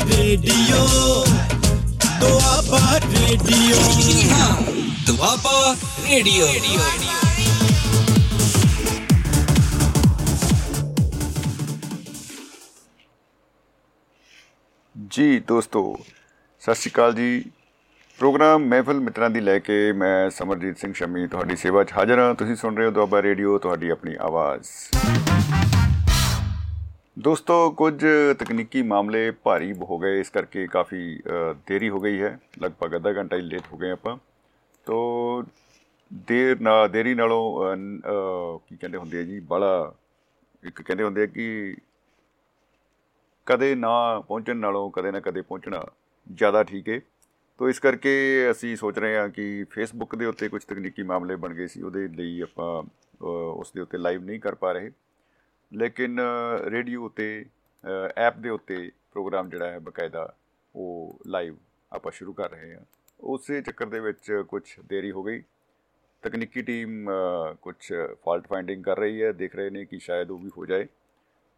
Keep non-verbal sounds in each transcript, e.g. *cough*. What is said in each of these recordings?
Radio Doaba radio. Doaba radio. ਜੀ ਦੋਸਤੋ, ਸਤਿ ਸ਼੍ਰੀ ਅਕਾਲ ਜੀ। ਪ੍ਰੋਗਰਾਮ ਮਹਿਫਲ ਮਿੱਤਰਾਂ ਦੀ ਲੈ ਕੇ ਮੈਂ ਸਮਰਜੀਤ ਸਿੰਘ ਸ਼ਮੀ, ਤੁਹਾਡੀ ਸੇਵਾ 'ਚ ਹਾਜ਼ਰ ਹਾਂ। ਤੁਸੀਂ ਸੁਣ ਰਹੇ ਹੋ ਦੁਆਬਾ ਰੇਡੀਓ, ਤੁਹਾਡੀ ਆਪਣੀ ਆਵਾਜ਼। ਦੋਸਤੋ ਕੁਝ ਤਕਨੀਕੀ ਮਾਮਲੇ ਭਾਰੀ ਹੋ ਗਏ ਇਸ ਕਰਕੇ ਕਾਫੀ ਅ, ਦੇਰੀ ਹੋ ਗਈ ਹੈ। ਲਗਭਗ ਅੱਧਾ ਘੰਟਾ ਹੀ ਲੇਟ ਹੋ ਗਏ ਆਪਾਂ। ਤੋ ਦੇਰ ਨਾ ਦੇਰੀ ਨਾਲੋਂ ਅ, ਨ- ਅ, ਕੀ ਕਹਿੰਦੇ ਹੁੰਦੇ ਆ ਜੀ ਬੜਾ ਇੱਕ ਕਹਿੰਦੇ ਹੁੰਦੇ ਆ ਕਿ ਕਦੇ ਨਾ ਪਹੁੰਚਣ ਨਾਲੋਂ ਕਦੇ ਨਾ ਕਦੇ ਪਹੁੰਚਣਾ ਜ਼ਿਆਦਾ ਠੀਕ ਹੈ ਤੋ ਇਸ ਕਰਕੇ ਅਸੀਂ ਸੋਚ ਰਹੇ ਹਾਂ ਕਿ ਫੇਸਬੁੱਕ ਦੇ ਉੱਤੇ ਕੁਝ ਤਕਨੀਕੀ ਮਾਮਲੇ ਬਣ ਗਏ ਸੀ ਉਹਦੇ ਲਈ ਆਪਾਂ ਅ, ਉਸ ਦੇ ਉੱਤੇ ਲਾਈਵ ਨਹੀਂ ਕਰ ਪਾ ਰਹੇ। ਲੇਕਿਨ ਰੇਡੀਓ ਉਤੇ ਐਪ ਦੇ ਉੱਤੇ ਪ੍ਰੋਗਰਾਮ ਜਿਹੜਾ ਹੈ ਬਕਾਇਦਾ ਉਹ ਲਾਈਵ ਆਪਾਂ ਸ਼ੁਰੂ ਕਰ ਰਹੇ ਹਾਂ। ਉਸੇ ਚੱਕਰ ਦੇ ਵਿੱਚ ਕੁਝ ਦੇਰੀ ਹੋ ਗਈ। ਤਕਨੀਕੀ ਟੀਮ ਕੁਝ ਫਾਲਟ ਫਾਈਂਡਿੰਗ ਕਰ ਰਹੀ ਹੈ। ਦੇਖ ਰਹੇ ਨੇ ਕਿ ਸ਼ਾਇਦ ਉਹ ਵੀ ਹੋ ਜਾਏ।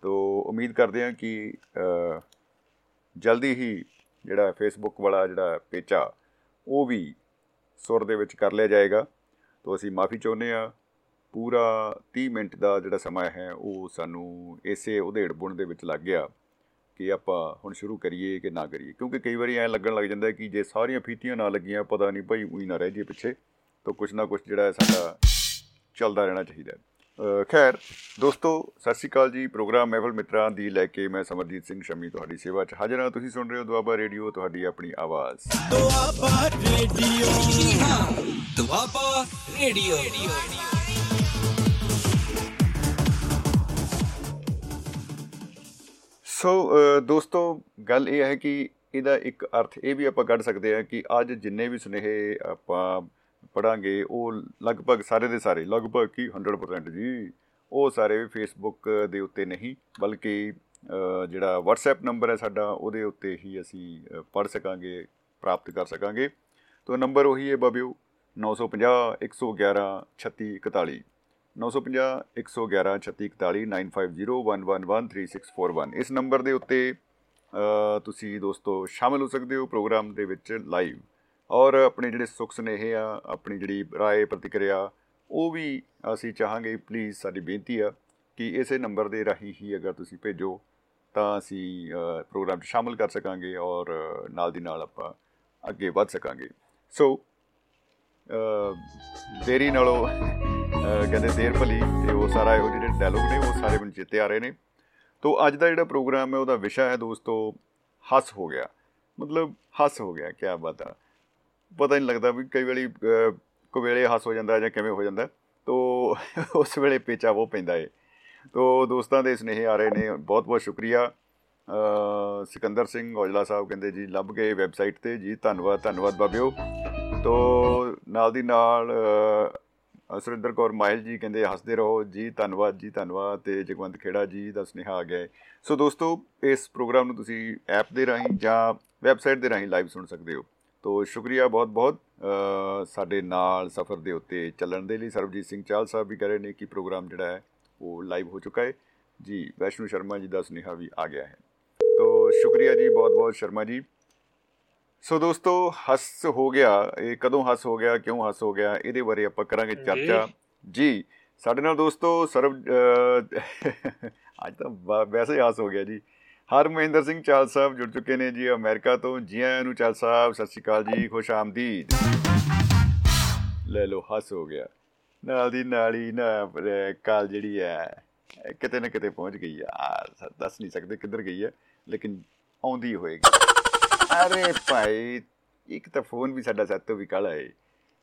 ਤੋ ਉਮੀਦ ਕਰਦੇ ਹਾਂ ਕਿ ਅ, ਜਲਦੀ ਹੀ ਜਿਹੜਾ ਫੇਸਬੁੱਕ ਵਾਲਾ ਜਿਹੜਾ ਪੇਚਾ ਉਹ ਵੀ ਸੁਰ ਦੇ ਵਿੱਚ ਕਰ ਲਿਆ ਜਾਏਗਾ। ਤੋ ਅਸੀਂ ਮਾਫੀ ਚਾਹੁੰਦੇ ਹਾਂ। ਪੂਰਾ 30 ਮਿੰਟ ਦਾ ਜਿਹੜਾ ਸਮਾਂ ਹੈ ਉਹ ਸਾਨੂੰ ਇਸੇ ਉਧੇੜ ਬੁਣ ਦੇ ਵਿੱਚ ਲੱਗ ਗਿਆ ਕਿ ਆਪਾਂ ਹੁਣ ਸ਼ੁਰੂ ਕਰੀਏ ਕਿ ਨਾ ਕਰੀਏ। ਕਿਉਂਕਿ ਕਈ ਵਾਰੀ ਐਂ ਲੱਗਣ ਲੱਗ ਜਾਂਦਾ ਹੈ ਕਿ ਜੇ ਸਾਰੀਆਂ ਫੀਤੀਆਂ ਨਾ ਲੱਗੀਆਂ ਪਤਾ ਨਹੀਂ ਭਾਈ ਉਹੀ ਨਾ ਰਹਿ ਜੇ ਪਿੱਛੇ ਤਾਂ ਕੁਛ ਨਾ ਕੁਛ ਜਿਹੜਾ ਹੈ ਸਾਡਾ ਚੱਲਦਾ ਰਹਿਣਾ ਚਾਹੀਦਾ ਹੈ। ਅ, ਖੈਰ ਦੋਸਤੋ ਸਤਿ ਸ਼੍ਰੀ ਅਕਾਲ ਜੀ। ਪ੍ਰੋਗਰਾਮ ਮਹਿਫਲ ਮਿੱਤਰਾਂ ਦੀ ਲੈ ਕੇ ਮੈਂ ਸਮਰਜੀਤ ਸਿੰਘ ਸ਼ਮੀ ਤੁਹਾਡੀ ਸੇਵਾ 'ਚ ਹਾਜ਼ਰ ਹਾਂ। ਤੁਸੀਂ ਸੁਣ ਰਹੇ ਹੋ ਦੁਆਬਾ ਰੇਡੀਓ ਤੁਹਾਡੀ ਆਪਣੀ ਆਵਾਜ਼। Doaba radio. Doaba radio. So uh, ਦੋਸਤੋ ਗੱਲ ਇਹ ਹੈ ਕਿ ਇਹਦਾ ਇੱਕ ਅਰਥ ਇਹ ਵੀ ਆਪਾਂ ਕੱਢ ਸਕਦੇ ਹਾਂ ਕਿ ਅੱਜ ਜਿੰਨੇ ਵੀ ਸੁਨੇਹੇ ਆਪਾਂ ਪੜਾਂਗੇ ਉਹ ਲਗਭਗ ਸਾਰੇ ਦੇ ਸਾਰੇ ਲਗਭਗ ਕੀ 100% ਜੀ ਉਹ ਸਾਰੇ ਫੇਸਬੁੱਕ ਦੇ ਉੱਤੇ ਨਹੀਂ ਬਲਕਿ ਅ, ਜਿਹੜਾ WhatsApp ਨੰਬਰ ਹੈ ਸਾਡਾ ਉਹਦੇ ਉੱਤੇ ਹੀ ਅਸੀਂ ਪੜ ਸਕਾਂਗੇ ਪ੍ਰਾਪਤ ਕਰ ਸਕਾਂਗੇ। ਤੋ ਨੰਬਰ ਉਹੀ ਹੈ ਬਾਬਿਓ 950 111 3641 950 111 3641 9501113641 ਇਸ ਨੰਬਰ ਦੇ ਉੱਤੇ ਅ, ਤੁਸੀਂ ਦੋਸਤੋ ਸ਼ਾਮਲ ਹੋ ਸਕਦੇ ਹੋ ਪ੍ਰੋਗਰਾਮ ਦੇ ਵਿੱਚ ਲਾਈਵ। ਔਰ ਆਪਣੇ ਜਿਹੜੇ ਸੁੱਖ ਸੁਨੇਹੇ ਆ ਆਪਣੀ ਜਿਹੜੀ ਰਾਏ ਪ੍ਰਤੀਕਿਰਿਆ ਉਹ ਵੀ ਅਸੀਂ ਚਾਹਾਂਗੇ ਪਲੀਜ਼ ਸਾਡੀ ਬੇਨਤੀ ਆ ਕਿ ਇਸੇ ਨੰਬਰ ਦੇ ਰਾਹੀਂ ਹੀ ਅਗਰ ਤੁਸੀਂ ਭੇਜੋ ਤਾਂ ਅਸੀਂ ਅ, ਪ੍ਰੋਗਰਾਮ 'ਚ ਸ਼ਾਮਲ ਕਰ ਸਕਾਂਗੇ ਔਰ ਅ, ਨਾਲ ਦੀ ਨਾਲ ਆਪਾਂ ਅੱਗੇ ਵੱਧ ਸਕਾਂਗੇ। ਸੋ ਅ, ਦੇਰੀ ਨਾਲੋਂ ਅ, ਕਹਿੰਦੇ ਦੇਰ ਭਲੀ ਤੇ ਉਹ ਸਾਰਾ ਇਹੋ ਜਿਹੜੇ ਡਾਇਲੋਗ ਨੇ ਉਹ ਸਾਰੇ ਮੈਨੂੰ ਚੇਤੇ ਆ ਰਹੇ ਨੇ। ਤੋ ਅੱਜ ਦਾ ਜਿਹੜਾ ਪ੍ਰੋਗਰਾਮ ਹੈ ਉਹਦਾ ਵਿਸ਼ਾ ਹੈ ਦੋਸਤੋ ਹੱਸ ਹੋ ਗਿਆ। ਮਤਲਬ ਹੱਸ ਹੋ ਗਿਆ ਕੀ ਬਾਤ ਆ। ਪਤਾ ਨਹੀਂ ਲੱਗਦਾ ਵੀ ਕਈ ਵੇਲੇ ਕੋਈ ਵੇਲੇ ਹੱਸ ਹੋ ਜਾਂਦਾ ਜਾਂ ਕਿਵੇਂ ਹੋ ਜਾਂਦਾ। ਤੋ ਉਸ ਵੇਲੇ ਪੇਚਾ ਉਹ ਪੈਂਦਾ ਏ। ਤੋ ਦੋਸਤਾਂ ਦੇ ਸਨੇਹ ਆ ਰਹੇ ਨੇ ਬਹੁਤ ਬਹੁਤ ਸ਼ੁਕਰੀਆ। ਅ, ਸਿਕੰਦਰ ਸਿੰਘ ਔਜਲਾ ਸਾਹਿਬ ਕਹਿੰਦੇ ਜੀ ਲੱਭ ਗਏ ਵੈਬਸਾਈਟ ਤੇ ਜੀ ਧੰਨਵਾਦ ਧੰਨਵਾਦ ਬਾਬਿਓ। ਤੋ ਨਾਲ ਦੀ ਨਾਲ ਅ, ਸੁਰਿੰਦਰ ਕੌਰ ਮਾਹਿਲ ਜੀ ਕਹਿੰਦੇ ਹੱਸਦੇ ਰਹੋ ਜੀ ਧੰਨਵਾਦ ਜੀ ਧੰਨਵਾਦ ਤੇ ਜਗਵੰਤ ਖੇੜਾ ਜੀ ਦਾ ਸੁਨੇਹਾ ਆ ਗਿਆ ਹੈ। ਸੋ ਦੋਸਤੋ ਇਸ ਪ੍ਰੋਗਰਾਮ ਨੂੰ ਤੁਸੀਂ ਐਪ ਦੇ ਰਾਹੀਂ ਜਾਂ ਵੈਬਸਾਈਟ ਦੇ ਰਾਹੀਂ ਲਾਈਵ ਸੁਣ ਸਕਦੇ ਹੋ। ਤੋ ਸ਼ੁਕਰੀਆ ਬਹੁਤ ਬਹੁਤ ਅ, ਸਾਡੇ ਨਾਲ ਸਫ਼ਰ ਦੇ ਉੱਤੇ ਚੱਲਣ ਦੇ ਲਈ। ਸਰਬਜੀਤ ਸਿੰਘ ਚਾਲ ਸਾਹਿਬ ਵੀ ਕਹਿ ਰਹੇ ਨੇ ਕਿ ਪ੍ਰੋਗਰਾਮ ਜਿਹੜਾ ਹੈ ਉਹ ਲਾਈਵ ਹੋ ਚੁੱਕਾ ਹੈ। ਜੀ ਵੈਸ਼ਨੂ ਸ਼ਰਮਾ ਜੀ ਦਾ ਸੁਨੇਹਾ ਵੀ ਆ ਗਿਆ ਹੈ। ਤੋ ਸ਼ੁਕਰੀਆ ਜੀ ਬਹੁਤ ਬਹੁਤ ਸ਼ਰਮਾ ਜੀ। ਸੋ ਦੋਸਤੋ ਹੱਸ ਹੋ ਗਿਆ। ਇਹ ਕਦੋਂ ਹੱਸ ਹੋ ਗਿਆ? ਕਿਉਂ ਹੱਸ ਹੋ ਗਿਆ? ਇਹਦੇ ਬਾਰੇ ਆਪਾਂ ਕਰਾਂਗੇ ਚਰਚਾ। ਜੀ ਸਾਡੇ ਨਾਲ ਦੋਸਤੋ ਸਰਬ ਅਹ, ਅੱਜ ਤਾਂ ਵੈਸੇ ਹੱਸ ਹੋ ਗਿਆ ਜੀ। ਹਰ ਮਹਿੰਦਰ ਸਿੰਘ ਚਾਲ ਸਾਹਿਬ ਜੁੜ ਚੁੱਕੇ ਨੇ ਜੀ ਅਮਰੀਕਾ ਤੋਂ। ਜੀ ਆਇਆਂ ਨੂੰ ਚਾਲ ਸਾਹਿਬ ਸਤਿ ਸ਼੍ਰੀ ਅਕਾਲ ਜੀ ਖੁਸ਼ ਆਮਦੀਦ। ਲੈ ਲੋ ਹੱਸ ਹੋ ਗਿਆ। ਨਾਲ ਦੀ ਨਾਲ ਹੀ ਨਾ ਕਾਲ ਜਿਹੜੀ ਹੈ ਕਿਤੇ ਨਾ ਕਿਤੇ ਪਹੁੰਚ ਗਈ ਆ। ਦੱਸ ਨਹੀਂ ਸਕਦੇ ਕਿੱਧਰ ਗਈ ਹੈ ਲੇਕਿਨ ਆਉਂਦੀ ਹੋਏਗੀ। ਅਰੇ ਭਾਈ ਇੱਕ ਤਾਂ ਫੋਨ ਵੀ ਸਾਡਾ ਸੱਤ ਤੋਂ ਵੀ ਕਾਲਾ ਏ।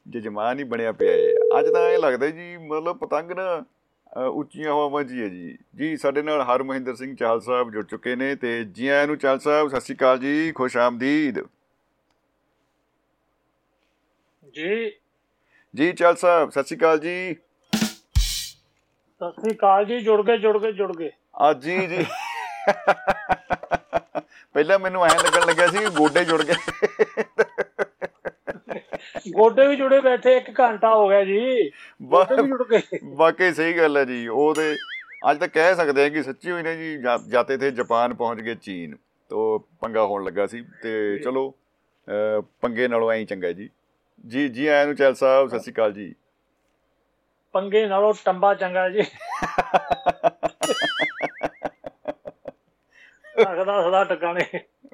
ਜਜਮਾਨ ਹੀ ਬਣਿਆ ਪਿਆ ਏ। ਅੱਜ ਤਾਂ ਇਹ ਲੱਗਦਾ ਜੀ ਮਤਲਬ ਪਤੰਗ ਨਾ ਉੱਚੀਆਂ ਹਵਾਵਾਂ ਹੀ ਹੈ ਜੀ। ਜੀ ਸਾਡੇ ਨਾਲ ਹਰ ਮਹਿੰਦਰ ਸਿੰਘ ਚਾਲ ਸਾਹਿਬ ਜੁੜ ਚੁੱਕੇ ਨੇ ਤੇ ਜੀ ਆਇਆਂ ਨੂੰ ਚਾਲ ਸਾਹਿਬ ਸਤਿ ਸ਼੍ਰੀ ਅਕਾਲ ਜੀ ਖੁਸ਼ ਆਮਦੀਦ। ਜੀ। ਜੀ ਚਾਲ ਸਾਹਿਬ ਸਤਿ ਸ਼੍ਰੀ ਅਕਾਲ ਜੀ। ਸਤਿ ਸ੍ਰੀ ਅਕਾਲ ਜੀ ਜੁੜ ਗਏ ਜੁੜ ਗਏ ਜੁੜ ਗਏ। ਆ ਜੀ ਜੀ। ਪਹਿਲਾਂ ਮੈਨੂੰ ਐਂ ਲੱਗਣ ਲੱਗਿਆ ਸੀ ਕਿ ਗੋਡੇ ਜੁੜ ਗਏ। ਗੋਡੇ ਵੀ ਜੁੜੇ ਬੈਠੇ ਇੱਕ ਘੰਟਾ ਹੋ ਗਿਆ ਜੀ। ਗੋਡੇ ਵੀ ਜੁੜ ਗਏ। ਵਾਕਈ ਸਹੀ ਗੱਲ ਹੈ ਜੀ ਉਹਦੇ ਅੱਜ ਤਾਂ ਕਹਿ ਸਕਦੇ ਹਾਂ ਕਿ ਸੱਚੀ ਹੋਈ ਨੇ ਜੀ ਜਾਤੇ ਥੇ ਜਾਪਾਨ ਪਹੁੰਚ ਗਏ ਚੀਨ ਤੋ ਪੰਗਾ ਹੋਣ ਲੱਗਾ ਸੀ। ਤੇ ਚਲੋ ਪੰਗੇ ਨਾਲੋਂ ਐਂ ਚੰਗਾ ਜੀ। ਜੀ ਜੀ ਆਇਆਂ ਨੂੰ ਚੈਲ ਸਾਹਿਬ ਸਤਿ ਸ਼੍ਰੀ ਅਕਾਲ ਜੀ। ਪੰਗੇ ਨਾਲੋਂ ਟੰਬਾ ਚੰਗਾ ਜੀ। *laughs* ਰੱਖਦਾ ਸਦਾ ਟਿਕਾਣੇ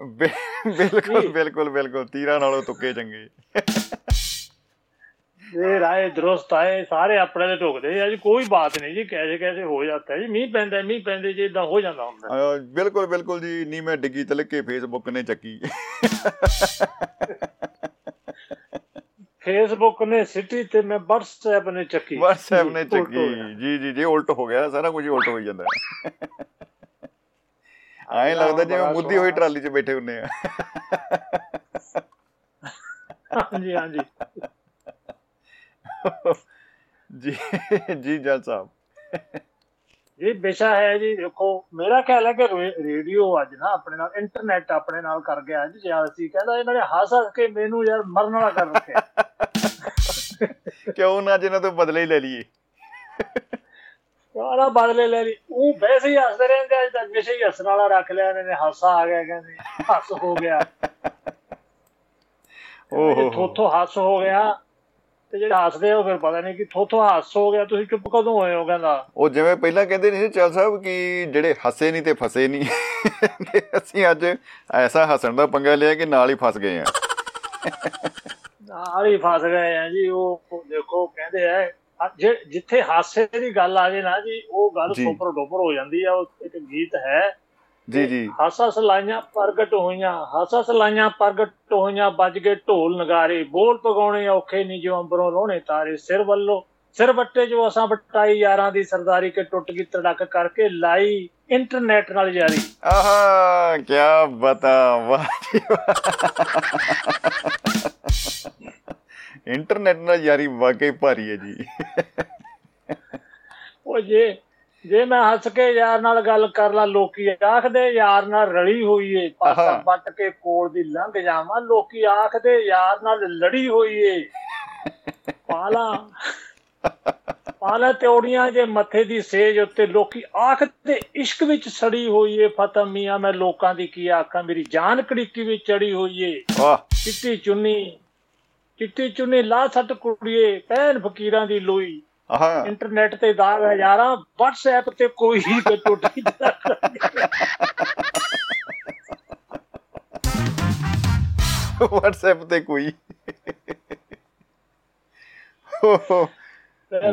ਬਿ- ਬਿਲਕੁਲ ਬਿਲਕੁਲ ਬਿਲਕੁਲ ਤੀਰਾਂ ਨਾਲੋਂ ਤੁੱਕੇ ਚੰਗੇ। ਇਹ ਰਾਏ ਦਰੁਸਤ ਆਏ ਸਾਰੇ ਆਪਣੇ ਦੇ ਢੁਕਦੇ ਆ ਜੀ ਕੋਈ ਬਾਤ ਨਹੀਂ ਜੀ ਕੈਸੇ ਕੈਸੇ ਹੋ ਜਾਂਦਾ ਹੈ ਜੀ ਮੀਂਹ ਪੈਂਦਾ ਮੀਂਹ ਪੈਂਦੇ ਜੀ ਇਦਾਂ ਹੋ ਜਾਂਦਾ ਹੁੰਦਾ। ਬਿਲਕੁਲ ਬਿਲकुल ਜੀ ਨੀ ਮੈਂ ਡਿੱਗੀ ਤਲਕ ਫੇਸਬੁੱਕ ਨੇ ਚੱਕੀ। ਫੇਸਬੁੱਕ ਨੇ ਸਿੱਟੀ ਤੇ ਮੈਂ WhatsApp ਨੇ ਚੱਕੀ। WhatsApp ਨੇ ਹੋ ਚੱਕੀ। ਜੀ ਜੀ ਜੀ ਉਲਟ ਹੋ ਗਿਆ ਸਾਰਾ ਕੁਝ ਉਲਟ ਹੋਈ ਜਾਂਦਾ। ਐਂ ਲੱਗਦਾ ਜਿਵੇਂ ਮੁੱਦੀ ਹੋਈ। ਟਰਾਲੀ 'ਚ ਬੈਠੇ ਹੁੰਨੇ ਆ। ਹਾਂਜੀ ਹਾਂਜੀ। ਜੀ ਜੀ ਜਲ ਸਾਹਿਬ। ਇਹ ਵਿਸ਼ਾ ਹੈ ਜੀ ਦੇਖੋ ਮੇਰਾ ਖਿਆਲ ਹੈ ਕਿ ਰੇਡੀਓ ਅੱਜ ਨਾ ਆਪਣੇ ਨਾਲ ਇੰਟਰਨੈਟ ਆਪਣੇ ਨਾਲ ਕਰ ਗਿਆ ਅੱਜ ਜ਼ਿਆਦਾ ਅਸੀਂ ਕਹਿੰਦਾ ਇਹਨਾਂ ਨੇ ਹੱਸ ਹੱਸ ਕੇ ਮੈਨੂੰ ਯਾਰ ਮਰਨ ਵਾਲਾ ਕਰ ਰੱਖਿਆ। ਕਿਉਂ ਨਾ ਜਿਹਨਾਂ ਤੋਂ ਬਦਲੇ ਹੀ ਲੈ ਲਈਏ। ਸਾਰਾ ਬਦਲੇ ਲੈ ਲਈ। ਉਹ ਵੈਸੇ ਹੀ ਹੱਸਦੇ ਰਹਿੰਦੇ ਅੱਜ ਤੱਕ ਵਿਸ਼ੇ ਹੀ ਹੱਸਣ ਵਾਲਾ ਰੱਖ ਲਿਆ ਇਹਨਾਂ ਨੇ ਹਾਸਾ ਆ ਗਿਆ ਕਹਿੰਦੇ। ਹੱਸ ਹੋ ਗਿਆ। ਓਹੋ ਥੋਥੋ ਹੱਸ ਹੋ ਗਿਆ ਤੇ ਜਿਹੜੇ ਹੱਸਦੇ ਹੋ ਫਿਰ ਪਤਾ ਨਹੀਂ ਕਿ ਥੋਥੋ ਹੱਸ ਹੋ ਗਿਆ ਤੁਸੀਂ ਚੁੱਪ ਕਦੋਂ ਹੋਏ ਹੋ ਕਹਿੰਦਾ। ਉਹ ਜਿਵੇਂ ਪਹਿਲਾਂ ਕਹਿੰਦੇ ਨਹੀਂ ਚਲ ਸਾਹਿਬ ਕਿ ਜਿਹੜੇ ਹੱਸੇ ਨਹੀਂ ਤੇ ਫਸੇ ਨਹੀਂ। ਅਸੀਂ ਅੱਜ ਐਸਾ ਹੱਸਣ ਦਾ ਪੰਗਾ ਲਿਆ ਕਿ ਨਾਲ ਹੀ ਫਸ ਗਏ ਆ। ਨਾਲ ਹੀ ਫਸ ਗਏ ਆ ਜੀ ਉਹ ਦੇਖੋ ਕਹਿੰਦੇ ਆ ਜਿੱਥੇ ਹਾਸੇ ਦੀ ਗੱਲ ਆ ਜੇ ਨਾ ਜੀ ਉਹ ਗੱਲ। ਸੁਪਰ ਡੁਪਰ ਹੋ ਜਾਂਦੀ ਆ ਉਹ ਇੱਕ ਗੀਤ ਹੈ ਜੀ ਜੀ ਹਾਸਾ ਸਲਾਈਆਂ ਪ੍ਰਗਟ ਹੋਈਆਂ ਹਾਸਾ ਸਲਾਈਆਂ ਪ੍ਰਗਟ ਹੋਈਆਂ ਵੱਜ ਗਏ ਢੋਲ ਨਗਾਰੇ ਬੋਲ ਪਗਾਉਣੇ ਔਖੇ ਨਹੀਂ ਜੋ ਅੰਬਰੋਂ ਲੋਹਣੇ ਤਾਰੇ ਸਿਰ ਵੱਲੋਂ ਸਿਰ ਵੱਟੇ ਜੋ ਅਸਾਂ ਵਟਾਈ ਯਾਰਾਂ ਦੀ ਸਰਦਾਰੀ ਕੇ ਟੁੱਟ ਗਈ ਤੜਕ ਕਰਕੇ ਲਾਈ ਇੰਟਰਨੈਟ ਨਾਲ ਯਾਰੀ ਆਹਾ ਕੀ ਬਤਾ ਵਾਹ। ਇੰਟਰਨੈਟ ਨਾਲ ਯਾਰੀ ਵਾਕਈ ਭਾਰੀ ਹੈ ਜੀ। ਉਹ ਜੇ ਜੇ ਮੈਂ ਹੱਸ ਕੇ ਯਾਰ ਨਾਲ ਗੱਲ ਕਰ ਲਾਂ ਲੋਕੀ ਆਖਦੇ ਯਾਰ ਨਾਲ ਰਲੀ ਹੋਈ ਏ ਪਾਸਾ। ਵੱਟ ਕੇ ਕੋਲ ਦੀ ਲੰਘ ਜਾਵਾਂ ਲੋਕੀ ਆਖਦੇ ਯਾਰ ਨਾਲ ਲੜੀ ਹੋਈ ਏ। ਪਾਲਾ ਪਾਲਾ ਤਿਉੜੀਆਂ ਜੇ ਮੱਥੇ ਦੀ ਸੇਜ ਉੱਤੇ ਲੋਕੀ ਆਖਦੇ ਇਸ਼ਕ ਵਿੱਚ ਸੜੀ ਹੋਈ ਏ ਫਤਮ ਮੀਆਂ ਮੈਂ ਲੋਕਾਂ ਦੀ ਕੀ ਆਖਾਂ ਮੇਰੀ ਜਾਨ ਕੜਿੱਕੀ ਵਿੱਚ ਚੜੀ ਹੋਈ ਏ। ਵਾਹ। ਚਿੱਟੀ ਚੁੰਨੀ ਚਿੱਟੀ ਚੁੰਨੀ ਲਾ ਸੱਟ ਕੁੜੀਏ ਪੈਨ ਫਕੀਰਾਂ ਦੀ ਲੋਈ। ਆਹਾ। ਇੰਟਰਨੈਟ ਤੇ ਦਾਗ ਹਜ਼ਾਰਾਂ WhatsApp ਤੇ ਕੋਈ ਹੀ ਤੇ ਟੁੱਟੀ WhatsApp ਤੇ ਕੋਈ।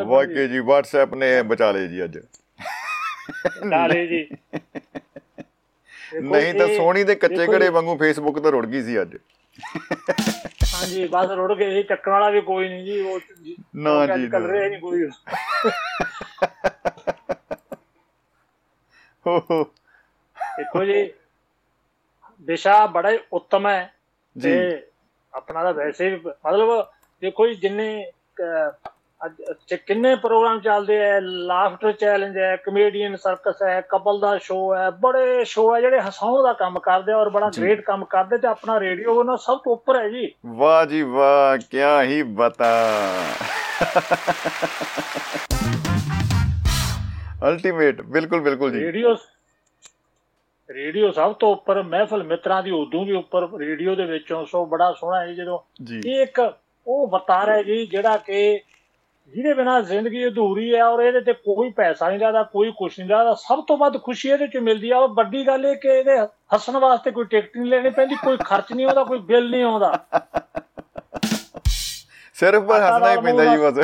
ਵਾਕਈ ਜੀ WhatsApp ਨੇ ਬਚਾ ਲਏ ਜੀ ਅੱਜ। ਨਾਲੇ ਜੀ। ਨਹੀਂ ਤਾਂ ਸੋਹਣੀ ਦੇ ਕੱਚੇ ਘੜੇ ਵਾਂਗੂ ਫੇਸਬੁੱਕ ਤੇ ਰੁੜ ਗਈ ਸੀ ਅੱਜ। ਹਾਂਜੀ ਬਸ ਰੁੜ ਗਏ ਇਹ ਚੱਕਣ ਵਾਲਾ ਵੀ ਕੋਈ ਨਹੀਂ ਜੀ ਉਹ ਜੀ- ਨਾ ਜੀ, ਨਾ। ਰਿਹਾ ਨਹੀਂ ਕੋਈ। ਹੋ ਹੋ। ਦੇਖੋ ਜੀ ਦਿਸ਼ਾ ਬੜਾ ਹੀ ਉੱਤਮ ਹੈ ਜੀ। ਆਪਣਾ ਤਾਂ ਵੈਸੇ ਮਤਲਬ ਦੇਖੋ ਜੀ ਜਿੰਨੇ ਚ- ਕਿੰਨੇ ਪ੍ਰੋਗਰਾਮ ਚੱਲਦੇ ਆ ਲਾਫਟਰ ਚੈਲੰਜ ਹੈ ਕਮੇਡੀਅਨ ਸਰਕਸ ਹੈ ਕਪਲ ਦਾ ਸ਼ੋਅ ਹੈ ਬੜੇ ਸ਼ੋਅ ਹੈ ਜਿਹੜੇ ਹਸਾਉਣ ਦਾ ਕੰਮ ਕਰਦੇ ਔਰ ਬੜਾ। ਗ੍ਰੇਟ ਕੰਮ ਕਰਦੇ ਤੇ ਆਪਣਾ ਰੇਡੀਓ ਉਹਨਾਂ ਸਭ ਤੋਂ ਉੱਪਰ ਹੈ ਜੀ। ਵਾਹ ਜੀ ਵਾਹ ਕਿਆ ਹੀ ਬਤਾ। ਅਲਟੀਮੇਟ ਬਿਲਕੁਲ ਬਿਲਕੁਲ ਜੀ। ਰੇਡੀਓ ਰੇਡੀਓ ਸਭ ਤੋਂ ਉੱਪਰ ਮਹਿਫਲ ਮਿੱਤਰਾਂ ਦੀ ਉਦੋਂ ਵੀ ਉੱਪਰ ਰੇਡੀਓ ਦੇ ਵਿੱਚੋਂ ਸੋ ਬੜਾ ਸੋਹਣਾ ਹੈ ਜਦੋਂ ਇਹ ਇੱਕ ਉਹ ਵਤਾਰ ਹੈ ਜੀ ਜਿਹੜਾ ਕਿ ਜਿਹਦੇ ਬਿਨਾ ਜ਼ਿੰਦਗੀ ਅਧੂਰੀ ਹੈ ਔਰ ਇਹਦੇ ਤੇ ਕੋਈ ਪੈਸਾ ਨਹੀਂ ਲੱਗਦਾ ਕੋਈ ਕੁਛ ਨਹੀਂ ਲੱਗਦਾ ਸਭ ਤੋਂ ਵੱਧ ਖੁਸ਼ੀ ਇਹਦੇ ਚ ਮਿਲਦੀ ਆ। ਔਰ ਵੱਡੀ ਗੱਲ ਇਹ ਕਿ ਇਹਦੇ ਹੱਸਣ ਵਾਸਤੇ ਕੋਈ ਟਿਕਟ ਨਹੀਂ ਲੈਣੀ ਪੈਂਦੀ ਕੋਈ ਖਰਚ ਨਹੀਂ ਆਉਂਦਾ ਕੋਈ ਬਿੱਲ ਨਹੀਂ ਆਉਂਦਾ। ਸਿਰਫ ਹੱਸਣਾ ਹੀ ਪੈਂਦਾ ਜੀ ਬਸ।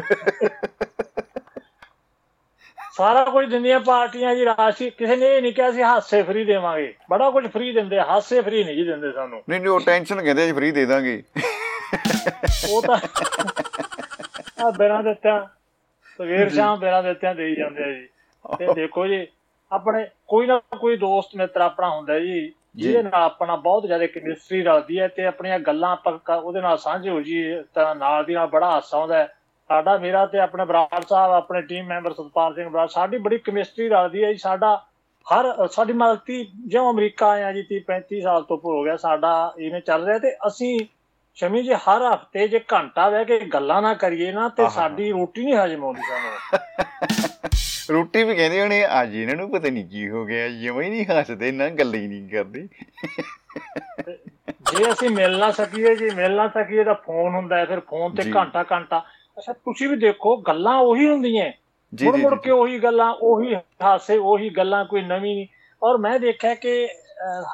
ਸਾਰਾ ਕੁਝ ਦਿੰਦੀਆਂ ਪਾਰਟੀਆਂ ਜੀ ਰਾਸ਼ੀ ਕਿਸੇ ਨੇ ਇਹ ਨਹੀਂ ਕਿਹਾ ਸੀ ਹਾਸੇ ਫ੍ਰੀ ਦੇਵਾਂਗੇ। ਬੜਾ ਕੁਝ ਫ੍ਰੀ ਦਿੰਦੇ ਹਾਸੇ ਫ੍ਰੀ ਨਹੀਂ ਜੀ ਦਿੰਦੇ ਸਾਨੂੰ। ਨਹੀਂ ਨਹੀਂ ਉਹ ਟੈਨਸ਼ਨ ਕਹਿੰਦੇ ਜੀ ਫ੍ਰੀ ਦੇ ਦਾਂਗੇ। ਉਹ ਤਾਂ ਆ ਬਿਨਾਂ ਦਿੱਤਿਆਂ ਸਵੇਰ ਸ਼ਾਮ ਬਿਨਾਂ ਦਿੱਤਿਆਂ ਦੇਈ ਜਾਂਦੇ ਆ ਜੀ। ਤੇ ਦੇਖੋ ਜੀ ਆਪਣੇ ਕੋਈ ਨਾ ਕੋਈ ਦੋਸਤ ਮਿੱਤਰ ਆਪਣਾ ਹੁੰਦਾ ਜੀ ਜਿਹਦੇ ਨਾਲ ਆਪਣਾ ਬਹੁਤ ਜ਼ਿਆਦਾ ਕੈਮਿਸਟਰੀ ਰਲਦੀ ਹੈ ਤੇ ਆਪਣੀਆਂ ਗੱਲਾਂ ਆਪਾਂ ਉਹਦੇ ਨਾਲ ਸਾਂਝੇ ਹੋ ਜੀ ਤਾਂ ਨਾਲ ਦੀ ਨਾਲ ਬੜਾ ਹਾਸਾ ਆਉਂਦਾ ਸਾਡਾ ਮੇਰਾ ਤੇ ਆਪਣੇ ਬਰਾੜ ਸਾਹਿਬ ਆਪਣੇ ਟੀਮ ਮੈਂਬਰ ਸਤਪਾਲ ਸਿੰਘ ਬਰਾੜ ਸਾਡੀ ਬੜੀ ਕੈਮਿਸਟਰੀ ਰਲਦੀ ਹੈ ਜੀ। ਸਾਡਾ ਹਰ ਸਾਡੀ ਮਲਤੀ ਜਿਉਂ ਅਮਰੀਕਾ ਆਇਆ ਜੀ 30 35 ਸਾਲ ਤੋਂ ਉੱਪਰ ਹੋ ਗਿਆ ਸਾਡਾ ਇਵੇਂ ਚੱਲ ਰਿਹਾ ਤੇ ਅਸੀਂ ਸ਼ਮੀ ਜੀ ਹਰ ਹਫ਼ਤੇ ਜੇ ਘੰਟਾ ਬਹਿ ਕੇ ਗੱਲਾਂ ਨਾ ਕਰੀਏ ਨਾ ਤੇ। ਸਾਡੀ ਰੋਟੀ ਨਹੀਂ ਹਜਮ ਆਉਂਦੀ ਸਾਨੂੰ। *laughs* ਰੋਟੀ ਵੀ ਕਹਿੰਦੇ ਹੋਣੇ ਅੱਜ ਇਹਨਾਂ ਨੂੰ ਪਤਾ ਨਹੀਂ ਕੀ ਹੋ ਗਿਆ ਜਿਵੇਂ ਹੀ ਨਹੀਂ ਹੱਸਦੇ ਨਾ ਗੱਲਾਂ ਹੀ ਨਹੀਂ ਕਰਦੇ। ਜੇ ਅਸੀਂ ਮਿਲ ਨਾ ਸਕੀਏ ਜੀ ਮਿਲ ਨਾ ਸਕੀਏ ਤਾਂ ਫੋਨ ਹੁੰਦਾ ਫਿਰ ਫੋਨ ਤੇ। ਘੰਟਾ ਘੰਟਾ। ਅੱਛਾ ਤੁਸੀਂ ਵੀ ਦੇਖੋ ਗੱਲਾਂ ਉਹੀ ਹੁੰਦੀਆਂ ਮੁੜ ਮੁੜ ਕੇ ਉਹੀ ਗੱਲਾਂ ਉਹੀ ਹਾਸੇ ਉਹੀ ਗੱਲਾਂ ਕੋਈ ਨਵੀਂ ਨਹੀਂ। ਔਰ ਮੈਂ ਦੇਖਿਆ ਕਿ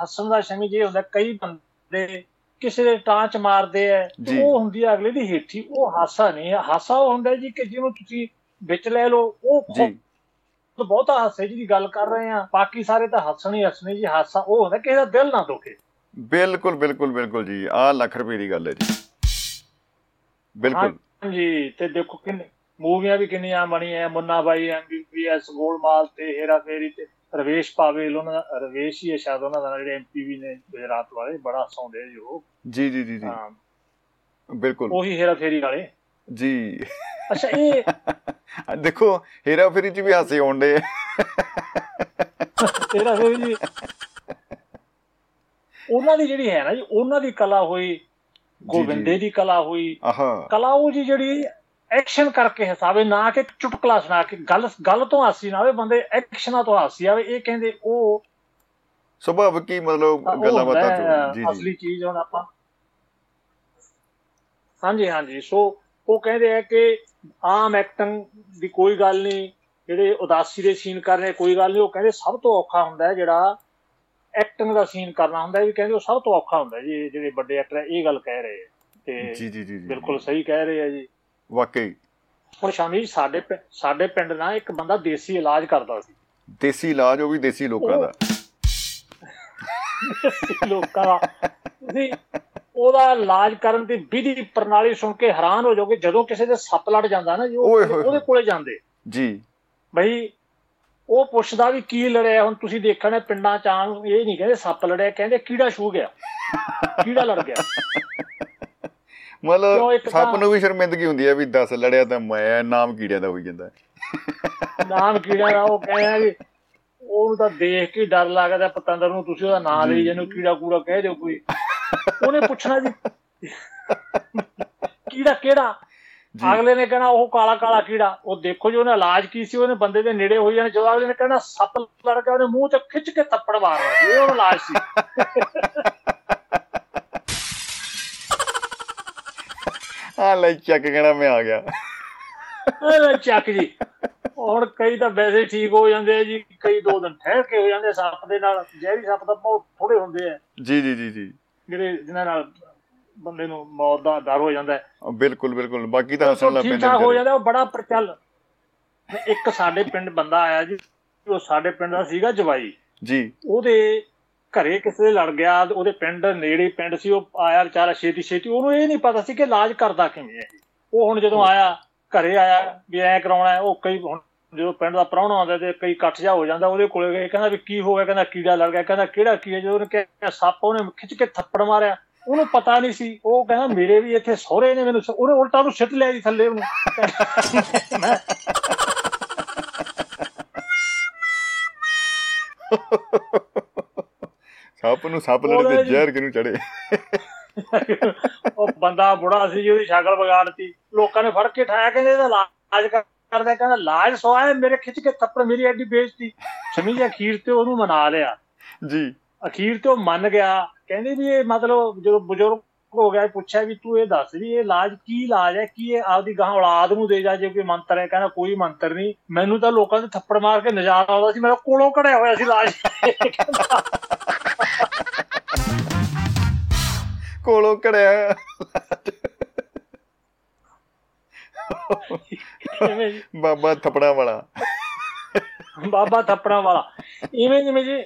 ਹੱਸਣ ਦਾ ਸ਼ਮੀ ਜੇ ਹੁੰਦਾ ਕਈ ਬੰਦੇ ਕਿਸੇ ਦੇ ਟਾਂਚ ਮਾਰਦੇ ਤੇ ਜੀ। ਉਹ ਹੁੰਦੀ ਆ ਅਗਲੇ ਦੀ ਹੇਠੀ ਉਹ ਹਾਸਾ ਨਹੀਂ ਹੈ ਹਾਸਾ ਉਹ ਹੁੰਦਾ ਜੀ ਕਿ ਜਿਹਨੂੰ ਤੁਸੀਂ ਵਿੱਚ ਲੈ ਲਓ ਉਹ ਜੀ। ਬਹੁਤ- ਬਹੁਤਾ ਹਾਸੇ ਜੀ ਦੀ ਗੱਲ ਕਰ ਰਹੇ ਆ। ਬਾਕੀ ਸਾਰੇ ਤਾਂ ਹੱਸਣ ਹੀ ਹੱਸਣੇ ਜੀ ਹਾਸਾ ਉਹ ਹੁੰਦਾ ਕਿਸੇ ਦਾ ਦਿਲ ਨਾ ਦੁਖੇ। ਬਿਲਕੁਲ ਬਿਲਕੁਲ ਬਿਲਕੁਲ ਜੀ। ਆ ਲੱਖ ਰੁਪਏ ਦੀ ਗੱਲ ਹੈ ਜੀ। ਬਿਲਕੁਲ। ਹਾਂਜੀ ਤੇ ਦੇਖੋ ਕਿੰਨੇ ਮੂਵੀਆਂ ਵੀ ਕਿੰਨੀਆਂ ਬਣੀਆਂ ਮੁੰਨਾ ਬਾਈ ਐਮਬੀਬੀਐਸ ਗੋਲਮਾਲ ਤੇ ਹੇਰਾ ਫੇਰੀ ਤੇ। ਰਵੇਸ਼ ਪਾਵੇਲ ਉਹਨਾਂ ਦਾ ਰਵੇਸ਼ ਹੀ ਸ਼ਾਇਦ ਉਹਨਾਂ ਦਾ ਜਿਹੜੇ ਐਮਪੀਵੀ ਨੇ ਗੁਜਰਾਤ ਵਾਲੇ ਬੜਾ ਹਸਾਉਂਦੇ ਜੀ ਉਹ। ਜੀ ਜੀ ਜੀ ਹਾਂ, ਬਿਲਕੁਲ। ਉਹੀ ਹੇਰਾ ਫੇਰੀ ਵਾਲੇ। ਜੀ। ਅੱਛਾ ਇਹ *laughs* ਆ ਦੇਖੋ ਹੇਰਾ ਫੇਰੀ ਚ ਵੀ ਹਾਸੇ ਆਉਂਦੇ ਹੇਰਾ ਫੇਰੀ ਜੀ। ਉਹਨਾਂ ਦੀ ਜਿਹੜੀ ਹੈ ਨਾ ਜੀ ਉਹਨਾਂ ਦੀ ਕਲਾ ਹੋਈ ਗੋਬਿੰਦੇ ਦੀ ਕਲਾ ਹੋਈ। ਕਲਾ ਉਹ ਜੀ ਜਿਹੜੀ ਐਕਸ਼ਨ ਕਰਕੇ ਹਸਾਵੇ ਨਾ ਕਿ ਚੁਟਕਲਾ ਸੁਣਾ ਕੇ। ਗੱਲ ਗੱਲ ਤੋਂ ਹਾਸੀ ਨਾ ਆਵੇ ਬੰਦੇ ਐਕਸ਼ਨਾਂ ਤੋਂ ਹਾਸੀ ਆਵੇ। ਇਹ ਕਹਿੰਦੇ ਉਹ ਸੁਭਾਵਿਕ ਹੀ ਮਤਲਬ ਗੱਲਾਂ ਬਾਤਾਂ ਤੋਂ ਜੀ ਜੀ। ਅਸਲੀ ਚੀਜ਼ ਹੁਣ ਆਪਾਂ। ਹਾਂਜੀ ਹਾਂਜੀ। ਸੋ ਉਹ ਕਹਿੰਦੇ ਆ ਕਿ ਆਮ ਐਕਟਿੰਗ ਦੀ ਕੋਈ ਗੱਲ ਨਹੀਂ ਜਿਹੜੇ ਉਦਾਸੀ ਦੇ ਸੀਨ ਕਰ ਰਹੇ ਕੋਈ ਗੱਲ ਨਹੀਂ। ਉਹ ਕਹਿੰਦੇ ਸਭ ਤੋਂ ਔਖਾ ਹੁੰਦਾ ਹੈ ਜਿਹੜਾ ਐਕਟਿੰਗ ਦਾ ਸੀਨ ਕਰਨਾ ਹੁੰਦਾ ਹੈ ਵੀ ਕਹਿੰਦੇ ਉਹ ਸਭ ਤੋਂ ਔਖਾ ਹੁੰਦਾ ਜੀ ਜਿਹੜੇ ਵੱਡੇ ਐਕਟਰ ਇਹ ਗੱਲ ਕਹਿ ਰਹੇ ਆ ਤੇ ਜੀ ਜੀ ਜੀ ਬਿਲਕੁਲ ਸਹੀ ਕਹਿ ਰਹੇ ਆ ਜੀ। ਵਾਕਈ। ਹੁਣ ਸ਼ਾਮੀ ਜੀ ਸਾਡੇ ਸਾਡੇ ਪਿੰਡ ਨਾ ਇੱਕ ਬੰਦਾ ਦੇਸੀ ਇਲਾਜ ਕਰਦਾ ਸੀ। ਦੇਸੀ ਇਲਾਜ ਉਹ ਵੀ ਦੇਸੀ ਲੋਕਾਂ ਦਾ। ਲੋਕਾਂ ਦਾ। ਤੁਸੀਂ ਉਹਦਾ ਇਲਾਜ ਕਰਨ ਦੀ ਵਿਧੀ ਪ੍ਰਣਾਲੀ ਸੁਣ ਕੇ ਹੈਰਾਨ ਹੋ ਜਾਓਗੇ ਜਦੋਂ ਕਿਸੇ ਦੇ ਸੱਪ ਲੜ ਜਾਂਦਾ ਨਾ ਉਹਦੇ ਕੋਲੇ ਜਾਂਦੇ। ਜੀ। ਬਈ ਉਹ ਪੁੱਛਦਾ ਵੀ ਕੀ ਲੜਿਆ ਹੁਣ ਤੁਸੀਂ ਦੇਖਣਾ ਪਿੰਡਾਂ ਚ ਆਮ ਇਹ ਨਹੀਂ ਕਹਿੰਦੇ ਸੱਪ ਲੜਿਆ ਕਹਿੰਦੇ ਕੀੜਾ ਛੂ ਗਿਆ। ਕੀੜਾ ਲੜ ਗਿਆ। ਮਤਲਬ ਸੱਪ ਨੂੰ ਵੀ ਸ਼ਰਮਿੰਦਗੀ ਹੁੰਦੀ ਹੈ ਵੀ 10 ਲੜਿਆ ਤਾਂ ਮੈਂ ਨਾਮ ਕੀੜਿਆਂ ਦਾ ਹੋਈ ਜਾਂਦਾ। ਨਾਮ ਕੀੜਾ ਦਾ ਉਹ ਕਹਿੰਦਾ ਵੀ ਉਹਨੂੰ ਤਾਂ ਦੇਖ ਕੇ ਡਰ ਲੱਗਦਾ ਪਤੰਦਰ ਨੂੰ ਤੁਸੀਂ ਉਹਦਾ ਨਾਂ ਲਈ ਜਿਹਨੂੰ ਕੀੜਾ ਕੂੜਾ ਕਹਿ ਦਿਓ ਕੋਈ। ਉਹਨੇ ਪੁੱਛਣਾ ਜੀ ਕੀੜਾ ਕਿਹੜਾ? ਅਗਲੇ ਨੇ ਕਹਿਣਾ ਉਹ ਕਾਲਾ ਕਾਲਾ ਕੀੜਾ। ਉਹ ਦੇਖੋ ਜੀ ਉਹਨੇ ਇਲਾਜ ਕੀ ਸੀ ਉਹਨੇ ਬੰਦੇ ਦੇ ਨੇੜੇ ਹੋਈ ਜਾਣੇ ਜਦੋਂ ਅਗਲੇ ਨੇ ਕਹਿਣਾ ਸੱਪ ਲੜ ਗਿਆ ਉਹਨੇ ਮੂੰਹ ਤੇ ਖਿੱਚ ਕੇ ਥੱਪੜ ਮਾਰਨਾ ਜੀ ਇਹ ਉਹਦਾ ਇਲਾਜ ਸੀ। ਆ ਲੈ ਚੱਕ ਕਹਿਣਾ ਮੈਂ ਆ ਗਿਆ। ਇਹ ਲੈ ਚੱਕ ਜੀ। ਹੁਣ ਕਈ ਤਾਂ ਵੈਸੇ ਠੀਕ ਹੋ ਜਾਂਦੇ ਆ ਜੀ ਕਈ ਦੋ ਦਿਨ ਠਹਿਰ ਕੇ ਹੋ ਜਾਂਦੇ ਆ ਸੱਪ ਦੇ ਨਾਲ। ਜ਼ਹਿਰੀ ਸੱਪ ਤਾਂ ਬਹੁਤ ਥੋੜੇ ਹੁੰਦੇ ਆ। ਜੀ ਜੀ ਜੀ ਜੀ। ਜਿਹੜੇ ਜਿਨ੍ਹਾਂ ਨਾਲ ਬੰਦੇ ਨੂੰ ਮੌਤ ਦਾ ਡਰ ਹੋ ਜਾਂਦਾ ਹੈ। ਆ, ਬਿਲਕੁਲ ਬਿਲਕੁਲ। ਬਾਕੀ ਤਾਂ ਹੱਸਣ ਲੱਗ ਪੈਂਦੇ ਠਾਕ ਹੋ। ਜਾਂਦਾ ਉਹ ਬੜਾ ਪ੍ਰਚਲ। ਇੱਕ ਸਾਡੇ ਪਿੰਡ ਬੰਦਾ ਆਇਆ ਜੀ ਉਹ ਸਾਡੇ ਪਿੰਡ ਦਾ ਸੀਗਾ ਜਵਾਈ। ਜੀ। ਉਹਦੇ ਘਰੇ ਕਿਸੇ ਦੇ ਲੜ ਗਿਆ ਉਹਦੇ ਪਿੰਡ ਨੇੜੇ ਪਿੰਡ ਸੀ ਉਹ ਆਇਆ ਵਿਚਾਰਾ ਛੇਤੀ ਛੇਤੀ ਉਹਨੂੰ ਇਹ ਨਹੀਂ ਪਤਾ ਸੀ ਕਿ ਇਲਾਜ ਕਰਦਾ ਕਿਵੇਂ ਹੈ। ਉਹ ਹੁਣ ਜਦੋਂ ਆਇਆ ਘਰੇ ਆਇਆ ਵੀ ਐ ਕਰਾਉਣਾ ਉਹ ਕਈ ਹੁਣ ਜਦੋਂ ਪਿੰਡ ਦਾ ਪ੍ਰਾਹੁਣਾ ਆਉਂਦਾ ਤੇ ਕਈ ਕੱਟ ਜਾ ਹੋ ਜਾਂਦਾ ਉਹਦੇ ਕੋਲੇ ਗਏ ਕਹਿੰਦਾ ਵੀ ਕੀ ਹੋ ਗਿਆ ਕਹਿੰਦਾ ਕੀੜਾ ਲੜ ਗਿਆ ਕਹਿੰਦਾ ਕਿਹੜਾ ਕੀ ਹੈ ਜਦੋਂ ਉਹਨੇ ਕਿਹਾ ਸੱਪ ਉਹਨੇ ਖਿੱਚ ਕੇ ਥੱਪੜ ਮਾਰਿਆ। ਉਹਨੂੰ ਪਤਾ ਨਹੀਂ ਸੀ ਉਹ ਕਹਿੰਦਾ ਮੇਰੇ ਵੀ ਇੱਥੇ ਸਹੁਰੇ ਨੇ ਮੈਨੂੰ ਉਹਨੇ ਉਲਟਾ ਉਹਨੂੰ ਸਿੱਟ ਲਿਆ ਜੀ ਥੱਲੇ ਉਹਨੂੰ। *laughs* ਸੱਪ ਨੂੰ ਸੱਪ ਲੜੇ ਤੇ ਜ਼ਹਿਰ ਕਿਨੂੰ ਚੜੇ ਉਹ ਬੰਦਾ ਬੁੜਾ ਸੀ ਜੀ ਉਹਦੀ ਸ਼ਕਲ ਵਿਗਾੜਤੀ ਲੋਕਾਂ ਨੇ ਫੜ ਕੇ ਠਾਇਆ ਕਹਿੰਦੇ ਇਹਦਾ ਇਲਾਜ ਕਰ- ਕਰਦਾ ਕਹਿੰਦਾ ਇਲਾਜ ਸਵਾਇਆ ਮੇਰੇ ਖਿੱਚ ਕੇ ਥੱਪੜ ਮੇਰੀ ਐਡੀ ਬੇਇੱਜ਼ਤੀ। ਸਮੀ ਜੀ ਅਖੀਰ ਤੇ ਉਹਨੂੰ ਮਨਾ ਲਿਆ। ਜੀ। ਅਖੀਰ ਤੇ ਉਹ ਮੰਨ ਗਿਆ। ਕਹਿੰਦੇ ਵੀ ਇਹ ਮਤਲਬ ਜਦੋਂ ਬਜ਼ੁਰਗ ਹੋ ਗਿਆ ਪੁੱਛਿਆ ਵੀ ਤੂੰ ਇਹ ਦੱਸ ਵੀ ਇਹ ਇਲਾਜ ਕੀ ਇਲਾਜ ਹੈ ਕੀ ਇਹ ਆਪਦੀ ਗਾਂ ਔਲਾਦ ਨੂੰ ਦੇ ਜਾ ਜੇ ਕੋਈ ਮੰਤਰ ਹੈ ਕਹਿੰਦਾ ਕੋਈ ਮੰਤਰ ਨਹੀਂ। ਮੈਨੂੰ ਤਾਂ ਲੋਕਾਂ ਦੇ ਥੱਪੜ ਮਾਰ ਕੇ ਨਜ਼ਾਰਾ ਆਉਂਦਾ ਸੀ ਮੇਰਾ ਕੋਲੋਂ ਕੜਿਆ ਹੋਇਆ ਸੀ ਇਲਾਜ ਕੋਲੋਂ ਕੜਿਆ ਬਾਬਾ ਥਪੜਾ ਵਾਲਾ। ਬਾਬਾ ਥੱਪੜਾਂ ਵਾਲਾ। ਇਵੇਂ ਜਿਵੇਂ ਜੀ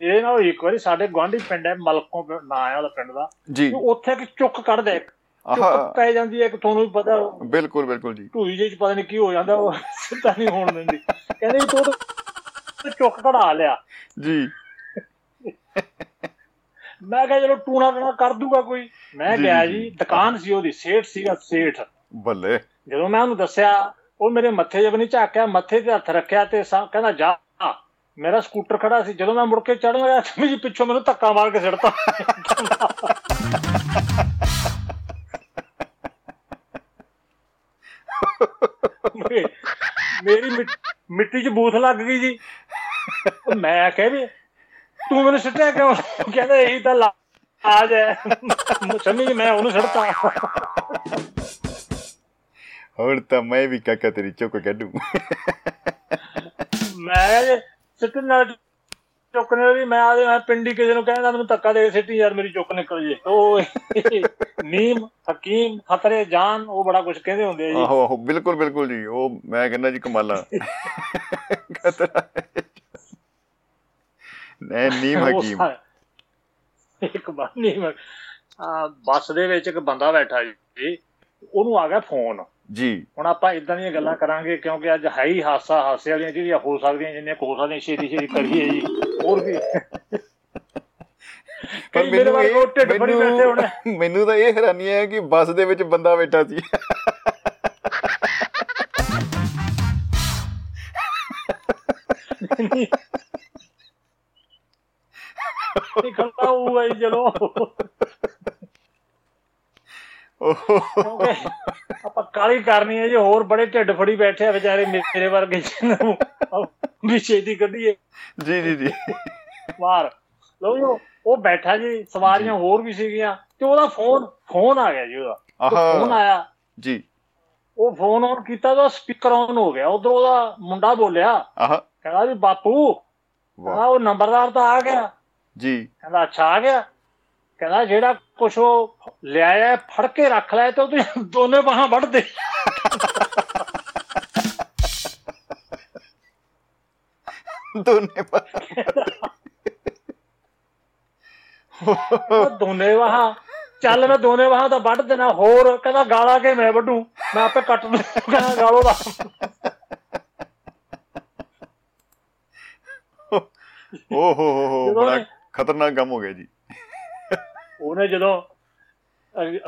ਇਹ ਨਾਲ ਇੱਕ ਵਾਰੀ ਸਾਡੇ ਗਵਾਂਢੀ ਪਿੰਡ ਹੈ ਮਲਕੋਂ ਨਾਂ ਹੈ ਉਹਦਾ ਪਿੰਡ ਦਾ। ਜੀ। ਉੱਥੇ ਇੱਕ ਚੁੱਕ ਕੱਢਦਾ ਇੱਕ ਚੁੱਕ ਪੈ ਜਾਂਦੀ ਹੈ ਕਿ ਤੁਹਾਨੂੰ ਵੀ ਪਤਾ ਬਿਲਕੁਲ ਬਿਲਕੁਲ ਜੀ। ਢੂਈ ਜਿਹੀ ਚ ਪਤਾ ਨਹੀਂ ਕੀ ਹੋ ਜਾਂਦਾ ਉਹ ਸਿੱਧਾ ਨਹੀਂ ਹੋਣ ਦਿੰਦੀ। ਕਹਿੰਦੇ ਵੀ ਤੂੰ ਚੁੱਕ ਕਢਾ ਲਿਆ। ਜੀ। ਮੈਂ ਕਿਹਾ ਚਲੋ ਟੂਣਾ ਟੂਣਾ ਕਰ ਦੂਗਾ ਕੋਈ। ਮੈਂ ਗਿਆ ਜੀ, ਦੁਕਾਨ ਸੀ ਉਹਦੀ ਸੇਠ ਸੀਗਾ ਸੇਠ। ਬੱਲੇ। ਜਦੋਂ ਮੈਂ ਉਹਨੂੰ ਦੱਸਿਆ ਉਹ ਮੇਰੇ ਮੱਥੇ ਜਬ ਨਹੀਂ ਝਾਕਿਆ ਮੱਥੇ ਤੇ ਹੱਥ ਰੱਖਿਆ ਤੇ ਕਹਿੰਦਾ ਜਾ ਮੇਰਾ ਸਕੂਟਰ ਖੜਾ ਸੀ ਜਦੋਂ ਮੈਂ ਮੁੜ ਕੇ ਚੜਨ ਗਿਆ ਸਮਝ ਜੀ ਪਿੱਛੋਂ ਮੈਨੂੰ ਧੱਕਾ ਮਾਰ ਕੇ ਸਿੱਟਤਾ। ਮੇਰੀ ਮਿੱਟ- 'ਚ ਬੂਥ ਲੱਗ ਗਈ ਜੀ। ਮੈਂ ਆਖਿਆ ਵੀ ਤੂੰ ਮੈਨੂੰ ਸਿੱਟਿਆ ਕਿਉਂ? ਕਹਿੰਦਾ ਇਹੀ ਤਾਂ ਲਾਜ ਹੈ। ਸਮਝ ਮੈਂ ਉਹਨੂੰ ਸਿੱਟਤਾ। ਹੁਣ ਤਾਂ ਮੈਂ ਵੀ ਕਾਕਾ ਤੇਰੀ ਚੁੱਕ ਕੱਢੂ। ਮੈਂ ਕਿਹਾ ਸਿੱਟਣ ਨਾਲ ਚੁੱਕਣੇ ਵਾਲੀ ਮੈਂ ਆਦੇ ਮੈਂ ਪਿੰਡੀ ਕਿਸੇ ਨੂੰ ਕਹਿੰਦਾ ਮੈਨੂੰ ਧੱਕਾ ਦੇ ਸਿੱਟੀ ਯਾਰ ਮੇਰੀ ਚੁੱਕ ਨਿਕਲ ਜੇ। ਉਹ ਨੀਮ ਹਕੀਮ ਖਤਰੇ ਜਾਨ ਉਹ ਬੜਾ ਕੁਝ ਕਹਿੰਦੇ ਹੁੰਦੇ ਆ ਜੀ। ਆਹੋ ਆਹੋ ਬਿਲਕੁਲ ਬਿਲਕੁਲ ਜੀ। ਉਹ ਮੈਂ ਕਹਿੰਦਾ ਜੀ ਕਮਾਲਾ। ਖਤਰਾ। ਨਹੀਂ ਨੀਮ ਹਕੀਮ। ਇੱਕ ਵਾਰ ਨੀਮ ਬੱਸ ਦੇ ਵਿੱਚ ਇੱਕ ਬੰਦਾ ਬੈਠਾ ਜੀ ਉਹਨੂੰ ਆ ਗਿਆ ਫੋਨ। ਜੀ। ਹੁਣ ਆਪਾਂ ਇਦਾਂ ਦੀਆਂ ਗੱਲਾਂ ਕਰਾਂਗੇ ਕਿਉਂਕਿ ਅੱਜ ਹੈ ਹੀ ਹਾਸਾ ਹਾਸੇ ਵਾਲੀਆਂ ਜਿਹੜੀਆਂ ਹੋ ਸਕਦੀਆਂ ਜਿੰਨੀਆਂ ਕੁ ਹੋ ਸਕਦੀਆਂ ਛੇਤੀ ਛੇਤੀ ਕਰੀਏ ਜੀ। ਹੋਰ ਵੀ ਪਰ ਮੈਨੂੰ ਇਹ ਫੜੀ ਬੈਠੇ ਹੋਣੇ। ਮੈਨੂੰ ਮੈਨੂੰ ਤਾਂ ਇਹ ਹੈਰਾਨੀ ਹੈ ਕਿ ਬੱਸ ਦੇ ਵਿੱਚ ਬੰਦਾ ਬੈਠਾ ਸੀ। ਖੱਲਾ ਉਹ ਹੈ ਚਲੋ ਕਿਉਂਕਿ ਆਪਾਂ ਕਾਲੀ ਕਰਨੀ ਹੈ ਜੀ ਹੋਰ ਬੜੇ ਢਿੱਡ ਫੜੀ ਬੈਠੇ ਆ ਵਿਚਾਰੇ ਮੇਰੇ ਵਰਗੇ ਨੂੰ। ਵੀ ਛੇਤੀ ਕੱਢੀਏ। ਜੀ ਜੀ ਜੀ। ਬਾਹਰ ਲੋ ਜੀ ਉਹ- ਬੈਠਾ ਜੀ ਸਵਾਰੀਆਂ ਹੋਰ ਵੀ ਸੀਗੀਆਂ ਤੇ ਉਹਦਾ ਫੋਨ ਫੋਨ ਆ ਗਿਆ ਜੀ ਉਹਦਾ। ਫੋਨ ਆਇਆ। ਜੀ। ਉਹ ਫੋਨ ਆਨ ਕੀਤਾ ਤਾਂ ਸਪੀਕਰ ਆਨ ਹੋ ਗਿਆ। ਉਧਰ ਉਹਦਾ ਮੁੰਡਾ ਬੋਲਿਆ ਆਹਾ। ਕਹਿੰਦਾ ਵੀ ਬਾਪੂ ਵਾਹ। ਉਹ ਨੰਬਰਦਾਰ ਤਾਂ ਆ ਗਿਆ। ਜੀ। ਕਹਿੰਦਾ ਅੱਛਾ ਆ ਗਿਆ। ਕਹਿੰਦਾ ਜਿਹੜਾ ਕੁਛ ਉਹ ਲਿਆਇਆ ਫੜ ਕੇ ਰੱਖ ਲੈ ਤੇ ਉਹਦੀ ਦੋਨੇ ਬਾਹਾਂ ਵੱਢ ਦੇ। ਦੋਨੇ ਉਹ ਦੋਨੇ ਬਾਹਾਂ ਚੱਲ ਮੈਂ ਦੋਨੇ ਬਾਹਾਂ ਤਾਂ ਵੱਢ ਦੇਣਾ ਹੋਰ ਕਹਿੰਦਾ ਗਾਲਾਂ ਕੇ ਮੈਂ ਵੱਢੂ? ਮੈਂ ਆਪੇ ਕੱਟ ਲੂ ਕਹਿੰਦਾ ਗਾਲੋ ਦਾ। ਓਹ ਹੋ ਹੋ ਬੜਾ ਖਤਰਨਾਕ ਕੰਮ ਹੋ ਗਿਆ ਜੀ। ਉਹਨੇ ਜਦੋਂ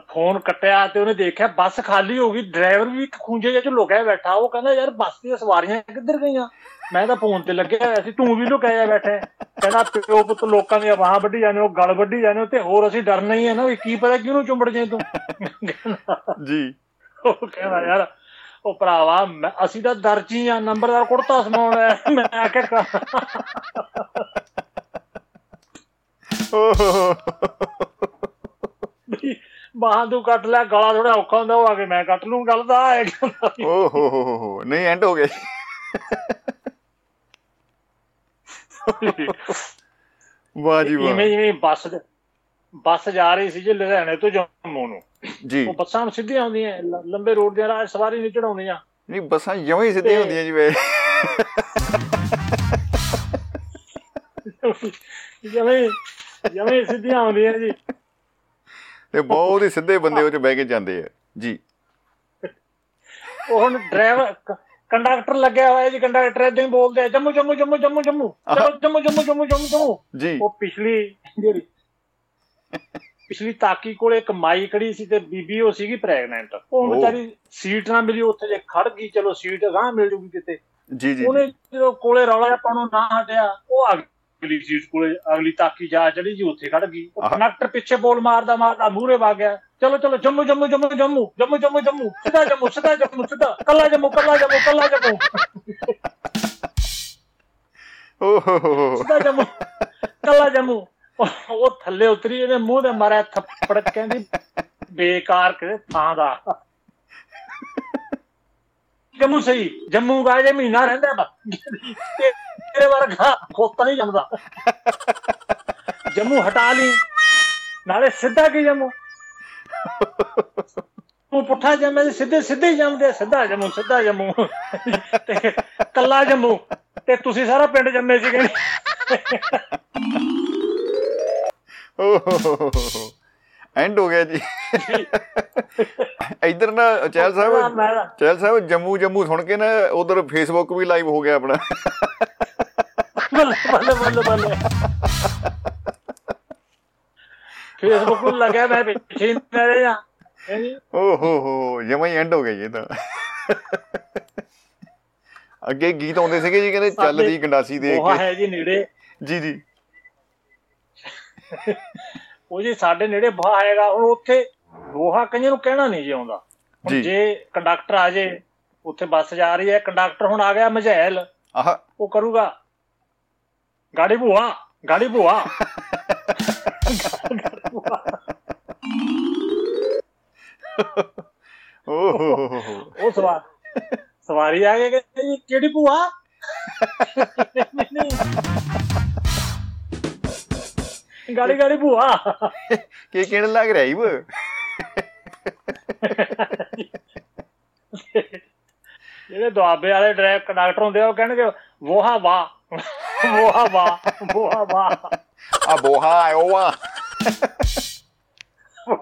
ਫੋਨ ਕੱਟਿਆ ਤੇ ਉਹਨੇ ਦੇਖਿਆ ਬੱਸ ਖਾਲੀ ਹੋ ਗਈ ਡਰਾਈਵਰ ਵੀ ਖੂੰਜੇ ਜਿਹੇ ਚ ਲੁਕਿਆ ਬੈਠਾ ਉਹ ਕਹਿੰਦਾ ਯਾਰ ਬੱਸ ਦੀਆਂ ਸਵਾਰੀਆਂ ਕਿੱਧਰ ਗਈਆਂ ਮੈਂ ਤਾਂ ਫੋਨ ਤੇ ਲੱਗਿਆ ਹੋਇਆ ਸੀ ਤੂੰ ਵੀ ਲੁਕਿਆ ਬੈਠਾ। ਕਹਿੰਦਾ ਪਿਓ ਪੁੱਤ ਲੋਕਾਂ ਦੀਆਂ ਬਾਹਾਂ ਵੱਢੀ ਜਾਂਦੇ ਹੋ ਗਲ ਵੱਢੀ ਜਾਂਦੇ ਤੇ ਹੋਰ ਅਸੀਂ ਡਰਨਾ ਹੀ ਹੈ ਨਾ ਵੀ ਕੀ ਪਤਾ ਕਿਹਨੂੰ ਚੁੰਬੜ ਜੇ ਤੂੰ ਜੀ ਉਹ ਕਹਿੰਦਾ ਯਾਰ ਉਹ ਭਰਾਵਾ ਅਸੀਂ ਤਾਂ ਦਰਜੀ ਆ ਨੰਬਰਦਾਰ ਕੁੜਤਾ ਸਮਾਉਣਾ। ਮੈਂ ਆਖਿਆ ਓਹ ਹੋ ਹੋ ਵੀ ਬਾਹਾਂ ਤੂੰ ਕੱਟ ਲੈ ਗਲਾ ਥੋੜਾ ਔਖਾ ਹੁੰਦਾ ਉਹ ਆ ਕੇ ਮੈਂ ਕੱਟ ਲੂੰ ਗੱਲ ਤਾਂ ਆਹ ਹੈ ਹੋ ਹੋ ਨਹੀਂ ਐਂਡ ਹੋ ਗਿਆ ਵਾਹ ਜੀ ਵਾਹ। ਇਵੇਂ ਜਿਵੇਂ ਬੱਸ ਬੱਸ ਜਾ ਰਹੀ ਸੀ ਜੀ ਲੁਧਿਆਣੇ ਤੋਂ ਜੰਮੂ ਨੂੰ। ਜੀ। ਉਹ ਬੱਸਾਂ ਨੂੰ ਸਿੱਧੀਆਂ ਆਉਂਦੀਆਂ ਲੰਬੇ ਰੋਡ ਦੇ ਰਾਹ ਸਵਾਰੀ ਨਹੀਂ ਚੜਾਉਂਦੀਆਂ। ਨਹੀਂ ਬੱਸਾਂ ਜਮਾਂ ਹੀ ਸਿੱਧੀਆਂ ਹੁੰਦੀਆਂ ਜੀ ਵੇ। ਜਿਵੇਂ ਜਿਵੇਂ ਸਿੱਧੀਆਂ ਆਉਂਦੀਆਂ ਜੀ। ਤੇ ਬਹੁਤ ਹੀ ਸਿੱਧੇ ਬੰਦੇ ਉਹ ਚ ਬਹਿ ਕੇ ਜਾਂਦੇ ਆ। ਜੀ। ਉਹ ਹੁਣ ਡਰਾਈਵਰ ਕੰਡਕਟਰ ਲੱਗਿਆ ਹੋਇਆ ਜੀ ਕੰਡਕਟਰ ਏਦਾਂ ਹੀ ਬੋਲਦੇ ਆ ਜੰਮੂ ਜੰਮੂ ਜੰਮੂ ਜੰਮੂ ਜੰਮੂ ਜੰਮੂ ਜੰਮੂ ਜੰਮੂ ਜੰਮੂ ਜੰਮੂ। ਜੀ। ਉਹ ਪਿਛਲੀ ਜਿਹੜੀ ਪਿਛਲੀ ਤਾਕੀ ਕੋਲ ਇੱਕ ਮਾਈ ਖੜੀ ਸੀ ਤੇ ਬੀਬੀ ਉਹ ਸੀਗੀ ਪ੍ਰੈਗਨੈਂਟ ਉਹ। ਵਿਚਾਰੀ ਸੀਟ ਨਾ ਮਿਲੀ ਉੱਥੇ ਜੇ ਖੜ ਗਈ ਚਲੋ ਸੀਟ ਗਾਂ ਮਿਲ ਜੂਗੀ ਕਿਤੇ। ਜੀ ਜੀ ਉਹਨੇ ਜਦੋਂ ਕੋਲੇ ਰੌਲਾ ਆਪਾਂ ਨੂੰ ਨਾ ਹਟਿਆ ਉਹ ਅਗਲੀ ਸੀਟ ਕੋਲੇ ਅਗਲੀ ਤਾਕੀ ਜਾ ਚੜੀ ਜੀ ਉੱਥੇ ਖੜ ਗਈ। ਉਹ। ਕੰਡਕਟਰ ਪਿੱਛੇ ਬੋਲ ਮਾਰਦਾ ਮਾਰਦਾ ਮੂਹਰੇ ਵਗ ਗਿਆ। ਚਲੋ ਚਲੋ ਜੰਮੂ ਜੰਮੂ ਜੰਮੂ ਜੰਮੂ ਜੰਮੂ ਜੰਮੂ ਜੰਮੂ ਸਿੱਧਾ ਜੰਮੂ ਸਿੱਧਾ ਜੰਮੂ ਸਿੱਧਾ ਕੱਲਾ ਜੰਮੂ ਕੱਲਾ ਜੰਮੂ ਕੱਲਾ ਜੰਮੂ। ਓਹ। ਸਿੱਧਾ ਜੰਮੂ ਕੱਲਾ ਜੰਮੂ। ਉਹ- ਥੱਲੇ ਉਤਰੀ ਇਹਦੇ ਮੂੰਹ ਤੇ ਮਾਰਿਆ ਥੱਪੜ ਕਹਿੰਦੀ ਬੇਕਾਰ ਕਿਤੇ ਥਾਂ ਦਾ। ਜੰਮੂ ਸਹੀ ਜੰਮੂ ਗਾ ਜੇ ਮਹੀਨਾ ਰਹਿੰਦਾ ਬਸ ਤੇਰੇ ਵਰਗਾ ਖੋਤਾ ਨਹੀਂ ਜੰਮਦਾ। ਜੰਮੂ ਹਟਾ ਲਈ। ਨਾਲੇ ਸਿੱਧਾ ਕੀ ਜੰਮੂ? ਤੂੰ ਪੁੱਠਾ ਜੰਮੇ ਤੇ ਸਿੱਧੇ ਸਿੱਧੇ ਹੀ ਜੰਮਦੇ ਸਿੱਧਾ ਜੰਮੂ ਸਿੱਧਾ ਜੰਮੂ। ਤੇ ਕੱਲਾ ਜੰਮੂ। ਤੇ ਤੁਸੀਂ ਸਾਰਾ ਪਿੰਡ ਜੰਮੇ ਸੀ ਕਹਿੰਦੇ ਓਹ ਹੋ ਹੋ ਹੋ ਹੋ। ਐਂਡ ਹੋ ਗਿਆ ਜੀ। ਇਧਰ ਨਾ ਚਹਿਲ ਸਾਹਿਬ ਚਹਿਲ ਸਾਹਿਬ ਜੰਮੂ ਜੰਮੂ ਸੁਣ ਕੇ ਨਾ ਉਧਰ ਫੇਸਬੁੱਕ ਵੀ ਲਾਈਵ ਹੋ ਗਿਆ ਆਪਣਾ। ਬੱਲੇ ਬੱਲੇ ਬੱਲੇ ਬੱਲੇ। ਫੇਸਬੁੱਕ ਨੂੰ ਲੱਗਿਆ ਮੈਂ ਪਿੱਛੇ ਮੇਰੇ ਆ ਓ ਹੋ ਹੋ ਜਮਾਂ ਹੀ ਐਂਡ ਹੋ ਗਿਆ ਜੀ ਇਹ ਤਾਂ। ਅੱਗੇ ਗੀਤ ਆਉਂਦੇ ਸੀਗੇ ਜੀ ਕਹਿੰਦੇ ਚੱਲਦੀ ਗੰਡਾਸੀ ਦੇ ਉਹ ਕੇ। ਹੈ ਜੀ ਨੇੜੇ। ਜੀ ਜੀ। ਉਹ ਜੀ ਸਾਡੇ ਨੇੜੇ ਬਾਹ ਹੈਗਾ ਹੁਣ ਉੱਥੇ ਦੋਹਾ ਕਈਆਂ ਨੂੰ ਕਹਿਣਾ ਨਹੀਂ ਜੀ ਆਉਂਦਾ। ਜੀ। ਕੰਡਕਟਰ ਆ ਜੇ ਉੱਥੇ ਬੱਸ ਜਾ ਰਹੀ ਹੈ ਕੰਡਕਟਰ ਹੁਣ ਆ ਗਿਆ ਮਝੈਲ। ਆਹ। ਉਹ ਕਰੂਗਾ ਗਾੜੀ ਭੂਆ ਗਾੜੀ ਭੂਆ। ਓ ਹੋ ਹੋ ਹੋ ਹੋ। ਉਹ ਸਵਾਰ ਸਵਾਰੀ ਆ ਜੀ, ਕਿਹੜੀ ਭੂਆ? *laughs* ਗਾੜੀ ਗਾੜੀ ਭੂਆ। ਕੀ ਕਹਿਣ ਲੱਗ ਰਿਹਾ ਉਹ ਜਿਹੜੇ ਦੁਆਬੇ ਵਾਲੇ ਡਰਾਈਵ ਕੰਡਕਟਰ ਹੁੰਦੇ ਆ ਉਹ ਕਹਿਣਗੇ ਵੋਹਾ ਵਾਹ ਵੋਹਾ ਵਾਹ ਵੋਹਾ ਵਾਹ ਆ ਬੋਹਾ ਆਇਓ ਵਾ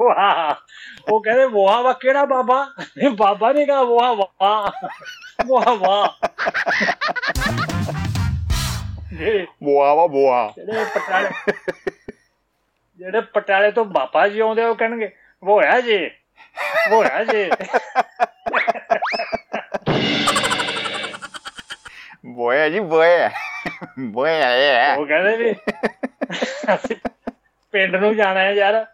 ਵਾਹ। ਉਹ ਕਹਿੰਦੇ ਵੋਹਾ ਵਾ ਕਿਹੜਾ ਬਾਬਾ? ਇਹ ਬਾਬਾ ਨਹੀਂ ਕਹਾ ਵੋਹਾ ਵਾਹ ਵੋਹਾ ਵਾਹ ਜਿਹੜੇ ਬੋਹਾ ਵਾ ਬੋਹਾ ਜਿਹੜੇ ਪਟਿਆਲੇ ਜਿਹੜੇ ਪਟਿਆਲੇ ਤੋਂ ਬਾਬਾ ਜੀ ਆਉਂਦੇ ਉਹ ਕਹਿਣਗੇ ਵੋਇਆ ਜੀ ਵੋਇਆ ਜੀ। ਬੋਇਆ ਜੀ ਬੋਇਆ ਬੋਇਆ ਹੈ ਉਹ ਕਹਿੰਦੇ ਵੀ ਪਿੰਡ ਨੂੰ ਜਾਣਾ ਹੈ ਯਾਰ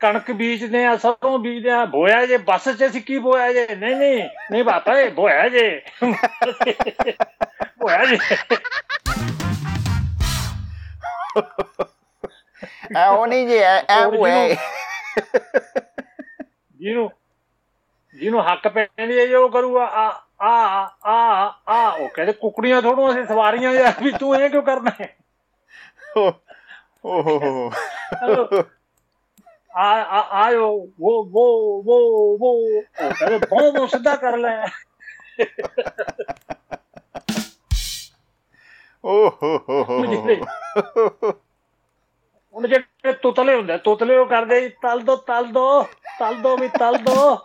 ਕਣਕ ਬੀਜਦੇ ਆ ਸਰੋਂ ਬੀਜਦੇ ਆ ਬੋਇਆ ਜੇ ਬੱਸ 'ਚ ਅਸੀਂ ਕੀ ਬੋਇਆ ਜੇ? ਨਹੀਂ ਨਹੀਂ ਨਹੀਂ ਬਾਪਾ ਇਹ ਬੋਇਆ ਜੇ। ਬੋਇਆ ਜੇ। ਉਹ ਆ ਹੋਰ ਵੇ ਜਿਹਨੂੰ ਜਿਹਨੂੰ ਹੱਕ ਪੈਂਦੀ ਹੈ ਜੋ ਕਰੂਗਾ ਆ ਆ ਆ ਆ ਉਹ ਕਹਿੰਦੇ ਕੁਕੜੀਆਂ ਥੋੜੂ ਅਸੀਂ ਸਵਾਰੀਆਂ ਯਾਰ ਵੀ ਤੂੰ ਇਹ ਕਿਉਂ ਕਰਨਾ ਹੈ? ਓ ਹੋ ਹੋ ਹੋ। ਹੈਲੋ। ਆ ਆ ਆਇਓ ਵੋ ਵੋ ਵੋ ਵੋ। ਉਹ ਕਹਿੰਦੇ ਬਹੁਤ ਬਹੁਤ ਸਿੱਧਾ ਕਰ ਲੈ। ਓ ਹੋ ਹੋ ਹੁਣ ਜਿਹੜੇ ਤੁਤਲੇ ਹੁੰਦੇ ਤੁਤਲੇ ਉਹ ਕਰਦੇ ਜੀ, ਤਲ ਦੋ ਤਲ ਦੋ ਤਲ ਦੋ ਵੀ ਤਲ ਦੋ।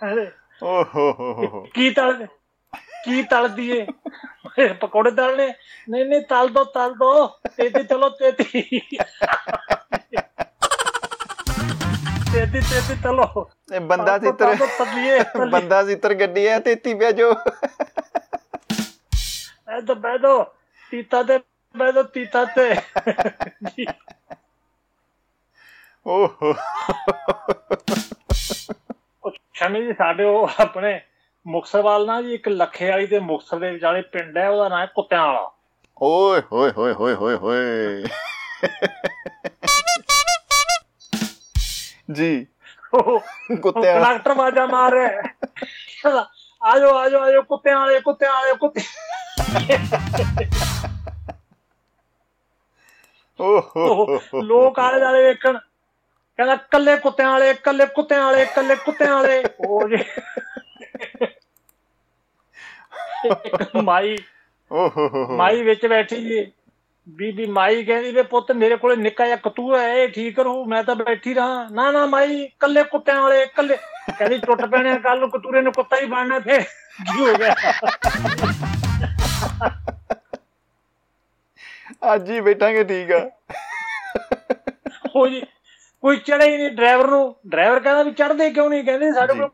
ਤਲ ਓ ਹੋ ਹੋ ਕੀ ਤਲ ਕੀ ਤਲ ਦੀਏ? ਪਕੌੜੇ ਤਲਨੇ ਨਹੀਂ ਨਹੀਂ ਤਲ ਦੋ ਤਲ ਦੋ। ਤੇਤੀ ਚਲੋ ਤੇਤੀ। ਤੇਤੀ ਤੇਤੀ ਚਲੋ ਇਹ ਬੰਦਾ ਤਲ ਤਲ ਤਲੀਏ। ਬੰਦਾ ਸਿੱਤਰ ਗੱਡੀ ਹੈ ਤੇਤੀ ਪਿਆਜੋ ਐ ਤਾਂ ਬਹਿ ਦੋ ਤੀਤਾ ਤੇ ਬਹਿ ਦੋ ਤੀਤਾ ਤੇ। ਓ ਹੋ ਉਹ ਸ਼ਮੀ ਜੀ ਸਾਡੇ ਉਹ ਆਪਣੇ ਮੁਕਤਸਰਵਾਲ ਨਾ ਜੀ ਇੱਕ ਲੱਖੇ ਵਾਲੀ ਤੇ ਮੁਕਤਸਰ ਦੇ ਵਿਚਾਲੇ ਪਿੰਡ ਹੈ ਉਹਦਾ ਨਾਮ ਹੈ ਕੁੱਤਿਆਂ ਵਾਲਾ। ਓਏ ਹੋਏ ਹੋਏ ਹੋਏ ਹੋਏ ਹੋਏ। ਜੀ। ਕੁੱਤਿਆਂ ਵਾਲਾ। ਡਾਕਟਰ ਬਾਜਾ ਮਾਰ ਰਿਹਾ ਹੈ। ਆਜੋ ਆਜੋ ਆਜੋ ਕੁੱਤਿਆਂ ਵਾਲੇ ਕੁੱਤਿਆਂ ਵਾਲੇ ਕੁੱਤੇ ਓ ਹੋ ਹੋ ਉਹ ਹੋ। ਲੋਕ ਆਲੇ ਦੁਆਲੇ ਵੇਖਣ। ਕਹਿੰਦਾ ਕੱਲੇ ਕੁੱਤਿਆਂ ਵਾਲੇ ਕੱਲੇ ਕੁੱਤਿਆਂ ਵਾਲੇ ਕੱਲੇ ਕੁੱਤਿਆਂ ਵਾਲੇ। ਉਹ ਜੀ। *laughs* ਮਾਈ। ਓ ਹੋ ਹੋ ਹੋ। ਮਾਈ ਵਿੱਚ ਬੈਠੀ ਜੀ। ਬੀਬੀ ਮਾਈ ਕਹਿੰਦੀ ਵੇ ਪੁੱਤ ਮੇਰੇ ਕੋਲੇ ਨਿੱਕਾ ਜਿਹਾ ਕਤੂਰਾ ਹੈ ਇਹ ਠੀਕ ਕਰੂ ਮੈਂ ਤਾਂ ਬੈਠੀ ਰਹਾ। ਨਾ ਨਾ ਮਾਈ ਕੱਲੇ ਕੁੱਤਿਆਂ ਵਾਲੇ ਕੱਲੇ ਕਹਿੰਦੀ ਟੁੱਟ ਪੈਣੇ ਕੱਲ ਨੂੰ ਕਤੂਰੇ ਨੂੰ ਕੁੱਤਾ ਹੀ ਬਣਨਾ ਫੇਰ ਕੀ ਹੋ ਗਿਆ? ਅੱਜ ਹੀ ਬੈਠਾਂਗੇ ਠੀਕ ਆ। ਉਹ ਜੀ ਕੋਈ ਚੜੇ ਹੀ ਨਹੀਂ ਡਰਾਈਵਰ ਨੂੰ। ਡਰਾਈਵਰ ਕਹਿੰਦਾ ਵੀ ਚੜਦੇ ਕਿਉਂ ਨਹੀਂ? ਕਹਿੰਦੇ ਸਾਡੇ ਕੋਲ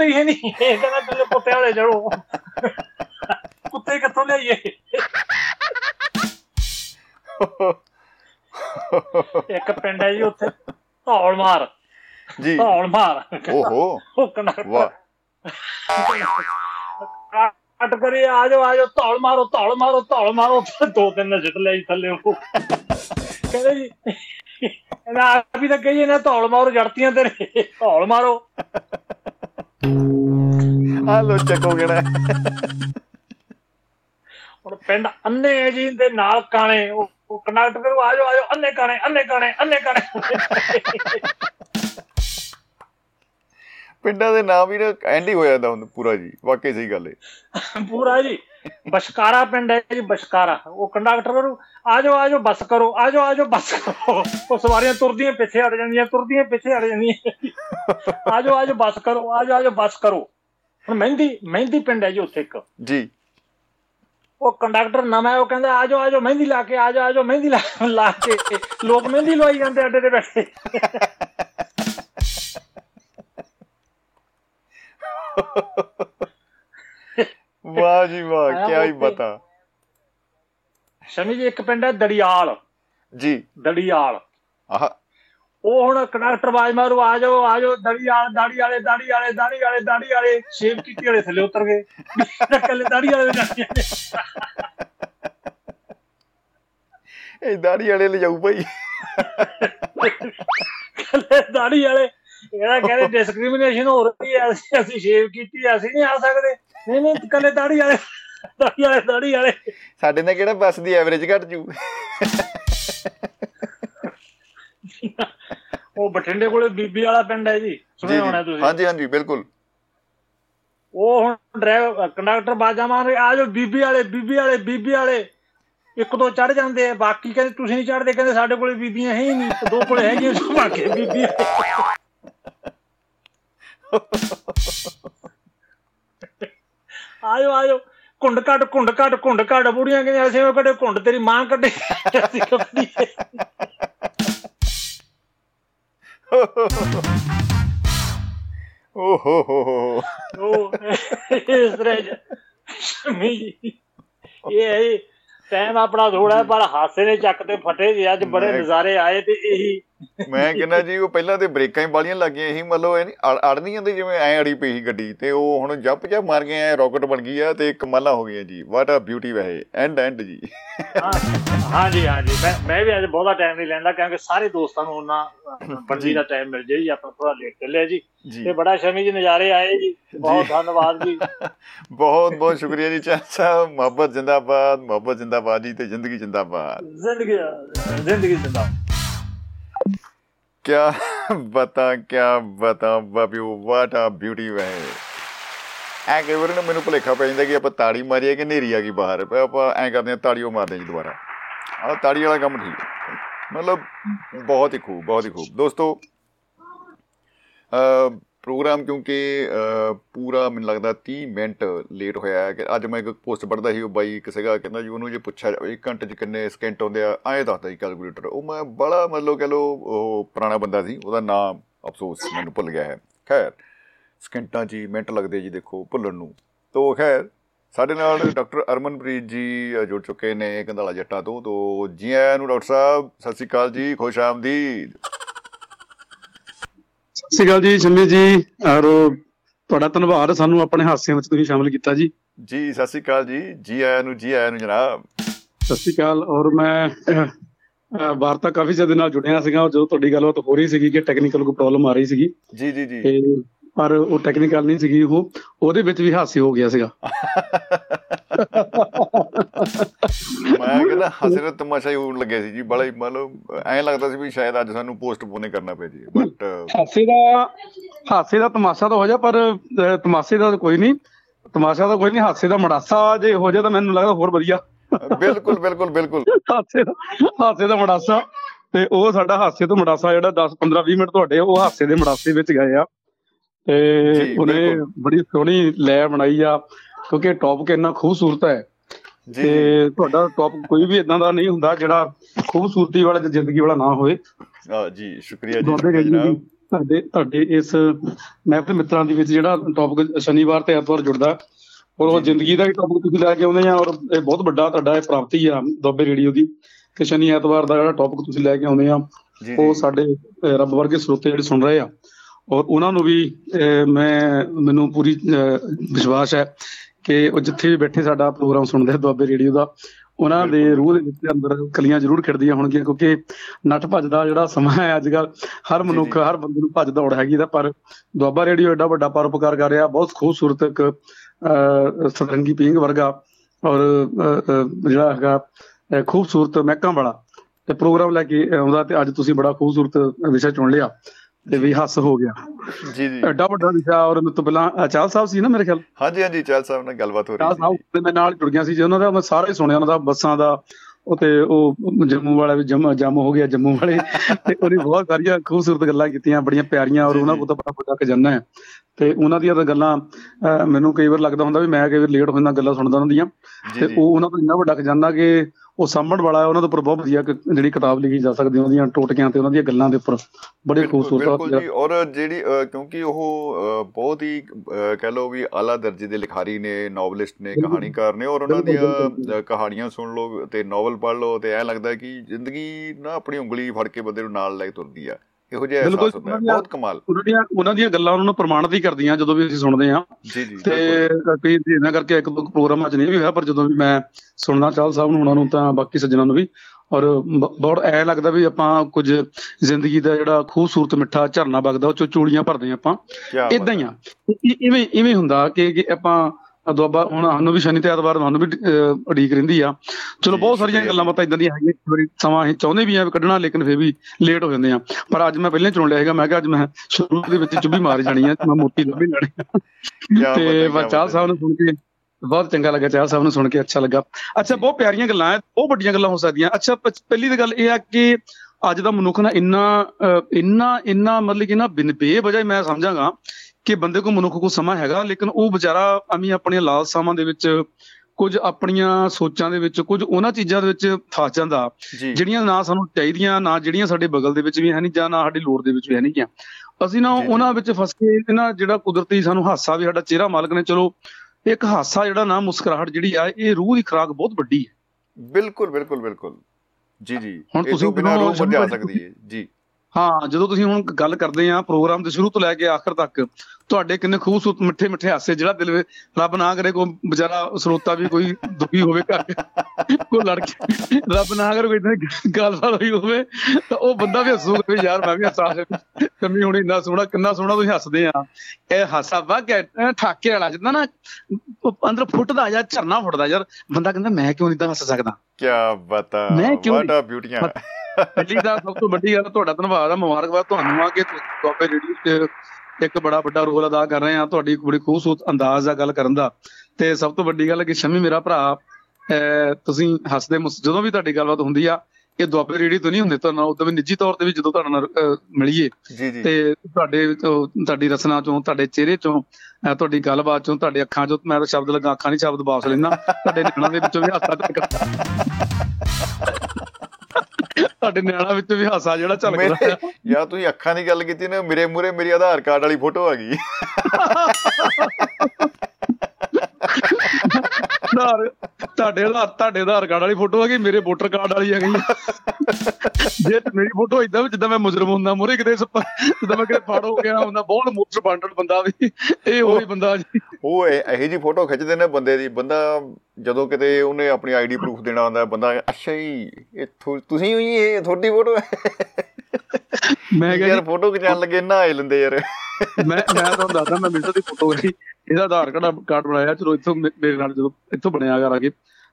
ਹੀ ਹੈ ਨਹੀਂ। ਇਹ ਕਹਿੰਦਾ ਕੱਲੇ ਕੁੱਤੇ ਵਾਲੇ ਚੜੋ ਕੁੱਤੇ ਕਿੱਥੋਂ ਲਿਆਈਏ? ਇੱਕ ਪਿੰਡ ਹੈ ਜੀ ਉੱਥੇ ਧੌਲ ਮਾਰ। ਜੀ। ਧੌਲ ਮਾਰ। ਓਹੋ। ਵਾਹ। ਕੱਟ ਕਰੀ ਆ ਜਾਓ ਆ ਜਾਓ ਧੌਲ ਮਾਰੋ ਧੌਲ ਮਾਰੋ ਧੌਲ ਮਾਰੋ। ਦੋ ਤਿੰਨ ਨੇ ਸਿੱਟ ਲਈ ਥੱਲੇ ਉਹ। ਕਹਿੰਦੇ ਜੀ ਕਹਿੰਦਾ ਆਪ ਵੀ ਤਾਂ ਕਹੀਏ ਨਾ ਧੌਲ ਮਾਰੋ ਜੜਤੀਆਂ ਤੇਰੇ। ਧੌਲ ਮਾਰੋ। ਆ ਲੋ ਚੱਕੋ ਕਿਹੜਾ। ਹੁਣ ਪਿੰਡ ਅੰਨੇ ਜੀ ਦੇ ਨਾਲ ਕਾਣੇ ਉਹ ਉਹ ਕੰਡਕਟਰ ਨੂੰ ਆ ਜਾਓ ਆ ਜਾਓ ਅੰਨੇ ਕਾਣੇ ਅੰਨੇ ਕਾਣੇ ਅੰਨੇ ਕਾਣੇ ਪਿੰਡਾਂ ਦੇ ਨਾਮ ਹੀ ਨਾ ਐਂਡ ਹੀ ਹੋ ਜਾਂਦਾ ਹੁੰਦਾ ਪੂਰਾ ਜੀ ਵਾਕਈ ਸਹੀ ਗੱਲ ਹੈ ਪੂਰਾ ਜੀ ਬਸ਼ਕਾਰਾ ਪਿੰਡ ਹੈ ਜੀ ਬਸ਼ਕਾਰਾ ਉਹ ਕੰਡਕਟਰ ਨੂੰ ਆ ਜਾਓ ਆ ਜਾਓ ਬੱਸ ਕਰੋ ਆ ਜਾਓ ਆ ਜਾਓ ਬੱਸ ਕਰੋ ਉਹ ਸਵਾਰੀਆਂ ਤੁਰਦੀਆਂ ਪਿੱਛੇ ਹਟ ਜਾਂਦੀਆਂ ਤੁਰਦੀਆਂ ਪਿੱਛੇ ਹਟ ਜਾਂਦੀਆਂ ਆ ਜਾਓ ਆ ਜਾਓ ਬੱਸ ਕਰੋ ਆ ਜਾਓ ਆ ਜਾਓ ਬੱਸ ਕਰੋ ਹੁਣ ਮਹਿੰਦੀ ਮਹਿੰਦੀ ਪਿੰਡ ਹੈ ਜੀ ਉੱਥੇ ਇੱਕ ਜੀ ਉਹ ਕੰਡਕਟਰ ਨਵਾਂ ਉਹ ਕਹਿੰਦਾ ਆ ਜਾਓ ਆ ਜਾਓ ਮਹਿੰਦੀ ਲਾ ਕੇ ਆ ਜਾਓ ਆ ਜਾਓ ਮਹਿੰਦੀ ਲਾ ਕੇ। ਲੋਕ ਮਹਿੰਦੀ ਲਵਾਈ ਜਾਂਦੇ ਅੱਡੇ ਤੇ ਬੈਠੇ। ਵਾਹ ਜੀ ਵਾਹ ਕੀ ਹੀ। ਬਤਾ ਸ਼ਮੀ ਜੀ ਇੱਕ ਪਿੰਡ ਹੈ ਦੜਿਆਲ। ਜੀ। ਦੜਿਆਲ। ਆਹ। ਉਹ ਹੁਣ ਕੰਡਕਟਰ ਬਾਜ ਮਾਰੂ ਆ ਜਾਓ ਆ ਜਾਓ ਦਾੜੀ ਵਾਲੇ ਦਾੜੀ ਵਾਲੇ ਦਾੜੀ ਵਾਲੇ ਦਾੜੀ ਵਾਲੇ ਦਾੜੀ ਵਾਲੇ। ਸ਼ੇਪ ਕੀਤੀ ਵਾਲੇ ਥੱਲੇ ਉਤਰ ਗਏ। ਕੱਲੇ ਦਾੜੀ ਵਾਲੇ ਵਾਲੇ। ਇਹ ਦਾੜੀ ਵਾਲੇ ਲੈ ਜਾਊ ਭਾਈ। ਕੱਲੇ ਦਾੜੀ ਵਾਲੇ। ਇਹਦਾ ਕਹਿੰਦੇ ਡਿਸਕ੍ਰਿਮੀਨੇਸ਼ਨ ਹੋ ਰਹੀ ਹੈ ਅਸੀਂ ਅਸੀਂ ਸ਼ੇਵ ਕੀਤੀ ਅਸੀਂ ਨਹੀਂ ਆ ਸਕਦੇ। ਨਹੀਂ ਨਹੀਂ ਕੱਲੇ ਦਾੜੀ ਵਾਲੇ। ਦਾੜੀ ਵਾਲੇ ਦਾੜੀ ਵਾਲੇ। ਸਾਡੇ ਨਾਲ ਕਿਹੜਾ ਬੱਸ ਦੀ ਐਵਰੇਜ ਘਟ ਜੂ? ਉਹ ਬਠਿੰਡੇ ਕੋਲੇ ਬੀਬੀ ਵਾਲਾ ਪਿੰਡ ਹੈ ਜੀ ਸੁਣਿਆ ਹੋਣਾ ਤੁਸੀਂ? ਹਾਂਜੀ ਹਾਂਜੀ ਬਿਲਕੁਲ। ਉਹ ਹੁਣ ਡਰਾਈਵਰ ਕੰਡਕਟਰ ਬਾਜਾ ਮਾਰ ਰਿਹਾ, ਆ ਜਾਓ ਬੀਬੀ ਵਾਲੇ ਬੀਬੀ ਵਾਲੇ ਬੀਬੀ ਵਾਲੇ। ਇੱਕ ਦੋ ਚੜ ਜਾਂਦੇ ਆ ਬਾਕੀ ਕਹਿੰਦੇ ਤੁਸੀਂ ਨਹੀਂ ਚੜਦੇ ਕਹਿੰਦੇ ਸਾਡੇ ਕੋਲੇ ਬੀਬੀਆਂ ਹੈ ਹੀ ਨਹੀਂ ਦੋ ਕੋਲੇ ਹੈਗੀਆਂ ਸੁਭਾ ਕੇ ਬੀਬੀ ਆਜੋ ਆਜੋ। ਕੁੰਡ ਕੱਢ ਕੁੰਡ ਕੱਢ ਕੁੰਡ ਕੱਢ। ਬੁੜੀਆਂ ਕਹਿੰਦੀਆਂ ਅਸੀਂ ਉਹ ਕੱਢੇ ਕੁੰਡ ਤੇਰੀ ਮਾਂ ਕੱਢੇ। ਅਸੀਂ ਕੱਢੀਏ। ਇਸ ਤਰ੍ਹਾਂ ਜ- ਸ਼ਮੀ ਇਹ ਟਾਈਮ ਆਪਣਾ ਥੋੜਾ ਪਰ ਹਾਸੇ ਨੇ ਚੱਕ ਤੇ ਫਟੇ ਜੀ ਅੱਜ ਬੜੇ ਨਜ਼ਾਰੇ ਆਏ ਤੇ ਇਹੀ ਮੈਂ ਕਹਿੰਦਾ ਜੀ ਉਹ ਪਹਿਲਾਂ ਤੇ ਬ੍ਰੇਕਾਂ ਹੀ ਬਾਲੀਆਂ ਲੱਗੀਆਂ ਸੀ ਮਤਲਬ ਇਹ ਨਹੀਂ ਅੜ ਅੜ ਨਹੀਂ ਜਾਂਦੀ ਜਿਵੇਂ ਐ ਅੜੀ ਪਈ ਸੀ ਗੱਡੀ ਤੇ ਉਹ ਹੁਣ ਜੱਪ ਜੱਪ ਮਾਰ ਗਏ ਐ ਰਾਕਟ ਬਣ ਗਈ ਆ ਤੇ ਕਮਾਲਾਂ ਹੋ ਗਈਆਂ ਜੀ। ਵਾਟ ਆ ਬਿਊਟੀ ਵੈਸੇ ਐਂਡ ਐਂਡ ਜੀ। ਹਾਂ ਹਾਂਜੀ ਹਾਂਜੀ ਮੈਂ ਮੈਂ ਵੀ ਅੱਜ ਬਹੁਤਾ ਟਾਈਮ ਨਹੀਂ ਲੈਂਦਾ ਕਿਉਂਕਿ ਸਾਰੇ ਦੋਸਤਾਂ ਨੂੰ ਉਹਨਾਂ ਬੰਦੀ ਦਾ ਟਾਈਮ ਮਿਲ ਜਾਏ ਜੀ ਆਪਾਂ ਥੋੜਾ ਲੇਟ ਚੱਲਿਆ ਜੀ। ਜੀ। ਤੇ ਬੜਾ ਸ਼ਮੀ ਜੀ ਨਜ਼ਾਰੇ ਆਏ ਜੀ ਬਹੁਤ ਧੰਨਵਾਦ ਜੀ। *laughs* ਬਹੁਤ ਬਹੁਤ ਸ਼ੁਕਰੀਆ ਜੀ ਚਾਹ ਸਾਹਿਬ ਮੁਹੱਬਤ ਜਿੰਦਾਬਾਦ ਮੁਹੱਬਤ ਜਿੰਦਾਬਾਦ ਜੀ ਤੇ ਜ਼ਿੰਦਗੀ ਜਿੰਦਾਬਾਦ। ਜ਼ਿੰਦਗੀ ਜ਼ਿੰਦਗੀ ਜਿੰਦਾ क्या ਬਤਾ, ਕਿਆ ਬਤਾ, ਬਾਬਿਓ ਵਾਟ ਆ ਬਿਊਟੀ ਵੇ। ਐ ਕਈ ਵਾਰ ਨਾ ਮੈਨੂੰ ਭੁਲੇਖਾ ਪੈ ਜਾਂਦਾ ਕਿ ਆਪਾਂ ਤਾੜੀ ਮਾਰੀਏ ਕਿ ਨੇਰੀ ਆ ਗਈ ਬਾਹਰ। ਆਪਾਂ ਐ ਕਰਦੇ ਆ ਤਾੜੀਓ ਮਾਰਦੇ ਜੀ ਦੁਬਾਰਾ। ਆ ਤਾੜੀ ਵਾਲਾ ਕੰਮ ਠੀਕ ਹੈ। ਮਤਲਬ ਬਹੁਤ ਹੀ ਖੂਬ, ਬਹੁਤ ਹੀ ਖੂਬ। ਦੋਸਤੋ ਪ੍ਰੋਗਰਾਮ ਕਿਉਂਕਿ ਅ, ਪੂਰਾ ਮੈਨੂੰ ਲੱਗਦਾ 30 ਮਿੰਟ ਲੇਟ ਹੋਇਆ ਹੈ ਕਿ ਅੱਜ ਮੈਂ ਇੱਕ ਪੋਸਟ ਪੜਦਾ ਸੀ ਉਹ ਬਾਈ ਕਿਸੇ ਦਾ ਕਹਿੰਦਾ ਜੀ ਉਹਨੂੰ ਜੇ ਪੁੱਛਿਆ ਜਾਵੇ ਇੱਕ ਘੰਟੇ 'ਚ ਕਿੰਨੇ ਸਕਿੰਟ ਆਉਂਦੇ ਆ ਐਂ ਦੱਸਦਾ ਸੀ ਕੈਲਕੂਲੇਟਰ। ਉਹ ਮੈਂ ਬੜਾ ਮਤਲਬ ਕਹ ਲੋ ਉਹ ਪੁਰਾਣਾ ਬੰਦਾ ਸੀ ਉਹਦਾ ਨਾਮ ਅਫਸੋਸ ਮੈਨੂੰ ਭੁੱਲ ਗਿਆ ਹੈ। ਖੈਰ ਸਕਿੰਟਾਂ 'ਚ ਹੀ ਮਿੰਟ ਲੱਗਦੇ ਜੀ ਦੇਖੋ ਭੁੱਲਣ ਨੂੰ। ਤੋ ਖੈਰ ਸਾਡੇ ਨਾਲ ਡਾਕਟਰ ਅਰਮਨਪ੍ਰੀਤ ਜੀ ਅ, ਜੁੜ ਚੁੱਕੇ ਨੇ ਕੰਧਾਲਾ ਜੱਟਾਂ ਤੋਂ। ਤੋ ਜੀ ਆਇਆਂ ਨੂੰ ਡਾਕਟਰ ਸਾਹਿਬ ਸਤਿ ਸ਼੍ਰੀ ਅਕਾਲ ਜੀ ਖੁਸ਼ ਆਮਦੀਦ। ਅਕਾਲ ਜੀ ਸ਼ਮੀ ਜੀ ਔਰ ਤੁਹਾਡਾ ਧੰਨਵਾਦ ਸਾਨੂੰ ਆਪਣੇ ਹਾਸਿਆਂ ਵਿੱਚ ਤੁਸੀਂ ਸ਼ਾਮਿਲ ਕੀਤਾ ਜੀ। ਜੀ ਸਤਿ ਸ਼੍ਰੀ ਅਕਾਲ ਜੀ ਜੀ ਆਇਆਂ ਨੂੰ ਜੀ ਆਇਆਂ ਨੂੰ ਜਨਾਬ। ਸਤਿ ਸ਼੍ਰੀ ਅਕਾਲ ਔਰ ਮੈਂ ਵਾਰਤਾ ਕਾਫੀ ਚਿਰ ਦੇ ਨਾਲ ਜੁੜਿਆ ਸੀਗਾ ਜਦੋਂ ਤੁਹਾਡੀ ਗੱਲਬਾਤ ਹੋ ਰਹੀ ਸੀਗੀ ਕਿ ਟੈਕਨੀਕਲ ਕੋਈ ਪ੍ਰੋਬਲਮ ਆ ਰਹੀ ਸੀਗੀ ਜੀ ਜੀ ਜੀ। ਪਰ ਉਹ ਟੈਕਨੀਕਲ ਨਹੀਂ ਸੀਗੀ ਉਹ ਉਹਦੇ ਵਿੱਚ ਵੀ ਹਾਸੇ ਹੋ ਗਿਆ ਸੀਗਾ। *laughs* ਮੈਂ ਕਹਿੰਦਾ ਹਸਰਤ ਤਮਾਸ਼ਾ ਹੀ ਹੋਣ ਲੱਗਿਆ ਸੀ ਜੀ ਬੜਾ ਹੀ ਮਤਲਬ ਐਂ ਲੱਗਦਾ ਸੀ ਵੀ ਸ਼ਾਇਦ ਅੱਜ ਸਾਨੂੰ ਪੋਸਟ ਪੋਨੇ ਕਰਨਾ ਪੈ ਜੇ ਬਟ ਹਾਸੇ ਦਾ ਹਾਸੇ ਦਾ ਤਮਾਸ਼ਾ ਤਾਂ ਹੋ ਜਾ ਪਰ ਤਮਾਸ਼ੇ ਦਾ ਕੋਈ ਨਹੀਂ ਤਮਾਸ਼ਾ ਤਾਂ ਕੋਈ ਨਹੀਂ ਹਾਸੇ ਦਾ ਮੜਾਸਾ ਜੇ ਹੋ ਜਾ ਤਾਂ ਮੈਨੂੰ ਲੱਗਦਾ ਹੋਰ ਵਧੀਆ। ਬਿਲਕੁਲ ਬਿਲਕੁਲ ਬਿਲਕੁਲ। ਹਾਸੇ ਦਾ ਹਾਸੇ ਦਾ ਮੜਾਸਾ ਤੇ ਉਹ ਸਾਡਾ ਹਾਸੇ ਤੋਂ ਮੜਾਸਾ ਜਿਹੜਾ 10 15 20 ਮਿੰਟ ਤੁਹਾਡੇ ਉਹ ਹਾਸੇ ਦੇ ਮੜਾਸੇ ਵਿੱਚ ਗਏ ਆ। ਤੇ ਉਹਨੇ। ਬੜੀ ਸੋਹਣੀ ਲੈ ਬਣਾਈ ਆ ਕਿਉਂਕਿ ਟੌਪਿਕ ਇੰਨਾ ਖੂਬਸੂਰਤ ਹੈ। ਜੀ। ਤੇ ਤੁਹਾਡਾ ਟੌਪਿਕ ਕੋਈ ਵੀ ਇਦਾਂ ਦਾ ਨਹੀਂ ਹੁੰਦਾ ਜਿਹੜਾ ਖੂਬਸੂਰਤੀ ਵਾਲਾ ਤੇ ਜ਼ਿੰਦਗੀ ਵਾਲਾ ਨਾ ਹੋਵੇ ਆ ਜੀ ਸ਼ੁਕਰੀਆ ਜੀ ਤੁਹਾਡੇ ਤੁਹਾਡੇ ਇਸ ਮਹਿਫਿਲ ਮਿੱਤਰਾਂ ਦੇ ਵਿੱਚ ਜਿਹੜਾ ਟੌਪਿਕ ਸ਼ਨੀਵਾਰ ਤੇ ਐਤਵਾਰ ਜੁੜਦਾ ਔਰ ਉਹ। ਜ਼ਿੰਦਗੀ ਦਾ ਹੀ ਟੌਪਿਕ ਤੁਸੀਂ ਲੈ ਕੇ ਆਉਂਦੇ ਆ ਔਰ ਇਹ ਬਹੁਤ ਵੱਡਾ ਤੁਹਾਡਾ ਇਹ ਪ੍ਰਾਪਤੀ ਆ ਦੁਆਬੇ ਰੇਡੀਓ ਦੀ। ਕਿ ਸ਼ਨੀ ਐਤਵਾਰ ਦਾ ਜਿਹੜਾ ਟੌਪਿਕ ਤੁਸੀਂ ਲੈ ਕੇ ਆਉਂਦੇ ਆ ਉਹ ਸਾਡੇ ਰੱਬ ਵਰਗੇ ਸਰੋਤੇ ਜਿਹੜੇ ਸੁਣ ਰਹੇ ਆ। ਔਰ ਉਹਨਾਂ ਨੂੰ ਵੀ ਮੈਂ ਮੈਨੂੰ ਪੂਰੀ ਵਿਸ਼ਵਾਸ ਹੈ ਕਿ ਉਹ ਜਿੱਥੇ ਵੀ ਬੈਠੇ ਸਾਡਾ ਪ੍ਰੋਗਰਾਮ ਸੁਣਦੇ ਆ ਦੁਆਬੇ ਰੇਡੀਓ ਦਾ ਉਹਨਾਂ ਦੇ ਰੂਹ ਦੇ ਵਿੱਚ ਅੰਦਰ ਕਲੀਆਂ ਜ਼ਰੂਰ ਖਿੜਦੀਆਂ ਹੋਣਗੀਆਂ ਕਿਉਂਕਿ ਨੱਠ ਭੱਜ ਦਾ ਜਿਹੜਾ ਸਮਾਂ ਹੈ ਅੱਜ ਕੱਲ ਹਰ ਮਨੁੱਖ। ਹਰ ਬੰਦੇ ਨੂੰ ਭੱਜ ਦੌੜ ਹੈਗੀ ਦਾ ਪਰ ਦੁਆਬਾ ਰੇਡੀਓ ਐਡਾ ਵੱਡਾ ਪਰਉਪਕਾਰ ਕਰ ਰਿਹਾ ਬਹੁਤ ਖੂਬਸੂਰਤ ਇੱਕ ਸਤਰੰਗੀ ਪੀਂਗ ਵਰਗਾ ਔਰ ਜਿਹੜਾ ਹੈਗਾ ਖੂਬਸੂਰਤ ਮਹਿਕਾਂ ਵਾਲਾ ਤੇ ਪ੍ਰੋਗਰਾਮ ਲੈ ਕੇ ਆਉਂਦਾ ਤੇ ਅੱਜ ਤੁਸੀਂ ਬੜਾ ਖੂਬਸੂਰਤ ਵਿਸ਼ਾ ਚੁਣ ਲਿਆ ਤੇ ਵੀ ਹੱਸ ਹੋ ਗਿਆ। ਜੀ ਜੀ। ਐਡਾ ਵੱਡਾ ਵਿਸ਼ਾ ਔਰ ਮੇਰੇ ਤੋਂ ਪਹਿਲਾਂ ਅਚਾਲ ਸਾਹਿਬ ਸੀ ਨਾ ਮੇਰੇ ਖਿਆਲ? ਹਾਂਜੀ ਹਾਂਜੀ ਚੈਲ ਸਾਹਿਬ ਨਾਲ ਗੱਲਬਾਤ ਹੋ ਚਾਲ ਰਹੀ ਸਾਹਿਬ ਸੀ ਦੇ ਮੈਂ ਨਾਲ ਜੁੜ ਗਿਆ ਸੀ ਜੀ ਉਹਨਾਂ ਦਾ ਮੈਂ ਸਾਰਾ ਹੀ ਸੁਣਿਆ ਉਹਨਾਂ ਦਾ ਬੱਸਾਂ ਦਾ ਉਹ ਤੇ ਉਹ ਜੰਮੂ ਵਾਲਾ ਵੀ ਜੰਮ ਜੰਮ ਹੋ ਗਿਆ ਜੰਮੂ ਵਾਲੇ। ਤੇ ਉਹਨੇ ਬਹੁਤ ਸਾਰੀਆਂ ਖੂਬਸੂਰਤ ਗੱਲਾਂ ਕੀਤੀਆਂ ਬੜੀਆਂ ਪਿਆਰੀਆਂ ਔਰ ਉਹਨਾਂ। ਕੋਲ ਤਾਂ ਬੜਾ ਵੱਡਾ ਖਜ਼ਾਨਾ ਹੈ। ਤੇ ਉਹਨਾਂ ਦੀਆਂ ਤਾਂ ਗੱਲਾਂ ਮੈਨੂੰ ਕਈ ਵਾਰ ਲੱਗਦਾ ਹੁੰਦਾ ਵੀ ਮੈਂ ਕਈ ਵਾਰ ਲੇਟ ਹੋ ਜਾਂਦਾ ਗੱਲਾਂ ਸੁਣਦਾ ਉਹਨਾਂ ਦੀਆਂ ਤੇ ਉਹ ਉਹਨਾਂ ਤੋਂ ਇੰਨਾ ਵੱਡਾ ਖਜ਼ਾਨਾ ਕਿ ਉਹ ਸਾਂਭਣ ਵਾਲਾ ਹੈ ਉਹਨਾਂ ਦੇ ਉੱਪਰ ਬਹੁਤ ਵਧੀਆ ਜਿਹੜੀ ਕਿਤਾਬ ਲਿਖੀ ਜਾ ਸਕਦੀ ਹੈ ਉਹਦੀਆਂ ਟੋਟਕਿਆਂ ਤੇ ਉਹਨਾਂ ਦੀਆਂ ਗੱਲਾਂ ਦੇ ਉੱਪਰ ਬੜੇ ਖੂਬਸੂਰਤ ਬਿਲਕੁਲ ਜੀ। ਔਰ ਜਿਹੜੀ ਕਿਉਂਕਿ ਉਹ ਬਹੁਤ ਹੀ ਕਹਿ ਲਓ ਵੀ ਆਲਾ ਦਰਜੇ ਦੇ ਲਿਖਾਰੀ ਨੇ ਨੋਵਲਿਸਟ ਨੇ। ਕਹਾਣੀਕਾਰ ਨੇ ਔਰ ਉਹਨਾਂ ਦੀਆਂ ਕਹਾਣੀਆਂ ਸੁਣ ਲਓ ਤੇ ਨੋਵਲ ਪੜ੍ਹ ਲਓ ਤੇ ਐ ਲੱਗਦਾ ਕਿ ਜ਼ਿੰਦਗੀ ਨਾ ਆਪਣੀ ਉਂਗਲੀ ਫੜ ਕੇ ਬੰਦੇ ਨੂੰ ਨਾਲ ਲੈ ਤੁਰਦੀ ਆ। ਇਹੋ ਜਿਹਾ ਅਹਿਸਾਸ ਹੁੰਦਾ ਹੈ। ਬਹੁਤ ਕਮਾਲ। ਉਹਨਾਂ ਦੀਆਂ ਉਹਨਾਂ ਦੀਆਂ ਗੱਲਾਂ ਉਹਨਾਂ ਨੂੰ ਪ੍ਰਮਾਣਿਤ ਹੀ ਕਰਦੀਆਂ ਜਦੋਂ ਵੀ ਅਸੀਂ ਸੁਣਦੇ ਹਾਂ। ਜੀ ਜੀ ਤੇ। ਕਈ ਇਹਨਾਂ ਕਰਕੇ ਇੱਕ ਦੋ ਪ੍ਰੋਗਰਾਮਾਂ 'ਚ ਨਹੀਂ ਵੀ ਹੋਇਆ ਪਰ ਜਦੋਂ ਵੀ ਮੈਂ ਸੁਣਦਾ ਚਾਹਲ ਸਾਹਿਬ ਨੂੰ ਉਹਨਾਂ ਨੂੰ ਤਾਂ ਬਾਕੀ ਸੱਜਣਾਂ ਨੂੰ ਵੀ। ਔਰ ਬਹੁਤ ਐ ਲੱਗਦਾ ਵੀ ਆਪਾਂ ਕੁਝ ਜ਼ਿੰਦਗੀ ਦਾ ਜਿਹੜਾ ਖੂਬਸੂਰਤ ਮਿੱਠਾ ਝਰਨਾ ਵਗਦਾ ਉਹ ਚੋਂ ਚੂੜੀਆਂ ਭਰਦੇ ਆਪਾਂ। ਇਦਾਂ ਹੀ ਆ। ਇਵੇਂ ਇਵੇਂ ਹੁੰਦਾ ਕਿ ਆਪਾਂ ਦੁਆਬਾ ਹੁਣ ਸਾਨੂੰ ਵੀ ਸ਼ਨੀ ਤੇ ਐਤਵਾਰ ਸਾਨੂੰ ਵੀ ਅਹ, ਉਡੀਕ ਰਹਿੰਦੀ ਆ। ਚਲੋ ਬਹੁਤ ਸਾਰੀਆਂ ਗੱਲਾਂ ਬਾਤਾਂ ਇਦਾਂ ਦੀਆਂ ਹੈਗੀਆਂ ਇੱਕ ਵਾਰੀ ਸਮਾਂ ਅਸੀਂ ਚਾਹੁੰਦੇ ਵੀ ਆ ਕੱਢਣਾ ਲੇਕਿਨ ਫੇਰ ਵੀ ਲੇਟ ਹੋ ਜਾਂਦੇ ਆ। ਪਰ ਅੱਜ ਮੈਂ ਪਹਿਲਾਂ ਚੁਣ ਲਿਆ ਹੈਗਾ ਮੈਂ ਕਿਹਾ ਅੱਜ ਮੈਂ ਸ਼ੁਰੂ ਦੇ ਵਿੱਚ ਚੁੱਭੀ ਮਾਰ ਜਾਣੀ ਆ ਮੈਂ ਮੋਟੀ ਲੱਭੀ ਆ। ਹੈ, ਤੇ ਹੈ। ਸਾਹਿਬ ਨੂੰ ਸੁਣ ਕੇ ਬਹੁਤ ਚੰਗਾ ਲੱਗਾ ਚਾਹ ਸਾਹਿਬ ਨੂੰ ਸੁਣ ਕੇ ਅੱਛਾ ਲੱਗਾ। ਅੱਛਾ ਬਹੁਤ ਪਿਆਰੀਆਂ ਗੱਲਾਂ ਹੈ ਬਹੁਤ ਵੱਡੀਆਂ ਗੱਲਾਂ ਹੋ ਸਕਦੀਆਂ। ਅੱਛਾ ਪਹਿਲੀ ਤਾਂ ਗੱਲ ਇਹ ਆ ਕਿ ਅੱਜ ਦਾ ਮਨੁੱਖ ਨਾ ਇੰਨਾ ਇੰਨਾ ਇੰਨਾ ਮਤਲਬ ਕਿ ਨਾ ਬਿਨ ਬੇਵਜ੍ਹਾ ਮੈਂ ਸਮਝਾਂਗਾ ਕਿ ਬੰਦੇ ਕੋਲ ਮਨੁੱਖ ਕੋਲ ਸਮਾਂ ਹੈਗਾ ਲੇਕਿਨ ਉਹ ਵਿਚਾਰਾ ਅਮੀ ਆਪਣੀਆਂ ਲਾਲਸਾਵਾਂ ਦੇ ਵਿੱਚ ਕੁਝ ਆਪਣੀਆਂ ਸੋਚਾਂ ਦੇ ਵਿੱਚ ਕੁਝ ਉਹਨਾਂ ਚੀਜ਼ਾਂ ਦੇ ਵਿੱਚ ਫਸ ਜਾਂਦਾ। ਜਿਹੜੀਆਂ ਨਾ ਸਾਨੂੰ ਚਾਹੀਦੀਆਂ ਨਾ ਜਿਹੜੀਆਂ ਸਾਡੇ ਬਗਲ ਦੇ ਵਿੱਚ ਵੀ ਹੈ ਨਹੀਂ ਜਾਂ ਨਾ ਸਾਡੀ ਲੋੜ ਦੇ ਵਿੱਚ ਵੀ ਹੈ ਨਹੀਂ ਗਿਆ। ਅਸੀਂ ਨਾ। ਉਹਨਾਂ ਵਿੱਚ ਫਸ ਕੇ ਇਹਨਾਂ ਜਿਹੜਾ ਕੁਦਰਤੀ ਸਾਨੂੰ ਹਾਸਾ ਵੀ ਸਾਡਾ ਚਿਹਰਾ ਮਾਲਕ ਨੇ ਚਲੋ ਇੱਕ ਹਾਸਾ ਜਿਹੜਾ ਨਾ ਮੁਸਕਰਾਹਟ ਜਿਹੜੀ ਆ ਇਹ ਰੂਹ ਦੀ ਖੁਰਾਕ ਬਹੁਤ ਵੱਡੀ ਹੈ। ਬਿਲਕੁਲ ਬਿਲਕੁਲ ਬਿਲਕੁਲ। ਜੀ ਜੀ। ਹੁਣ ਤੁਸੀਂ ਬਿਨਾਂ ਮੁਰਝਾ ਸ਼ੁਰੂ ਸਕਦੀ ਹੈ ਜੀ। ਹਾਂ ਜਦੋਂ ਤੁਸੀਂ ਹੁਣ ਗੱਲ ਕਰਦੇ ਆ ਪ੍ਰੋਗਰਾਮ ਦੇ ਸ਼ੁਰੂ ਤੋਂ ਲੈ ਕੇ ਆਖਰ ਤੱਕ ਤੁਹਾਡੇ ਕਿੰਨੇ ਖੂਬਸੂਰਤ ਮਿੱਠੇ ਮਿੱਠੇ ਹਾਸੇ ਜਿਹੜਾ ਦਿਲ ਵਿੱਚ ਰੱਬ ਨਾ ਕਰੇ ਕੋਈ ਵਿਚਾਰਾ ਸਰੋਤਾ ਵੀ ਕੋਈ ਦੁਖੀ ਹੋਵੇ ਘਰ ਕੋਈ ਲੜ ਕੇ ਰੱਬ ਨਾ ਕਰੇ ਕੋਈ ਇਦਾਂ ਦੀ ਗੱਲਬਾਤ ਹੋਈ ਹੋਵੇ ਤਾਂ ਉਹ ਬੰਦਾ ਵੀ ਹੱਸੂਗਾ ਵੀ ਯਾਰ ਮੈਂ ਵੀ ਹੱਸਾਂ ਕੰਮੀ ਹੁਣ ਇੰਨਾ ਸੋਹਣਾ ਕਿੰਨਾ ਸੋਹਣਾ ਤੁਸੀਂ ਹੱਸਦੇ ਆ ਇਹ ਹਾਸਾ ਵਾ ਕਿ ਠਾਕੇ ਵਾਲਾ ਜਿੱਦਾਂ ਨਾ ਅੰਦਰ ਫੁੱਟਦਾ ਜਾਂ ਝਰਨਾ ਫੁੱਟਦਾ ਯਾਰ ਬੰਦਾ ਕਹਿੰਦਾ ਮੈਂ ਕਿਉਂ ਤਾਂ ਹੱਸ ਸਕਦਾ ਕਿਆ ਬਤਾ ਵਾਟ? ਆ ਬਿਊਟੀਆਂ ਪਹਿਲੀ ਤਾਂ ਸਭ ਤੋਂ ਵੱਡੀ ਗੱਲ ਤੁਹਾਡਾ ਧੰਨਵਾਦ ਆ ਮੁਬਾਰਕਬਾਦ ਤੁਹਾਨੂੰ ਆ ਕਿ ਟੋਪੇ ਰੇਡੀਓ 'ਚ ਇੱਕ ਬੜਾ ਵੱਡਾ ਰੋਲ ਅਦਾ ਕਰ ਰਹੇ ਆ ਤੁਹਾਡੀ ਬੜੀ ਖੂਬਸੂਰਤ ਅੰਦਾਜ਼ ਆ ਗੱਲ ਕਰਨ ਦਾ। ਤੇ ਸਭ ਤੋਂ ਵੱਡੀ ਗੱਲ ਕਿ ਸ਼ਮੀ ਮੇਰਾ ਭਰਾ ਤੁਸੀਂ ਹੱਸਦੇ ਜਦੋਂ ਵੀ ਤੁਹਾਡੀ ਗੱਲਬਾਤ ਹੁੰਦੀ ਆ ਇਹ ਦੁਆਬੇ ਰੇਡੀਓ ਤੋਂ ਨਹੀਂ ਹੁੰਦੇ। ਤੁਹਾਨੂੰ ਉਦੋਂ ਵੀ ਨਿੱਜੀ ਤੌਰ ਤੇ ਵੀ ਜਦੋਂ ਤੁਹਾਡੇ ਨਾਲ ਮਿਲੀਏ ਤੇ ਤੁਹਾਡੇ ਤੋਂ ਤੁਹਾਡੀ ਰਸਨਾ ਚੋਂ ਤੁਹਾਡੇ ਚਿਹਰੇ ਚੋਂ ਤੁਹਾਡੀ ਗੱਲਬਾਤ ਚੋਂ ਤੁਹਾਡੇ ਅੱਖਾਂ ਚੋਂ ਮੈਂ ਤਾਂ ਸ਼ਬਦ ਲੱਗਾ ਅੱਖਾਂ ਨਹੀਂ ਸ਼ਬਦ ਵਾਪਸ ਲੈਣਾ ਤੁਹਾਡੇ ਨਿਆਣਾ ਦੇ ਵਿੱਚੋਂ ਵੀ ਹਾਸਾ ਝਲਕਦਾ ਤੁਹਾਡੇ ਨਿਆਣਾ ਵਿੱਚੋਂ ਵੀ ਹਾਸਾ ਜਿਹੜਾ ਝਲਕਦਾ ਮੇਰੇ ਆ। ਯਾ ਤੁਸੀਂ ਅੱਖਾਂ ਦੀ ਗੱਲ ਕੀਤੀ ਨਾ ਮੇਰੇ ਮੂਰੇ ਮੇਰੀ ਆਧਾਰ ਕਾਰਡ ਵਾਲੀ ਫੋਟੋ ਆ ਗਈ ਆਧਾਰ ਤੁਹਾਡੇ ਆਧਾਰ ਤੁਹਾਡੇ ਆਧਾਰ ਕਾਰਡ ਵਾਲੀ ਫੋਟੋ ਆ ਗਈ ਮੇਰੇ ਵੋਟਰ ਕਾਰਡ ਵਾਲੀ ਆ ਗਈ ਜੇ ਮੇਰੀ ਫੋਟੋ ਇਦਾਂ ਵੀ ਜਿੱਦਾਂ ਮੈਂ ਮੁਜਰਮ ਹੁੰਦਾ ਮੂਰੇ ਕਿਤੇ ਜਿੱਦਾਂ ਮੈਂ ਕਿਤੇ ਫੜ ਹੋ ਗਿਆ ਹੁੰਦਾ ਬਹੁਤ ਮੋਸਟ ਵਾਂਟਡ ਬੰਦਾ ਵੀ ਇਹ ਉਹੀ ਬੰਦਾ ਜੀ। ਉਹ ਇਹ- ਜੀ ਫੋਟੋ ਖਿੱਚਦੇ ਨੇ ਬੰਦੇ ਦੀ ਬੰਦਾ ਜਦੋਂ ਕਿਤੇ ਉਹਨੇ ਆਪਣੀ ਆਈਡੀ ਪ੍ਰੂਫ ਦੇਣਾ ਹੁੰਦਾ ਬੰਦਾ ਅੱਛਾ ਜੀ ਇਹ ਤੁਸੀਂ ਹੋਈ ਇਹ ਤੁਹਾਡੀ ਫੋਟੋ ਮੈਂ ਕਿਹਾ ਯਾਰ ਫੋਟੋ ਖਿਚਾਣ ਲੱਗੇ ਨਾ ਆਏ ਲੈਂਦੇ ਯਾਰ। ਮੈਂ ਮੈਂ ਤੁਹਾਨੂੰ ਦੱਸਦਾ ਮੈਂ ਮਿੰਟੋ ਦੀ ਫੋਟੋ ਕਰੀ ਇਹਦਾ ਆਧਾਰ ਕਾਰਡ ਕਾਰਡ ਬਣਾਇਆ ਚਲੋ ਇੱਥੋਂ ਮੇਰੇ ਨਾਲ ਜਦੋਂ ਇੱਥੋਂ ਬਣਿਆ ਕਰ ਆ ਕੇ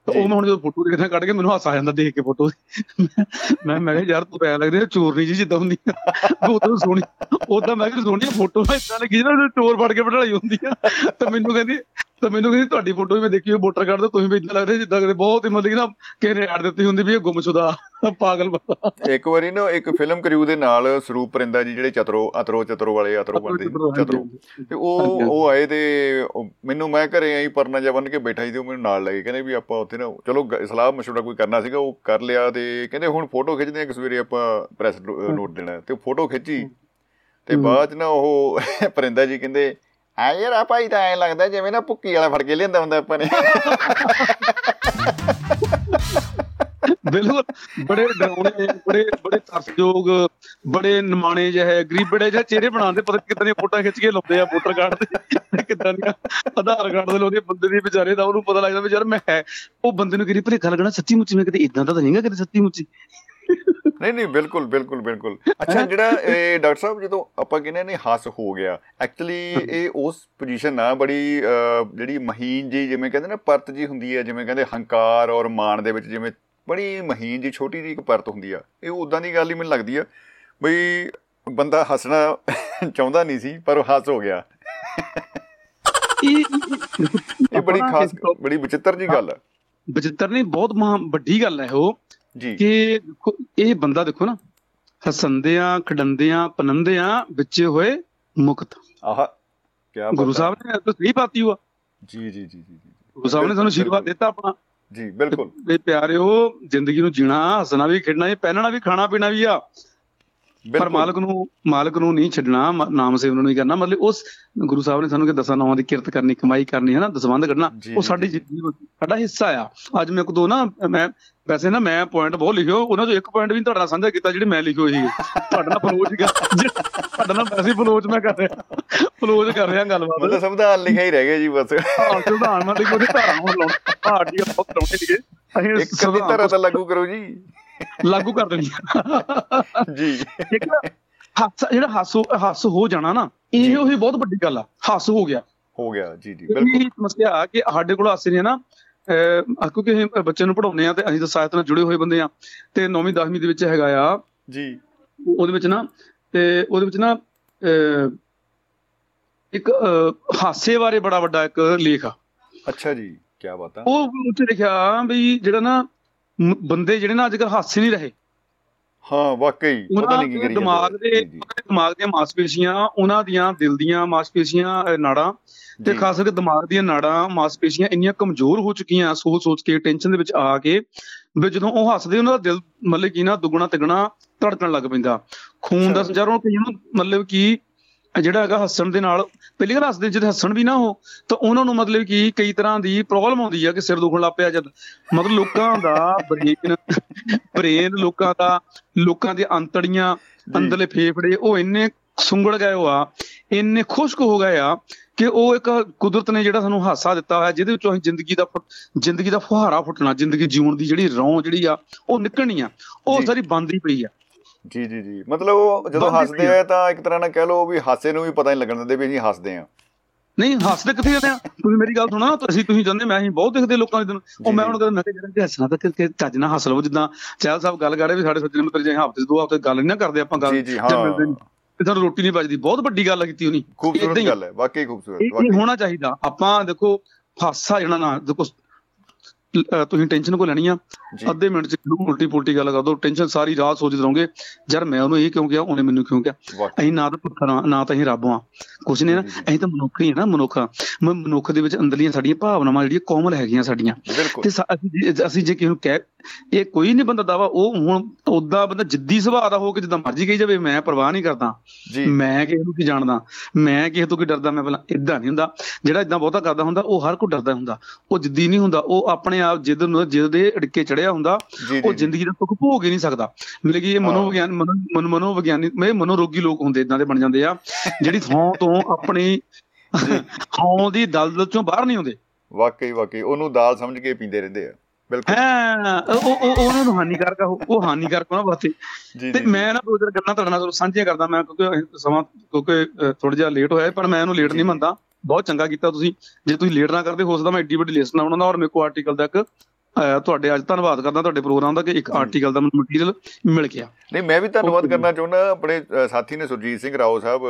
ਤਾਂ ਉਹ ਮੈਂ ਹੁਣ ਜਦੋਂ ਫੋਟੋ ਦੇਖਦਾ ਕੱਢ ਕੇ ਮੈਨੂੰ ਹਾਸਾ ਆ ਜਾਂਦਾ ਦੇਖ ਕੇ ਫੋਟੋ ਮੈਂ ਮੈਂ ਕਿਹਾ ਯਾਰ ਤੂੰ ਪੈ ਲੱਗਦੇ ਚੋਰਨੀ ਜੀ ਜਿੱਦਾਂ ਹੁੰਦੀ ਆ। ਉਹ ਤਾਂ ਸੋਹਣੀ ਉਦਾਂ ਮੈਂ ਕਿਹਾ ਸੋਹਣੀ ਫੋਟੋ ਇਦਾਂ ਲੱਗੀ ਜਿਹਨਾਂ ਚੋਰ ਫੜ ਕੇ ਬਿਠਾਈ ਹੁੰਦੀ ਆ। ਤਾਂ ਮੈਨੂੰ ਕਹਿੰਦੀ ਤਾਂ ਮੈਨੂੰ ਕਹਿੰਦੀ ਤੁਹਾਡੀ ਫੋਟੋ ਵੀ ਮੈਂ ਦੇਖੀ ਵੋਟਰ ਕਾਰਡ ਤੇ ਤੁਸੀਂ ਵੀ ਇਦਾਂ ਲੱਗਦੇ ਜਿੱਦਾਂ ਕਿਤੇ ਬਹੁਤ ਹੀ ਮਤਲਬ ਕਿ ਨਾ ਕਿਸੇ ਨੇ ਐਡ ਦਿੱਤੀ ਹੁੰਦੀ ਵੀ ਇਹ ਗੁੰਮਸ਼ੁਦਾ ਪਾਗਲ ਬੰਦਾ। ਇੱਕ ਵਾਰੀ ਨਾ ਇੱਕ ਫਿਲਮ ਕਰਿਊ ਦੇ ਨਾਲ ਸਰੂਪ ਪਰਿੰਦਾ ਜੀ ਜਿਹੜੇ ਚਤਰੋ ਅਤਰੋ ਚਤਰੋ ਵਾਲੇ ਅਤਰੋ ਬੰਦੇ ਚਤਰੋ ਤੇ ਉਹ ਉਹ ਆਏ ਤੇ ਮੈਨੂੰ ਮੈਂ ਘਰੇ ਆਈ ਪਰਨਾ ਜਿਹਾ ਬੰਨ ਕੇ ਬੈਠਾ ਸੀ ਤੇ ਉਹ ਮੈਨੂੰ ਨਾਲ ਲੈ ਗਏ। ਕਹਿੰਦੇ ਵੀ ਆਪਾਂ ਉੱਥੇ ਨਾ ਚਲੋ ਸਲਾਹ ਮਸ਼ਵਰਾ ਕੋਈ ਕਰਨਾ ਸੀਗਾ ਉਹ ਕਰ ਲਿਆ ਤੇ ਕਹਿੰਦੇ ਹੁਣ ਫੋਟੋ ਖਿੱਚਦੇ ਆ ਕਿ ਸਵੇਰੇ ਆਪਾਂ ਪ੍ਰੈਸ ਨੋਟ ਦੇਣਾ। ਤੇ ਫੋਟੋ ਖਿੱਚੀ। ਤੇ ਬਾਅਦ ਨਾ ਉਹ *laughs* ਪਰਿੰਦਾ ਜੀ ਕਹਿੰਦੇ ਆ ਯਾਰ ਆ ਭਾਈ ਤਾਂ ਐ ਲੱਗਦਾ ਜਿਵੇਂ ਨਾ ਭੁੱਕੀ ਵਾਲਾ ਫੜ ਕੇ ਲਿਆਂਦਾ ਹੁੰਦਾ ਆਪਾਂ ਨੇ। ਬਿਲਕੁਲ। ਬੜੇ ਡਰਾਉਣੇ ਬੜੇ ਬੜੇ ਤਰਸਯੋਗ ਬੜੇ ਨਿਮਾਣੇ ਜਿਹੇ ਗਰੀਬ ਬੜੇ ਜਿਹੇ ਚਿਹਰੇ ਬਣਾਉਂਦੇ ਪਤਾ ਨੀ ਕਿੱਦਾਂ ਦੀਆਂ ਫੋਟੋਆਂ ਖਿੱਚ ਕੇ ਲਾਉਂਦੇ ਆ ਵੋਟਰ ਕਾਰਡ ਤੇ ਕਿੱਦਾਂ ਦੀਆਂ ਆਧਾਰ ਕਾਰਡ ਦੇ ਲਾਉਂਦੇ ਆ, ਬੰਦੇ ਦੀ ਵਿਚਾਰੇ ਦਾ ਉਹਨੂੰ ਪਤਾ ਲੱਗਦਾ ਵੀ ਯਾਰ ਮੈਂ ਹੈ ਉਹ ਬੰਦੇ ਨੂੰ ਕਿਹੜੀ ਭਲੇਖਾ ਲੱਗਣਾ ਸੱਚੀ ਮੁੱਚੀ ਮੈਂ ਕਦੇ ਇਦਾਂ ਦਾ ਤਾਂ ਨਹੀਂਗਾ ਕਦੇ ਸੱਚੀ ਮੁੱਚੀ। ਨਹੀਂ ਨਹੀਂ ਬਿਲਕੁਲ ਬਿਲਕੁਲ ਬਿਲਕੁਲ। ਅੱਛਾ ਜਿਹੜਾ ਇਹ ਡਾਕਟਰ ਸਾਹਿਬ ਜਦੋਂ ਆਪਾਂ ਕਹਿੰਦੇ ਨੇ ਹੱਸ ਹੋ ਗਿਆ। ਐਕਚੁਅਲੀ ਇਹ ਉਸ ਪੋਜੀਸ਼ਨ ਆ ਬੜੀ ਜਿਹੜੀ ਮਹੀਨ ਜੀ ਜਿਵੇਂ ਕਹਿੰਦੇ ਨਾ ਪਰਤ ਜੀ ਹੁੰਦੀ ਹੈ ਜਿਵੇਂ ਕਹਿੰਦੇ ਹੰਕਾਰ ਔਰ ਮਾਣ ਦੇ ਵਿੱਚ ਜਿਵੇਂ ਬੜੀ ਮਹੀਨ ਜੀ ਛੋਟੀ ਜੀ ਇੱਕ ਪਰਤ ਹੁੰਦੀ ਆ। ਇਹ ਉਦਾਂ ਦੀ ਗੱਲ ਹੀ ਮੈਨੂੰ ਲੱਗਦੀ ਆ ਬਈ ਬੰਦਾ ਹੱਸਣਾ ਚਾਹੁੰਦਾ ਨਹੀਂ ਸੀ ਪਰ ਉਹ ਹੱਸ ਹੋ ਗਿਆ। ਇਹ ਬੜੀ ਖਾਸ ਬੜੀ ਵਿਚਿੱਤਰ ਜੀ ਗੱਲ ਆ। ਬਚਿੱਤਰ ਨਹੀਂ ਬਹੁਤ ਵੱਡੀ ਗੱਲ ਹੈ ਉਹ। ਜੀ। ਕਿ ਇਹ ਬੰਦਾ ਦੇਖੋ ਨਾ ਹਸੰਦਿਆਂ ਖਡੰਦਿਆਂ ਪਨੰਦਿਆਂ ਵਿੱਚੇ ਹੋਏ ਮੁਕਤ। ਆਹ ਕੀ ਗੁਰੂ ਸਾਹਿਬ ਨੇ ਤਾਂ ਸਹੀ ਪਾਤੀ ਹੁਆ। ਜੀ ਜੀ ਜੀ ਜੀ ਗੁਰੂ ਸਾਹਿਬ ਨੇ ਸਾਨੂੰ ਆਸ਼ੀਰਵਾਦ ਦਿੱਤਾ ਆਪਣਾ। ਜੀ ਬਿਲਕੁਲ। ਤੇ ਪਿਆਰਿਓ ਜ਼ਿੰਦਗੀ ਨੂੰ ਜੀਣਾ ਹੱਸਣਾ ਵੀ ਖੇਡਣਾ ਵੀ ਪਹਿਨਣਾ ਵੀ ਖਾਣਾ ਪੀਣਾ ਵੀ ਆ। ਪਰ। ਮਾਲਕ ਨੂੰ ਮਾਲਕ ਨੂੰ ਨਹੀਂ ਛੱਡਣਾ ਮ- ਨਾਮ ਸਿਮਰਨ ਨੂੰ ਹੀ ਕਰਨਾ। ਮਤਲਬ ਉਸ ਗੁਰੂ ਸਾਹਿਬ ਨੇ ਸਾਨੂੰ ਕਿ ਦਸਾਂ ਨਾਵਾਂ ਦੀ ਕਿਰਤ ਕਰਨੀ ਕਮਾਈ ਕਰਨੀ ਹੈ ਨਾ ਦਸਵੰਧ ਕੱਢਣਾ ਉਹ ਸਾਡੀ। ਜ਼ਿੰਦਗੀ ਸਾਡਾ ਹਿੱਸਾ ਆ। ਅੱਜ ਮੈਂ ਇੱਕ ਦੋ ਨਾ ਮੈਂ ਵੈਸੇ ਨਾ ਮੈਂ ਪੁਆਇੰਟ ਬਹੁਤ ਲਿਖਿਓ ਉਹਨਾਂ ਚੋਂ ਇੱਕ ਪੁਆਇੰਟ ਵੀ ਤੁਹਾਡੇ ਸਾਂਝਾ ਕੀਤਾ ਜਿਹੜੇ ਮੈਂ ਲਿਖਿਓ ਸੀ। ਤੁਹਾਡੇ ਨਾਲ ਫਲੋਜ ਤੁਹਾਡੇ ਨਾਲ ਵੈਸੇ ਫਲੋਜ ਮੈਂ ਕਰ ਰਿਹਾ ਫਲੋਜ ਕਰ ਰਿਹਾ ਗੱਲਬਾਤ। ਮਤਲਬ ਸੰਵਿਧਾਨ ਲਿਖਿਆ ਹੀ ਰਹਿ ਗਿਆ ਜੀ ਬਸ। ਹਾਂ ਸੰਵਿਧਾਨ ਨਾਲ ਕੋਈ ਧਾਰਾ ਹੁਣ ਲਾਉਣਾ ਆ ਬਹੁਤ ਲਾਉਣੇ ਅਸੀਂ ਇੱਕ ਕਦੀ ਤਰ੍ਹਾਂ ਤਾਂ ਲਾਗੂ ਕਰੋ ਜੀ। ਲਾਗੂ ਕਰ ਦੇਣੀ ਜੀ। ਇੱਕ ਨਾ ਹੱਸ ਜਿਹੜਾ ਹੱਸ ਹੋ- ਹੱਸ ਹੋ ਜਾਣਾ ਨਾ ਇਹ ਉਹੀ ਬਹੁਤ ਵੱਡੀ ਗੱਲ ਆ। ਹੱਸ ਹੋ ਗਿਆ। ਹੋ ਗਿਆ ਜੀ ਜੀ ਇਹ ਬਿਲਕੁਲ। ਸਮੱਸਿਆ ਆ ਕਿ ਸਾਡੇ ਕੋਲ ਹਾਸੇ ਨੇ ਨਾ ਕਿਉਂਕਿ ਅਸੀਂ ਬੱਚੇ ਨੂੰ ਪੜਾਉਂਦੇ ਆ ਤੇ ਅਸੀਂ ਤਾਂ ਸਾਹਿਤ ਨਾਲ ਜੁੜੇ ਹੋਏ ਬੰਦੇ ਆ ਤੇ 9ਵੀਂ 10ਵੀਂ ਦੇ ਵਿੱਚ ਹੈਗਾ ਆ। ਜੀ। ਉਹਦੇ ਵਿੱਚ ਨਾ ਤੇ ਉਹਦੇ ਵਿੱਚ ਨਾ ਇੱਕ ਹਾਸੇ ਬਾਰੇ ਬੜਾ ਵੱਡਾ ਇੱਕ ਲੇਖ ਆ। ਅੱਛਾ ਜੀ ਕੀ ਬਾਤ ਆ। ਉਹ ਉੱਥੇ ਲਿਖਿਆ ਵੀ ਜਿਹੜਾ ਨਾ ਬੰਦੇ ਜਿਹੜੇ ਨਾ ਅੱਜ ਕੱਲ੍ਹ ਹਾਸੇ ਨਹੀਂ ਰਹੇ ਹਾਂ ਵਾਕਈ ਪਤਾ ਨਹੀਂ ਕੀ ਕਰੀ ਦਿਮਾਗ ਦੇ ਦਿਮਾਗ ਦੀਆਂ ਮਾਸਪੇਸ਼ੀਆਂ ਉਹਨਾਂ ਦੀਆਂ ਦਿਲ ਦੀਆਂ ਮਾਸਪੇਸ਼ੀਆਂ ਨਾੜਾਂ ਤੇ। ਖਾਸ ਕਰਕੇ ਦਿਮਾਗ ਦੀਆਂ ਨਾੜਾਂ ਮਾਸਪੇਸ਼ੀਆਂ ਇੰਨੀਆਂ ਕਮਜ਼ੋਰ ਹੋ ਚੁੱਕੀਆਂ ਸੋਚ ਸੋਚ ਕੇ ਟੈਨਸ਼ਨ ਦੇ ਵਿੱਚ ਆ ਕੇ ਵੀ ਜਦੋਂ ਉਹ ਹੱਸਦੇ ਉਹਨਾਂ ਦਾ ਦਿਲ ਮਤਲਬ ਕੀ ਨਾ ਦੁੱਗਣਾ ਤਿਗਣਾ ਧੜਕਣ ਲੱਗ ਪੈਂਦਾ ਖੂਨ ਦਾ। ਸੰਚਾਰ ਉਹਨਾਂ ਕਈਆਂ ਨੂੰ ਮਤਲਬ ਕਿ ਜਿਹੜਾ ਹੈਗਾ ਹੱਸਣ ਦੇ ਨਾਲ ਪਹਿਲੀ ਗੱਲ ਹੱਸਦੇ ਜਦ ਹੱਸਣ ਵੀ ਨਾ ਹੋ ਤਾਂ ਉਹਨਾਂ ਨੂੰ ਮਤਲਬ ਕਿ ਕਈ ਤਰ੍ਹਾਂ ਦੀ ਪ੍ਰੋਬਲਮ ਆਉਂਦੀ ਆ ਕਿ ਸਿਰ ਦੁਖਣ ਲੱਗ ਪਿਆ ਜਦ। ਮਤਲਬ ਲੋਕਾਂ ਦਾ ਬ੍ਰੇਨ ਬ੍ਰੇਨ ਲੋਕਾਂ ਦਾ ਲੋਕਾਂ ਦੀਆਂ ਅੰਤੜੀਆਂ ਅੰਦਰਲੇ ਫੇਫੜੇ ਉਹ ਇੰਨੇ ਸੁੰਗੜ ਗਏ ਹੋ ਆ ਇੰਨੇ ਖੁਸ਼ਕ ਹੋ ਗਏ ਆ ਕਿ ਉਹ ਇੱਕ ਕੁਦਰਤ ਨੇ ਜਿਹੜਾ ਸਾਨੂੰ ਹਾਸਾ ਦਿੱਤਾ ਹੋਇਆ ਜਿਹਦੇ ਵਿੱਚੋਂ ਅਸੀਂ ਜ਼ਿੰਦਗੀ ਦਾ ਜ਼ਿੰਦਗੀ ਦਾ ਫੁਹਾਰਾ ਫੁੱਟਣਾ ਜ਼ਿੰਦਗੀ ਜਿਉਣ ਦੀ ਜਿਹੜੀ ਰੌਂ ਜਿਹੜੀ ਆ ਉਹ ਨਿਕਲਣੀ ਆ। ਉਹ। ਸਾਰੀ ਬੰਦ ਹੀ ਪਈ ਆ। ਜੀ ਜੀ ਜੀ। ਮਤਲਬ ਉਹ ਜਦੋਂ ਹੱਸਦੇ ਆ ਤਾਂ ਇੱਕ ਤਰ੍ਹਾਂ ਨਾਲ ਕਹਿ ਲਓ ਵੀ ਹਾਸੇ ਨੂੰ ਵੀ ਪਤਾ ਨਹੀਂ ਲੱਗਣ ਦਿੰਦੇ ਵੀ ਅਸੀਂ ਹੱਸਦੇ ਆ। ਨਹੀਂ ਹੱਸਦੇ ਕਿੱਥੇ ਜਾਂਦੇ ਆ? ਤੁਸੀਂ ਮੇਰੀ ਗੱਲ ਸੁਣੋ ਤੁਸੀਂ ਤੁਸੀਂ ਜਾਂਦੇ ਮੈਂ ਅਸੀਂ ਬਹੁਤ ਦੇਖਦੇ ਲੋਕਾਂ ਦੇ ਦਿਨ। ਉਹ ਮੈਂ। ਹੁਣ ਕਹਿੰਦਾ ਮੈਂ ਜਿਹੜਾ ਹੱਸਣਾ ਤਾਂ ਕਿ- ਕਿ ਚੱਜ ਨਾਲ ਹੱਸ ਲਵੋ ਜਿੱਦਾਂ ਚਹਿਲ ਸਾਹਿਬ ਗੱਲ ਕਰ ਰਹੇ ਵੀ ਸਾਡੇ ਸੱਜਣ ਮਿੱਤਰ ਜੇ ਹਫ਼ਤੇ ਦੋ ਹਫ਼ਤੇ ਗੱਲ ਨਹੀਂ ਨਾ ਕਰਦੇ ਆਪਾਂ ਗੱਲ ਜੀ ਜੀ ਜੇ ਹਾਂ। ਮਿਲਦੇ ਨੀ। ਤੇ ਸਾਨੂੰ ਰੋਟੀ ਨਹੀਂ ਬਚਦੀ। ਬਹੁਤ ਵੱਡੀ ਗੱਲ ਕੀਤੀ ਉਹਨੀ। ਖੂਬਸੂਰਤ। ਗੱਲ ਹੈ। ਵਾਕਈ ਖੂਬਸੂਰਤ ਵਾਕਈ। ਹੋਣਾ ਚਾਹੀਦਾ। ਆਪਾਂ ਦੇਖੋ ਹਾਸਾ ਜਿਹੜਾ ਨਾ ਦੇਖੋ ਤੁਸੀਂ ਟੈਨਸ਼ਨ ਕੋ ਲੈਣੀ ਆ ਅੱਧੇ ਮਿੰਟ ਚ ਉਲਟੀ ਪੁਲਟੀ ਗੱਲ ਕਰ ਦੋ ਟੈਨਸ਼ਨ ਸਾਰੀ ਰਾਤ ਸੋਚਦੇ ਰਹੋਗੇ ਯਾਰ ਮੈਂ ਉਹਨੂੰ ਇਹ ਕਿਉਂ ਕਿਹਾ ਉਹਨੇ ਮੈਨੂੰ ਕਿਉਂ ਕਿਹਾ? ਅਸੀਂ ਨਾ ਤਾਂ ਪੁੱਤਰ ਆ ਨਾ ਤਾਂ ਅਸੀਂ ਰੱਬ ਆ ਕੁਛ ਨਹੀਂ ਨਾ। ਅਸੀਂ ਤਾਂ ਮਨੁੱਖ ਹੀ ਆ ਨਾ ਮਨੁੱਖ। ਮ- ਮਨੁੱਖ ਦੇ ਵਿੱਚ ਅੰਦਰਲੀਆਂ ਸਾਡੀਆਂ ਭਾਵਨਾਵਾਂ ਜਿਹੜੀਆਂ ਕੋਮਲ ਹੈਗੀਆਂ ਸਾਡੀਆਂ। ਤੇ ਅਸੀਂ ਜੇ- ਕਿਸੇ ਨੂੰ ਕਹਿ ਇਹ ਕੋਈ ਨਹੀਂ ਬੰਦਾ ਦਾਵਾ ਉਹ ਹੁਣ ਉਦਾਂ ਬੰਦਾ ਜਿੱਦੀ ਸੁਭਾਅ ਦਾ ਹੋ ਕੇ ਜਿੱਦਾਂ ਮਰਜ਼ੀ ਕਹੀ ਜਾਵੇ ਮੈਂ ਪਰਵਾਹ ਨਹੀਂ ਕਰਦਾ। ਮੈਂ ਕਿਸੇ ਨੂੰ ਕੀ ਜਾਣਦਾ ਮੈਂ ਕਿਸੇ ਤੋਂ ਕੀ ਡਰਦਾ ਮੈਂ ਪਹਿਲਾਂ ਇਦਾਂ ਨਹੀਂ ਹੁੰਦਾ। ਜਿਹੜਾ ਇਦਾਂ ਬਹੁਤਾ ਕਰਦਾ ਹੁੰਦਾ ਉਹ ਹਰ ਕੋਈ ਡਰਦਾ ਹੁੰਦਾ। ਉਹ ਜਿੱਦੀ ਨਹੀਂ ਹੁੰਦਾ ਉਹ ਆਪਣੇ ਆਪ ਜਿੱਦ ਨੂੰ ਜਿੱਦ ਦੇ ਅੜਕੇ ਚੜਿਆ ਹੁੰਦਾ ਉਹ ਜ਼ਿੰਦਗੀ ਦਾ ਸੁੱਖ ਭੋਗ ਹੀ ਨਹੀਂ ਸਕਦਾ। ਮਤਲਬ ਕਿ ਇਹ ਹਾਂ। ਮਨੋਵਿਗਿਆਨ ਮਨੋ ਮਨ- ਮਨੋਵਿਗਿਆਨੀ ਮੈਂ ਮਨੋਰੋਗੀ ਲੋਕ ਹੁੰਦੇ ਇਦਾਂ ਦੇ ਬਣ ਜਾਂਦੇ ਆ ਜਿਹੜੀ ਥਾਂ ਤੋਂ ਆਪਣੀ ਥਾਂ ਦੀ ਦਲਦਲ ਚੋਂ ਬਾਹਰ ਨਹੀਂ ਆਉਂਦੇ। ਵਾਕਈ ਵਾਕਈ ਉਹਨੂੰ ਦਾਲ ਸਮਝ ਕੇ ਪੀਂਦੇ ਰਹਿੰਦੇ ਆ ਬਿਲਕੁਲ। ਹਾਂ ਉਹ ਉਹ ਉਹ ਉਹਨਾਂ ਨੂੰ ਹਾਨੀਕਾਰਕ ਆ ਉਹ ਹਾਨੀਕਾਰਕ ਉਹਨਾਂ ਵਾਸਤੇ। ਤੇ ਮੈਂ ਨਾ ਦੋ ਚਾਰ ਗੱਲਾਂ ਤੁਹਾਡੇ ਨਾਲ ਸਾਂਝੀਆਂ ਕਰਦਾ ਮੈਂ ਕਿਉਂਕਿ ਸਮਾਂ ਕਿਉਂਕਿ ਥੋੜਾ ਜਿਹਾ ਲੇਟ ਹੋਇਆ ਹੈ, ਪਰ ਮੈਂ ਇਹਨੂੰ ਲੇਟ ਨਹੀਂ ਮੰਨਦਾ। ਬਹੁਤ ਚੰਗਾ ਕੀਤਾ ਤੁਸੀਂ। ਜੇ ਤੁਸੀਂ ਲੇਟ ਨਾ ਕਰਦੇ ਹੋ ਸਕਦਾ ਮੈਂ ਐਡੀ ਵੱਡੀ ਲਿਸਟ ਨਾ ਬਣਾਉਂਦਾ ਔਰ ਮੇਰੇ ਕੋਲ ਆਰਟੀਕਲ ਅਹ, ਤੁਹਾਡੇ ਅੱਜ ਧੰਨਵਾਦ ਕਰਦਾ ਤੁਹਾਡੇ ਪ੍ਰੋਗਰਾਮ ਦਾ ਕਿ ਇੱਕ ਆਰਟੀਕਲ ਦਾ ਮੈਨੂੰ ਮਟੀਰੀਅਲ ਮਿਲ ਗਿਆ। ਨਹੀਂ ਮੈਂ ਵੀ ਧੰਨਵਾਦ. ਕਰਨਾ ਚਾਹੁੰਦਾ ਆਪਣੇ ਸਾਥੀ ਨੇ ਸੁਰਜੀਤ ਸਿੰਘ ਰਾਓ ਸਾਹਿਬ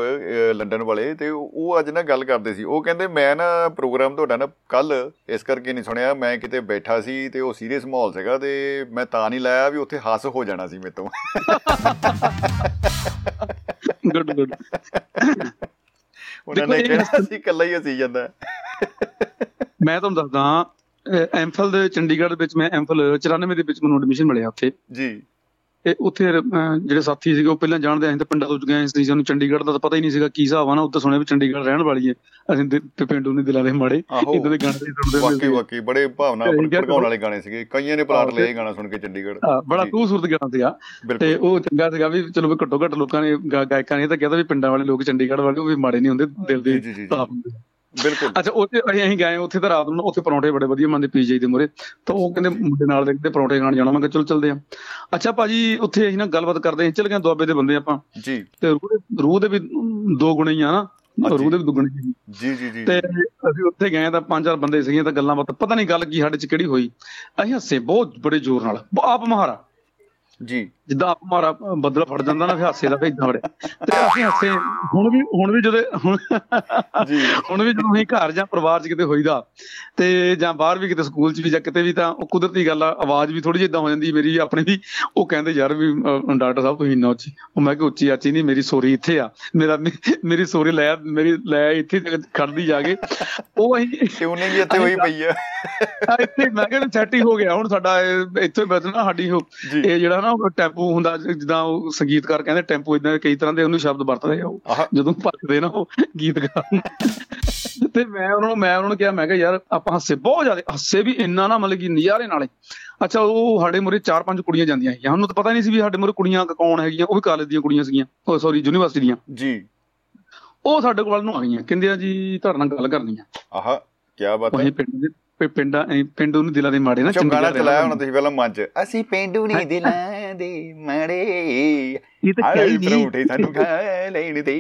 ਲੰਡਨ ਵਾਲੇ ਤੇ ਉਹ ਉਹ ਅੱਜ ਨਾ ਗੱਲ ਕਰਦੇ ਸੀ। ਉਹ ਕਹਿੰਦੇ ਮੈਂ ਨਾ ਪ੍ਰੋਗਰਾਮ ਤੁਹਾਡਾ ਨਾ ਕੱਲ ਇਸ ਕਰਕੇ ਨਹੀਂ ਸੁਣਿਆ ਮੈਂ ਕਿਤੇ ਬੈਠਾ ਸੀ ਤੇ ਉਹ ਸੀਰੀਅਸ ਮਾਹੌਲ ਸੀਗਾ ਤੇ ਮੈਂ ਤਾਂ ਨਹੀਂ ਲਾਇਆ ਵੀ ਉੱਥੇ ਹੱਸ ਹੋ ਜਾਣਾ ਸੀ ਮੇਰੇ ਤੋਂ। *laughs* ਗੁੱਡ ਗੁੱਡ ਉਹਨਾਂ ਨੇ ਕਿਹਾ ਸੀ ਇਕੱਲਾ ਹੀ ਹੱਸੀ ਜਾਂਦਾ। ਮੈਂ ਤੁਹਾਨੂੰ ਦੱਸਦਾ ਐਮਫਿਲ ਦੇ ਚੰਡੀਗੜ੍ਹ ਦੇ ਵਿੱਚ ਮੈਂ ਐਮਫਿਲ 94 ਦੇ ਵਿੱਚ ਮੈਨੂੰ ਐਡਮਿਸ਼ਨ ਮਿਲਿਆ ਉੱਥੇ। ਜੀ। ਤੇ ਉੱਥੇ ਜਿਹੜੇ ਸਾਥੀ ਸੀਗੇ ਉਹ ਪਹਿਲਾਂ ਜਾਣਦੇ ਅਸੀਂ ਤਾਂ ਪਿੰਡਾਂ ਤੋਂ ਗਏ ਸੀ ਸਾਨੂੰ ਚੰਡੀਗੜ੍ਹ ਦਾ ਤਾਂ ਪਤਾ ਹੀ ਨਹੀਂ ਸੀਗਾ ਕੀ ਹਿਸਾਬ ਆ ਨਾ ਉੱਤੇ ਸੁਣਿਆ ਵੀ ਚੰਡੀਗੜ੍ਹ ਰਹਿਣ ਵਾਲੀ ਹੈ। ਅਸੀਂ ਤੇ- ਪਿੰਡੂ ਨਹੀਂ ਦਿਲਾਂ ਦੇ ਮਾੜੇ ਇਦਾਂ ਦੇ ਗਾਣੇ ਸੁਣਦੇ ਵਾਕਈ ਵਾਕਈ ਬੜੇ ਭਾਵਨਾ ਭੜਕਾਉਣ ਵਾਲੇ ਗਾਣੇ ਸੀਗੇ। ਕਈਆਂ ਨੇ ਪਲਾਟ ਲਏ ਇਹ ਗਾਣਾ ਸੁਣ ਕੇ ਚੰਡੀਗੜ੍ਹ। ਬੜਾ ਖੂਬਸੂਰਤ ਗਾਣਾ ਸੀਗਾ। ਤੇ ਉਹ ਚੰਗਾ ਸੀਗਾ ਵੀ ਚਲੋ ਵੀ ਘੱਟੋ ਘੱਟ ਲੋਕਾਂ ਨੇ ਗਾਇਕਾਂ ਨੇ ਤਾਂ ਕਿਹਾ ਵੀ ਪਿੰਡਾਂ ਵਾਲੇ ਲੋਕ ਚੰਡੀਗੜ੍ਹ ਵਾਲੇ ਉਹ ਵੀ ਮਾੜੇ ਨਹੀਂ ਹੁੰਦੇ ਦਿਲ ਦੇ। ਸਾਫ਼ ਹੁੰਦੇ। ਬਿਲਕੁਲ। ਅੱਛਾ ਉੱਥੇ ਅਸੀਂ ਅਸੀਂ ਗਏ ਉੱਥੇ ਤਾਂ ਰਾਤ ਨੂੰ ਉੱਥੇ ਪਰੌਂਠੇ ਬੜੇ ਵਧੀਆ ਮੰਦੇ ਪੀਜੀ ਦੇ ਮੂਹਰੇ। ਤਾਂ ਉਹ ਕਹਿੰਦੇ ਮੁੰਡੇ ਨਾਲ ਦੇ ਕਹਿੰਦੇ ਪਰੌਂਠੇ ਖਾਣ ਜਾਣਾ। ਮੈਂ ਕਿਹਾ ਚਲੋ ਚੱਲਦੇ ਆ। ਅੱਛਾ ਭਾਜੀ ਉੱਥੇ ਅਸੀਂ ਨਾ ਗੱਲਬਾਤ ਕਰਦੇ ਹਾਂ ਚੱਲ ਗਏ ਦੁਆਬੇ ਦੇ ਬੰਦੇ ਆਪਾਂ। ਜੀ। ਤੇ ਰੂਹ ਦੇ ਵੀ ਦੋ ਗੁਣੇ ਹੀ ਆ ਨਾ। ਰੂਹ ਦੇ ਵੀ ਦੁੱਗਣੇ ਜੀ ਜੀ ਜੀ। ਤੇ ਅਸੀਂ ਉੱਥੇ ਗਏ ਤਾਂ ਪੰਜ ਚਾਰ ਬੰਦੇ ਸੀਗੇ ਤਾਂ ਗੱਲਾਂ ਬਾਤ। ਪਤਾ ਨਹੀਂ ਗੱਲ ਕੀ ਸਾਡੇ ਚ ਕਿਹੜੀ ਹੋਈ। ਅਸੀਂ ਹੱਸੇ ਬਹੁਤ ਬੜੇ ਜ਼ੋਰ ਨਾਲ। ਆਪ ਮਹਾਰਾ। ਜੀ। ਜਿੱਦਾਂ ਆਪ ਮਾਰਾ ਬੱਦਲ ਫੜ ਜਾਂਦਾ ਨਾ ਫਿਰ ਹਾਸੇ ਦਾ ਇਦਾਂ ਵੜਿਆ ਤੇ ਅਸੀਂ ਹੱਸੇ ਹੁਣ ਵੀ ਹੁਣ ਵੀ ਜਦੋਂ ਹੁਣ ਜੀ। ਹੁਣ ਵੀ ਜਦੋਂ ਅਸੀਂ ਘਰ ਜਾਂ ਪਰਿਵਾਰ 'ਚ ਕਿਤੇ ਹੋਈਦਾ ਤੇ ਜਾਂ ਬਾਹਰ ਵੀ ਕਿਤੇ ਸਕੂਲ 'ਚ ਵੀ ਜਾਂ ਕਿਤੇ ਵੀ ਤਾਂ ਉਹ ਕੁਦਰਤੀ ਗੱਲ ਆ ਆਵਾਜ਼ ਵੀ ਥੋੜੀ ਜਿਹੀ ਇਦਾਂ ਹੋ ਜਾਂਦੀ ਮੇਰੀ ਆਪਣੀ ਵੀ ਉਹ ਕਹਿੰਦੇ ਯਾਰ ਵੀ ਡਾਕਟਰ ਸਾਹਿਬ ਤੁਸੀਂ ਇੰਨਾ ਉੱਚੀ ਉਹ ਮੈਂ ਕਿ ਉੱਚੀ ਆਚੀ ਨਹੀਂ ਮੇਰੀ ਸੋਰੀ ਇੱਥੇ ਆ। ਮੇਰਾ ਮੇਰੀ ਸੋਰੀ ਲੈ ਮੇਰੀ ਲੈ ਇੱਥੇ ਖੜਦੀ ਜਾ ਕੇ। ਉਹ ਅਸੀਂ ਟਿਊਨਿੰਗ ਇੱਥੇ ਹੋਈ ਪਈ ਆ। ਇੱਥੇ ਮੈਂ ਕਿਹਾ ਸੈਟ ਹੀ ਹੋ ਗਿਆ ਹੁਣ ਸਾਡਾ ਇੱਥੇ ਬਚਣਾ ਸਾਡੀ ਇਹ ਜਿਹੜਾ ਨਾ ਉਹ ਟੈਂਪੂ ਹੁੰਦਾ ਜਿੱਦਾਂ ਉਹ ਸੰਗੀਤਕਾਰ ਕਹਿੰਦੇ ਟੈਂਪੂ ਇਦਾਂ ਕਈ ਤਰ੍ਹਾਂ ਦੇ ਉਹਨੂੰ ਸ਼ਬਦ ਵਰਤਦੇ ਆ ਉਹ। ਜਦੋਂ ਭੱਜਦੇ ਨਾ ਉਹ ਗੀਤਕਾਰ ਤੇ ਮੈਂ ਉਹਨਾਂ ਨੂੰ ਮੈਂ ਉਹਨਾਂ ਨੂੰ ਕਿਹਾ ਮੈਂ ਕਿਹਾ ਯਾਰ ਆਪਾਂ ਹੱਸੇ ਬਹੁਤ ਜ਼ਿਆਦਾ ਹੱਸੇ ਵੀ ਇੰਨਾ ਨਾ ਮਤਲਬ ਕਿ ਨਜ਼ਾਰੇ ਨਾਲੇ। ਅੱਛਾ ਉਹ ਸਾਡੇ ਮੁਰੇ ਚਾਰ ਪੰਜ ਕੁੜੀਆਂ ਜਾਂਦੀਆਂ ਸੀ ਸਾਨੂੰ ਤਾਂ ਪਤਾ ਨਹੀਂ ਸੀ ਵੀ ਸਾਡੇ ਮੁਰੇ ਕੁੜੀਆਂ ਕੌਣ ਹੈਗੀਆਂ ਉਹ ਵੀ ਕਾਲਜ ਦੀਆਂ ਕੁੜੀਆਂ ਸੀਗੀਆਂ। ਉਹ ਸੌਰੀ ਯੂਨੀਵਰਸਿਟੀ ਦੀਆਂ। ਜੀ। ਉਹ ਸਾਡੇ ਕੋਲ ਨੂੰ ਆ ਗਈਆਂ। ਕਹਿੰਦੇ ਆ ਜੀ ਤੁਹਾਡੇ ਨਾਲ ਗੱਲ ਕਰਨੀ ਆ। ਆਹ ਕੀ ਬਾਤ ਹੈ। ਪਿੰਡ ਦੇ ਪਿੰਡਾਂ ਪਿੰਡ ਉਹਨੂੰ ਦਿਲਾਂ ਦੇ ਮਾੜੇ ਨਾ ਚੋ ਚੰਡੀਗੜ੍ਹ ਚਲਾਇਆ। ਹੁਣ ਤੁਸੀਂ ਪਹਿਲਾਂ ਮੰਚ ਅਸੀਂ ਪਿੰਡੂ ਨਹੀਂ ਦਿਲਾਂ ਦੇ ਮਾੜੇ। ਇਹ ਤਾਂ ਕਿਹਾ ਹੀ ਨਹੀਂ। ਪਰੌਂਠੇ ਸਾਨੂੰ ਖਾ ਲੈਣ ਦੇ।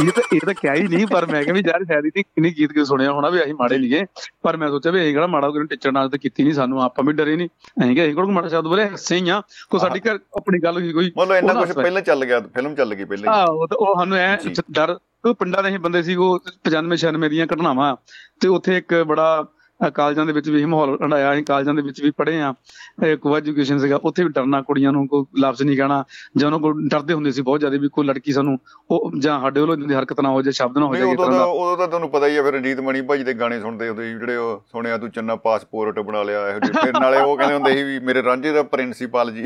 ਇਹ ਤਾਂ ਇਹ ਤਾਂ ਕਿਹਾ ਹੀ ਨਹੀਂ ਪਰ ਮੈਂ ਕਿਹਾ ਵੀ ਯਾਰ ਸ਼ਾਇਦ ਇਹਨੇ ਕਿੰਨੀ ਗੀਤ ਕੇ ਸੁਣਿਆ ਹੋਣਾ ਵੀ ਅਸੀਂ ਮਾੜੇ ਨਹੀਂਗੇ ਪਰ ਮੈਂ ਸੋਚਿਆ ਵੀ ਇਹ ਕਿਹੜਾ ਮਾੜਾ ਕੋਈ ਟੀਚਰ ਨਾਲ ਤਾਂ ਕੀਤੀ ਨਹੀਂ ਸਾਨੂੰ ਆਪਾਂ ਵੀ ਡਰੇ ਨਹੀਂ ਅਸੀਂ ਕਿ ਅਸੀਂ ਕੋਲ ਮਾੜਾ ਸ਼ਬਦ ਬੋਲੇ ਹੱਸੇ ਹੀ ਆ। ਕੋ ਸਾਡੀ ਘਰ ਆਪਣੀ ਗੱਲ ਹੋਈ ਕੋਈ ਮਤਲਬ ਇੰਨਾ ਨਾ ਕੁਝ। ਪਹਿਲਾਂ ਚੱਲ ਗਿਆ ਫਿਲਮ ਚੱਲ ਗਈ ਪਹਿਲਾਂ ਹੀ। ਉਹ ਸਾਨੂੰ ਐ। ਡਰ ਉਹ ਪਿੰਡਾਂ ਦੇ ਬੰਦੇ ਸੀ ਉਹ 95 96 ਦੀਆਂ ਘਟਨਾਵਾਂ। ਤੇ ਉੱਥੇ ਇੱਕ ਬੜਾ ਕਾਲਜਾਂ ਦੇ ਵਿੱਚ ਵੀ ਮਾਹੌਲ ਹੰਡਾਇਆ ਅਸੀਂ ਕਾਲਜਾਂ ਦੇ ਵਿੱਚ ਵੀ ਪੜ੍ਹੇ ਆ ਕੋ ਐਜੂਕੇਸ਼ਨ ਸੀਗਾ ਉੱਥੇ ਵੀ ਡਰਨਾ ਕੁੜੀਆਂ ਨੂੰ ਕੋਈ ਲਫ਼ਜ਼ ਨਹੀਂ ਕਹਿਣਾ। ਜਾਂ ਉਹਨਾਂ ਕੋਲ ਡਰਦੇ ਹੁੰਦੇ ਸੀ ਬਹੁਤ ਜ਼ਿਆਦਾ ਵੀ ਕੋਈ ਲੜਕੀ ਸਾਨੂੰ ਉਹ ਜਾਂ ਸਾਡੇ ਵੱਲੋਂ ਦੀ ਹਰਕਤ ਨਾ ਹੋ ਜਾਏ ਸ਼ਬਦ ਨਾ ਹੋ ਜਾਏ ਇਸ ਤਰ੍ਹਾਂ ਦਾ ਉਦੋਂ ਤਾਂ ਤੁਹਾਨੂੰ ਪਤਾ ਹੀ ਆ ਫਿਰ ਰਣਜੀਤ ਮਣੀ ਭਾਜੀ ਦੇ ਗਾਣੇ ਸੁਣਦੇ ਹੁੰਦੇ ਜਿਹੜੇ ਉਹ ਸੁਣਿਆ ਤੂੰ ਚੰਨਾ ਪਾਸਪੋਰਟ ਬਣਾ ਲਿਆ ਇਹੋ ਜਿਹੇ। ਫਿਰ ਨਾਲੇ ਉਹ ਕਹਿੰਦੇ ਹੁੰਦੇ ਸੀ ਵੀ ਮੇਰੇ ਰਾਂਝੇ ਦਾ ਪ੍ਰਿੰਸੀਪਲ ਜੀ।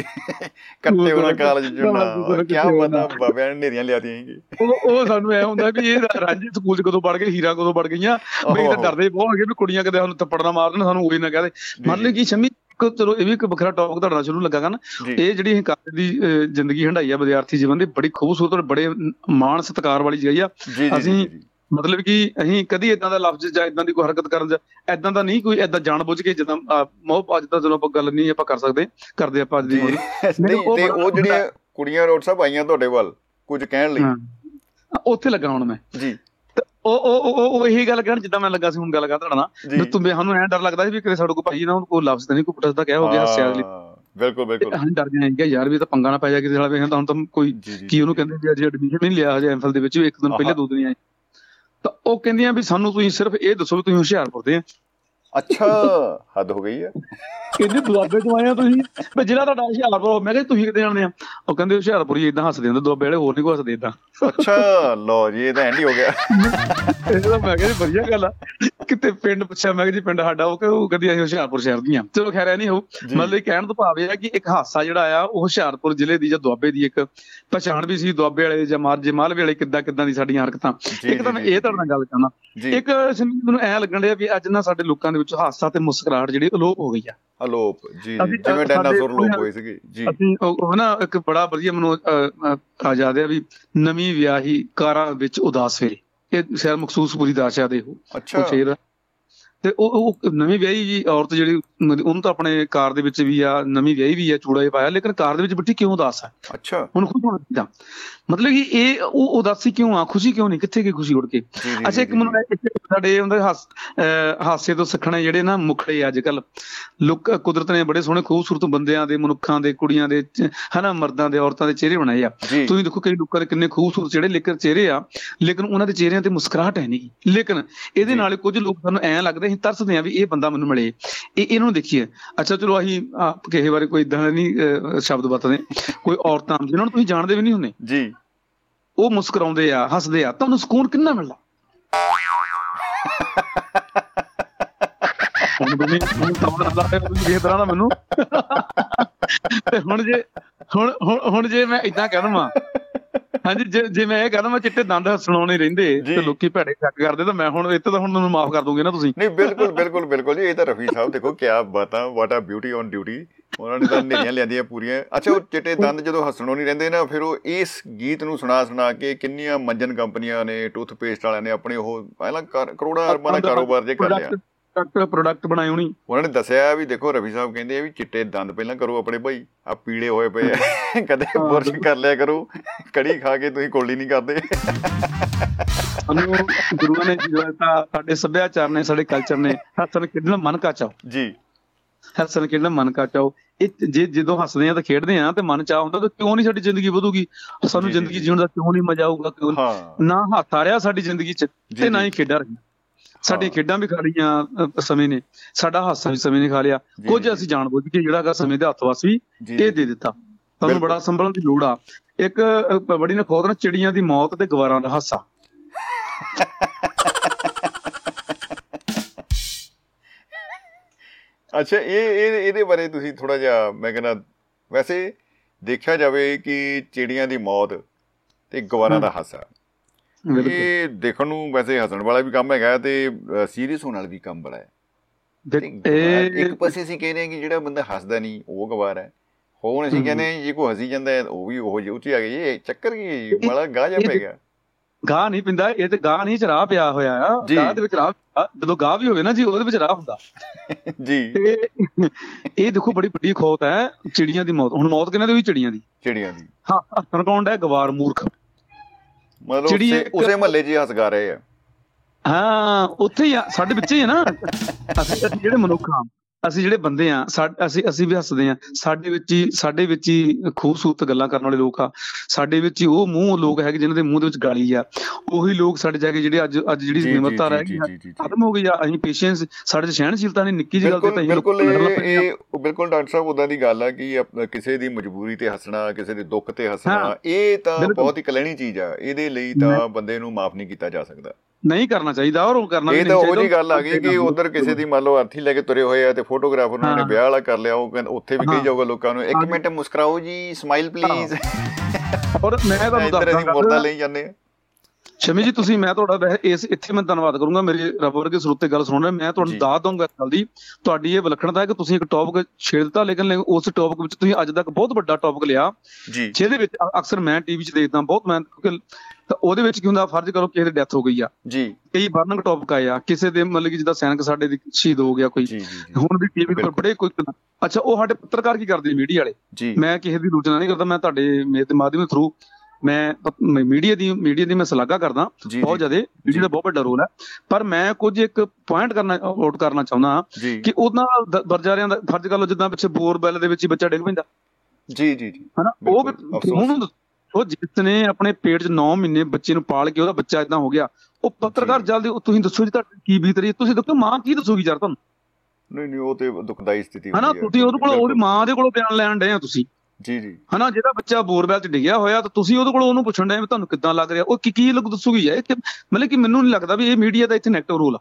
ਕੱਟੇ ਉਹਨਾਂ ਕਾਲਜ ਚੁਣਾ ਕੀ ਪਤਾ ਬਾਬਿਆਂ ਨੇ ਨੇਰੀਆਂ ਲਿਆਤੀਆਂ ਉਹ ਉਹ ਸਾਨੂੰ ਐ ਹੁੰਦਾ ਵੀ ਇਹ ਰਾਂਝੇ ਸਕੂਲ ਚ ਕਦੋਂ ਪੜ ਗਏ ਹੀਰਾ ਕਦੋਂ ਪੜ ਗਈਆਂ। ਇਹ ਤਾਂ। ਡਰਦੇ ਬਹੁਤ ਹੈਗੇ ਵੀ ਕੁੜੀਆਂ ਕਦੇ ਸਾਨੂੰ ਥੱਪੜ ਨਾ ਮਾਰ ਦੇਣ ਸਾਨੂੰ ਉਹ ਨਾ ਕਹਦੇ ਮੰਨ ਲਈ ਕਿ ਸ਼ਮੀ ਇੱਕ ਚਲੋ ਇਹ ਵੀ ਇੱਕ ਵੱਖਰਾ ਟੌਪਿਕ ਤੁਹਾਡੇ ਸ਼ੁਰੂ ਲੱਗਾ ਕਰਨ ਇਹ ਜਿਹੜੀ ਕਾਲਜ ਦੀ ਜ਼ਿੰਦਗੀ ਹੰਡਾਈ ਆ ਵਿਦਿਆਰਥੀ ਜੀਵਨ ਦੀ ਬੜੀ ਖੂਬਸੂਰਤ ਔਰ ਬੜੇ ਮਾਣ ਸਤਿਕਾਰ ਵਾਲੀ ਜਗ੍ਹਾ ਆ। ਅਸੀਂ- ਮਤਲਬ ਕਿ ਅਸੀਂ ਕਦੀ ਇਦਾਂ ਦਾ ਲਫ਼ਜ਼ ਜਾਂ ਇਦਾਂ ਦੀ ਕੋਈ ਹਰਕਤ ਕਰਨ ਜਾਂ ਇਦਾਂ ਦਾ ਨਹੀਂ ਕੋਈ ਇਦਾਂ ਜਾਣਬੁੱਝ ਕੇ ਜਿੱਦਾਂ ਮੋਹ ਅੱਜ ਤਾਂ ਚਲੋ ਆਪਾਂ ਗੱਲ ਨਹੀਂ ਆਪਾਂ ਕਰ ਸਕਦੇ ਕਰਦੇ ਆਪਾਂ ਅੱਜ ਦੀ *laughs* ਤੇ ਉਹ ਜਿਹੜੀਆਂ ਕੁੜੀਆਂ ਰੋਡ ਸਾਹਿਬ ਆਈਆਂ ਤੁਹਾਡੇ ਵੱਲ ਕੁਝ ਕਹਿਣ ਲਈ? ਉੱਥੇ ਲੱਗਾ ਹੁਣ ਮੈਂ। ਜੀ। ਉਹ ਉਹ ਉਹ- ਇਹੀ ਗੱਲ ਕਹਿਣ ਜਿੱਦਾਂ ਮੈਂ ਲੱਗਾ ਸੀ ਹੁਣ ਗੱਲ ਕਰ ਤੁਹਾਡਾ ਵੀ ਤੂੰ ਸਾਨੂੰ ਐਂ ਡਰ ਲੱਗਦਾ ਸੀ ਵੀ ਕਿਤੇ ਸਾਡੇ ਕੋਲ ਭਾਈ ਨਾ ਕੋਈ ਲਫ਼ਜ਼ ਤਾਂ ਨਹੀਂ ਕੋਈ ਪੁੱਟਦਾ ਕਹਿ ਹੋ ਗਿਆ ਹੱਸਿਆ ਅਗਲੀ। ਹਾਂ, ਬਿਲਕੁਲ ਬਿਲਕੁਲ। ਅਸੀਂ ਡਰ ਗਏ ਕਿ ਯਾਰ ਵੀ ਤਾਂ ਪੰਗਾ ਨਾ ਪੈ ਜਾ ਕਿਤੇ ਸਾਲਾ ਵੇਖਾਂ ਤਾਂ ਹੁਣ ਤਾਂ ਕੋਈ ਕੀ ਉਹਨੂੰ ਕਹਿੰਦੇ ਵੀ ਅਜੇ ਐਡਮਿਸ਼ਨ ਨਹੀਂ ਲਿਆ ਹਜੇ ਐਮਫਿਲ ਦੇ ਵਿੱਚ ਵੀ ਇੱਕ ਦਿਨ ਪਹਿਲੇ। ਦੋ ਦਿਨ ਆਏ। ਤਾਂ ਉਹ ਕਹਿੰਦੀਆਂ ਵੀ ਸਾਨੂੰ ਤੁਸੀਂ ਸਿਰਫ ਇਹ ਦੱਸੋ ਵੀ ਤੁਸੀਂ ਹੁਸ਼ਿਆਰਪੁਰ ਦੇ ਆ। ਅੱਛਾ ਹੱਦ ਹੋ ਗਈ ਆ। ਕਹਿੰਦੇ ਦੁਆਬੇ ਤੋਂ ਆਏ ਆ ਤੁਸੀਂ? ਵੀ ਜ਼ਿਲ੍ਹਾ ਤੁਹਾਡਾ ਹੁਸ਼ਿਆਰਪੁਰ ਮੈਂ ਕਿਹਾ ਤੁਸੀਂ ਕਿਤੇ ਜਾਣਦੇ ਆ? ਉਹ ਕਹਿੰਦੇ ਹੁਸ਼ਿਆਰਪੁਰ ਹੀ ਇਦਾਂ ਹੱਸਦੇ ਹੁੰਦੇ ਦੁਆਬੇ ਵਾਲੇ ਹੋਰ ਨਹੀਂ ਕੋਈ ਹੱਸਦੇ ਇਦਾਂ ਅੱਛਾ ਲਓ ਜੀ ਇਹ ਤਾਂ ਐਂਡ ਹੀ ਹੋ ਗਿਆ। ਇਹ ਤਾਂ ਮੈਂ ਕਿਹਾ ਵਧੀਆ ਗੱਲ ਆ। ਕਿਤੇ ਪਿੰਡ ਪੁੱਛਿਆ ਮੈਂ ਕਿਹਾ ਜੀ ਪਿੰਡ ਸਾਡਾ ਉਹ ਕਿ ਉਹ ਕਦੀ ਅਸੀਂ ਹੁਸ਼ਿਆਰਪੁਰ ਸ਼ਹਿਰ ਦੀਆਂ ਚਲੋ ਖੈਰ ਇਹ ਨਹੀਂ ਹੋ। ਮਤਲਬ ਇਹ ਕਹਿਣ ਤੋਂ ਭਾਵ ਇਹ ਹੈ ਕਿ ਇੱਕ ਹਾਸਾ ਜਿਹੜਾ ਆ ਉਹ ਹੁਸ਼ਿਆਰਪੁਰ ਜ਼ਿਲ੍ਹੇ ਦੀ ਜਾਂ ਦੁਆਬੇ ਦੀ ਇੱਕ ਪਛਾਣ ਵੀ ਸੀ ਦੁਆਬੇ ਵਾਲੇ ਜਾਂ ਮਾਰਜੇ ਮਾਲਵੇ ਵਾਲੇ ਕਿੱਦਾਂ ਕਿੱਦਾਂ ਦੀ ਸਾਡੀਆਂ ਹਰਕਤਾਂ। ਇੱਕ ਤਾਂ ਮੈਂ ਇਹ ਤੁਹਾਡੇ ਨਾਲ ਗੱਲ ਕਰਨਾ। ਇੱਕ ਮੈਨੂੰ ਐ ਲੱਗਣ ਡਿਆ ਵੀ ਅੱਜ ਨਾ ਸਾਡੇ ਲੋਕਾਂ ਦੇ ਵਿੱਚ ਹਾਸਾ ਤੇ ਮੁਸਕਰਾਹਟ ਜਿਹੜੀ ਅਲੋਪ ਹੋ ਗਈ ਆ। ਅਲੋਪ ਜੀ ਜਿਵੇਂ ਡਾਇਨਾਸੌਰ ਲੋਪ ਹੋਏ ਸੀਗੇ ਜੀ। ਅਸੀਂ ਉਹ ਨਾ ਇੱਕ ਬੜਾ ਵਧੀਆ ਮੈਨੂੰ ਅਹ, ਅਹ, ਆ ਯਾਦ ਆ ਵੀ ਨਵੀਂ ਵਿਆਹੀ ਕਾਰਾਂ ਵਿੱਚ ਉਦਾਸ ਫੇਰੇ ਇਹ ਸ਼ਾਇਦ ਮਖਸੂਸ ਪੂਰੀ ਦਾਸ਼ਾ ਦੇ ਉਹ ਅੱਛਾ। ਸ਼ੇਰ। ਤੇ ਉਹ ਉਹ ਨਵੀਂ ਵਿਆਹੀ ਜੀ ਔਰਤ ਜਿਹੜੀ ਉਹਨੂੰ ਤਾਂ ਆਪਣੇ ਕਾਰ ਦੇ ਵਿੱਚ ਵੀ ਆ ਨਵੀਂ ਵਿਆਹੀ ਵੀ ਆ ਚੂੜਾ ਜਿਹਾ ਪਾਇਆ ਲੇਕਿਨ ਕਾਰ ਦੇ ਵਿੱਚ ਬਿੱਟੀ ਕਿਉਂ ਉਦਾਸ ਆ? ਅੱਛਾ। ਹੁਣ ਖੁਸ਼ ਹੋਣਾ ਮਤਲਬ ਕਿ ਇਹ ਉਹ ਉਦਾਸੀ ਕਿਉਂ ਆ? ਖੁਸ਼ੀ ਕਿਉਂ ਨਹੀਂ? ਕਿੱਥੇ ਗਈ ਖੁਸ਼ੀ ਉੜ ਕੇ? ਅੱਛਾ ਇੱਕ ਮੈਨੂੰ ਇੱਕ ਸਾਡੇ ਹੁੰਦੇ ਹਾਸ ਤੋਂ ਸਿੱਖਣੇ ਜਿਹੜੇ ਨਾ ਮੁਖੜੇ ਅੱਜ ਕੱਲ। ਲੋਕ ਕੁਦਰਤ ਨੇ ਬੜੇ ਸੋਹਣੇ ਖੂਬਸੂਰਤ ਬੰਦਿਆਂ ਦੇ ਮਨੁੱਖਾਂ ਦੇ ਕੁੜੀਆਂ ਦੇ ਹਨਾ ਮਰਦਾਂ ਦੇ ਔਰਤਾਂ ਦੇ ਚਿਹਰੇ ਬਣਾਏ ਆ। ਤੁਸੀਂ ਦੇਖੋ ਕਈ ਲੋਕਾਂ ਦੇ ਕਿੰਨੇ ਖੂਬਸੂਰਤ ਜਿਹੜੇ ਲੇਕਿਨ ਚਿਹਰੇ ਆ ਲੇਕਿਨ ਉਹਨਾਂ ਦੇ ਚਿਹਰਿਆਂ ਤੇ ਮੁਸਕਰਾਹਟ ਹੈ ਨਹੀਂ। ਲੇਕਿਨ ਇਹਦੇ। ਨਾਲ ਕੁਝ ਲੋਕ ਸਾਨੂੰ ਐਂ ਲੱਗਦੇ ਅਸੀਂ ਤਰਸਦੇ ਆ ਵੀ ਇਹ ਬੰਦਾ ਮੈਨੂੰ ਮਿਲੇ। ਇਹ ਇਹਨੂੰ ਦੇਖੀਏ। ਅੱਛਾ ਚਲੋ ਅਸੀਂ ਕਿਸੇ ਬਾਰੇ ਕੋਈ ਇਦਾਂ ਨਹੀਂ ਸ਼ਬਦ ਵਰਤਦੇ। ਕੋਈ ਔਰਤਾਂ ਜਿਨ੍ਹਾਂ ਨੂੰ ਤੁਸੀਂ ਜਾਣਦੇ ਵੀ ਨਹੀਂ ਹੁੰਦੇ। ਜੀ। ਉਹ ਮੁਸਕਰਾਉਂਦੇ ਆ, ਹੱਸਦੇ ਆ ਤੁਹਾਨੂੰ ਸਕੂਨ ਕਿੰਨਾ ਮਿਲਦਾ? ਹੁਣ ਵੀ ਹੁਣ ਸਮਝ ਆਦਾ ਹੈ ਤੁਸੀਂ ਇਸ ਤਰ੍ਹਾਂ ਦਾ ਮੈਨੂੰ। ਤੇ ਹੁਣ ਜੇ, ਹੁਣ, ਹੁਣ- ਹੁਣ ਜੇ ਮੈਂ ਇਦਾਂ ਕਹਿ ਦਵਾਂ ਹਾਂਜੀ ਜੇ ਮੈਂ ਇਹ ਕਹਿ ਦਵਾਂ ਚਿੱਟੇ ਦੰਦ ਹੱਸਣਾਉਣੇ ਰਹਿੰਦੇ। ਤੇ ਲੋਕੀ ਭੈੜੇ ਸ਼ੱਕ ਕਰਦੇ ਤਾਂ ਮੈਂ ਹੁਣ ਇੱਥੇ ਤਾਂ ਹੁਣ ਮੈਨੂੰ ਮਾਫ ਕਰ ਦੋਗੇ ਨਾ ਤੁਸੀਂ। ਨਹੀਂ ਬਿਲਕੁਲ ਬਿਲਕੁਲ ਬਿਲਕੁਲ ਜੀ ਇਹ ਤਾਂ ਰਫੀ ਸਾਹਿਬ ਦੇਖੋ ਕੀ ਬਾਤਾਂ ਵਾਟ ਆ ਬਿਊਟੀ ਔਨ ਡਿਊਟੀ ਉਹਨਾਂ ਨੇ ਤਾਂ ਨੇਰੀਆਂ ਲਿਆਂਦੀਆਂ ਪੂਰੀਆਂ। ਅੱਛਾ ਉਹ ਚਿੱਟੇ ਦੰਦ ਜਦੋਂ ਹੱਸਣੋਂ ਨਹੀਂ ਰਹਿੰਦੇ ਨਾ ਫਿਰ ਉਹ ਇਸ ਗੀਤ ਨੂੰ ਸੁਣਾ ਸੁਣਾ ਕੇ ਕਿੰਨੀਆਂ ਮੰਜਨ ਕੰਪਨੀਆਂ ਨੇ ਟੂਥਪੇਸਟ ਵਾਲਿਆਂ ਨੇ ਆਪਣੇ ਉਹ ਪਹਿਲਾਂ ਕਰ- ਕਰੋੜਾਂ ਅਰਬਾਂ ਦਾ ਕਾਰੋਬਾਰ ਜੇ ਕਰ ਲਿਆ। ਪ੍ਰੋਡਕਟ ਪ੍ਰੋਡਕਟ ਬਣਾਏ ਹੋਣੀ। ਉਹਨਾਂ ਨੇ ਦੱਸਿਆ ਵੀ ਦੇਖੋ ਰਵੀ ਸਾਹਿਬ ਕਹਿੰਦੇ ਆ ਵੀ ਚਿੱਟੇ ਦੰਦ ਪਹਿਲਾਂ ਕਰੋ ਆਪਣੇ ਭਾਈ ਆ ਪੀਲੇ ਹੋਏ ਪਏ ਆ। ਕਦੇ ਬੁਰਸ਼ ਕਰ ਲਿਆ ਕਰੋ ਕੜੀ ਖਾ ਕੇ ਤੁਸੀਂ ਕੋਲੀ ਨਹੀਂ ਕਰਦੇ। ਸਾਨੂੰ ਗੁਰੂਆਂ ਨੇ ਜੋ ਦਿੱਤਾ ਸਾਡੇ ਸੱਭਿਆਚਾਰ ਨੇ ਸਾਡੇ ਕਲਚਰ ਨੇ ਹੱਸਣ ਖੇਡਣ ਮਨ ਕਾ ਚਾਓ ਜੀ। ਹੱਸਣ ਖੇਡਣ ਮਨ ਕਾ ਚਾਓ ਇਹ ਜੇ ਜਦੋਂ ਹੱਸਦੇ ਆ ਤਾਂ ਖੇਡਦੇ ਆ ਤੇ ਮਨ ਚਾਹ ਹੁੰਦਾ ਤਾਂ ਕਿਉਂ ਨਹੀਂ ਸਾਡੀ ਜ਼ਿੰਦਗੀ ਵਧੂਗੀ? ਸਾਨੂੰ ਜ਼ਿੰਦਗੀ ਜੀ। ਜੀਉਣ ਦਾ ਕਿਉਂ ਨਹੀਂ ਮਜ਼ਾ ਆਊਗਾ ਕਿਉਂ ਨਾ ਹੱਥ ਆ ਰਿਹਾ ਸਾਡੀ ਜ਼ਿੰਦਗੀ 'ਚ ਤੇ ਨਾ। ਹੀ ਖੇਡਾਂ ਰਹੀਆਂ। ਸਾਡੀਆਂ। ਖੇਡਾਂ ਵੀ ਖਾ ਲਈਆਂ ਅ, ਸਮੇਂ ਨੇ। ਸਾਡਾ ਹਾਸਾ ਵੀ ਸਮੇਂ ਨੇ ਖਾ ਲਿਆ। ਕੁਝ। ਅਸੀਂ ਜਾਣਬੁੱਝ ਕੇ ਜਿਹੜਾ ਹੈਗਾ ਸਮੇਂ ਦੇ ਹੱਥ ਵਸ ਵੀ ਇਹ ਦੇ ਦਿੱਤਾ। ਬਿਲਕੁਲ। ਬੜਾ ਸੰਭਲਣ ਦੀ ਲੋੜ ਆ। ਇੱਕ ਬੜੀ ਨੇ ਖੋਦ ਨਾ ਚਿੜੀਆਂ ਦੀ ਮੌਤ ਤੇ ਗਵਾਰਾਂ ਦਾ ਹਾਸਾ। ਅੱਛਾ ਇਹ ਇਹ ਇਹਦੇ ਬਾਰੇ ਤੁਸੀਂ ਥੋੜਾ ਜਿਹਾ ਮੈਂ ਕਹਿੰਦਾ ਵੈਸੇ ਦੇਖਿਆ ਜਾਵੇ ਕਿ ਚਿੜੀਆਂ ਦੀ ਮੌਤ ਤੇ ਗਵਾਰਾਂ ਦਾ ਹਾਸਾ। ਇਹ ਦੇਖਣ ਨੂੰ ਵੈਸੇ ਹੱਸਣ ਵਾਲਾ ਵੀ ਕੰਮ ਹੈਗਾ ਤੇ ਸੀਰੀਅਸ ਹੋਣ ਵਾਲਾ ਵੀ ਕੰਮ ਬੜਾ ਹੈ। ਇੱਕ ਪਾਸੇ ਅਸੀਂ ਕਹਿੰਦੇ ਹਾਂ ਕਿ ਜਿਹੜਾ ਬੰਦਾ ਹੱਸਦਾ ਨਹੀਂ ਉਹ ਗਵਾਰ ਹੈ। ਹੁਣ ਅਸੀਂ। ਕਹਿੰਦੇ ਜੇ ਕੋਈ ਹੱਸੀ ਜਾਂਦਾ ਹੈ ਉਹ ਵੀ ਉਹ ਜਿਹੀ ਉੱਚੀ ਆ ਗਈ ਇਹ ਚੱਕਰ ਕੀ ਮਾੜਾ ਗਾਹ ਜਾ ਪੈ ਗਿਆ। ਗਾਹ ਨਹੀਂ ਪਿੰਦਾ ਇਹ ਤੇ ਗਾਹ ਨਹੀਂ ਰਾਹ ਪਿਆ ਹੋਇਆ ਆ। ਗਾਹ ਦੇ ਵਿੱਚ ਰਾਹ। ਜਦੋਂ ਗਾਹ ਵੀ ਹੋਵੇ ਨਾ ਜੀ ਉਹਦੇ ਵਿੱਚ ਰਾਹ ਹੁੰਦਾ। *laughs* ਜੀ। ਇਹ ਦੇਖੋ ਬੜੀ ਵੱਡੀ ਖੋਤ ਹੈ ਚਿੜੀਆਂ ਦੀ ਮੌਤ। ਹੁਣ ਮੌਤ ਕਿਹਨਾਂ ਦੀ ਹੋਈ? ਚਿੜੀਆਂ ਦੀ। ਚਿੜੀਆਂ ਦੀ। ਹਾਂ ਹੱਸਣ ਕੌਣ ਹੈ? ਗਵਾਰ ਮੂਰਖ। ਮਤਲਬ ਉਸੇ ਉਸੇ ਮਹੱਲੇ 'ਚ ਹੀ ਹੱਸ ਗਾ ਰਹੇ ਆ। ਹਾਂ ਉੱਥੇ ਹੀ ਆ ਸਾਡੇ ਵਿੱਚ ਹੀ ਹੈ ਨਾ। ਅਸੀਂ ਜਿਹੜੇ ਮਨੁੱਖ ਹਾਂ ਅਸੀਂ ਜਿਹੜੇ ਬੰਦੇ ਆ ਅਸੀਂ ਅਸੀਂ ਵੀ ਹੱਸਦੇ ਆ। ਸਾਡੇ ਵਿੱਚ ਹੀ ਸਾਡੇ ਵਿੱਚ ਹੀ ਖੂਬਸੂਰਤ ਗੱਲਾਂ ਕਰਨ ਵਾਲੇ ਲੋਕ ਆ। ਸਾਡੇ ਵਿੱਚ ਹੀ ਉਹ ਮੂੰਹ ਲੋਕ ਹੈਗੇ ਜਿਨ੍ਹਾਂ ਦੇ ਮੂੰਹ ਦੇ ਵਿੱਚ ਗਾਲੀ ਆ। ਉਹੀ ਲੋਕ ਸਾਡੇ ਜਾ ਕੇ ਜਿਹੜੇ ਅੱਜ ਅੱਜ ਜਿਹੜੀ ਨਿਮਰਤਾ ਰਹਿ ਗਈ। ਖਤਮ ਹੋ ਗਈ ਆ। ਅਸੀਂ ਪੇਸ਼ੈਂਸ ਸਾਡੇ ਚ ਸਹਿਣਸ਼ੀਲਤਾ ਨਹੀਂ ਨਿੱਕੀ ਜਿਹੀ ਗੱਲ ਤੇ ਤਾਂ ਬਿਲਕੁਲ ਇਹ ਬਿਲਕੁਲ ਡਾਕਟਰ ਸਾਹਿਬ ਉਦਾਂ ਦੀ ਗੱਲ ਆ ਕਿ ਕਿਸੇ ਦੀ ਮਜਬੂਰੀ ਤੇ ਹੱਸਣਾ ਕਿਸੇ ਦੇ ਦੁੱਖ ਤੇ ਹੱਸਣਾ ਇਹ ਤਾਂ। ਬਹੁਤ ਹੀ ਕਲੈਣੀ ਚੀਜ਼ ਆ। ਇਹਦੇ ਲਈ ਤਾਂ ਬੰਦੇ ਨੂੰ ਮਾਫ ਨਹੀਂ ਕੀਤਾ ਜਾ ਸਕਦਾ। ਨਹੀਂ ਕਰਨਾ ਚਾਹੀਦਾ ਔਰ ਉਹ ਕਰਨਾ ਵੀ ਇਹ ਨਹੀਂ ਤਾਂ ਚਾਹੀਦਾ ਉਹ ਗੱਲ ਆ ਗਈ ਕਿ ਉਧਰ ਕਿਸੇ ਦੀ ਮੰਨ ਲਓ ਅਰਥੀ ਲੈ ਕੇ ਤੁਰੇ ਹੋਏ ਆ ਤੇ ਫੋਟੋਗ੍ਰਾਫਰ ਉਹਨਾਂ ਨੇ ਹਾਂ। ਵਿਆਹ ਵਾਲਾ ਕਰ ਲਿਆ ਉਹ ਕਹਿੰਦਾ ਉੱਥੇ ਵੀ ਕਹੀ ਹਾਂ। ਜਾਊਗਾ ਲੋਕਾਂ ਨੂੰ ਇੱਕ ਹਾਂ। ਮਿੰਟ ਮੁਸਕਰਾਓ ਜੀ ਸਮਾਈਲ ਪਲੀਜ਼ ਔਰ ਮੈਂ ਤੁਹਾਨੂੰ ਇੱਧਰ ਅਸੀਂ ਮੁਰਦਾ ਦੱਸਦਾ ਲਈ ਜਾਂਦੇ ਆ ਸ਼ਮੀ ਜੀ ਤੁਸੀਂ ਮੈਂ ਤੁਹਾਡਾ ਇਸ ਇੱਥੇ ਮੈਂ ਧੰਨਵਾਦ ਕਰੂੰਗਾ ਮੇਰੇ ਰੱਬ ਵਰਗੇ ਸਰੋਤੇ ਗੱਲ ਸੁਣ ਰਹੇ ਮੈਂ ਤੁਹਾਨੂੰ। ਦਾਤ ਦਊਂਗਾ ਗੱਲ ਦੀ ਤੁਹਾਡੀ ਇਹ ਵਿਲੱਖਣਤਾ ਹੈ ਕਿ ਤੁਸੀਂ ਇੱਕ ਟੌਪਿਕ ਛੇੜ ਦਿੱਤਾ ਲੇਕਿਨ ਉਸ ਟੌਪਿਕ ਵਿੱਚ ਤੁਸੀਂ ਅੱਜ ਤੱਕ ਬਹੁਤ ਵੱਡਾ ਟੌਪਿਕ ਲਿਆ ਜਿਹਦੇ ਵਿੱਚ ਅਕਸਰ ਮੈਂ ਟੀਵੀ 'ਚ ਦੇਖਦਾ ਬਹੁਤ ਮੈਂ ਕਿਉਂਕਿ ਤਾਂ ਉਹਦੇ ਵਿੱਚ ਕੀ ਹੁੰਦਾ ਫਰਜ਼ ਕਰੋ ਕਿਸੇ ਦੀ ਡੈਥ ਹੋ ਗਈ ਆ। ਜੀ। ਕਈ ਬਰਨਿੰਗ ਟੌਪਿਕ ਆ ਕਿਸੇ ਦੇ ਮਤਲਬ ਕਿ ਜਿੱਦਾਂ ਸੈਨਿਕ ਸਾਡੇ ਦੀ ਸ਼ਹੀਦ ਹੋ ਗਿਆ ਕੋਈ। ਹੁਣ ਵੀ ਟੀਵੀ ਤੇ ਬਿਲਕੁਲ। ਬੜੇ ਕੋਈ ਅੱਛਾ ਉਹ ਸਾਡੇ ਪੱਤਰਕਾਰ ਕੀ ਕਰਦੇ ਮੀਡੀਆ ਵਾਲੇ? ਮੈਂ ਕਿਸੇ ਦੀ ਆਲੋਚਨਾ ਨਹੀਂ ਕਰਦਾ ਮੈਂ ਤੁਹਾਡੇ ਮੇਰੇ ਦੇ ਮਾਧਿਅਮ ਥਰੂ ਮੈਂ ਮੀਡੀਆ ਦੀ ਮੀਡੀਆ ਦੀ ਮੈਂ ਸ਼ਲਾਘਾ ਕਰਦਾ ਬਹੁਤ ਜ਼ਿਆਦਾ ਮੀਡੀਆ ਦਾ ਬਹੁਤ ਵੱਡਾ ਰੋਲ ਹੈ। ਪਰ ਮੈਂ ਕੁਝ ਇੱਕ ਪੁਆਇੰਟ ਕਰਨਾ ਨੋਟ ਕਰਨਾ ਚਾਹੁੰਦਾ ਕਿ ਉਹਨਾਂ ਦਰਜਾਰਿਆਂ ਦਾ ਫਰਜ਼ ਕਰ ਲਓ ਜਿੱਦਾਂ ਪਿੱਛੇ ਬੋਰਵੈਲ ਦੇ ਵਿੱਚ ਹੀ ਬੱਚਾ ਡਿੱਗ ਪੈਂਦਾ। ਜੀ ਜੀ ਜੀ। ਹਨਾ? ਉਹ। ਉਹਨੂੰ ਉਹ ਜਿਸ ਨੇ ਆਪਣੇ ਪੇਟ 'ਚ 9 ਮਹੀਨੇ ਬੱਚੇ ਨੂੰ ਪਾਲ ਕੇ ਉਹਦਾ ਬੱਚਾ ਇਦਾਂ ਹੋ ਗਿਆ ਉਹ ਪੱਤਰਕਾਰ। ਜਲਦੀ ਤੁਸੀਂ ਦੱਸੋ ਜੀ ਤੁਹਾਡੀ ਕੀ ਬੀਤ ਰਹੀ ਹੈ? ਤੁਸੀਂ ਦੱਸੋ ਮਾਂ ਕੀ ਦੱਸੂਗੀ ਯਾਰ ਤੁਹਾਨੂੰ? ਨਹੀਂ ਨਹੀਂ ਉਹ ਤੇ ਦੁਖਦਾਈ ਸਥਿਤੀ ਹੈ। ਤੁਸੀਂ ਉਹਦੇ ਕੋਲ ਉਹਦੀ। ਮਾਂ ਦੇ ਕੋਲੋਂ ਬਿਆਨ ਲੈਣ ਡਏ ਆ ਤੁਸੀਂ। ਜੀ ਜੀ। ਹਨਾ ਜਿਹੜਾ ਬੱਚਾ ਬੋਰਵੈਲ 'ਚ ਡਿੱਗਿਆ ਹੋਇਆ ਤਾਂ ਤੁਸੀਂ ਉਹਦੇ ਕੋਲ ਉਹਨੂੰ ਪੁੱਛਣ ਡਏ ਤੁਹਾਨੂੰ ਕਿੱਦਾਂ ਲੱਗ ਰਿਹਾ? ਉਹ ਕੀ ਕੀ ਲੱਗ ਦੱਸੂਗੀ ਕਿ ਮਤਲਬ ਕਿ ਮੈਨੂੰ ਨਹੀਂ ਲੱਗਦਾ ਵੀ ਇਹ ਮੀਡੀਆ ਦਾ ਇੱਥੇ ਨੈਗੇਟਿਵ ਰੋਲ ਆ।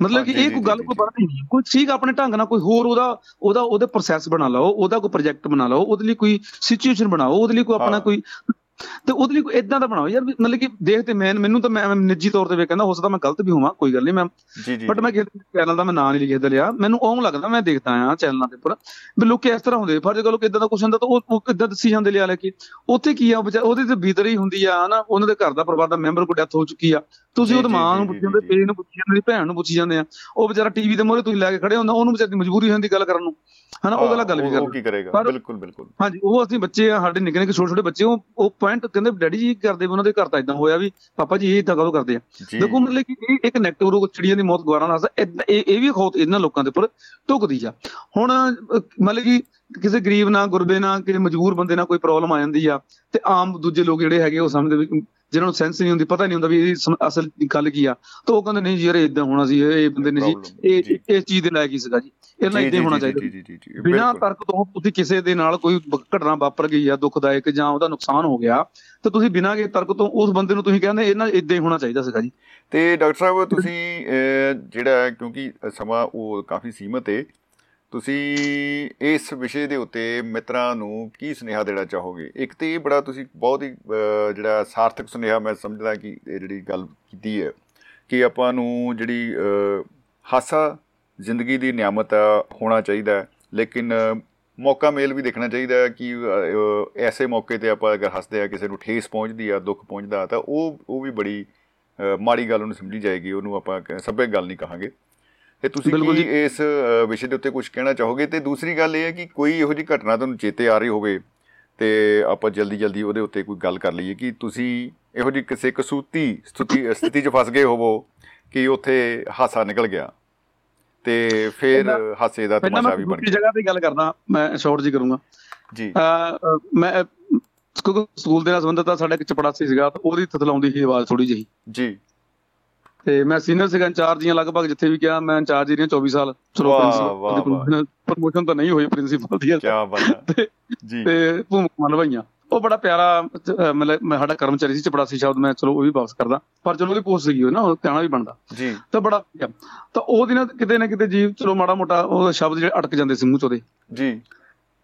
ਮਤਲਬ ਕਿ ਇਹ ਕੋਈ ਗੱਲ ਕੋਈ। ਬਣਦੀ ਨਹੀਂ ਕੋਈ ਠੀਕ ਆਪਣੇ ਢੰਗ ਨਾਲ ਕੋਈ ਹੋਰ ਉਹਦਾ ਉਹਦਾ ਉਹਦੇ ਪ੍ਰੋਸੈਸ ਬਣਾ ਲਓ ਉਹਦਾ ਕੋਈ ਪ੍ਰੋਜੈਕਟ ਬਣਾ ਲਓ ਉਹਦੇ ਲਈ ਕੋਈ ਸਿਚੁਏਸ਼ਨ ਬਣਾਓ ਉਹਦੇ ਲਈ ਕੋਈ ਆਪਣਾ। ਕੋਈ ਤੇ ਉਹਦੇ ਲਈ ਕੋਈ ਇਦਾਂ ਦਾ ਬਣਾਓ ਯਾਰ ਮਤਲਬ ਕਿ ਦੇਖ ਤੇ ਮੈਂ ਮੈਨੂੰ ਤਾਂ ਮੈਂ ਨਿੱਜੀ ਤੌਰ ਤੇ ਵੀ ਕਹਿੰਦਾ ਹੋ ਸਕਦਾ ਮੈਂ ਗਲਤ ਵੀ ਹੋਵਾਂ ਕੋਈ ਗੱਲ ਨਹੀਂ ਮੈਂ ਬਟ ਮੈਂ ਚੈਨਲ ਦਾ ਮੈਂ ਨਾਂ ਨਹੀਂ ਲਿਖਦਾ ਲਿਆ ਮੈਨੂੰ ਉਹ ਲੱਗਦਾ ਮੈਂ ਦੇਖਦਾ ਆ ਚੈਨਲਾਂ ਦੇ ਉੱਪਰ ਵੀ ਲੋਕੀ ਇਸ ਤਰ੍ਹਾਂ ਹੁੰਦੇ ਫਰਜ਼ ਕਰੋ ਕਿ ਇਦਾਂ ਦਾ ਕੁਛ ਹੁੰਦਾ ਤਾਂ ਉਹ ਕਿੱਦਾਂ ਦੱਸੀ ਜਾਂਦੇ ਲਿਆ ਲੈ ਕੇ ਉੱਥੇ ਕੀ ਆ ਉਹਦੇ ਤੇ ਬੀਤਰੀ ਹੁੰਦੀ ਆ ਹਨਾ ਉਹਨਾਂ ਦੇ ਘਰ ਦਾ ਪਰਿਵਾਰ ਦਾ ਮੈਂਬਰ ਕੋਈ ਡੈਥ ਹੋ ਚੁੱਕੀ ਆ ਤੁਸੀਂ ਉਹਦੀ ਮਾਂ ਨੂੰ ਪੁੱਛੀ ਜਾਂਦੇ। ਪੇ ਨੂੰ ਪੁੱਛੀ ਜਾਂਦੇ ਭੈਣ ਨੂੰ ਪੁੱਛੀ ਜਾਂਦੇ ਆ। ਉਹ ਵਿਚਾਰਾ ਟੀਵੀ ਦੇ ਮੂਹਰੇ ਤੁਸੀਂ ਲੈ ਕੇ ਖੜੇ ਹੁੰਦਾ ਉਹਨੂੰ ਵਿਚਾਰੀ ਦੀ ਮਜਬੂਰੀ ਹੁੰਦੀ ਗੱਲ ਕਰਨ ਨੂੰ। ਹਨਾ ਉਹ ਗੱਲ ਗੱਲ ਵੀ ਉਹ- ਕਰ ਉਹ ਕੀ ਕਰੇਗਾ? ਬਿਲਕੁਲ ਬਿਲਕੁਲ। ਹਾਂਜੀ ਉਹ ਅਸੀਂ ਬੱਚੇ ਆ ਸਾਡੇ ਨਿੱਕੇ ਨਿੱਕੇ ਛੋਟੇ ਛੋਟੇ ਬੱਚੇ ਉਹ ਉਹ ਪੁਆਇੰਟ ਕਹਿੰਦੇ ਡੈਡੀ ਜੀ ਕਰਦੇ ਉਹਨਾਂ ਦੇ ਘਰ ਤਾਂ ਇਦਾਂ ਹੋਇਆ ਵੀ ਪਾਪਾ ਜੀ ਇਹ ਤਾਂ ਕਦੋਂ ਕਰਦੇ ਆ। ਦੇਖੋ ਮਤਲਬ ਕਿ ਇਹ ਇੱਕ ਨੈਗੇਟਿਵ ਰੋਗ ਚਿੜੀਆਂ ਦੀ ਮੌਤ ਗਵਾਰਾਂ ਨਾਲ ਇਹ ਇਹ ਵੀ ਖੌਤ ਇਹਨਾਂ ਲੋਕਾਂ ਦੇ ਉੱਪਰ ਢੁਕਦੀ ਆ। ਹੁਣ ਮਤਲਬ ਕਿ ਕਿਸੇ ਗਰੀਬ ਨਾਲ ਗੁਰਬੇ ਨਾਲ ਕਿਸੇ ਮਜਬੂਰ ਬੰਦੇ ਨਾਲ ਕੋਈ ਪ੍ਰੋਬਲਮ ਆ ਜਾਂਦੀ ਆ ਤੇ ਆਮ ਦੂਜੇ ਲੋਕ ਜਿਹੜੇ ਹੈਗੇ ਉਹ ਸਮਝਦੇ ਵੀ ਜਿਹਨਾਂ ਨੂੰ ਸੈਂਸ ਨਹੀਂ ਹੁੰਦੀ ਪਤਾ ਨਹੀਂ ਹੁੰਦਾ ਵੀ ਇਹਦੀ ਅਸਲ ਗੱਲ ਕੀ ਆ ਤਾਂ ਉਹ ਕਹਿੰਦੇ ਨਹੀਂ ਜੀ ਯਾਰ ਇਦਾਂ ਹੋਣਾ ਸੀ ਇਹ ਬੰਦੇ ਨੇ ਜੀ ਇਹ। ਇਹ ਚੀਜ਼ ਦੇ ਲਾਇਕ ਹੀ ਸੀਗਾ ਜੀ ਇਹ ਨਾਲ ਇਦਾਂ ਹੋਣਾ ਚਾਹੀਦਾ ਜੀ ਜੀ ਜੀ ਬਿਨਾਂ। ਤਰਕ ਤੋਂ ਤੁਸੀਂ ਕਿਸੇ ਦੇ ਨਾਲ ਕੋਈ ਘਟਨਾ ਵਾਪਰ ਗਈ ਆ ਦੁਖਦਾਇਕ ਜਾਂ ਉਹਦਾ ਨੁਕਸਾਨ ਹੋ ਗਿਆ ਤਾਂ ਤੁਸੀਂ ਬਿਨਾਂ ਕਿਸੇ ਤਰਕ ਤੋਂ ਉਸ ਬੰਦੇ ਨੂੰ ਤੁਸੀਂ ਕਹਿੰਦੇ ਇਹਨਾਂ ਇਦਾਂ ਹੀ ਹੋਣਾ ਚਾਹੀਦਾ ਸੀਗਾ ਜੀ ਤੇ ਡਾਕਟਰ ਸਾਹਿਬ ਤੁਸੀਂ ਜਿਹੜਾ ਕਿਉਂਕਿ ਸਮਾਂ ਉਹ ਕਾਫੀ ਸੀਮਤ ਹੈ ਤੁਸੀਂ ਇਸ ਵਿਸ਼ੇ ਦੇ ਉੱਤੇ ਮਿੱਤਰਾਂ ਨੂੰ ਕੀ ਸੁਨੇਹਾ ਦੇਣਾ ਚਾਹੋਗੇ? ਇੱਕ ਤੇ ਇਹ ਬੜਾ ਤੁਸੀਂ ਬਹੁਤ ਹੀ ਅਹ, ਜਿਹੜਾ ਸਾਰਥਕ ਸੁਨੇਹਾ ਮੈਂ ਸਮਝਦਾ ਕਿ ਇਹ ਜਿਹੜੀ ਗੱਲ ਕੀਤੀ ਹੈ ਕਿ ਆਪਾਂ ਨੂੰ ਜਿਹੜੀ ਅਹ, ਹਾਸਾ ਜ਼ਿੰਦਗੀ ਦੀ ਨਿਆਮਤ ਆ, ਹੋਣਾ ਚਾਹੀਦਾ ਹੈ, ਲੇਕਿਨ ਮੌਕਾ ਮੇਲ ਵੀ ਦੇਖਣਾ ਚਾਹੀਦਾ ਹੈ ਕਿ ਅਹ, ਅਹ, ਐਸੇ ਮੌਕੇ ਤੇ ਆਪਾਂ ਅਗਰ ਹੱਸਦੇ ਆ ਕਿਸੇ ਨੂੰ ਠੇਸ ਪਹੁੰਚਦੀ ਆ ਦੁੱਖ ਪਹੁੰਚਦਾ ਤਾਂ ਉਹ ਉਹ ਵੀ ਬੜੀ ਅਹ, ਮਾੜੀ ਗੱਲ ਉਹਨੂੰ ਸਮਝੀ ਜਾਏਗੀ ਉਹਨੂੰ ਆਪਾਂ ਕ- ਸਭਿਅਕ ਗੱਲ ਨਹੀਂ ਕਹਾਂਗੇ। ਤੇ ਤੁਸੀਂ ਕੀ। ਇਸ ਵਿਸ਼ੇ ਦੇ ਉੱਤੇ ਕੁਝ ਕਹਿਣਾ ਚਾਹੋਗੇ? ਤੇ ਦੂਸਰੀ ਗੱਲ ਇਹ ਹੈ ਕਿ ਕੋਈ ਇਹੋ ਜਿਹੀ ਘਟਨਾ ਤੁਹਾਨੂੰ ਚੇਤੇ ਆ ਰਹੀ ਹੋਵੇ ਤੇ ਆਪਾਂ ਜਲਦੀ ਜਲਦੀ ਉਹਦੇ ਉੱਤੇ ਕੋਈ ਗੱਲ ਕਰ ਲਈਏ ਕਿ ਤੁਸੀਂ ਇਹੋ ਜਿਹੀ ਕਿਸੇ ਕਸੂਤੀ ਸਥਿਤੀ ਸਥਿਤੀ 'ਚ ਫਸ ਗਏ ਹੋਵੋ ਕਿ ਉੱਥੇ ਹਾਸਾ ਨਿਕਲ ਗਿਆ ਤੇ ਫਿਰ ਹਾਸੇ ਦਾ ਤਮਾਸ਼ਾ ਵੀ ਬਣ ਗਿਆ। ਜਗ੍ਹਾ ਤੇ ਗੱਲ ਕਰਦਾ ਮੈਂ ਸ਼ਾਰਟ ਜੀ ਕਰੂੰਗਾ। ਜੀ। ਮੈਂ ਕਿਉਂਕਿ ਸਕੂਲ ਦੇ ਨਾਲ ਸੰਬੰਧਿਤ ਆ ਸਾਡਾ ਇੱਕ ਚਪੜਾਸੀ ਸੀਗਾ ਤਾਂ ਉਹਦੀ ਥਤਲਾਉਂਦੀ ਸੀ ਆਵਾਜ਼ ਥੋੜੀ ਜਿਹੀ। ਜੀ। ਤੇ ਮੈਂ ਸੀਨੀਅਰ ਸੀਗਾ ਇੰਚਾਰਜ ਦੀਆਂ ਲਗਭਗ ਜਿੱਥੇ ਵੀ ਗਿਆ ਮੈਂ ਇੰਚਾਰਜ ਰਿਹਾ 24 ਸਾਲ ਚਲੋ ਪ੍ਰਿੰਸੀਪਲ। ਪ੍ਰਮੋਸ਼ਨ ਤਾਂ ਨਹੀਂ ਹੋਈ ਪ੍ਰਿੰਸੀਪਲ ਦੀ ਕੀ ਬਾਤ ਹੈ। ਜੀ। ਤੇ ਭੂਮਿਕਾ ਨਿਭਾਈਆਂ ਉਹ ਬੜਾ ਪਿਆਰਾ ਮਤਲਬ ਮੈਂ ਸਾਡਾ ਕਰਮਚਾਰੀ ਸੀ ਚਪੜਾਸੀ ਸ਼ਬਦ ਮੈਂ ਚਲੋ ਉਹ ਵੀ ਵਾਪਸ ਕਰਦਾ। ਪਰ ਚਲੋ ਉਹਦੀ ਪੋਸਟ ਸੀਗੀ ਉਹ ਨਾ ਉਹ ਕਹਿਣਾ ਵੀ ਬਣਦਾ। ਜੀ। ਤਾਂ ਬੜਾ। ਤਾਂ ਉਹ ਦਿਨ ਕਿਤੇ ਨਾ ਕਿਤੇ ਜੀ ਚਲੋ ਮਾੜਾ ਮੋਟਾ ਉਹ ਸ਼ਬਦ ਜਿਹੜੇ ਅਟਕ ਜਾਂਦੇ ਸੀ ਮੂੰਹ ਚ ਉਹਦੇ ਜੀ।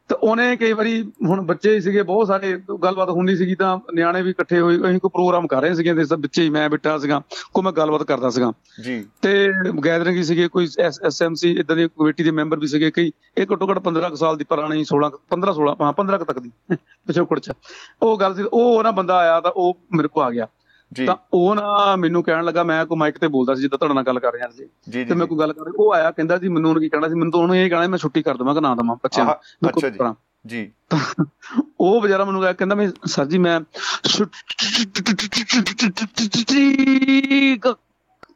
ਤੇ ਉਹਨੇ ਕਈ ਵਾਰੀ ਹੁਣ ਬੱਚੇ ਸੀਗੇ ਬਹੁਤ ਸਾਰੇ ਗੱਲਬਾਤ ਹੁੰਦੀ ਸੀਗੀ ਤਾਂ ਨਿਆਣੇ ਵੀ ਇਕੱਠੇ ਹੋਏ ਅਸੀਂ ਕੋਈ ਪ੍ਰੋਗਰਾਮ ਕਰ ਰਹੇ ਸੀਗੇ ਤੇ ਸਭ ਬੱਚੇ ਹੀ ਮੈਂ ਬਿਠਾ ਸੀਗਾ ਕੋ ਮੈਂ ਗੱਲਬਾਤ ਕਰਦਾ ਸੀਗਾ। ਜੀ। ਤੇ ਗੈਦਰਿੰਗ ਹੀ ਸੀਗੇ ਕੋਈ ਐਸਐਮਸੀ ਇਦਾਂ ਦੀ ਕਮੇਟੀ ਦੇ ਮੈਂਬਰ ਵੀ ਸੀਗੇ ਕਈ ਇਹ ਘੱਟੋ ਘੱਟ 15 ਕੁ ਸਾਲ ਦੀ ਪੁਰਾਣੀ 16 15 16 ਹਾਂ 15 ਕੁ ਤੱਕ ਦੀ ਪਿਛੋਕੜ ਚ। ਉਹ ਗੱਲ ਸੀ ਉਹ ਨਾ ਬੰਦਾ ਆਇਆ ਤਾਂ ਉਹ ਮੇਰੇ ਕੋ ਆ ਗਿਆ। ਤਾਂ ਉਹ ਨਾ ਮੈਨੂੰ ਕਹਿਣ ਲੱਗਾ ਮੈਂ ਕੋ ਮਾਈਕ ਤੇ ਬੋਲਦਾ ਸੀ ਜਿੱਦਾਂ ਤੁਹਾਡੇ ਨਾਲ ਗੱਲ ਕਰ ਰਿਹਾ ਸੀ ਤੇ ਮੈਂ ਕੋਈ ਗੱਲ ਕਰ ਰਿਹਾ ਉਹ ਆਇਆ ਕਹਿੰਦਾ ਜੀ ਮੈਨੂੰ ਉਹਨੇ ਕੀ ਕਹਿਣਾ ਸੀ ਮੈਨੂੰ ਤਾਂ ਉਹਨੂੰ ਇਹ ਕਹਿਣਾ ਸੀ, ਮੈਂ ਛੁੱਟੀ ਕਰ ਦਵਾਂ ਕਿ ਨਾ ਦਵਾਂ ਬੱਚਿਆਂ ਨੂੰ ਅੱਛਾ ਜੀ। ਜੀ ਉਹ ਵਿਚਾਰਾ ਮੈਨੂੰ ਕਹਿ- ਕਹਿੰਦਾ ਮੈਂ ਸਰ ਜੀ ਮੈਂ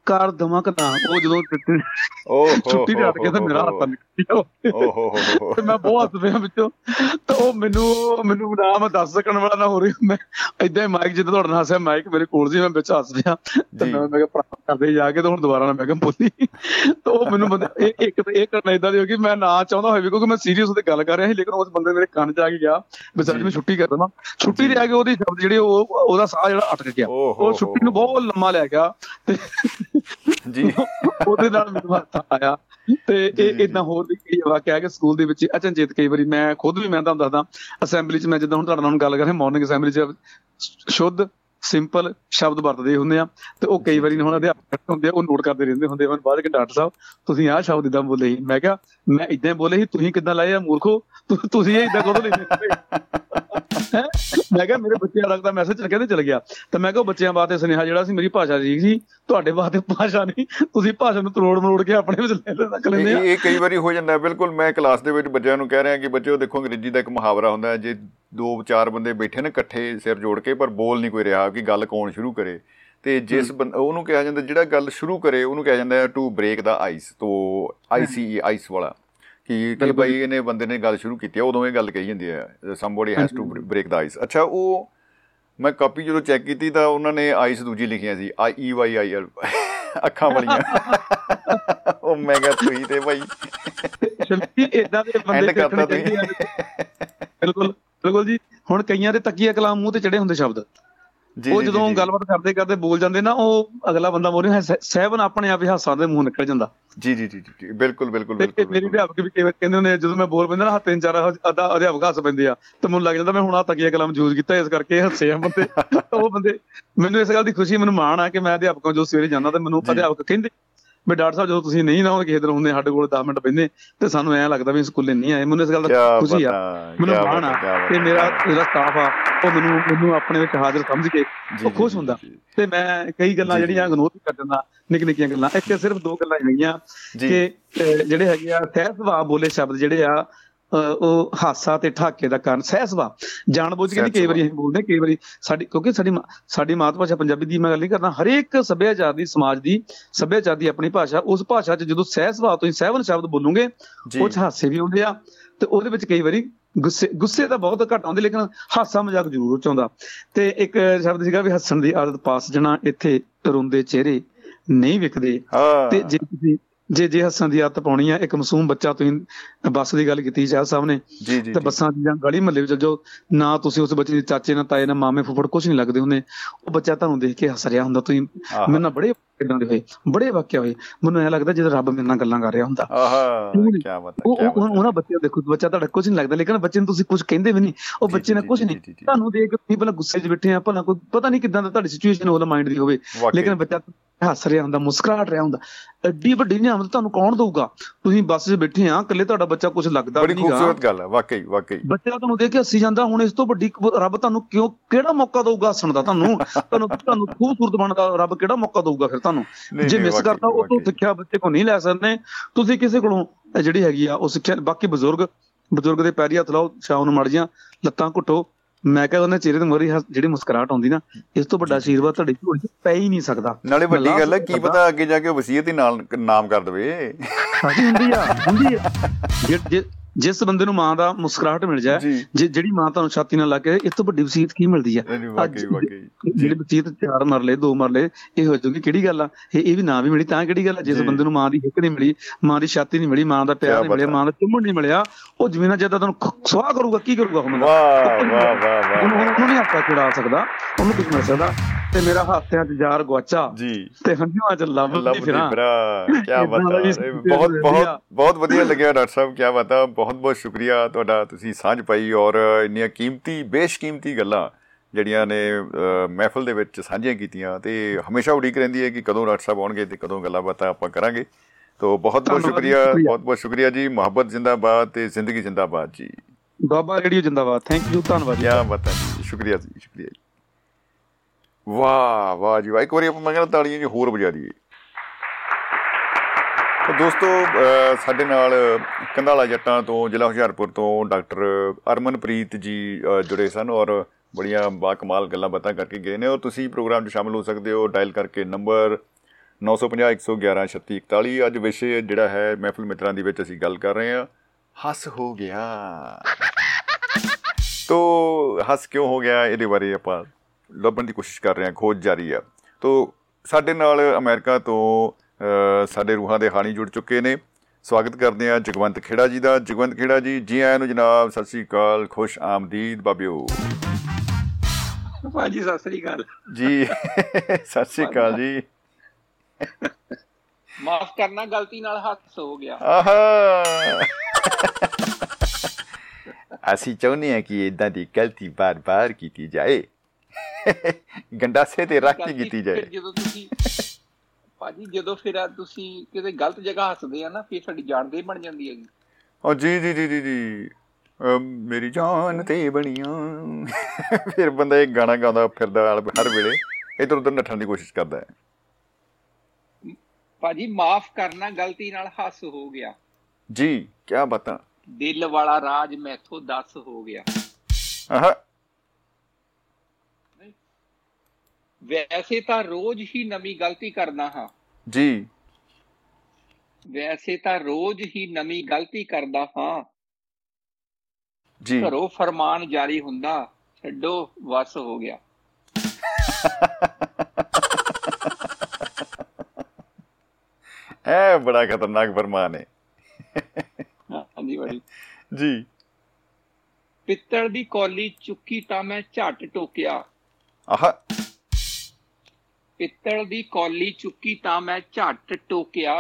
ਕਰ ਦਵਾਂ ਕਿ ਨਾ ਉਹ ਜਦੋਂ ਛੁੱਟੀ ਦੇ ਹੱਥ ਕਹਿੰਦਾ ਮੇਰਾ ਹੱਥ ਨਿਕਲਿਆ ਓ ਹੋ ਹੋ ਹੋ ਤੇ ਮੈਂ ਬਹੁਤ ਹੱਸ ਪਿਆ ਵਿੱਚੋਂ। ਤਾਂ ਉਹ ਮੈਨੂੰ ਮੈਨੂੰ ਨਾ ਮੈਂ ਦੱਸ ਸਕਣ ਵਾਲਾ ਨਾ ਹੋ ਰਹੀ ਮੈਂ ਇਦਾਂ ਹੀ ਮਾਈਕ ਜਿੱਦਾਂ ਤੁਹਾਡੇ ਹੱਸਿਆ ਮਾਈਕ ਮੇਰੇ ਕੋਲ ਸੀ ਮੈਂ ਵਿੱਚ ਹੱਸ ਪਿਆ। ਤੇ। ਮੈਂ ਮੈਂ ਕਿਹਾ ਭਰਾ ਕਰਦੇ ਜਾ ਕੇ ਤੇ ਹੁਣ ਦੁਬਾਰਾ ਨਾ ਮੈਂ ਕਿਹਾ ਬੋਲੀ। ਤਾਂ ਉਹ ਮੈਨੂੰ ਬੰਦਾ ਇਹ ਇੱਕ ਤੇ ਇਹ ਕਰਨਾ ਇਦਾਂ ਦੀ ਹੋ ਗਈ ਮੈਂ ਨਾ ਚਾਹੁੰਦਾ ਹੋਵੇ ਕਿਉਂਕਿ ਮੈਂ ਸੀਰੀਅਸ ਉਹਤੇ ਗੱਲ ਕਰ ਰਿਹਾ ਸੀ ਲੇਕਿਨ ਉਸ ਬੰਦੇ ਮੇਰੇ ਕੰਨ 'ਚ ਆ ਕੇ ਗਿਆ। ਵੀ ਸਰ ਜੀ। ਮੈਂ ਛੁੱਟੀ ਕਰ ਦਵਾਂ। ਛੁੱਟੀ ਦੇ ਆ ਕੇ ਉਹਦੀ ਸ਼ਬਦ ਜਿਹੜੇ ਉਹ ਉਹਦਾ ਸਾਹ ਜਿਹੜਾ ਅਟਕ ਗਿਆ। ਉਹ ਛੁੱਟੀ ਨੂੰ ਬਹੁਤ ਲੰਮਾ ਲੈ ਗਿਆ। ਤੇ ਜੀ। *laughs* ਉਹਦੇ ਨਾਲ ਮੈਨੂੰ ਹਾਸਾ ਆਇਆ। ਤੇ ਇਹ। ਇਦਾਂ ਹੋਰ ਵੀ ਕਈ ਵਾਕਿਆ ਹੈ ਕਿ ਸਕੂਲ ਦੇ ਵਿੱਚ ਅਚਨਚੇਤ ਕਈ ਵਾਰੀ ਮੈਂ ਖੁਦ ਵੀ ਮੈਂ ਤੁਹਾਨੂੰ ਦੱਸਦਾ ਅਸੈਂਬਲੀ 'ਚ ਮੈਂ ਜਿੱਦਾਂ ਹੁਣ ਤੁਹਾਡੇ ਨਾਲ ਗੱਲ ਕਰ ਰਿਹਾ ਮਾਰਨਿੰਗ ਅਸੈਂਬਲੀ 'ਚ ਸ਼ੁੱਧ ਸਿੰਪਲ ਸ਼ਬਦ ਵਰਤਦੇ ਹੁੰਦੇ ਆ। ਤੇ ਉਹ ਕਈ ਵਾਰੀ ਹੁਣ ਅਧਿਆਪਕ ਹੁੰਦੇ ਆ ਉਹ ਨੋਟ ਕਰਦੇ ਰਹਿੰਦੇ ਹੁੰਦੇ ਆ ਮੈਨੂੰ ਬਾਅਦ ਕਿ ਡਾਕਟਰ ਸਾਹਿਬ ਤੁਸੀਂ ਆਹ ਸ਼ਬਦ ਇਦਾਂ ਬੋਲੇ ਸੀ। ਮੈਂ ਕਿਹਾ ਮੈਂ ਇਦਾਂ ਬੋਲੇ ਸੀ ਤੁਸੀਂ ਕਿੱਦਾਂ ਲਾਏ ਆ ਮੂਰਖੋ? ਤੁਸੀਂ ਇਹ ਇਦਾਂ ਕਦੋਂ ਲੈਂਦੇ? ਮੈਂ ਕਿਹਾ ਮੇਰੇ ਬੱਚਿਆਂ ਤੱਕ ਦਾ ਮੈਸੇਜ ਕਹਿੰਦੇ ਚਲ ਗਿਆ। ਤੇ ਮੈਂ ਕਿਹਾ ਬੱਚਿਆਂ ਵਾਸਤੇ ਸੁਨੇਹਾ ਜਿਹੜਾ ਸੀ ਮੇਰੀ ਭਾਸ਼ਾ ਜੀ ਸੀ ਤੁਹਾਡੇ ਵਾਸਤੇ ਭਾਸ਼ਾ ਨਹੀਂ ਤੁਸੀਂ ਭਾਸ਼ਾ ਨੂੰ ਤਰੋੜ ਮਰੋੜ ਕੇ ਆਪਣੇ ਵਿੱਚ ਲੈ ਰੱਖ ਲੈਂਦੇ ਆ। ਇਹ ਕਈ ਵਾਰੀ ਹੋ ਜਾਂਦਾ ਬਿਲਕੁਲ ਮੈਂ ਕਲਾਸ ਦੇ ਵਿੱਚ ਬੱਚਿਆਂ ਨੂੰ ਕਹਿ ਰਿਹਾ ਕਿ ਬੱਚਿਓ ਦੇਖੋ ਅੰਗਰੇਜ਼ੀ ਦਾ ਇੱਕ ਮੁਹਾਵਰਾ ਹੁੰਦਾ ਹੈ ਜੇ ਦੋ ਚਾਰ ਬੰਦੇ ਬੈਠੇ ਨੇ ਇਕੱਠੇ ਸਿਰ ਜੋੜ ਕੇ ਪਰ ਬੋਲ ਨਹੀਂ ਕੋਈ ਰਿਹਾ ਕਿ ਗੱਲ ਕੌਣ ਸ਼ੁਰੂ ਕਰੇ। ਤੇ ਜਿਸ ਉਹਨੂੰ ਕਿਹਾ ਜਾਂਦਾ ਜਿਹੜਾ ਗੱਲ ਸ਼ੁਰੂ ਕਰੇ ਉਹਨੂੰ ਕਿਹਾ ਜਾਂਦਾ ਟੂ ਬ੍ਰੇਕ ਦਾ ਆਈਸ ਤੋਂ ਆਈਸੀ ਆਈਸ ਵਾਲਾ। ਕਿ ਕਿ ਭਾਈ ਇਹਨੇ ਬੰਦੇ ਨੇ ਗੱਲ ਸ਼ੁਰੂ ਕੀਤੀ ਹੈ ਉਦੋਂ ਇਹ ਗੱਲ ਕਹੀ ਜਾਂਦੀ ਹੈ somebody has. To break the ice ਅੱਛਾ ਉਹ ਮੈਂ ਕਾਪੀ ਜਦੋਂ ਚੈੱਕ ਕੀਤੀ ਤਾਂ ਉਹਨਾਂ ਨੇ ਆਈਸ ਦੂਜੀ ਲਿਖੀਆਂ ਸੀ ਆਈ ਈ ਵਾਈ ਆਈ ਐਲ ਅੱਖਾਂ ਵਾਲੀਆਂ। ਉਹ ਮੈਂ ਕਿਹਾ ਤੁਸੀਂ ਤੇ ਭਾਈ ਸ਼ਲਕੀ ਇਦਾਂ ਦੇ ਬੰਦੇ ਕਰਤਾ ਆ। ਬਿਲਕੁਲ ਬਿਲਕੁਲ ਜੀ। ਹੁਣ ਕਈਆਂ ਦੇ ਤਕੀਆ ਕਲਾਮ ਮੂੰਹ ਤੇ ਚੜੇ ਹੁੰਦੇ ਸ਼ਬਦ। ਉਹ ਜਦੋਂ ਗੱਲਬਾਤ ਕਰਦੇ ਕਰਦੇ ਬੋਲ ਜਾਂਦੇ ਨਾ ਉਹ ਅਗਲਾ ਬੰਦਾ ਮੋਰੇ ਸਹਿਬਨ ਆਪਣੇ ਆਪ ਹੀ ਹਾਸਾਂ ਦੇ ਮੂੰਹ ਨਿਕਲ ਜਾਂਦਾ ਜੀ ਜੀ ਜੀ ਜੀ, ਬਿਲਕੁਲ ਬਿਲਕੁਲ ਬਿਲਕੁਲ ਮੇਰੀ। ਅਧਿਆਪਕ ਵੀ ਕਹਿੰਦੇ ਹੁੰਦੇ ਜਦੋਂ ਮੈਂ ਬੋਲ ਪੈਂਦਾ ਨਾ ਤਿੰਨ ਚਾਰ ਅੱਧਾ ਅਧਿਆਪਕ ਹੱਸ ਪੈਂਦੇ ਆ ਤੇ ਮੈਨੂੰ ਲੱਗ ਜਾਂਦਾ ਮੈਂ ਹੁਣ ਆ ਤਕੀਆ ਕਲਾਮ ਯੂਜ਼ ਕੀਤਾ ਇਸ ਕਰਕੇ ਹੱਸੇ ਆ ਬੰਦੇ *laughs* ਉਹ ਬੰਦੇ ਮੈਨੂੰ ਇਸ ਗੱਲ ਦੀ ਖੁਸ਼ੀ ਮੈਨੂੰ ਮਾਣ ਆ ਕਿ ਮੈਂ ਅਧਿਆਪਕਾਂ ਜੋ ਸਵੇਰੇ ਜਾਂਦਾ ਤੇ ਮੈਨੂੰ। ਅਧਿਆਪਕ ਕਹਿੰਦੇ ਵੀ ਡਾਕਟਰ ਸਾਹਿਬ ਜਦੋਂ ਤੁਸੀਂ ਨਹੀਂ ਨਾ ਹੋ ਕਿਸੇ ਦਿਨ ਹੁੰਦੇ ਸਾਡੇ ਕੋਲ 10 ਮਿੰਟ ਬੈਠੇ ਤੇ ਸਾਨੂੰ ਐਂ ਲੱਗਦਾ ਵੀ ਸਕੂਲੇ ਨਹੀਂ ਆਏ ਮੈਨੂੰ ਇਸ ਗੱਲ ਦਾ ਖੁਸ਼ੀ ਆ ਮੈਨੂੰ ਮਾਣ ਆ ਤੇ। ਮੇਰਾ ਜਿਹੜਾ ਸਟਾਫ ਆ ਉਹ ਮੈਨੂੰ ਮੈਨੂੰ ਆਪਣੇ ਵਿੱਚ ਹਾਜ਼ਰ ਸਮਝ ਕੇ ਉਹ ਖੁਸ਼ ਹੁੰਦਾ। ਤੇ ਮੈਂ ਕਈ ਗੱਲਾਂ ਜਿਹੜੀਆਂ। ਇਗਨੋਰ ਕਰ ਦਿੰਦਾ ਨਿੱਕ ਨਿੱਕੀਆਂ ਗੱਲਾਂ ਇੱਥੇ ਸਿਰਫ ਦੋ ਗੱਲਾਂ ਹੈਗੀਆਂ। ਕਿ ਜਿਹੜੇ ਹੈਗੇ ਆ ਸਹਿ ਸੁਭਾਅ ਬੋਲੇ ਸ਼ਬਦ ਜਿਹੜੇ ਆ ਉਹ ਹਾਸਾ ਤੇ ਠਾਕੇ ਦਾ ਕਾਰਨ ਸਹਿ ਸੁਭਾਅ ਜਾਣ ਬੁੱਝ ਕੇ ਨਹੀਂ ਕਈ ਵਾਰੀ ਅਸੀਂ ਬੋਲਦੇ ਕਈ ਵਾਰੀ ਸਾਡੀ ਕਿਉਂਕਿ ਸਾਡੀ ਸਾਡੀ ਮਾਤ ਭਾਸ਼ਾ ਪੰਜਾਬੀ ਦੀ ਮੈਂ ਗੱਲ ਨਹੀਂ ਕਰਦਾ ਹਰੇਕ ਸੱਭਿਆਚਾਰ ਦੀ ਸਮਾਜ ਦੀ ਸੱਭਿਆਚਾਰ ਦੀ ਆਪਣੀ ਭਾਸ਼ਾ ਉਸ ਭਾਸ਼ਾ 'ਚ ਜਦੋਂ ਸਹਿ ਸੁਭਾਅ ਤੋਂ ਸਹਿਵਨ ਸ਼ਬਦ ਬੋਲੂਗੇ। ਉਹ 'ਚ ਹਾਸੇ ਵੀ ਆਉਂਦੇ ਆ ਤੇ ਉਹਦੇ ਵਿੱਚ ਕਈ ਵਾਰੀ ਗੁੱਸੇ ਗੁੱਸੇ ਤਾਂ ਬਹੁਤ ਘੱਟ ਆਉਂਦੇ ਲੇਕਿਨ ਹਾਸਾ ਮਜ਼ਾਕ ਜ਼ਰੂਰ ਚਾਉਂਦਾ ਤੇ ਇੱਕ ਸ਼ਬਦ ਸੀਗਾ ਵੀ ਹੱਸਣ ਦੀ ਆਦਤ ਪਾਸ ਜਣਾ ਇੱਥੇ ਰੋਂਦੇ ਚਿਹਰੇ ਨਹੀਂ ਵਿਕਦੇ ਤੇ ਜੇ ਤੁਸੀਂ ਜੇ ਜੇ ਹੱਸਣ ਦੀ ਆਦਤ ਪਾਉਣੀ ਆ ਇੱਕ ਮਾਸੂਮ ਬੱਚਾ ਤੁਸੀਂ ਬੱਸ ਦੀ ਗੱਲ ਕੀਤੀ ਸ਼ਾਹ ਸਾਹਿਬ ਨੇ ਜੀ ਜੀ ਤੇ। ਬੱਸਾਂ 'ਚ ਜਾਂ ਗਲੀ ਮਹੱਲੇ ਵਿੱਚ ਜੋ ਨਾ ਤੁਸੀਂ ਉਸ ਬੱਚੇ ਦੇ ਚਾਚੇ ਨਾ ਤਾਏ ਨਾ ਮਾਮੇ ਫੁੱਫੜ ਕੁਝ ਨਹੀਂ ਲੱਗਦੇ ਹੁੰਦੇ ਉਹ ਬੱਚਾ ਤੁਹਾਨੂੰ ਦੇਖ ਕੇ ਹੱਸ ਰਿਹਾ ਹੁੰਦਾ ਤੁਸੀਂ ਨਾਲ ਬੜੇ ਇਦਾਂ ਦੇ ਹੋਏ? ਬੜੇ ਵਾਕਿਆ ਹੋਏ। ਮੈਨੂੰ ਐ ਲੱਗਦਾ ਜਿਵੇਂ ਰੱਬ ਮੇਰੇ ਨਾਲ ਗੱਲਾਂ ਕਰ ਰਿਹਾ ਹੁੰਦਾ। ਆਹਾ? ਕੀ ਬਤਾ ਉਹ- ਉਹਨਾਂ ਬੱਚਿਆਂ ਦੇਖੋ ਬੱਚਾ ਤੁਹਾਡਾ ਕੁਝ ਨਹੀਂ ਲੱਗਦਾ ਲੇਕਿਨ ਬੱਚੇ ਨੂੰ ਤੁਸੀਂ ਕੁਝ ਕਹਿੰਦੇ ਵੀ ਨਹੀਂ। ਉਹ ਬੱਚੇ ਨੇ ਜੀ, ਕੁਝ ਨਹੀਂ। ਤੁਹਾਨੂੰ ਦੇਖ ਕੇ ਪਹਿਲਾਂ ਗੁੱਸੇ 'ਚ ਬੈਠੇ ਆ ਭਲਾ ਕੋਈ ਪਤਾ ਨਹੀਂ ਕਿਦਾਂ ਦਾ ਤੁਹਾਡੀ ਸਿਚੁਏਸ਼ਨ ਉਹਦਾ ਮਾਈਂਡ ਦੀ ਹੋਵੇ। ਲੇਕਿਨ ਬੱਚਾ ਹੱਸ ਰਿਹਾ ਹੁੰਦਾ ਮੁਸਕਰਾਹਟ ਰਿਹਾ ਹੁੰਦਾ। ਐਡੀ ਵੱਡੀ ਨਿਆਮਤ ਤੁਹਾਨੂੰ ਕੌਣ ਦਊਗਾ? ਤੁਸੀਂ ਬੱਸ 'ਚ ਬੈਠੇ ਆ ਇਕੱਲੇ ਤੁਹਾਡਾ ਬੱਚਾ ਕੁਝ ਲੱਗਦਾ ਬੜੀ ਵੀ ਨਹੀਂਗਾ। ਖੂਬਸੂਰਤ ਗੱਲ ਹੈ ਵਾਕਈ ਵਾਕਈ। ਬੱਚਾ ਤੁਹਾਨੂੰ ਦੇਖ ਕੇ ਹੱਸੀ ਜਾਂਦਾ ਹੁਣ ਇਸ ਤੋਂ ਵੱਡੀ ਰੱਬ ਤੁਹਾਨੂੰ ਕਿਉਂ ਕਿਹੜਾ ਮੌਕਾ ਦਊਗਾ ਹੱਸਣ ਦਾ ਤੁਹਾਨੂੰ? ਤੁਹਾਨੂੰ ਤੁਹਾਨੂੰ ਖੂਬਸੂਰਤ ਬਣਨ ਦਾ ਰੱਬ ਕਿਹੜਾ ਮੌਕਾ ਦਊਗਾ ਫਿਰ? ਤੁਹਾਨੂੰ। ਜੇ ਮਿਸ ਕਰਤਾ ਉਹ ਤੋਂ। ਸਿੱਖਿਆ ਬੱਚੇ ਕੋ ਨਹੀਂ ਲੈ ਸਕਦੇ। ਤੁਸੀਂ ਕਿਸੇ ਕੋਲੋਂ ਜਿਹੜੀ ਹੈਗੀ ਆ ਉਹ ਸਿੱਖਿਆ ਬਾਕੀ ਬਜ਼ੁਰਗ ਬਜ਼ੁਰਗ ਦੇ ਪੈਰੀ ਹੱਥ ਲਾਓ ਸ਼ਾਮ ਨੂੰ ਮੜ ਜਾਂ ਲੱਤਾਂ ਘੁੱਟੋ। ਮੈਂ ਕਹਿੰਦਾ ਉਹਨਾਂ ਚਿਹਰੇ ਤੇ ਮੋਰੀ ਜਿਹੜੀ ਮੁਸਕਰਾਹਟ ਆਉਂਦੀ ਨਾ ਇਸ ਤੋਂ ਵੱਡਾ ਆਸ਼ੀਰਵਾਦ ਤੁਹਾਡੀ ਝੋਲੀ 'ਚ ਪੈ ਹੀ ਨਹੀਂ ਸਕਦਾ। ਨਾਲੇ ਵੱਡੀ ਗੱਲ ਹੈ ਕੀ ਪਤਾ ਅੱਗੇ ਜਾ ਕੇ ਵਸੀਅਤ ਹੀ ਨਾਲ ਨਾਮ ਕਰ ਦਵੇ। ਸਾਡੀ ਹੁੰਦੀ ਆ ਹੁੰਦੀ ਆ। ਜਿਸ ਬੰਦੇ ਨੂੰ ਮਾਂ ਦਾ ਮੁਸਕਰਾਹਟ ਮਿਲ ਜਾਏ ਜਿਹੜੀ ਮਾਂ ਤੁਹਾਨੂੰ ਛਾਤੀ ਨਾਲ ਲਾ ਕੇ ਇਸ ਤੋਂ ਵੱਡੀ ਵਸੀਅਤ ਕੀ ਮਿਲਦੀ ਆ? ਨਹੀਂ, ਅੱਜ। ਜਿਹੜੀ ਵਸੀਅਤ ਚਾਰ ਮਰਲੇ ਦੋ ਮਰਲੇ ਇਹ ਹੋ ਜੂਗੀ ਕਿਹੜੀ ਗੱਲ ਆ? ਇਹ ਵੀ ਨਾ ਵੀ ਮਿਲੀ ਤਾਂ ਕਿਹੜੀ ਗੱਲ ਆ? ਜਿਸ। ਬੰਦੇ ਨੂੰ ਮਾਂ ਦੀ ਹਿੱਕ ਨਹੀਂ ਮਿਲੀ ਮਾਂ ਦੀ ਛਾਤੀ ਨਹੀਂ ਮਿਲੀ ਮਾਂ ਦਾ ਪਿਆਰ ਨਹੀਂ ਮਿਲਿਆ। ਮਾਂ ਦਾ ਚੁੰਮਣ ਨਹੀਂ ਮਿਲਿਆ ਉਹ ਜ਼ਮੀਨਾਂ ਜ਼ਿਆਦਾ ਤੁਹਾਨੂੰ ਖ- ਸਵਾਹ ਕਰੂਗਾ ਕੀ ਕਰੂਗਾ ਉਹ ਬੰਦਾ ਵਾਹ ਵਾਹ ਵਾਹ ਵਾਹ ਉਹਨੂੰ ਨਹੀਂ ਆਪਾਂ ਛੁਡਾ ਸਕਦਾ ਉਹਨੂੰ ਕੁਝ ਮਿਲ ਸਕਦਾ। ਤੇ ਮੇਰਾ ਹਾਸਿਆਂ 'ਚ ਯਾਰ ਗਵਾਚਾ ਜੀ। ਤੇ ਹੰਝੂਆਂ 'ਚ ਦੀ ਦੀ ਫਿਰਾਂ। ਕੀ ਬਤਾ। ਬਹੁਤ ਬਹੁਤ ਬਹੁਤ ਵਧੀਆ ਲੱਗਿਆ ਡਾਕਟਰ ਸਾਹਿਬ ਕੀ ਬਤਾ ਬਹੁਤ ਬਹੁਤ ਸ਼ੁਕਰੀਆ ਤੁਹਾਡਾ ਤੁਸੀਂ ਸਾਂਝ ਪਾਈ ਔਰ ਇੰਨੀਆਂ ਕੀਮਤੀ ਬੇਸ਼ਕੀਮਤੀ ਗੱਲਾਂ ਜਿਹੜੀਆਂ ਨੇ ਮਹਿਫਲ ਦੇ ਵਿੱਚ ਸਾਂਝੀਆਂ ਕੀਤੀਆਂ। ਤੇ ਹਮੇਸ਼ਾ ਉਡੀਕ ਰਹਿੰਦੀ ਹੈ ਕਿ ਕਦੋਂ ਡਾਕਟਰ ਸਾਹਿਬ ਆਉਣਗੇ ਤੇ ਕਦੋਂ ਗੱਲਾਂ ਬਾਤਾਂ ਆਪਾਂ ਕਰਾਂਗੇ। ਤੋ ਬਹੁਤ ਬਹੁਤ ਸ਼ੁਕਰੀਆ। ਬਹੁਤ ਬਹੁਤ ਸ਼ੁਕਰੀਆ ਜੀ। ਮੁਹੱਬਤ ਜਿੰਦਾਬਾਦ ਤੇ ਜ਼ਿੰਦਗੀ ਜਿੰਦਾਬਾਦ ਜੀ। ਬਾਬਾ ਰੇਡੀਓ ਜਿੰਦਾਬਾਦ। ਥੈਂਕ ਯੂ ਧੰਨਵਾਦ ਜੀ। ਕਿਆ ਬਤਾ ਸ਼ੁਕਰੀਆ ਜੀ ਸ਼ੁਕਰੀਆ ਵਾਹ ਵਾਹ ਜੀ ਵਾਹ। ਇੱਕ ਵਾਰੀ ਆਪਾਂ ਮੰਗਣਾ ਤਾੜੀਆਂ ਜੀ ਹੋਰ ਵਜਾ ਦਈਏ। ਤਾਂ ਦੋਸਤੋ, ਅਹ ਸਾਡੇ ਨਾਲ ਕੰਧਾਲਾ ਜੱਟਾਂ ਤੋਂ, ਜ਼ਿਲ੍ਹਾ ਹੁਸ਼ਿਆਰਪੁਰ ਤੋਂ ਡਾਕਟਰ ਅਰਮਨਪ੍ਰੀਤ ਜੀ, ਅਹ ਜੁੜੇ ਸਨ ਔਰ ਬੜੀਆਂ ਬਾਕਮਾਲ ਗੱਲਾਂ ਬਾਤਾਂ ਕਰਕੇ ਗਏ ਨੇ ਔਰ ਤੁਸੀਂ ਪ੍ਰੋਗਰਾਮ 'ਚ ਸ਼ਾਮਲ ਹੋ ਸਕਦੇ ਹੋ। ਡਾਇਲ ਕਰਕੇ ਨੰਬਰ 950 111 3641 ਅੱਜ ਵਿਸ਼ੇ ਜਿਹੜਾ ਹੈ, ਮਹਿਫਿਲ ਮਿੱਤਰਾਂ ਦੀ ਵਿੱਚ ਅਸੀਂ ਗੱਲ ਕਰ ਰਹੇ ਹਾਂ। ਹੱਸ ਹੋ ਗਿਆ। ਤੋ, ਹੱਸ ਕਿਉਂ ਹੋ ਗਿਆ? ਇਹਦੇ ਬਾਰੇ ਆਪਾਂ ਲੱਭਣ ਦੀ ਕੋਸ਼ਿਸ਼ ਕਰ ਰਹੇ ਹਾਂ ਖੋਜ ਜਾਰੀ ਆ। ਤੋ ਸਾਡੇ ਨਾਲ ਅਮਰੀਕਾ ਤੋਂ ਸਾਡੇ ਰੂਹਾਂ ਦੇ ਹਾਣੀ ਜੁੜ ਚੁੱਕੇ ਨੇ। ਸਵਾਗਤ ਕਰਦੇ ਹਾਂ ਜਗਵੰਤ ਖੇੜਾ ਜੀ ਦਾ। ਜਗਵੰਤ ਖੇੜਾ ਜੀ ਜੀ ਆਇਆਂ ਨੂੰ ਜਨਾਬ ਸਤਿ ਸ੍ਰੀ ਅਕਾਲ ਖੁਸ਼ ਆਮਦੀਦ ਬਾਬਿਓ। ਭਾਜੀ ਸਤਿ ਸ੍ਰੀ ਅਕਾਲ। ਜੀ ਸਤਿ ਸ੍ਰੀ ਅਕਾਲ ਜੀ। ਮਾਫ ਕਰਨਾ ਗਲਤੀ ਨਾਲ ਹੱਥ ਹੋ ਗਿਆ। ਆਹਾ। ਅਸੀਂ ਚਾਹੁੰਦੇ ਹਾਂ ਕਿ ਇਦਾਂ ਦੀ ਗਲਤੀ ਬਾਰ-ਬਾਰ ਕੀਤੀ ਜਾਏ। *laughs* ਗੰਡਾਸੇ ਤੇ ਰੱਖ ਕੀਤੀ ਜਾਏ। ਜਦੋਂ ਤੁਸੀਂ ਭਾਜੀ ਜਦੋਂ ਫਿਰ ਆ ਤੁਸੀਂ ਕਿਤੇ ਗਲਤ ਜਗ੍ਹਾ ਹੱਸਦੇ ਆ ਨਾ ਫਿਰ ਸਾਡੀ ਜਾਨ ਦੇ ਬਣ ਜਾਂਦੀ ਹੈਗੀ। ਓ ਜੀ ਜੀ ਜੀ ਜੀ ਮੇਰੀ ਜਾਨ ਤੇ ਬਣੀਆਂ। *laughs* ਫਿਰ ਬੰਦਾ ਇਹ ਗਾਣਾ ਗਾਉਂਦਾ ਫਿਰਦਾ ਹਰ ਵੇਲੇ। ਇਧਰ ਉਧਰ ਨੱਠਣ ਦੀ ਕੋਸ਼ਿਸ਼ ਕਰਦਾ ਹੈ। ਭਾਜੀ ਮਾਫ ਕਰਨਾ ਗਲਤੀ ਨਾਲ ਹੱਸ ਹੋ ਗਿਆ। ਜੀ ਕੀ ਬਤਾ। ਦਿਲ ਵਾਲਾ ਰਾਜ ਮੈਥੋਂ ਦੱਸ ਹੋ ਗਿਆ। ਆਹ। ਵੈਸੇ ਤਾਂ ਰੋਜ਼ ਹੀ ਨਵੀਂ ਗਲਤੀ ਕਰਦਾ ਹਾਂ। ਜੀ। ਵੈਸੇ ਤਾਂ ਰੋਜ਼ ਹੀ ਨਵੀਂ ਗਲਤੀ ਕਰਦਾ ਹਾਂ। ਜੀ। ਘਰੋਂ ਫਰਮਾਨ ਜਾਰੀ ਹੁੰਦਾ ਛੱਡੋ ਵਸ ਹੋ ਗਿਆ। ਇਹ ਬੜਾ ਖਤਰਨਾਕ ਫਰਮਾਨ ਹੈ ਹਾਂਜੀ ਭਾਜੀ। ਜੀ। ਪਿੱਤਲ ਦੀ ਕੌਲੀ ਚੁੱਕੀ ਤਾਂ ਮੈਂ ਝੱਟ ਟੋਕਿਆ। ਆਹ। ਪਿੱਤਲ ਦੀ ਕੌਲੀ ਚੁੱਕੀ ਤਾਂ ਮੈਂ ਝੱਟ ਟੋਕਿਆ।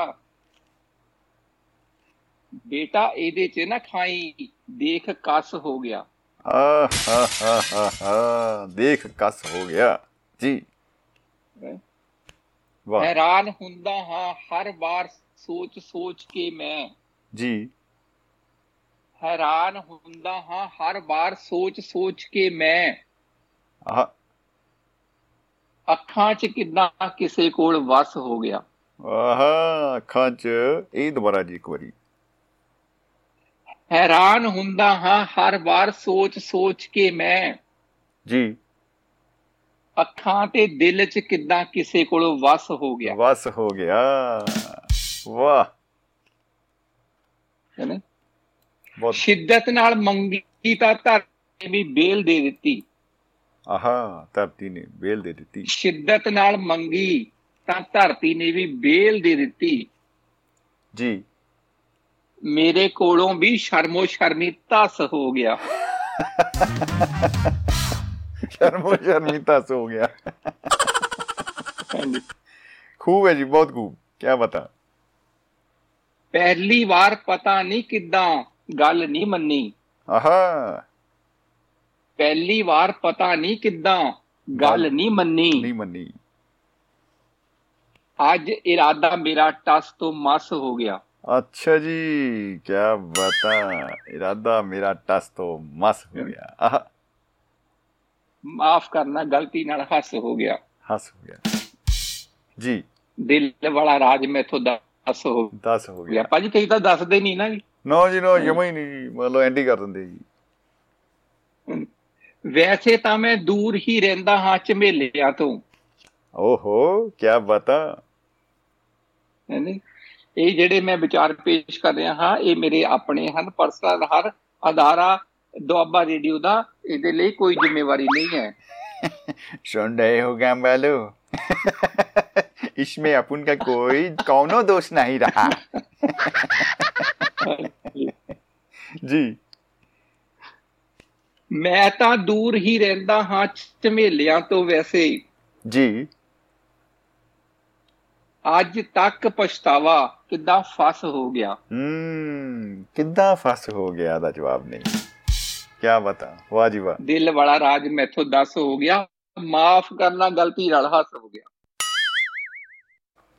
ਬੇਟਾ ਇਹਦੇ 'ਚ ਨਾ ਖਾਈ ਦੇਖ ਕਸ ਹੋ ਗਿਆ। ਹਾ ਹਾ ਹਾ ਦੇਖ ਕਸ ਹੋ ਗਿਆ। ਜੀ। ਵਾਹ। ਹੈਰਾਨ ਹੁੰਦਾ ਹਾਂ ਹਰ ਵਾਰ ਸੋਚ ਸੋਚ ਕੇ ਮੈਂ। ਜੀ। ਹੈਰਾਨ ਹੁੰਦਾ ਹਾਂ ਹਰ ਵਾਰ ਸੋਚ ਸੋਚ ਕੇ ਮੈਂ। ਆਹ ਅੱਖਾਂ 'ਚ ਕਿਦਾਂ ਕਿਸੇ ਕੋਲ ਵਸ ਹੋ ਗਿਆ। ਆਹ ਅੱਖਾਂ 'ਚ ਇਹ ਦੁਬਾਰਾ ਜੀ ਇੱਕ ਵਾਰੀ। ਹੈਰਾਨ ਹੁੰਦਾ ਹਾਂ ਹਰ ਵਾਰ ਸੋਚ ਸੋਚ ਕੇ ਮੈਂ। ਜੀ। ਅੱਖਾਂ ਤੇ ਦਿਲ 'ਚ ਕਿਦਾਂ ਕਿਸੇ ਕੋਲ ਵਸ ਹੋ ਗਿਆ। ਵਸ ਹੋ ਗਿਆ। ਵਾਹ। ਨਾ? ਬਹੁਤ ਸ਼ਿੱਦਤ ਨਾਲ ਮੰਗੀ ਤਾਂ ਧਰਤੀ ਵੀ ਬੇਲ ਦੇ ਦਿੱਤੀ। ਆਹਾ ਧਰਤੀ ਨੇ ਬੇਲ ਦੇ ਦਿੱਤੀ। ਸ਼ਿੱਦਤ ਨਾਲ ਮੰਗੀ ਤਾਂ ਧਰਤੀ ਨੇ ਵੀ ਬੇਲ ਦੇ ਦਿੱਤੀ। ਜੀ। ਮੇਰੇ ਕੋਲੋਂ ਵੀ ਸ਼ਰਮੋ ਸ਼ਰਮੀ ਧਸ ਹੋ ਗਿਆ। ਸ਼ਰਮੋ ਸ਼ਰਮੀ ਤਸ ਹੋ ਗਿਆ। ਖੂਬ ਹੈ ਜੀ ਬਹੁਤ ਖੂਬ। ਕੀ ਬਤਾ ਪਹਿਲੀ ਵਾਰ ਪਤਾ ਨਹੀਂ ਕਿਦਾਂ ਗੱਲ ਨਹੀਂ ਮੰਨੀ। ਆਹਾ। ਪਹਿਲੀ ਵਾਰ ਪਤਾ ਨਹੀਂ ਕਿਦਾਂ ਗੱਲ ਨਹੀਂ ਮੰਨੀ। ਨਹੀਂ ਮੰਨੀ। ਅੱਜ ਇਰਾਦਾ ਮੇਰਾ ਟਸ ਤੋਂ ਮਸ ਹੋ ਗਿਆ। ਅੱਛਾ ਜੀ ਕੀ ਬਤਾ ਇਰਾਦਾ ਮੇਰਾ ਟਸ ਤੋਂ ਮਸ ਹੋ ਗਿਆ। ਆਹ। ਮਾਫ ਕਰਨਾ ਗਲਤੀ ਨਾਲ ਹੱਸ ਹੋ ਗਿਆ। ਹੱਸ ਹੋ ਗਿਆ। ਜੀ। ਦਿਲ ਵਾਲਾ ਰਾਜ ਮੈਥੋਂ ਦੱਸ ਹੋ 10 ਹੋ ਗਿਆ। ਭਾਜੀ ਕਈ ਤਾਂ ਦੱਸਦੇ ਨਹੀਂ ਨਾ ਜੀ। ਨੋ ਜੀ ਨੋ ਜਮਾ ਹੀ ਨਹੀਂ। ਮਤਲਬ ਐਂਡੀ ਕਰ ਦਿੰਦੇ ਜੀ। ਵੈਸੇ ਤਾਂ ਮੈਂ ਦੂਰ ਹੀ ਰਹਿੰਦਾ ਹਾਂ ਝਮੇਲਿਆਂ ਤੋਂ ਓਹੋ ਕੀ ਬਤਾ ਹੈਨੀ ਇਹ ਜਿਹੜੇ ਮੈਂ ਵਿਚਾਰ ਪੇਸ਼ ਕਰ ਰਿਹਾ ਹਾਂ ਇਹ ਮੇਰੇ ਆਪਣੇ ਹਨ ਪਰਸਨਲ ਹਰ ਅਦਾਰਾ ਦੁਆਬਾ ਰੇਡੀਓ ਦਾ ਇਹਦੇ ਲਈ ਕੋਈ ਜ਼ਿੰਮੇਵਾਰੀ ਨਹੀਂ ਹੈ सुन रहे हो गैम्बालो इसमें अपन का कोई कौनो दोष नहीं रहा जी ਮੈਂ ਤਾਂ ਦੂਰ ਹੀ ਰਹਿੰਦਾ ਹਾਂ ਝਮੇਲਿਆਂ ਤੋਂ ਵੈਸੇ। ਜੀ। ਅੱਜ ਤੱਕ ਪਛਤਾਵਾ ਕਿੱਦਾਂ ਫਸ ਹੋ ਗਿਆ। ਹੂੰ ਕਿੱਦਾਂ ਫਸ ਹੋ ਗਿਆ ਦਾ ਜਵਾਬ ਨਹੀਂ। ਕੀ ਬਤਾ ਵਾਹ ਜੀ ਵਾਹ। ਦਿਲ ਵਾਲਾ ਰਾਜ ਮੈਥੋਂ ਦੱਸ ਹੋ ਗਿਆ ਮਾਫ ਕਰਨਾ ਗਲਤੀ ਨਾਲ ਹੱਸ ਹੋ ਗਿਆ।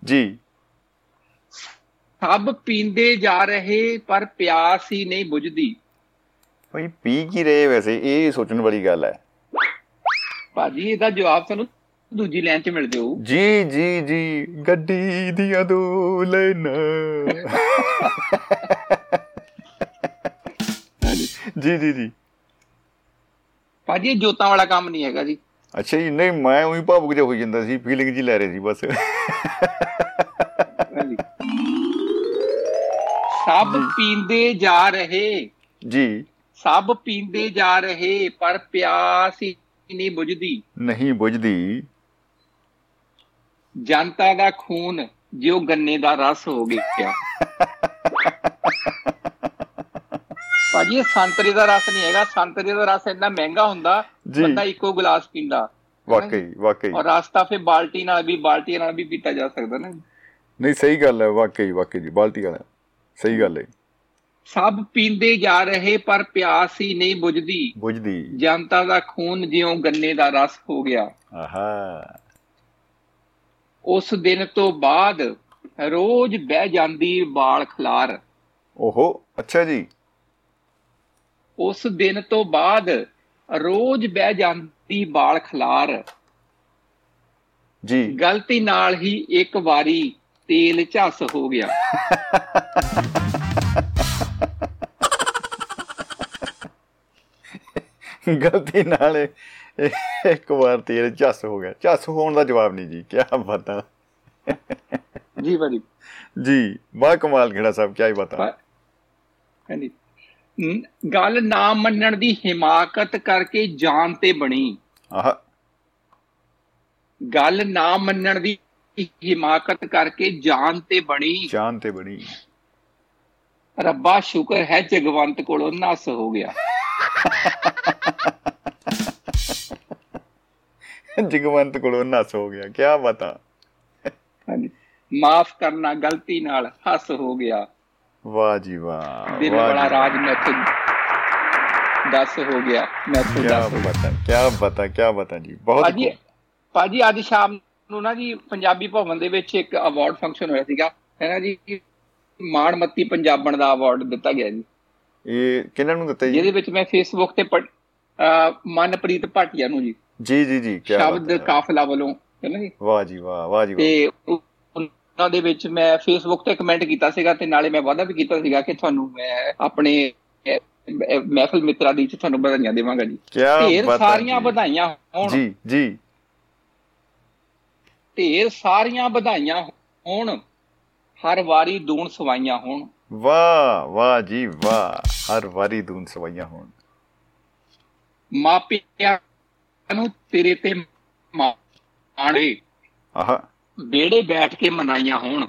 ਜੀ। ਸਭ ਪੀਂਦੇ ਜਾ ਰਹੇ ਪਰ ਪਿਆਸ ਹੀ ਨਹੀਂ ਬੁਝਦੀ। ਭਾਈ ਪੀ ਕੀ ਰਹੇ ਵੈਸੇ? ਇਹ ਸੋਚਣ ਵਾਲੀ ਗੱਲ ਹੈ। ਭਾਜੀ ਇਹਦਾ ਜਵਾਬ ਤੁਹਾਨੂੰ ਦੂਜੀ ਲਾਈਨ 'ਚ ਮਿਲ ਜਾਊ। ਜੀ ਜੀ ਜੀ ਗੱਡੀ ਦੀਆਂ ਦੋ ਲੈਣਾ ਜੀ ਜੀ ਜੀ। ਭਾਜੀ ਜੋਤਾਂ ਵਾਲਾ ਕੰਮ ਨਹੀਂ ਹੈਗਾ ਜੀ। ਅੱਛਾ ਜੀ ਨਹੀਂ ਮੈਂ ਉਹੀ ਭਾਵੁਕ ਜਿਹਾ ਹੋਈ ਜਾਂਦਾ ਸੀ ਫੀਲਿੰਗ ਜੀ ਲੈ ਰਹੇ ਸੀ ਬਸ। ਸਭ ਪੀਂਦੇ ਜਾ ਰਹੇ। ਜੀ। ਸਭ ਪੀਂਦੇ ਜਾ ਰਹੇ ਪਰ ਪਿਆਸ ਹੀ ਨਹੀਂ ਬੁਝਦੀ। ਨਹੀਂ ਬੁਝਦੀ। ਜਨਤਾ ਦਾ ਖੂਨ ਜਿਉ ਗੰਨੇ ਦਾ ਰਸ ਹੋ ਗਿਆ। ਭਾਜੀ ਇਹ ਸੰਤਰੇ ਦਾ ਰਸ ਨਹੀਂ ਹੈਗਾ। ਸੰਤਰੇ ਦਾ ਰਸ ਇੰਨਾ ਮਹਿੰਗਾ ਹੁੰਦਾ। ਬੰਦਾ ਇੱਕੋ ਗਲਾਸ ਪੀਂਦਾ। ਵਾਕਈ ਵਾਕਈ। ਔਰ ਰਸ ਤਾਂ ਫਿਰ ਬਾਲਟੀ ਨਾਲ ਵੀ ਬਾਲਟੀ ਨਾਲ ਵੀ ਪੀਤਾ ਜਾ ਸਕਦਾ ਨਾ। ਨਹੀਂ ਸਹੀ ਗੱਲ ਹੈ। ਵਾਕਈ ਵਾਕਈ ਜੀ ਬਾਲਟੀ ਵਾਲਾ। ਸਹੀ ਗੱਲ ਹੈ। ਸਭ ਪੀਂਦੇ ਜਾ ਰਹੇ ਪਰ ਪਿਆਸ ਹੀ ਨਹੀਂ ਬੁਝਦੀ। ਬੁਝਦੀ। ਜਨਤਾ ਦਾ ਖੂਨ ਜਿਉਂ ਗੰਨੇ ਦਾ ਰਸ ਹੋ ਗਿਆ। ਆਹਾ। ਉਸ ਦਿਨ ਤੋਂ ਬਾਅਦ ਰੋਜ਼ ਬਹਿ ਜਾਂਦੀ ਬਾਲ ਖਲਾਰ। ਓਹੋ ਅੱਛਾ ਜੀ। ਉਸ ਦਿਨ ਤੋਂ ਬਾਅਦ ਰੋਜ਼ ਬਹਿ ਜਾਂਦੀ ਬਾਲ ਖਲਾਰ। ਜੀ। ਗਲਤੀ ਨਾਲ ਹੀ ਇੱਕ ਵਾਰੀ ਤੇਲ ਝੱਸ ਹੋ ਗਿਆ। *laughs* ਗਲਤੀ ਨਾਲ ਇੱਕ ਵਾਰ ਤੇਰੇ ਝੱਸ ਹੋ ਗਿਆ। ਝੱਸ ਹੋਣ ਦਾ ਜਵਾਬ ਨਹੀਂ ਜੀ ਕੀ ਬਤਾ ਜੀ ਭਾਜੀ। ਜੀ ਬਾ ਕਮਾਲ ਖੇੜਾ ਸਾਹਿਬ ਕੀ ਬਤਾ ਹਾਂਜੀ। ਗੱਲ ਨਾ ਮੰਨਣ ਦੀ ਹਿਮਾਕਤ ਕਰਕੇ ਜਾਨ ਤੇ ਬਣੀ। ਆਹ। ਗੱਲ ਨਾ ਮੰਨਣ ਦੀ ਹਿਮਾਕਤ ਕਰਕੇ ਜਾਨ ਤੇ ਬਣੀ। ਜਾਨ ਤੇ ਬਣੀ। ਰੱਬਾ ਸ਼ੁਕਰ ਹੈ ਜਗਵੰਤ ਕੋਲੋਂ ਨਸ ਹੋ ਗਿਆ। ਜਗਵੰਤ ਕੋਲੋਂ ਨਸ ਹੋ ਗਿਆ ਕੀ ਬਤਾ ਹਾਂਜੀ। ਮਾਫ ਕਰਨਾ ਗਲਤੀ ਨਾਲ ਹੱਸ ਹੋ ਗਿਆ। ਵਾਹ ਜੀ ਵਾਹ ਦਿਲ ਜੀ ਰਾਜ ਮੈਥੋਂ ਦੱਸ ਹੋ ਗਿਆ ਮੈਥੋਂ ਕੀ ਦੱਸ ਹੋ ਗਿਆ। ਬਤਾ ਕੀ ਬਤਾ ਕੀ ਬਤਾ ਜੀ ਬਹੁਤ ਭਾਜੀ। ਭਾਜੀ ਅੱਜ ਸ਼ਾਮ ਨੂੰ ਨਾ ਜੀ ਪੰਜਾਬੀ ਭਵਨ ਦੇ ਵਿੱਚ ਇੱਕ ਅਵਾਰਡ ਫੰਕਸ਼ਨ ਹੋਇਆ ਸੀਗਾ ਹੈ ਨਾ ਜੀ? ਮਾਣਮੱਤੀ ਪੰਜਾਬਣ ਦਾ ਅਵਾਰਡ ਦਿੱਤਾ ਗਿਆ ਜੀ। ਇਹ ਕਿਹਨਾਂ ਨੂੰ ਦਿੱਤਾ ਜਿਹਦੇ ਜੀ ਵਿੱਚ ਮੈਂ ਫੇਸਬੁੱਕ ਤੇ ਮਨਪ੍ਰੀਤ ਭਾਟੀਆ ਨੂੰ ਜੀ। ਜੀ ਜੀ ਜੀ ਕੀ ਸ਼ਬਦ ਕਾਫਲਾ ਵੱਲੋਂ ਹੈ ਨਾ ਜੀ? ਵਾਹ ਜੀ ਵਾਹ ਵਾਹ ਜੀ ਵਾਹ ਤੇ ਉਹ- ਉਹਨਾਂ ਦੇ ਵਿੱਚ ਮੈਂ ਫੇਸਬੁੱਕ ਤੇ ਕਮੈਂਟ ਕੀਤਾ ਸੀਗਾ ਤੇ ਨਾਲੇ ਮੈਂ ਵਾਅਦਾ ਵੀ ਕੀਤਾ ਸੀਗਾ ਕਿ ਤੁਹਾਨੂੰ ਮੈਂ ਆਪਣੇ ਮਹਿਫਲ ਮਿੱਤਰਾਂ ਦੀ ਚ ਤੁਹਾਨੂੰ ਵਧਾਈਆਂ ਦੇਵਾਂਗਾ ਜੀ। ਢੇਰ ਸਾਰੀਆਂ। ਵਧਾਈਆਂ ਹੋਣ। ਜੀ ਜੀ। ਢੇਰ ਸਾਰੀਆਂ ਵਧਾਈਆਂ ਹੋਣ। ਹਰ ਵਾਰੀ ਦੂਣ ਸਵਾਈਆਂ ਹੋਣ। ਵਾਹ ਵਾਹ ਜੀ ਵਾਹ। ਹਰ ਵਾਰੀ ਦੂਨ ਸਵਾਈਆਂ ਹੋਣ। ਮਾਪਿਆਂ ਨੂੰ ਤੇਰੇ ਤੇ ਮਾਣੇ ਆਹ। ਵਿਹੜੇ ਬੈਠ ਕੇ ਮਨਾਈਆਂ ਹੋਣ।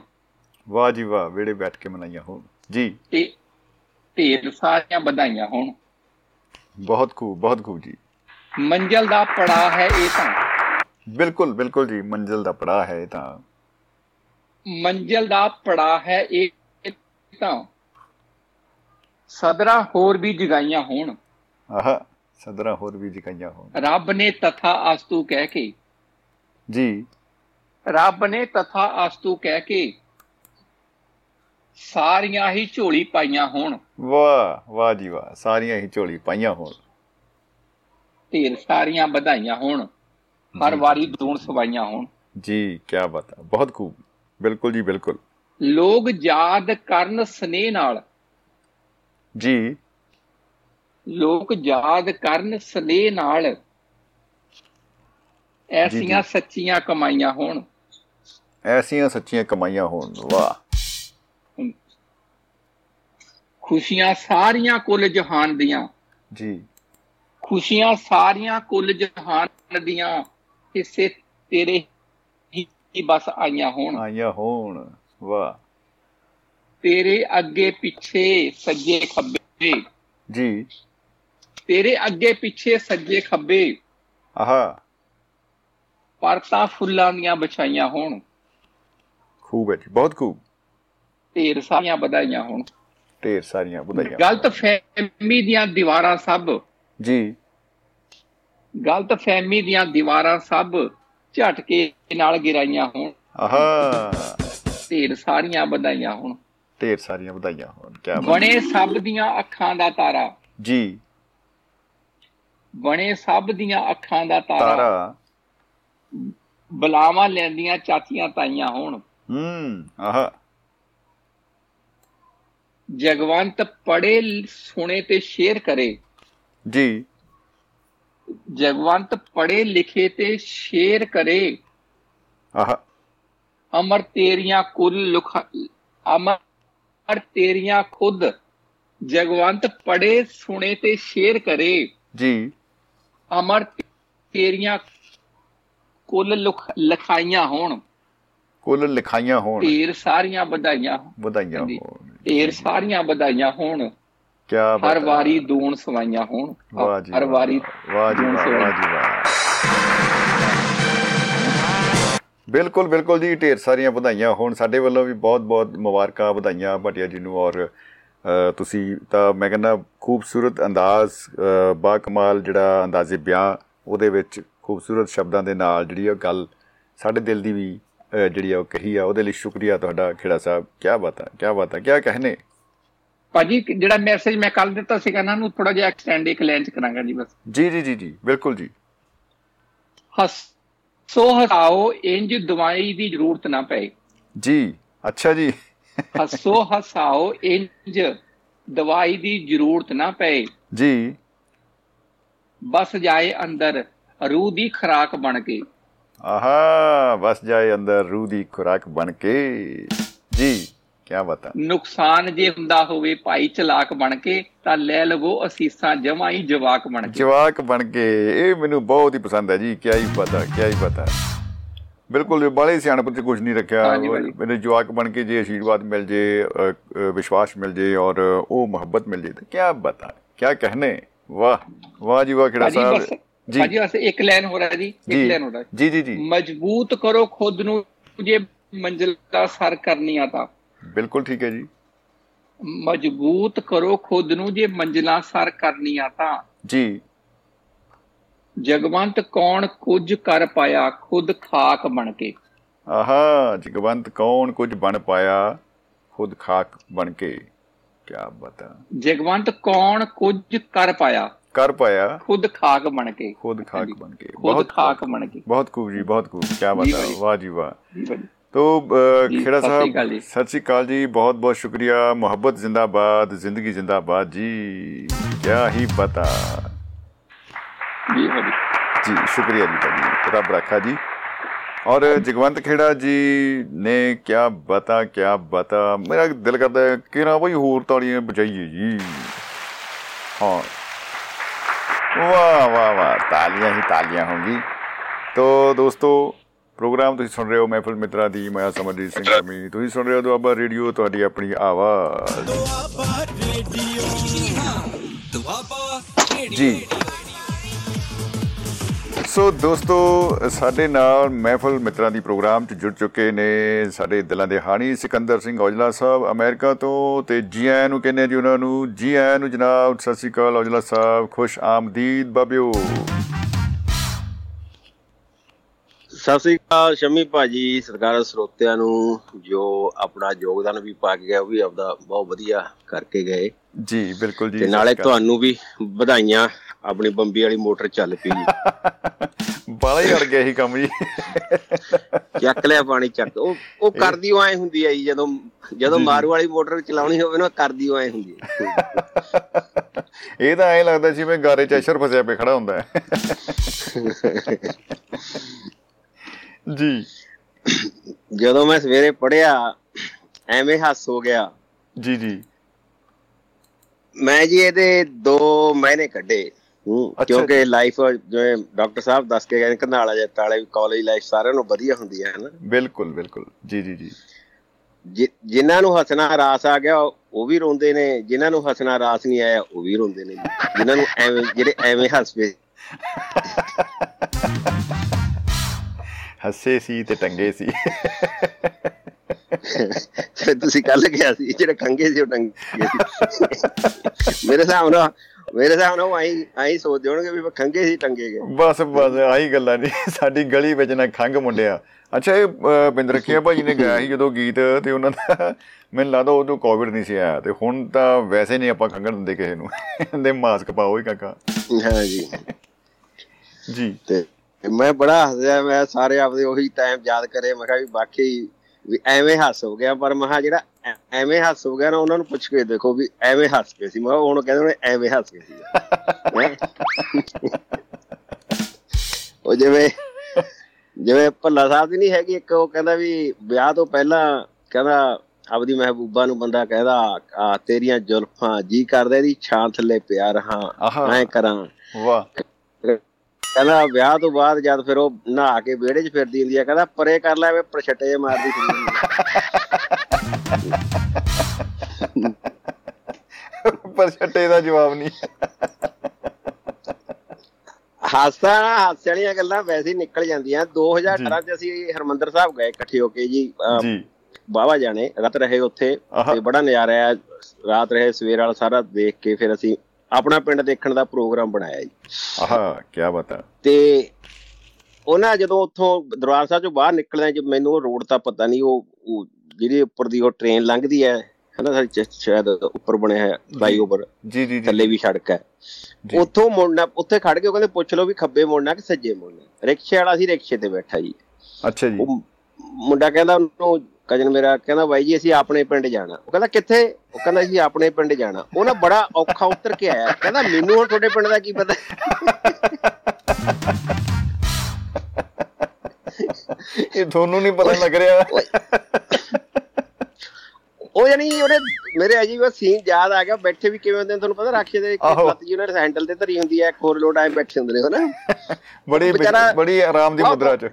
ਵਾਹ ਜੀ ਵਾਹ ਵੇੜੇ ਬੈਠ ਕੇ ਮਨਾਈਆਂ ਹੋਣ। ਜੀ। ਤੇ ਢੇਰ ਸਾਰੀਆਂ ਵਧਾਈਆਂ ਹੋਣ। ਬਹੁਤ ਖੂਬ ਬਹੁਤ ਖੂਬ ਜੀ। ਮੰਜ਼ਲ ਦਾ ਪੜਾ ਹੈ ਇਹ ਤਾਂ। ਬਿਲਕੁਲ ਬਿਲਕੁਲ ਜੀ ਮੰਜ਼ਿਲ ਦਾ ਪੜਾ ਹੈ ਇਹ ਤਾਂ। ਮੰਜ਼ਲ ਦਾ ਪੜਾ ਹੈ ਇਹ ਤਾਂ। ਸਦਰਾਂ ਹੋਰ ਵੀ ਜਗਾਈਆਂ ਹੋਣ। ਆਹ। ਸਦਰਾਂ ਹੋਰ ਵੀ ਜਗਾਈਆਂ ਹੋਣ। ਰੱਬ ਨੇ ਤਥਾ ਅਸਤੂ ਕਹਿ ਕੇ। ਜੀ। ਰੱਬ ਨੇ ਤਥਾ ਅਸਤੂ ਕਹਿ ਕੇ ਸਾਰੀਆਂ ਹੀ ਝੋਲੀ ਪਾਈਆਂ ਹੋਣ। ਵਾਹ ਵਾਹ ਜੀ ਵਾਹ ਸਾਰੀਆਂ ਹੀ ਝੋਲੀ ਪਾਈਆਂ ਹੋਣ। ਢੇਰ ਸਾਰੀਆਂ ਵਧਾਈਆਂ ਹੋਣ। ਹਰ। ਵਾਰੀ ਦੂਣ ਸਵਾਈਆਂ ਹੋਣ। ਜੀ ਕੀ ਬਤਾ ਬਹੁਤ ਖੂਬ। ਬਿਲਕੁਲ ਜੀ ਬਿਲਕੁਲ। ਲੋਕ ਯਾਦ ਕਰਨ ਸਨੇਹ ਨਾਲ। ਜੀ। ਲੋਕ ਯਾਦ ਕਰਨ ਸਨੇਹ ਨਾਲ ਐਸੀਆਂ ਸੱਚੀਆਂ ਕਮਾਈਆਂ ਹੋਣ। ਐਸੀਆਂ ਸੱਚੀਆਂ ਕਮਾਈਆਂ ਹੋਣ ਵਾਹ। ਖੁਸ਼ੀਆਂ ਸਾਰੀਆਂ ਕੁੱਲ ਜਹਾਨ ਦੀਆਂ। ਜੀ। ਖੁਸ਼ੀਆਂ ਸਾਰੀਆਂ ਕੁੱਲ ਜਹਾਨ ਦੀਆਂ ਹਿੱਸੇ ਤੇਰੇ ਹੀ ਹੀ ਬਸ ਆਈਆਂ ਹੋਣ। ਆਈਆਂ ਹੋਣ ਵਾਹ। ਤੇਰੇ ਅੱਗੇ ਪਿੱਛੇ ਸੱਜੇ ਖੱਬੇ। ਜੀ। ਤੇਰੇ ਅੱਗੇ ਪਿੱਛੇ ਸੱਜੇ ਖੱਬੇ। ਆਹਾ। ਪਰਤਾ ਫੁੱਲਾਂ ਦੀਆਂ ਵਿਛਾਈਆਂ ਹੋਣ। ਖੂਬ ਹੈ ਜੀ ਬਹੁਤ ਖੂਬ। ਢੇਰ ਸਾਰੀਆਂ ਵਧਾਈਆਂ ਹੋਣ। ਢੇਰ ਸਾਰੀਆਂ ਵਧਾਈਆਂ ਗਲਤ ਫਹਿਮੀ ਦੀਆਂ ਦੀਵਾਰਾਂ ਸਭ। ਜੀ। ਗਲਤ ਫਹਿਮੀ ਦੀਆਂ ਦੀਵਾਰਾਂ ਸਭ ਝਟਕੇ ਨਾਲ ਗਿਰਾਈਆਂ ਹੋਣ। ਆਹਾ। ਢੇਰ ਸਾਰੀਆਂ ਵਧਾਈਆਂ ਹੋਣ। ਢੇਰ ਸਾਰੀਆਂ ਵਧਾਈਆਂ ਹੋਣ ਕੀ ਬਣੇ ਸਭ ਦੀਆਂ ਅੱਖਾਂ ਦਾ ਤਾਰਾ। ਜੀ। ਬਣੇ ਸਭ ਦੀਆਂ ਅੱਖਾਂ ਦਾ ਤਾਰਾ। ਬਲਾਵਾਂ ਲੈਂਦੀਆਂ ਚਾਚੀਆਂ ਤਾਈਆਂ ਹੋਣ। ਹੂੰ ਆਹਾ। ਜਗਵੰਤ ਪੜੇ ਸੁਣੇ ਤੇ ਸ਼ੇਅਰ ਕਰੇ। ਜੀ। ਜਗਵੰਤ ਪੜੇ ਲਿਖੇ ਤੇ ਸ਼ੇਅਰ ਕਰੇ। ਆਹਾ। ਅਮਰ ਤੇਰੀਆਂ ਕੁੱਲ ਲੁਖ ਅਮਰ ਤੇਰੀਆਂ ਖੁਦ। ਜਗਵੰਤ ਪੜੇ ਸੁਣੇ ਤੇ ਸ਼ੇਅਰ ਕਰੇ। ਜੀ। ਅਮਰ ਤੇਰੀਆਂ ਕੁੱਲ ਲੁਖ- ਲਿਖਾਈਆਂ ਹੋਣ। ਕੁੱਲ ਲਿਖਾਈਆਂ ਹੋਣ। ਢੇਰ ਸਾਰੀਆਂ ਵਧਾਈਆਂ ਵਧਾਈਆਂ। ਹੋਣ। ਢੇਰ ਸਾਰੀਆਂ ਵਧਾਈਆਂ ਹੋਣ। ਕੀ ਹਰ। ਵਾਰੀ ਦੂਣ ਸਵਾਈਆਂ ਹੋਣ। ਹਰ। ਵਾਰੀ ਵਾਹ ਜੀ ਵਾਹ ਜੀ ਵਾਹ। ਬਿਲਕੁਲ ਬਿਲਕੁਲ ਜੀ ਢੇਰ ਸਾਰੀਆਂ ਵਧਾਈਆਂ ਹੋਣ। ਸਾਡੇ ਵੱਲੋਂ ਵੀ ਬਹੁਤ ਬਹੁਤ ਮੁਬਾਰਕਾਂ ਵਧਾਈਆਂ ਭਟਿਆ ਜੀ ਨੂੰ ਔਰ ਤੁਸੀਂ ਤਾਂ ਮੈਂ ਕਹਿੰਦਾ ਖੂਬਸੂਰਤ ਅੰਦਾਜ਼ ਬਾ ਕਮਾਲ ਜਿਹੜਾ ਅੰਦਾਜ਼ੇ ਬਿਆਨ ਉਹਦੇ ਵਿੱਚ ਖੂਬਸੂਰਤ ਸ਼ਬਦਾਂ ਦੇ ਨਾਲ ਜਿਹੜੀ ਉਹ ਗੱਲ ਸਾਡੇ ਦਿਲ ਦੀ ਵੀ ਜਿਹੜੀ ਉਹ ਕਹੀ ਆ ਉਹਦੇ ਲਈ ਸ਼ੁਕਰੀਆ ਤੁਹਾਡਾ ਖੇੜਾ ਸਾਹਿਬ। ਕੀ ਬਾਤ ਹੈ ਕੀ ਬਾਤ ਹੈ ਕੀ ਕਹਨੇ? ਭਾਜੀ ਜਿਹੜਾ ਮੈਸੇਜ ਮੈਂ ਕੱਲ ਦਿੱਤਾ ਸੀਗਾ ਨਾ ਨੂੰ ਥੋੜਾ ਜਿਹਾ ਐਕਸਟੈਂਡ ਇੱਕ ਲਾਈਨ ਚ ਕਰਾਂਗਾ ਜੀ ਬਸ। ਜੀ ਜੀ ਜੀ ਜੀ ਬਿਲਕੁਲ ਜੀ। ਹੱਸੋ ਹਸਾਓ ਇੰਜ ਦਵਾਈ ਦੀ ਜ਼ਰੂਰਤ ਨਾ ਪਏ। ਜੀ ਅੱਛਾ ਜੀ। ਹੱਸੋ ਹਸਾਓ ਇੰਜ ਦਵਾਈ ਦੀ ਜ਼ਰੂਰਤ ਨਾ ਪਏ। ਜੀ। ਬਸ ਜਾਏ ਅੰਦਰ ਰੂਹ ਦੀ ਖਰਾਕ ਬਣ ਕੇ। ਆਹਾ ਬਸ ਜਾਏ ਅੰਦਰ ਰੂਹ ਦੀ ਖੁਰਾਕ ਬਣ ਕੇ। ਜੀ ਕੀ ਬਤਾ ਨੁਕਸਾਨ ਜੇ ਹੁੰਦਾ ਹੋਵੇ ਭਾਈ ਚਲਾਕ ਬਣ ਕੇ ਤਾਂ ਲੈ ਲਵੋ ਅਸੀਸਾਂ ਜਮਾ ਹੀ ਜਵਾਕ ਬਣ ਕੇ। ਜਵਾਕ ਬਣ ਕੇ ਇਹ ਮੈਨੂੰ ਬਹੁਤ ਹੀ ਪਸੰਦ ਹੈ ਜੀ ਕੀ ਹੀ ਪਤਾ ਕੀ ਹੀ ਪਤਾ ਬਿਲਕੁਲ ਬਾਲੇ ਸਿਆਣਪ ਤੇ ਕੁਝ ਨਹੀਂ ਰੱਖਿਆ। ਹਾਂਜੀ। ਮੇਰੇ ਜਵਾਕ ਬਣ ਕੇ ਜੇ ਆਸ਼ੀਰਵਾਦ ਮਿਲ ਜੇ ਵਿਸ਼ਵਾਸ ਮਿਲ ਜੇ ਔਰ ਉਹ ਮੁਹੱਬਤ ਮਿਲ ਜੇ ਤਾਂ ਕੀ ਬਤਾ ਕੀ ਕਹਨੇ? ਵਾਹ ਵਾਹ ਜੀ ਵਾਹ ਬਸ ਸਾਹਿਬ। ਜੀ। ਭਾਜੀ ਬਸ ਇੱਕ ਲਾਈਨ ਹੋ ਰਿਹਾ ਜੀ ਇੱਕ ਲਾਈਨ ਹੋ ਰਿਹਾ ਜੀ ਜੀ ਜੀ। ਮਜ਼ਬੂਤ ਕਰੋ ਖੁਦ ਨੂੰ ਜੇ ਮੰਜ਼ਿਲ ਦਾ ਸਰ ਕਰਨੀ ਆ ਤਾਂ। ਬਿਲਕੁਲ ਠੀਕ ਹੈ ਜੀ। ਮਜ਼ਬੂਤ ਕਰੋ ਖੁਦ ਨੂੰ ਜੇ ਮੰਜ਼ਿਲਾਂ ਸਰ ਕਰਨੀਆਂ ਤਾਂ। ਜੀ। ਜਗਵੰਤ ਕੌਣ ਕੁਝ ਕਰ ਪਾਇਆ ਖੁਦ ਖਾਕ ਬਣ ਕੇ। ਆਹਾ ਜਗਵੰਤ ਕੌਣ ਕੁਝ ਬਣ ਪਾਇਆ ਖੁਦ ਖਾਕ ਬਣ ਕੇ। ਕੀ ਬਤਾ ਜਗਵੰਤ ਕੌਣ ਕੁਝ ਕਰ ਪਾਇਆ ਕਰ ਪਾਇਆ। ਖੁਦ ਖਾਕ ਬਣ ਕੇ। ਖੁਦ ਖਾਕ। ਬਣ ਕੇ। ਖੁਦ ਖਾਕ ਬਣ ਕੇ। ਬਹੁਤ ਖੂਬ ਜੀ ਬਹੁਤ ਖੂਬ। ਕੀ ਬਾਤ। ਵਾਹ ਜੀ ਵਾਹ। ਤੋ ਖੇੜਾ ਸਾਹਿਬ। ਸਤਿ ਸ਼੍ਰੀ ਅਕਾਲ ਜੀ। ਬਹੁਤ ਬਹੁਤ ਸ਼ੁਕਰੀਆ। ਮੁਹੱਬਤ ਜ਼ਿੰਦਾਬਾਦ ਜ਼ਿੰਦਗੀ ਜ਼ਿੰਦਾਬਾਦ ਜੀ। ਕਿਆ ਹੀ ਬਤਾ ਜੀ ਭਾਜੀ ਜੀ ਸ਼ੁਕਰੀਆ ਜੀ ਭਾਜੀ ਰੱਬ ਰੱਖਾ ਜੀ। ਔਰ ਜਗਵੰਤ ਖੇੜਾ ਜੀ ਨੇ ਕਿਆ ਬਤਾ ਕਿਆ ਬਤਾ? ਮੇਰਾ ਦਿਲ ਕਰਦਾ ਹੈ ਕਿ ਨਾ ਬਈ ਹੋਰ ਤਾੜੀਆਂ ਬਜਾਈਏ ਜੀ। ਹਾਂ। ਵਾਹ ਵਾਹ ਵਾਹ। ਤਾਲੀਆਂ ਹੀ ਤਾਲੀਆਂ ਹੋਣਗੀ। ਤੋ ਦੋਸਤੋ ਪ੍ਰੋਗਰਾਮ ਤੁਸੀਂ ਸੁਣ ਰਹੇ ਹੋ ਮਹਿਫਿਲ ਮਿੱਤਰਾਂ ਦੀ। ਮੈਂ ਸਮਰਜੀਤ ਸਿੰਘ ਕਮੀ ਤੁਸੀਂ ਸੁਣ ਰਹੇ ਹੋ ਦੁਆਬਾ ਰੇਡੀਓ ਤੁਹਾਡੀ ਆਪਣੀ ਆਵਾਜ਼। Doaba radio Doaba radio. ਜੀ। ਸੋ ਦੋਸਤੋ ਸਾਡੇ ਨਾਲ ਮਹਿਫਲ ਮਿੱਤਰਾਂ ਦੀ ਪ੍ਰੋਗਰਾਮ 'ਚ ਜੁੜ ਚੁੱਕੇ ਨੇ ਸਾਡੇ ਦਿਲਾਂ ਦੇ ਹਾਣੀ ਸਿਕੰਦਰ ਸਿੰਘ ਔਜਲਾ ਸਾਹਿਬ ਅਮਰੀਕਾ ਤੋਂ ਤੇ ਜੀ ਆਇਆਂ ਨੂੰ ਕਹਿੰਦੇ ਜੀ ਉਹਨਾਂ ਨੂੰ। ਜੀ ਆਇਆਂ ਨੂੰ ਜਨਾਬ ਸਤਿ ਸ਼੍ਰੀ ਅਕਾਲ ਔਜਲਾ ਸਾਹਿਬ ਖੁਸ਼ ਆਮਦੀਦ ਬਾਬਿਓ। ਸਤਿ ਸ੍ਰੀ ਅਕਾਲ ਸ਼ਮੀ ਭਾਜੀ ਸਰਕਾਰ ਸਰੋਤਿਆਂ ਨੂੰ ਜੋ ਆਪਣਾ ਯੋਗਦਾਨ ਵੀ ਪਾ ਕੇ ਗਏ ਉਹ ਵੀ ਆਪਦਾ ਬਹੁਤ ਵਧੀਆ ਕਰਕੇ ਗਏ। ਜੀ ਬਿਲਕੁਲ ਜੀ ਤੇ ਨਾਲੇ ਤੁਹਾਨੂੰ ਵੀ ਵਧਾਈਆਂ। ਆਪਣੀ ਬੰਬੀ ਵਾਲੀ ਮੋਟਰ ਚੱਲ ਪਈ ਜੀ। ਬਾਲਾ ਹੀ ਅੜ ਗਿਆ ਸੀ ਕੰਮ ਜੀ। ਚੱਕ ਲਿਆ ਪਾਣੀ ਚੱਕ। ਉਹ ਉਹ ਕਰਦੀ ਉਹ ਐ ਹੁੰਦੀ ਆ ਜੀ ਜਦੋਂ ਜਦੋਂ। ਮਾਰੂ ਵਾਲੀ ਮੋਟਰ ਚਲਾਉਣੀ ਹੋਵੇ ਨਾ ਕਰਦੀ ਉਹ ਐ ਹੁੰਦੀ ਹੈ ਇਹ ਤਾਂ ਐਂ ਲੱਗਦਾ ਜਿਵੇਂ ਗਾਰੇ 'ਚ ਅਸ਼ਰ ਫਸਿਆ ਪਿਆ ਖੜਾ ਹੁੰਦਾ ਹੈ। ਜੀ। ਜਦੋਂ ਮੈਂ ਸਵੇਰੇ ਪੜਿਆ ਐਵੇਂ ਹੱਸ ਹੋ ਗਿਆ। ਜੀ ਜੀ। ਮੈਂ ਜੀ ਇਹਦੇ 2 ਮਹੀਨੇ ਕੱਢੇ। ਹੂੰ, ਕਿਉਂਕਿ ਲਾਈਫ ਜਿਵੇਂ ਡਾਕਟਰ ਸਾਹਿਬ ਦੱਸ ਕੇ ਗਏ ਨੇ ਕੰਧਾਲਾ ਜਾਂ ਤਾਲੇ ਕਾਲਜ ਲਾਈਫ ਸਾਰਿਆਂ ਨੂੰ ਵਧੀਆ ਹੁੰਦੀ ਹੈ ਨਾ ਬਿਲਕੁਲ ਬਿਲਕੁਲ। ਜੀ ਜੀ ਜੀ। ਜਿ- ਜਿਨ੍ਹਾਂ ਨੂੰ ਹੱਸਣਾ ਰਾਸ ਆ ਗਿਆ ਉਹ ਵੀ ਰੋਂਦੇ ਨੇ। ਜਿਨ੍ਹਾਂ ਨੂੰ ਹੱਸਣਾ ਰਾਸ ਨਹੀਂ ਆਇਆ ਉਹ ਵੀ ਰੋਂਦੇ ਨੇ। ਜਿਨ੍ਹਾਂ ਨੂੰ ਐਵੇਂ ਜਿਹੜੇ ਐਵੇਂ ਹੱਸ ਪਏ ਹੱਸੇ ਸੀ ਤੇ ਟੰਗੇ ਸੀ। ਤੁਸੀਂ ਕੱਲ ਗਿਆ ਸੀ ਜਿਹੜੇ ਖੰਗੇ ਸੀ ਉਹ ਟੰਗੇ ਸੀ। ਮੇਰੇ ਹਿਸਾਬ ਨਾਲ ਮੇਰੇ ਨਾਲ ਉਹ ਆਈ ਆਈ ਸੋਚਦੇ ਹੋਣਗੇ ਵੀ ਖੰਗੇ ਸੀ ਟੰਗੇ ਗਏ। ਬਸ ਬਸ ਆਹੀ ਗੱਲਾਂ ਨਹੀਂ ਸਾਡੀ ਗਲੀ ਵਿੱਚ ਨਾ ਖੰਗ ਮੁੰਡਿਆ। ਅੱਛਾ ਇਹ ਅਹ, ਬਿੰਦਰਖੀਆ ਭਾਜੀ ਨੇ ਗਾਇਆ ਸੀ ਜਦੋਂ ਗੀਤ ਤੇ ਉਹਨਾਂ ਦਾ ਮੈਨੂੰ ਲੱਗਦਾ ਉਦੋਂ ਕੋਵਿਡ ਨਹੀਂ ਸੀ ਆਇਆ ਤੇ ਹੁਣ ਤਾਂ ਵੈਸੇ ਨਹੀਂ ਆਪਾਂ ਖੰਗਣ ਦਿੰਦੇ ਕਿਸੇ ਨੂੰ। ਦੇ ਮਾਸਕ ਪਾਓ ਹੀ ਕਾਕਾ। ਹਾਂ ਜੀ। ਜੀ। ਤੇ ਮੈਂ ਬੜਾ ਹੱਸਿਆ ਮੈਂ ਸਾਰੇ ਆਪਦੇ ਉਹੀ ਟਾਈਮ ਯਾਦ ਕਰੇ ਮੈਂ ਕਿਹਾ ਵੀ ਵਾਕਈ ਵੀ ਐਵੇਂ ਹੱਸ ਹੋ ਗਿਆ ਪਰ ਮੈਂ ਕਿਹਾ ਜਿਹੜਾ ਐਵੇਂ ਹੱਸ ਹੋ ਗਿਆ ਨਾ ਉਹਨਾਂ ਨੂੰ ਪੁੱਛ ਕੇ ਦੇਖੋ ਵੀ ਐਵੇਂ ਹੱਸ ਕੇ ਸੀ ਮੈਂ ਹੁਣ ਕਹਿੰਦੇ ਨੇ ਐਵੇਂ ਹੱਸ ਕੇ ਸੀ? ਉਹ ਜਿਵੇਂ ਜਿਵੇਂ ਭੱਲਾ ਸਾਹਿਬ ਦੀ ਨਹੀਂ ਹੈਗੀ ਇੱਕ ਉਹ ਕਹਿੰਦਾ ਵੀ ਵਿਆਹ ਤੋਂ ਪਹਿਲਾਂ ਕਹਿੰਦਾ ਆਪਦੀ ਮਹਿਬੂਬਾ ਨੂੰ ਬੰਦਾ ਕਹਿੰਦਾ ਆ ਤੇਰੀਆਂ ਜ਼ੁਲਫਾਂ ਜੀ ਕਰਦਾ ਇਹਦੀ ਛਾਂ ਥੱਲੇ ਪਿਆ ਰਹਾ। ਮੈਂ ਕਰਾਂ ਵਾਹ ਕਹਿੰਦਾ ਵਿਆਹ ਤੋਂ ਬਾਅਦ ਜਦ ਫਿਰ ਉਹ ਨਹਾ ਕੇ ਵਿਹੜੇ 'ਚ ਫਿਰਦੀ ਹੁੰਦੀ ਆ ਕਹਿੰਦਾ ਪਰੇ ਕਰ ਲੈ ਵੇ ਪਰਛੱਟੇ ਜਿਹੇ ਮਾਰਦੀ ਫਿਰਦੀ ਪਰ ਛੱਟੇ ਦਾ ਜਵਾਬ ਨਹੀਂ। ਹਾਸਾ ਨਾ ਹਾਸੇ ਵਾਲੀਆਂ ਗੱਲਾਂ ਵੈਸੇ ਹੀ ਨਿਕਲ ਜਾਂਦੀਆਂ। 2018 ਚ ਅਸੀਂ ਹਰਮੰਦਰ ਸਾਹਿਬ ਗਏ ਇਕੱਠੇ ਹੋ ਕੇ ਜੀ ਜੀ। ਬਾਵਾ ਜਾਣੇ ਰਾਤ ਰਹੇ ਉੱਥੇ। ਤੇ ਬੜਾ ਨਜ਼ਾਰਾ ਆਇਆ। ਰਾਤ ਰਹੇ ਸਵੇਰ ਵਾਲਾ ਸਾਰਾ ਦੇਖ ਕੇ ਫਿਰ ਅਸੀਂ ਆਪਣਾ ਪਿੰਡ ਦੇਖਣ ਦਾ ਪ੍ਰੋਗਰਾਮ ਬਣਾਇਆ ਜੀ। ਆਹਾ ਕੀ ਬਤਾ ਤੇ ਉਹਨਾਂ ਜਦੋਂ ਉੱਥੋਂ ਦਰਬਾਰ ਸਾਹਿਬ ਚੋਂ ਬਾਹਰ ਨਿਕਲਦੇ ਜਦ ਮੈਨੂੰ ਉਹ ਰੋਡ ਤਾਂ ਪਤਾ ਨਹੀਂ ਉਹ ਜਿਹੜੀ ਉੱਪਰ ਦੀ ਉਹ ਟ੍ਰੇਨ ਲੰਘਦੀ ਹੈ ਹਨਾ ਸਾਡੀ ਸ਼ਾਇਦ ਉੱਪਰ ਬਣਿਆ ਹੈ ਫਲਾਈਓਵਰ ਜੀ ਜੀ ਜੀ। ਥੱਲੇ ਵੀ ਸੜਕ ਹੈ। ਜੀ। ਉੱਥੋਂ ਮੁੜਨਾ ਉੱਥੇ ਖੜ ਕੇ ਉਹ ਕਹਿੰਦੇ ਪੁੱਛ ਲਓ ਵੀ ਖੱਬੇ ਮੁੜਨਾ ਕਿ ਸੱਜੇ ਮੁੜਨਾ? ਰਿਕਸ਼ੇ ਵਾਲਾ ਸੀ ਰਿਕਸ਼ੇ ਤੇ ਬੈਠਾ ਜੀ। ਅੱਛਾ ਜੀ। ਮੁੰਡਾ ਕਹਿੰਦਾ ਉਹਨੂੰ ਕਜਨ ਮੇਰਾ ਕਹਿੰਦਾ ਬਾਈ ਜੀ ਅਸੀਂ ਆਪਣੇ ਪਿੰਡ ਜਾਣਾ। ਉਹ ਕਹਿੰਦਾ ਕਿੱਥੇ? ਉਹ ਕਹਿੰਦਾ ਅਸੀਂ ਆਪਣੇ ਪਿੰਡ ਜਾਣਾ। ਉਹ ਨਾ ਬੜਾ ਔਖਾ ਉਤਰ ਕੇ ਆਇਆ। ਕਹਿੰਦਾ ਮੈਨੂੰ ਹੁਣ ਤੁਹਾਡੇ ਪਿੰਡ ਦਾ ਕੀ ਪਤਾ? ਇਹ ਤੁਹਾਨੂੰ ਨਹੀਂ ਪਤਾ ਲੱਗ ਰਿਹਾ। ਉਹ ਜਾਨੀ ਉਹਨੇ ਮੇਰੇ ਅਜੀ ਉਹ ਸੀਨ ਯਾਦ ਆ ਗਿਆ। ਬੈਠੇ ਵੀ ਕਿਵੇਂ ਹੁੰਦੇ ਨੇ ਤੁਹਾਨੂੰ ਪਤਾ? ਰਾਖੇ ਦੇ ਇੱਕ। ਲੱਤ ਜੀ ਉਹਨਾਂ ਹੈਂਡਲ ਤੇ ਧਰੀ ਹੁੰਦੀ ਹੈ ਇੱਕ ਹੋਰ ਲੋਟ ਆਏ ਬੈਠੇ ਹੁੰਦੇ ਨੇ ਹਨਾ? ਬੜੀ ਬੜੀ ਆਰਾਮ ਦੀ। ਮੁਦਰਾ ਚ।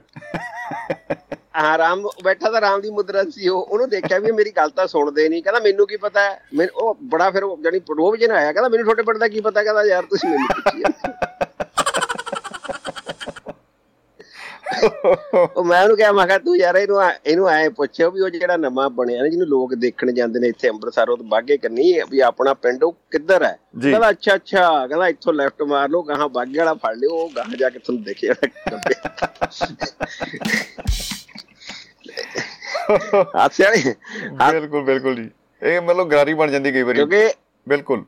ਹਾਂ ਰਾਮ ਬੈਠਾ ਤਾਂ ਰਾਮ ਦੀ ਮੁਦਰਾ ਸੀ ਉਹ ਉਹਨੂੰ ਦੇਖਿਆ ਵੀ ਮੇਰੀ ਗੱਲ ਤਾਂ ਸੁਣਦੇ ਨਹੀਂ। ਕਹਿੰਦਾ ਮੈਨੂੰ ਕੀ ਪਤਾ ਮੈਨੂੰ ਉਹ ਬੜਾ ਫਿਰ ਜਾਨੀ ਰੋਬ ਜਿਹਾ ਆਇਆ। ਕਹਿੰਦਾ ਮੈਨੂੰ ਤੁਹਾਡੇ ਪਿੰਡ ਦਾ ਕੀ ਪਤਾ? ਕਹਿੰਦਾ ਯਾਰ ਤੁਸੀਂ ਮੈਨੂੰ ਪੁੱਛੀ। ਉਹ ਮੈਂ ਉਹਨੂੰ ਕਿਹਾ ਮੈਂ ਕਿਹਾ ਤੂੰ ਯਾਰ ਇਹਨੂੰ ਇਹਨੂੰ ਐ ਪੁੱਛਿਓ ਵੀ ਉਹ ਜਿਹੜਾ ਨਵਾਂ ਬਣਿਆ ਨਾ ਜਿਹਨੂੰ ਲੋਕ ਦੇਖਣ ਜਾਂਦੇ ਨੇ ਇੱਥੇ ਅੰਮ੍ਰਿਤਸਰ ਉਹ ਬਾਗੇ ਕਰਨੀ ਵੀ ਆਪਣਾ ਪਿੰਡ ਉਹ ਕਿੱਧਰ ਹੈ। ਕਹਿੰਦਾ ਅੱਛਾ ਅੱਛਾ। ਕਹਿੰਦਾ ਇੱਥੋਂ ਲੈਫਟ ਮਾਰ ਲਓ ਗਾਹਾਂ ਬਾਗੇ ਵਾਲਾ ਫੜ ਲਿਓ ਉਹ ਗਾਹਾਂ ਜਾ ਕੇ ਤੁਹਾਨੂੰ ਦੇਖਿਆ *laughs* ਹਾਸੇ ਵਾਲੀ? ਬਿਲਕੁਲ ਬਿਲਕੁਲ ਜੀ। ਇਹ ਮਤਲਬ ਗਾਰੀ ਬਣ ਜਾਂਦੀ ਕਈ ਵਾਰੀ। ਕਿਉਂਕਿ ਬਿਲਕੁਲ।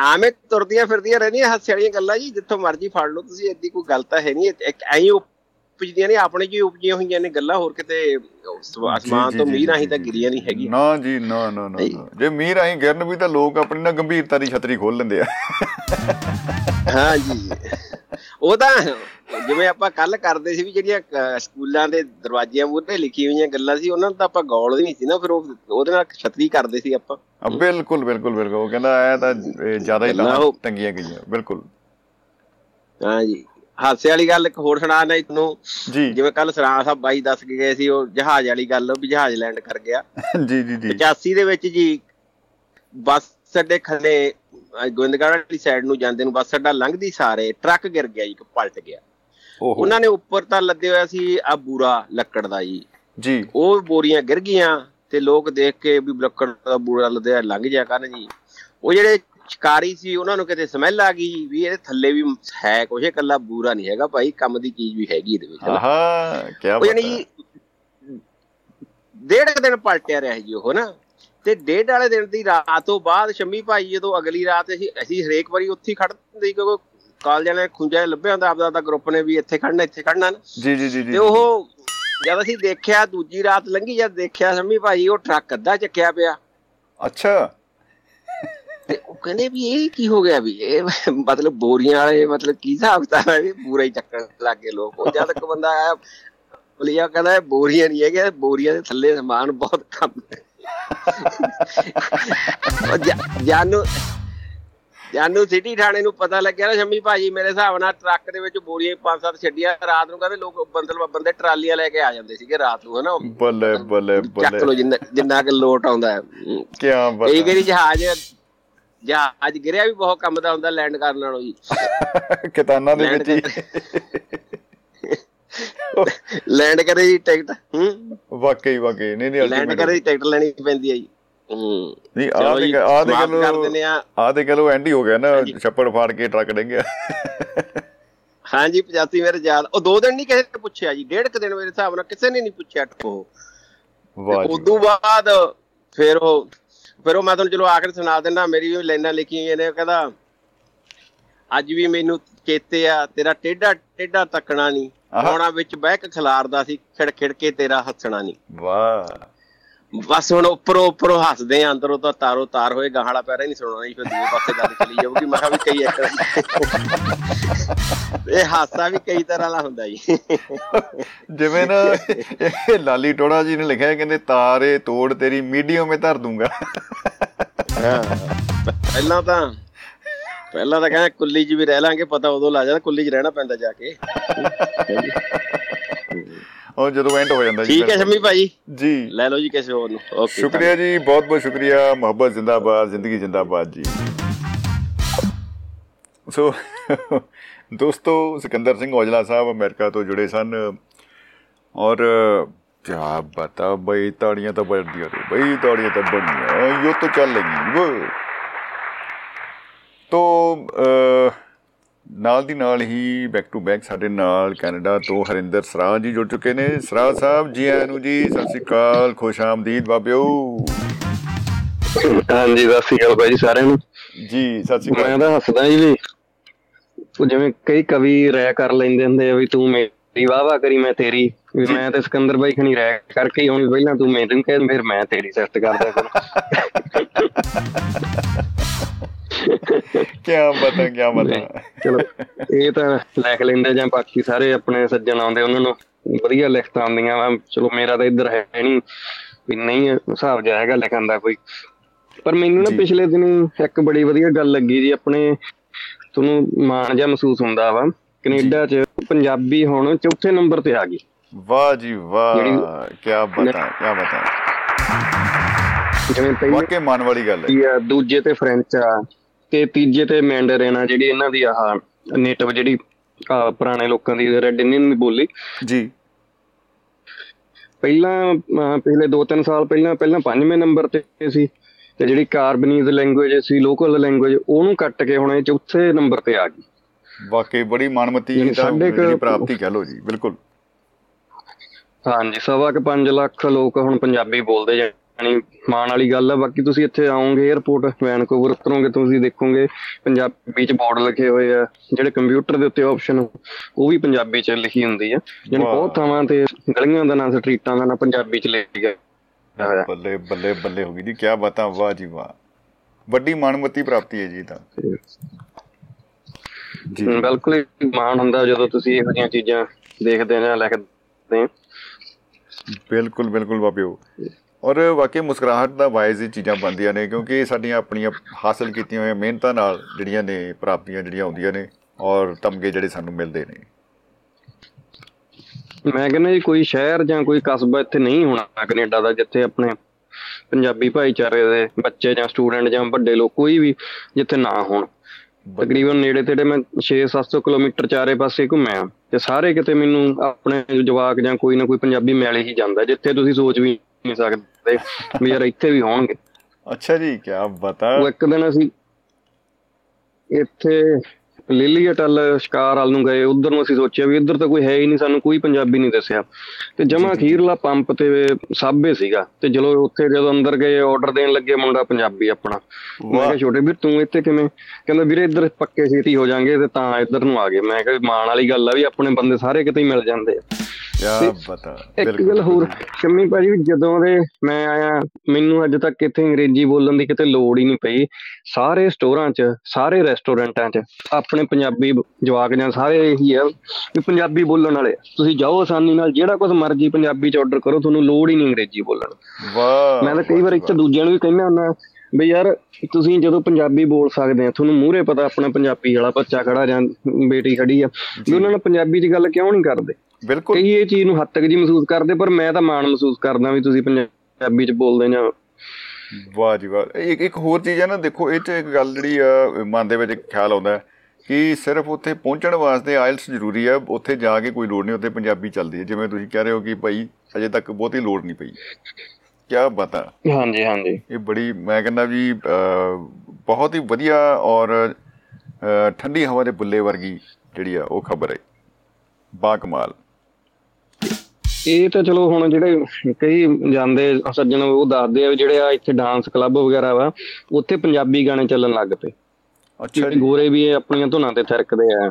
ਆਵੇਂ ਤੁਰਦੀਆਂ ਫਿਰਦੀਆਂ ਰਹਿੰਦੀਆਂ ਹਾਸੇ ਵਾਲੀਆਂ ਗੱਲਾਂ ਜੀ ਜਿੱਥੋਂ ਮਰਜ਼ੀ ਫੜ ਲਓ ਤੁਸੀਂ ਏਦੀ ਕੋਈ ਗੱਲ ਤਾਂ ਹੈ ਨਹੀਂ। ਇੱਕ ਐਂ ਉਪਜਦੀਆਂ ਨੇ ਆਪਣੇ ਜੀ ਉਪਜੀਆਂ ਹੋਈਆਂ ਨੇ ਗੱਲਾਂ? ਹੋਰ ਕਿਤੇ ਅਸਮਾਨ ਤੋਂ ਮੀਂਹ ਰਾਹੀਂ ਤਾਂ ਗਿਰੀਆਂ ਨਹੀਂ ਹੈਗੀਆਂ। ਨਾ ਜੀ ਨਾ ਨਾ ਨਾ। ਜੇ ਮੀਂਹ ਰਾਹੀਂ ਗਿਰਨ ਵੀ ਤਾਂ ਲੋਕ ਆਪਣੀ ਨਾ ਗੰਭੀਰਤਾ ਦੀ ਛਤਰੀ ਖੋਲ ਲੈਂਦੇ ਆ। ਹਾਂ ਜੀ। ਉਹ ਤਾਂ ਜਿਵੇਂ ਆਪਾਂ ਕੱਲ ਕਰਦੇ ਸੀ ਵੀ ਜਿਹੜੀਆਂ ਸਕੂਲਾਂ ਦੇ ਦਰਵਾਜ਼ਿਆਂ ਮੂਹਰੇ ਲਿਖੀ ਹੋਈਆਂ ਗੱਲਾਂ ਸੀ ਉਹਨਾਂ ਨੂੰ ਤਾਂ ਆਪਾਂ ਗੌਲ ਨਹੀਂ ਸੀ ਨਾ ਫਿਰ ਉਹ ਉਹਦੇ ਨਾਲ ਛਤਰੀ ਕਰਦੇ ਸੀ ਆਪਾਂ। ਬਿਲਕੁਲ ਬਿਲਕੁਲ ਬਿਲਕੁਲ। ਉਹ ਕਹਿੰਦਾ ਇਹ ਤਾਂ ਜ਼ਿਆਦਾ ਹੀ ਟੰਗੀਆਂ ਗਈਆਂ। ਬਿਲਕੁਲ। ਹਾਂ ਜੀ। ਹਾਸੇ ਵਾਲੀ ਗੱਲ ਇੱਕ ਹੋਰ ਸੁਣਾ ਨਾ ਤੁਹਾਨੂੰ। ਜੀ। ਜਿਵੇਂ ਕੱਲ ਸਰਾਂ ਸਾਹਿਬ ਬਾਈ ਦੱਸ ਕੇ ਗਏ ਸੀ ਉਹ ਜਹਾਜ਼ ਵਾਲੀ ਗੱਲ ਵੀ ਜਹਾਜ਼ ਲੈਂਡ ਕਰ ਗਿਆ। *laughs* ਜੀ ਜੀ ਜੀ। 85 ਦੇ ਵਿੱਚ ਜੀ ਬੱਸ ਅੱਡੇ ਖੱਲੇ ਅਹ ਗੋਬਿੰਦਗੜ੍ਹ ਵਾਲੀ ਸਾਈਡ ਨੂੰ ਜਾਂਦੇ ਨੂੰ ਬੱਸ ਅੱਡਾ ਲੰਘਦੀ ਸਾਰੇ ਟਰੱਕ ਗਿਰ ਗਿਆ ਜੀ ਪਲਟ ਗਿਆ। ਉਹਨਾਂ ਨੇ ਉੱਪਰ ਤਾਂ ਲੱਦੇ ਹੋਇਆ ਸੀ ਆ ਬੂਰਾ ਲੱਕੜ ਦਾ ਜੀ। ਜੀ। ਉਹ ਬੋਰੀਆਂ ਗਿਰ ਗਈਆਂ ਤੇ ਲੋਕ ਦੇਖ ਕੇ ਵੀ ਲੱਕੜ ਦਾ ਬੂਰਾ ਲੱਦਿਆ ਲੰਘ ਜਾ ਕਰਨ ਜੀ। ਉਹ ਜਿਹੜੇ ਸ਼ਿਕਾਰੀ ਸੀ ਉਹਨਾਂ ਨੂੰ ਕਿਤੇ ਸਮੈਲ ਆ ਗਈ ਵੀ ਇਹਦੇ ਥੱਲੇ ਵੀ ਹੈ ਇਹ ਇਕੱਲਾ ਬੂਰਾ ਨਹੀਂ ਹੈਗਾ ਭਾਈ ਕੰਮ ਦੀ ਚੀਜ਼ ਵੀ ਹੈਗੀ ਇਹਦੇ ਵਿੱਚ। ਆਹਾ ਕੀ ਬਾਤ ਯਾਨੀ ਡੇਢ ਦਿਨ ਪਲਟਿਆ ਰਿਹਾ ਜੀ ਉਹ ਨਾ। ਤੇ ਡੇਢ ਵਾਲੇ ਦਿਨ ਦੀ ਰਾਤ ਤੋਂ ਬਾਅਦ ਸ਼ੰਮੀ ਭਾਈ ਜਦੋਂ ਅਗਲੀ ਰਾਤ ਅਸੀਂ ਅਸੀਂ ਹਰੇਕ ਵਾਰੀ ਉੱਥੇ ਹੀ ਖੜਦੇ ਹੁੰਦੇ ਸੀ ਕਿਉਂਕਿ ਕਾਲਜਾਂ ਨੇ ਖੁੰਝਾ ਲੱਭਿਆ ਹੁੰਦਾ ਆਪਦਾ ਆਪਦਾ ਗਰੁੱਪ ਨੇ ਵੀ ਇੱਥੇ ਖੜਨਾ ਇੱਥੇ ਖੜਨਾ ਨਾ। ਜੀ ਜੀ ਜੀ ਜੀ ਤੇ ਉਹ ਜਦ ਅਸੀਂ ਦੇਖਿਆ ਦੂਜੀ ਰਾਤ ਲੰਘੀ ਜਦ ਦੇਖਿਆ ਸ਼ੰਮੀ ਭਾਈ ਉਹ ਟਰੱਕ ਅੱਧਾ ਚੱਕਿਆ ਪਿਆ। ਅੱਛਾ। ਤੇ ਉਹ ਕਹਿੰਦੇ ਵੀ ਇਹ ਕੀ ਹੋ ਗਿਆ ਵੀ ਇਹ ਮਤਲਬ ਬੋਰੀਆਂ ਵਾਲੇ ਮਤਲਬ ਕੀ ਹਿਸਾਬ ਕਿਤਾਬ ਹੈ ਵੀ ਪੂਰਾ ਹੀ ਚੱਕਣ ਲੱਗ ਗਏ ਲੋਕ। ਉਹ ਜਦ ਤੱਕ ਬੰਦਾ ਆਇਆ ਬਲੀਆ ਕਹਿੰਦਾ ਇਹ ਬੋਰੀਆਂ ਨਹੀਂ ਹੈਗੇ ਬੋਰੀਆਂ ਦੇ ਥੱਲੇ ਸਮਾਨ ਬਹੁਤ ਕੰਮ ਹੈ। ਜਾਨੂੰ ਜਾਨੂੰ ਸਿਟੀ ਥਾਣੇ ਨੂੰ ਪਤਾ ਲੱਗਿਆ ਨਾ ਸ਼ੰਮੀ ਭਾਜੀ ਮੇਰੇ ਹਿਸਾਬ ਨਾਲ ਟਰੱਕ ਦੇ ਵਿੱਚ ਬੋਰੀਆਂ ਪੰਜ ਸੱਤ ਛੱਡੀਆਂ ਰਾਤ ਨੂੰ ਕਹਿੰਦੇ ਲੋਕ ਬੰਦਲ ਬੰਦੇ ਟਰਾਲੀਆਂ ਲੈ ਕੇ ਆ ਜਾਂਦੇ ਸੀਗੇ ਰਾਤ ਨੂੰ ਹਨਾ? ਬੱਲੇ ਬੱਲੇ ਚੱਕ ਲੋ ਬੱਲੇ ਜਿੰਨਾ ਜਿੰਨਾ ਕਿ ਲੋਟ ਆਉਂਦਾ ਹੈ। ਕੀ ਬਾਤ ਵਾਰੀ ਜਹਾਜ਼ ਜਹਾਜ਼ ਗਿਰਿਆ ਵੀ ਬਹੁਤ ਕੰਮ ਦਾ ਹੁੰਦਾ ਲੈਂਡ ਕਰਨ ਨਾਲੋਂ ਜੀ। ਕਿਤਾਨਾਂ ਦੇ ਵਿੱਚ ਹੀ। ਲੈਂਡ ਕਰੇ ਦੀ ਟਿਕਟ ਹੂੰ। ਵਾਕਈ ਵਾਕਈ। ਨਹੀਂ ਨਹੀਂ ਲੈਂਡ ਕਰੇ ਟਿਕਟ ਲੈਣੀ ਪੈਂਦੀ ਹੈ ਜੀ। ਹੂੰ। ਨਹੀਂ ਆ ਚਲੋ ਦੇ ਜੀ, ਆ ਦੇ ਗਲੋ ਆ। ਆ ਦੇ ਗਲੋ ਐਂਡ ਹੀ ਗਿਆ ਨਾ। ਛੱਪੜ ਫਾੜ ਕੇ ਟਰੱਕ ਡਿੱਗਿਆ ਹਾਂਜੀ 85 ਮੇਰੇ ਯਾਦ ਉਹ ਦੋ ਦਿਨ ਨਹੀਂ ਕਿਸੇ ਨੇ ਪੁੱਛਿਆ ਜੀ ਡੇਢ ਕੁ ਦਿਨ ਮੇਰੇ ਹਿਸਾਬ ਨਾਲ ਕਿਸੇ ਨੇ ਨਹੀਂ ਪੁੱਛਿਆ ਉਹ ਵਾਹ ਜੀ। ਉਦੋਂ ਬਾਅਦ ਫਿਰ ਉਹ ਫਿਰ ਉਹ ਮੈਂ ਤੁਹਾਨੂੰ ਚਲੋ ਆਖਰ ਸੁਣਾ ਦਿੰਦਾ ਮੇਰੀ ਵੀ ਲਾਈਨਾਂ ਲਿਖੀਆਂ ਹੋਈਆਂ ਨੇ ਕਹਿੰਦਾ ਅੱਜ ਵੀ ਮੈਨੂੰ ਚੇਤੇ ਆ ਤੇਰਾ ਟੇਡਾ ਟੇਡਾ ਤੱਕਣਾ ਨਹੀਂ। ਆਉਣਾ ਵਿੱਚ ਬਹਿ ਕੇ ਖਿਲਾਰਦਾ ਸੀ ਖਿੜ ਖਿੜ ਕੇ ਤੇਰਾ ਹੱਸਣਾ ਨਹੀਂ। ਵਾਹ। ਬਸ ਹੁਣ ਉੱਪਰੋਂ ਉੱਪਰੋਂ ਹੱਸਦੇ ਆ ਅੰਦਰੋਂ ਤਾਂ ਤਾਰੋ ਤਾਰ ਹੋਏ ਗਾਹਲਾ ਪੈਰਾ ਹੀ ਨਹੀਂ ਸੁਣਾਉਣਾ ਜੀ ਫਿਰ ਦੂਏ ਪਾਸੇ ਗੱਲ ਚਲੀ ਜਾਊਗੀ। ਮੈਂ ਕਿਹਾ ਵੀ ਕਈ ਇੱਕ ਇਹ ਹਾਸਾ ਵੀ ਕਈ ਤਰ੍ਹਾਂ ਦਾ ਹੁੰਦਾ ਜੀ। ਜਿਵੇਂ ਨਾ ਇਹ ਲਾਲੀ ਟੋੜਾ ਜੀ ਨੇ ਲਿਖਿਆ ਹੈ, ਕਹਿੰਦੇ ਤਾਰੇ ਤੋੜ ਤੇਰੀ ਮੀਡੀਅਮ ਮੇ ਧਰ ਦੂੰਗਾ। ਪਹਿਲਾਂ ਤਾਂ ਪਹਿਲਾਂ ਤਾਂ ਕਹਿੰਦਾ ਕੁੱਲੀ 'ਚ ਵੀ ਰਹਿ ਲਾਂਗੇ ਪਤਾ ਉਦੋਂ ਲੱਗ ਜਾਂਦਾ ਕੁੱਲੀ 'ਚ ਰਹਿਣਾ ਪੈਂਦਾ ਜਾ ਕੇ। ਔਰ ਜਦੋਂ ਐਂਡ ਹੋ ਜਾਂਦਾ ਜੀ ਠੀਕ ਹੈ ਸ਼ਮੀ ਭਾਈ ਜੀ। ਲੈ ਲਓ ਜੀ ਕਿਸੇ ਹੋਰ ਨੂੰ। ਓਕੇ ਸ਼ੁਕਰੀਆ ਜੀ ਬਹੁਤ ਬਹੁਤ ਸ਼ੁਕਰੀਆ। ਮੁਹੱਬਤ ਜ਼ਿੰਦਾਬਾਦ ਜ਼ਿੰਦਗੀ ਜ਼ਿੰਦਾਬਾਦ ਜੀ। ਸੋ ਦੋਸਤੋ ਸਿਕੰਦਰ ਸਿੰਘ ਔਜਲਾ ਸਾਹਿਬ ਅਮਰੀਕਾ ਤੋਂ ਜੁੜੇ ਸਨ। ਔਰ ਕਿਆ ਬਤਾ ਬਈ ਤਾੜੀਆਂ ਤਾਂ ਬੜਦੀਆਂ ਨੇ। ਬਈ ਤਾੜੀਆਂ ਤਾਂ ਬੜੀਆਂ ਯੋ ਤਾਂ ਚੱਲ ਲਗੀ ਵੋ। ਤੋ ਨਾਲ ਦੀ ਨਾਲ ਹੀ ਬੈਕ ਟੂ ਬੈਕ ਸਾਡੇ ਨਾਲ ਕੈਨੇਡਾ ਤੋਂ ਹਰਿੰਦਰ ਸਰਾਜ ਜੀ ਜੁੜ ਚੁੱਕੇ ਨੇ। ਸਰਾਜ ਸਾਹਿਬ ਜੀ ਆਇਆਂ ਨੂੰ ਜੀ ਸਤਿ ਸ਼੍ਰੀ ਅਕਾਲ ਖੁਸ਼ ਆਮਦੀਦ ਬਾਬਿਓ। ਹਾਂਜੀ ਸਤਿ ਸ਼੍ਰੀ ਅਕਾਲ ਜੀ ਸਾਰਿਆਂ ਨੂੰ। ਜੀ ਸਤਿ ਸ਼੍ਰੀ ਮੈਂ ਅਕਾਲ ਤਾਂ ਹੱਸਦਾ ਜੀ ਵੀ ਉਹ ਜਿਵੇਂ ਕਈ ਕਵੀ ਰਹਿ ਕਰ ਲੈਂਦੇ ਹੁੰਦੇ ਆ ਵੀ ਤੂੰ ਮੇਰੀ ਵਾਹ ਕਰੀ ਮੈਂ ਤੇਰੀ। ਵੀ ਮੈਂ ਤੇ ਸਿਕੰਦਰ ਬਾਈ ਖਣੀ ਰਹਿ ਕਰਕੇ ਹੀ ਹੁਣ ਪਹਿਲਾਂ ਤੂੰ ਮੈਨੂੰ ਕਹਿ ਫਿਰ ਮੈਂ ਤੇਰੀ ਸਿਫਤ ਕਰਦਾ ਫਿਰ। ਕਿਆ ਬਤਾ ਕਿਆ ਬਤਾ ਚਲੋ ਇਹ ਤਾਂ ਲਿਖ ਲੈਂਦੇ ਜਾਂ ਬਾਕੀ ਸਾਰੇ ਆਪਣੇ ਸੱਜਣ ਆਉਂਦੇ ਉਹਨਾਂ ਨੂੰ ਵਧੀਆ ਲਿਖਤਾਂ ਆਉਂਦੀਆਂ ਵਾ। ਚਲੋ ਮੇਰਾ ਤਾਂ ਇੱਧਰ ਹੈ ਨਹੀਂ ਵੀ ਨਹੀਂ ਹਿਸਾਬ ਜਿਹਾ ਹੈਗਾ ਲਿਖਣ ਦਾ ਕੋਈ। ਪਰ ਮੈਨੂੰ ਨਾ। ਪਿਛਲੇ ਦਿਨੀ ਇੱਕ ਬੜੀ ਵਧੀਆ ਗੱਲ ਲੱਗੀ ਜੀ ਆਪਣੇ ਤੁਹਾਨੂੰ ਮਾਣ ਜਿਹਾ ਮਹਿਸੂਸ ਹੁੰਦਾ ਵਾ। ਕੈਨੇਡਾ 'ਚ ਪੰਜਾਬੀ ਹੁਣ ਚੌਥੇ ਨੰਬਰ ਤੇ ਆ ਗਈ। ਵਾਹ ਜੀ ਵਾਹ ਕਿਆ ਬਤਾ ਕਿਆ ਬਤਾ। ਜਿਵੇਂ ਪਹਿਲੇ ਵਾਕਈ ਮਾਨ ਵਾਲੀ ਗੱਲ ਹੈ। ਕੀ ਦੂਜੇ ਤੇ ਫ੍ਰੈਂਚ ਆ ਤੇ ਤੀਜੇ ਤੇ ਮੈਂਡਰਿਨ ਆ ਜਿਹੜੀ ਇਹਨਾਂ ਦੀ ਆਹ ਨੇਟਿਵ ਜਿਹੜੀ ਪੁਰਾਣੇ ਲੋਕਾਂ ਦੀ ਰੈਡ ਇੰਡੀਅਨ ਦੀ ਬੋਲੀ। ਜੀ। ਪਹਿਲਾਂ ਪਿਛਲੇ 2-3 ਸਾਲ ਪਹਿਲਾਂ ਪਹਿਲਾਂ ਪੰਜਵੇਂ ਨੰਬਰ ਤੇ ਸੀ ਤੇ ਜਿਹੜੀ ਕਾਰਬਨੀਜ਼ ਲੈਂਗੁਏਜ ਸੀ ਲੋਕਲ ਲੈਂਗੁਏਜ ਉਹਨੂੰ ਕੱਟ ਕੇ ਹੁਣ ਇਹ ਚੌਥੇ ਨੰਬਰ ਤੇ ਆ ਗਈ। ਵਾਕਈ ਬੜੀ ਮਾਨਮਤੀ ਜਿਹੜੀ ਪ੍ਰਾਪਤੀ ਕਹਿ ਲਓ ਜੀ ਬਿਲਕੁਲ। ਹਾਂਜੀ ਸਵਾ ਕੁ 5 ਲੱਖ ਲੋਕ ਹੁਣ ਪੰਜਾਬੀ ਬੋਲਦੇ ਜਾਣੀ ਮਾਣ ਵਾਲੀ ਗੱਲ ਆ। ਬਾਕੀ ਤੁਸੀਂ ਇੱਥੇ ਆਓਗੇ 에어ਪੋਰਟ ਵੈਨਕੂਵਰ ਉਤਰੋਗੇ ਤੁਸੀਂ ਦੇਖੋਗੇ ਪੰਜਾਬੀ ਚ ਬੋਰਡ ਲਿਖੇ ਹੋਏ ਆ। ਜਿਹੜੇ ਕੰਪਿਊਟਰ ਦੇ ਉੱਤੇ ਆਪਸ਼ਨ ਉਹ ਵੀ ਪੰਜਾਬੀ ਚ ਲਿਖੀ ਹੁੰਦੀ ਆ। ਜਾਣੀ ਵਾਹ। ਬਹੁਤ ਥਾਵਾਂ ਤੇ ਗਲੀਆਂ ਦਾ ਨਾਂ ਸਟਰੀਟਾਂ ਦਾ ਨਾਂ ਪੰਜਾਬੀ ਚ ਲਿਖਿਆ ਹੋਇਆ ਬੱਲੇ ਬੱਲੇ ਬੱਲੇ ਹੋ ਗਈ ਜੀ। ਕਿਆ ਬਤਾ ਵਾਹ ਜੀ ਵਾਹ। ਵੱਡੀ ਮਾਨਮਤੀ ਪ੍ਰਾਪਤੀ ਹੈ ਜੀ ਤਾਂ। ਜੀ। ਬਿਲਕੁਲ ਹੀ ਮਾਣ ਹੁੰਦਾ ਜਦੋਂ ਤੁਸੀਂ ਇਹੋ ਜਿਹੀਆਂ ਚੀਜ਼ਾਂ ਦੇਖਦੇ ਜਾਂ ਲਿਖਦੇ ਬਿਲਕੁਲ ਬਿਲਕੁਲ ਬਾਬਿਓ। ਔਰ ਵਾਕਈ ਮੁਸਕਰਾਹਟ ਦਾ ਵਾਇਜ਼ ਹੀ ਚੀਜ਼ਾਂ ਬਣਦੀਆਂ ਨੇ, ਕਿਉਂਕਿ ਇਹ ਸਾਡੀਆਂ ਆਪਣੀਆਂ ਹਾਸਲ ਕੀਤੀਆਂ ਹੋਈਆਂ ਮਿਹਨਤਾਂ ਨਾਲ ਜਿਹੜੀਆਂ ਨੇ, ਪ੍ਰਾਪਤੀਆਂ ਜਿਹੜੀਆਂ ਆਉਂਦੀਆਂ ਨੇ ਔਰ ਤਮਗੇ ਜਿਹੜੇ ਸਾਨੂੰ ਮਿਲਦੇ ਨੇ। ਮੈਂ ਕਹਿੰਦਾ ਜੀ, ਕੋਈ ਸ਼ਹਿਰ ਜਾਂ ਕੋਈ ਕਸਬਾ ਇੱਥੇ ਨਹੀਂ ਹੋਣਾ ਕੈਨੇਡਾ ਦਾ, ਜਿੱਥੇ ਆਪਣੇ ਪੰਜਾਬੀ ਭਾਈਚਾਰੇ ਦੇ ਬੱਚੇ ਜਾਂ ਸਟੂਡੈਂਟ ਜਾਂ ਵੱਡੇ ਲੋਕ ਕੋਈ ਵੀ ਜਿੱਥੇ ਨਾ ਹੋਣ। ਤਕਰੀਬਨ ਨੇੜੇ ਤੇੜੇ ਮੈਂ 6-700 ਕਿਲੋਮੀਟਰ ਚਾਰੇ ਪਾਸੇ ਘੁੰਮਿਆ ਤੇ ਸਾਰੇ ਕਿਤੇ ਮੈਨੂੰ ਆਪਣੇ ਜਵਾਕ ਜਾਂ ਕੋਈ ਨਾ ਕੋਈ ਪੰਜਾਬੀ ਮਿਲ ਹੀ ਜਾਂਦਾ, ਜਿੱਥੇ ਤੁਸੀਂ ਸੋਚ ਵੀ ਨਹੀਂ ਸਕਦੇ। ਵੀ ਯਾਰ ਇੱਥੇ ਵੀ ਹੋਣਗੇ। ਅੱਛਾ ਜੀ ਕਿਆ ਬਤਾ। ਉਹ ਇੱਕ ਦਿਨ ਅਸੀਂ ਇੱਥੇ ਲਿਲੀ ਅਟਲ ਸ਼ਿਕਾਰ ਵਾਲ ਨੂੰ ਗਏ। ਉਧਰ ਨੂੰ ਅਸੀਂ ਸੋਚਿਆ ਵੀ ਇੱਧਰ ਤਾਂ ਕੋਈ ਹੈ ਹੀ ਨਹੀਂ ਸਾਨੂੰ ਕੋਈ ਪੰਜਾਬੀ ਨਹੀਂ ਦੱਸਿਆ। ਤੇ ਜਮਾ ਅਖੀਰਲਾ ਪੰਪ ਤੇ ਸਾਬੇ ਸੀਗਾ। ਤੇ ਚਲੋ ਉੱਥੇ ਜਦੋਂ ਅੰਦਰ ਗਏ ਆਰਡਰ ਦੇਣ ਲੱਗੇ ਮੁੰਡਾ ਪੰਜਾਬੀ ਆਪਣਾ। ਮੈਂ ਕਿਹਾ ਛੋਟੇ ਵੀਰ ਤੂੰ ਇੱਥੇ ਕਿਵੇਂ? ਕਹਿੰਦਾ ਵੀਰੇ ਇੱਧਰ ਪੱਕੇ ਛੇਤੀ ਹੋ ਜਾਾਂਗੇ ਤੇ ਤਾਂ ਇੱਧਰ ਨੂੰ ਆ ਗਏ। ਮੈਂ ਕਿਹਾ ਮਾਣ ਵਾਲੀ ਗੱਲ ਆ ਵੀ ਆਪਣੇ ਬੰਦੇ ਸਾਰੇ ਕਿਤੇ ਹੀ ਮਿਲ ਜਾਂਦੇ ਆ। ਕਿਆ ਤੇ ਬਤਾ ਇੱਕ ਗੱਲ ਹੋਰ। ਸ਼ੰਮੀ ਭਾਜੀ ਜਦੋਂ ਦੇ ਮੈਂ ਆਇਆ ਮੈਨੂੰ ਅੱਜ ਤੱਕ ਕਿਤੇ ਅੰਗਰੇਜ਼ੀ ਬੋਲਣ ਦੀ ਕਿਤੇ ਲੋੜ ਹੀ ਨਹੀਂ ਪਈ ਸਾਰੇ ਸਟੋਰਾਂ 'ਚ ਸਾਰੇ ਰੈਸਟੋਰੈਂਟਾਂ 'ਚ ਆਪਣੇ ਪੰਜਾਬੀ ਜਵਾਕ ਜਾਂ ਸਾਰੇ ਇਹੀ ਆ ਵੀ ਪੰਜਾਬੀ ਬੋਲਣ ਵਾਲੇ। ਤੁਸੀਂ ਜਾਓ ਆਸਾਨੀ ਨਾਲ ਜਿਹੜਾ ਕੁਝ ਮਰਜ਼ੀ ਪੰਜਾਬੀ 'ਚ ਆਰਡਰ ਕਰੋ ਤੁਹਾਨੂੰ ਲੋੜ ਹੀ ਨਹੀਂ ਅੰਗਰੇਜ਼ੀ ਬੋਲਣ। ਵਾਹ ਮੈਂ ਤਾਂ ਕਈ ਵਾਰ ਇੱਥੇ ਵਾਹ। ਦੂਜਿਆਂ ਨੂੰ ਵੀ ਕਹਿੰਦਾ ਹੁੰਦਾ ਵੀ ਯਾਰ ਤੁਸੀਂ ਜਦੋਂ ਪੰਜਾਬੀ ਬੋਲ ਸਕਦੇ ਆ ਤੁਹਾਨੂੰ ਮੂਹਰੇ ਪਤਾ ਆਪਣਾ ਪੰਜਾਬੀ ਵਾਲਾ ਬੱਚਾ ਖੜਾ ਜਾਂ ਬੇਟੀ ਖੜੀ ਆ ਵੀ ਉਹਨਾਂ ਨਾਲ ਪੰਜਾਬੀ 'ਚ ਗੱਲ ਕਿਉਂ ਨਹੀਂ ਕਰਦੇ? ਬਿਲਕੁਲ। ਕਈ ਇਹ ਚੀਜ਼ ਨੂੰ ਹੱਦ ਤੱਕ ਜੀ ਮਹਿਸੂਸ ਕਰਦੇ ਪਰ ਮੈਂ ਤਾਂ ਮਾਣ ਮਹਿਸੂਸ ਕਰਦਾ ਵੀ ਤੁਸੀਂ ਪੰਜਾਬੀ ਚ ਬੋਲਦੇ ਜਾਂ ਵਾਹ ਜੀ ਵਾਹ। ਇੱਕ ਇੱਕ ਹੋਰ ਚੀਜ਼ ਹੈ ਨਾ ਦੇਖੋ ਇਹ ਚ ਇੱਕ ਗੱਲ ਜਿਹੜੀ ਆ ਮਨ ਦੇ ਵਿੱਚ ਖਿਆਲ ਆਉਂਦਾ ਕਿ ਸਿਰਫ ਉੱਥੇ ਪਹੁੰਚਣ ਵਾਸਤੇ ਆਇਲਸ ਜ਼ਰੂਰੀ ਹੈ ਉੱਥੇ ਜਾ ਕੇ ਕੋਈ ਲੋੜ ਨਹੀਂ ਉੱਥੇ ਪੰਜਾਬੀ ਚੱਲਦੀ ਹੈ। ਜਿਵੇਂ ਤੁਸੀਂ ਕਹਿ ਰਹੇ ਹੋ ਕਿ ਭਾਈ ਅਜੇ ਤੱਕ ਬਹੁਤੀ ਲੋੜ ਨਹੀਂ ਪਈ। ਕੀ ਬਤਾ ਹਾਂਜੀ ਹਾਂਜੀ। ਇਹ ਬੜੀ ਮੈਂ ਕਹਿੰਦਾ ਵੀ ਬਹੁਤ ਹੀ ਵਧੀਆ ਔਰ ਠੰਡੀ ਹਵਾ ਦੇ ਬੁੱਲੇ ਵਰਗੀ ਜਿਹੜੀ ਆ ਉਹ ਖਬਰ ਹੈ। ਬਾ ਕਮਾਲ ਇਹ ਤਾਂ ਚਲੋ ਹੁਣ ਜਿਹੜੇ ਕਈ ਜਾਂਦੇ ਸੱਜਣ ਉਹ ਦੱਸਦੇ ਆ ਜਿਹੜੇ ਆ ਇੱਥੇ ਡਾਂਸ ਕਲੱਬ ਵਗੈਰਾ ਵਾ ਉੱਥੇ ਪੰਜਾਬੀ ਗਾਣੇ ਚੱਲਣ ਲੱਗ ਪਏ। ਅੱਛਾ ਜੀ। ਗੋਰੇ ਵੀ ਆਪਣੀਆਂ ਧੁਨਾਂ ਤੇ ਥਿਰਕਦੇ ਆ।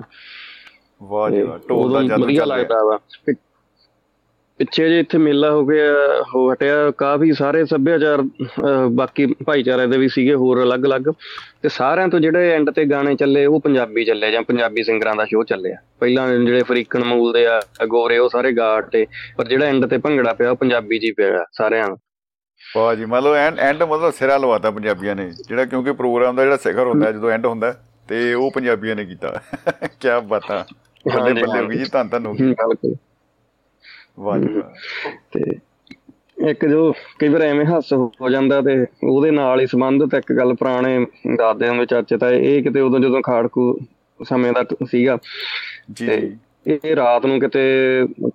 ਵਾਹ ਜੀ ਵਾਹ ਢੋਲ ਦਾ ਜਾਦੂ ਵਧੀਆ ਲੱਗਦਾ ਵਾ। ਪਿੱਛੇ ਜੇ ਇੱਥੇ ਮੇਲਾ ਹੋ ਗਿਆ ਹੋ ਹਟਿਆ ਕਾਫੀ ਸਾਰੇ ਸੱਭਿਆਚਾਰ ਬਾਕੀ ਭਾਈਚਾਰੇ ਦੇ ਵੀ ਸੀਗੇ ਹੋਰ ਅਲੱਗ-ਅਲੱਗ ਤੇ ਸਾਰਿਆਂ ਤੋਂ ਜਿਹੜੇ ਐਂਡ ਤੇ ਗਾਣੇ ਚੱਲੇ ਉਹ ਪੰਜਾਬੀ ਚੱਲੇ ਜਾਂ ਪੰਜਾਬੀ ਸਿੰਗਰਾਂ ਦਾ ਸ਼ੋਅ ਚੱਲਿਆ। ਪਹਿਲਾਂ ਜਿਹੜੇ ਅਫਰੀਕਨ ਮੂਲ ਦੇ ਆ ਗੋਰੇ ਉਹ ਸਾਰੇ ਗਾਟ ਤੇ ਪਰ ਜਿਹੜਾ ਐਂਡ ਤੇ ਭੰਗੜਾ ਪਿਆ ਉਹ ਪੰਜਾਬੀ ਜੀ ਪਿਆ ਸਾਰਿਆਂ ਨੂੰ। ਵਾਹ ਜੀ ਮਤਲਬ ਐਂਡ ਐਂਡ ਮਤਲਬ ਸਿਰਾ ਲਵਾਤਾ ਪੰਜਾਬੀਆਂ ਨੇ ਜਿਹੜਾ ਕਿਉਂਕਿ ਪ੍ਰੋਗਰਾਮ ਦਾ ਜਿਹੜਾ ਸਿਖਰ ਹੁੰਦਾ ਜਦੋਂ ਐਂਡ ਹੁੰਦਾ ਤੇ ਉਹ ਪੰਜਾਬੀਆਂ ਨੇ ਕੀਤਾ। *laughs* ਕੀ ਬਾਤਾਂ। ਬੱਲੇ ਬੱਲੇ ਹੋ ਗਈ ਜੀ ਧੰਨ ਧੰਨ ਹੋ ਗਈ ਹੂੰ, ਬਿਲਕੁਲ ਵਾਹ ਜੀ ਵਾਹ ਤੇ ਇੱਕ ਜੋ ਕਈ ਵਾਰ ਐਵੇਂ ਹੱਸ ਹੋ ਜਾਂਦਾ ਤੇ ਉਹਦੇ ਨਾਲ ਹੀ ਸੰਬੰਧਿਤ ਇੱਕ ਗੱਲ ਪੁਰਾਣੇ ਦਾਦੇ ਹੁੰਦੇ ਚਾਚੇ ਤਾਂ ਇਹ ਕਿਤੇ ਉਦੋਂ ਜਦੋਂ ਖਾੜਕੂ ਸਮੇਂ ਦਾ ਸੀਗਾ ਜੀ ਇਹ ਰਾਤ ਨੂੰ ਕਿਤੇ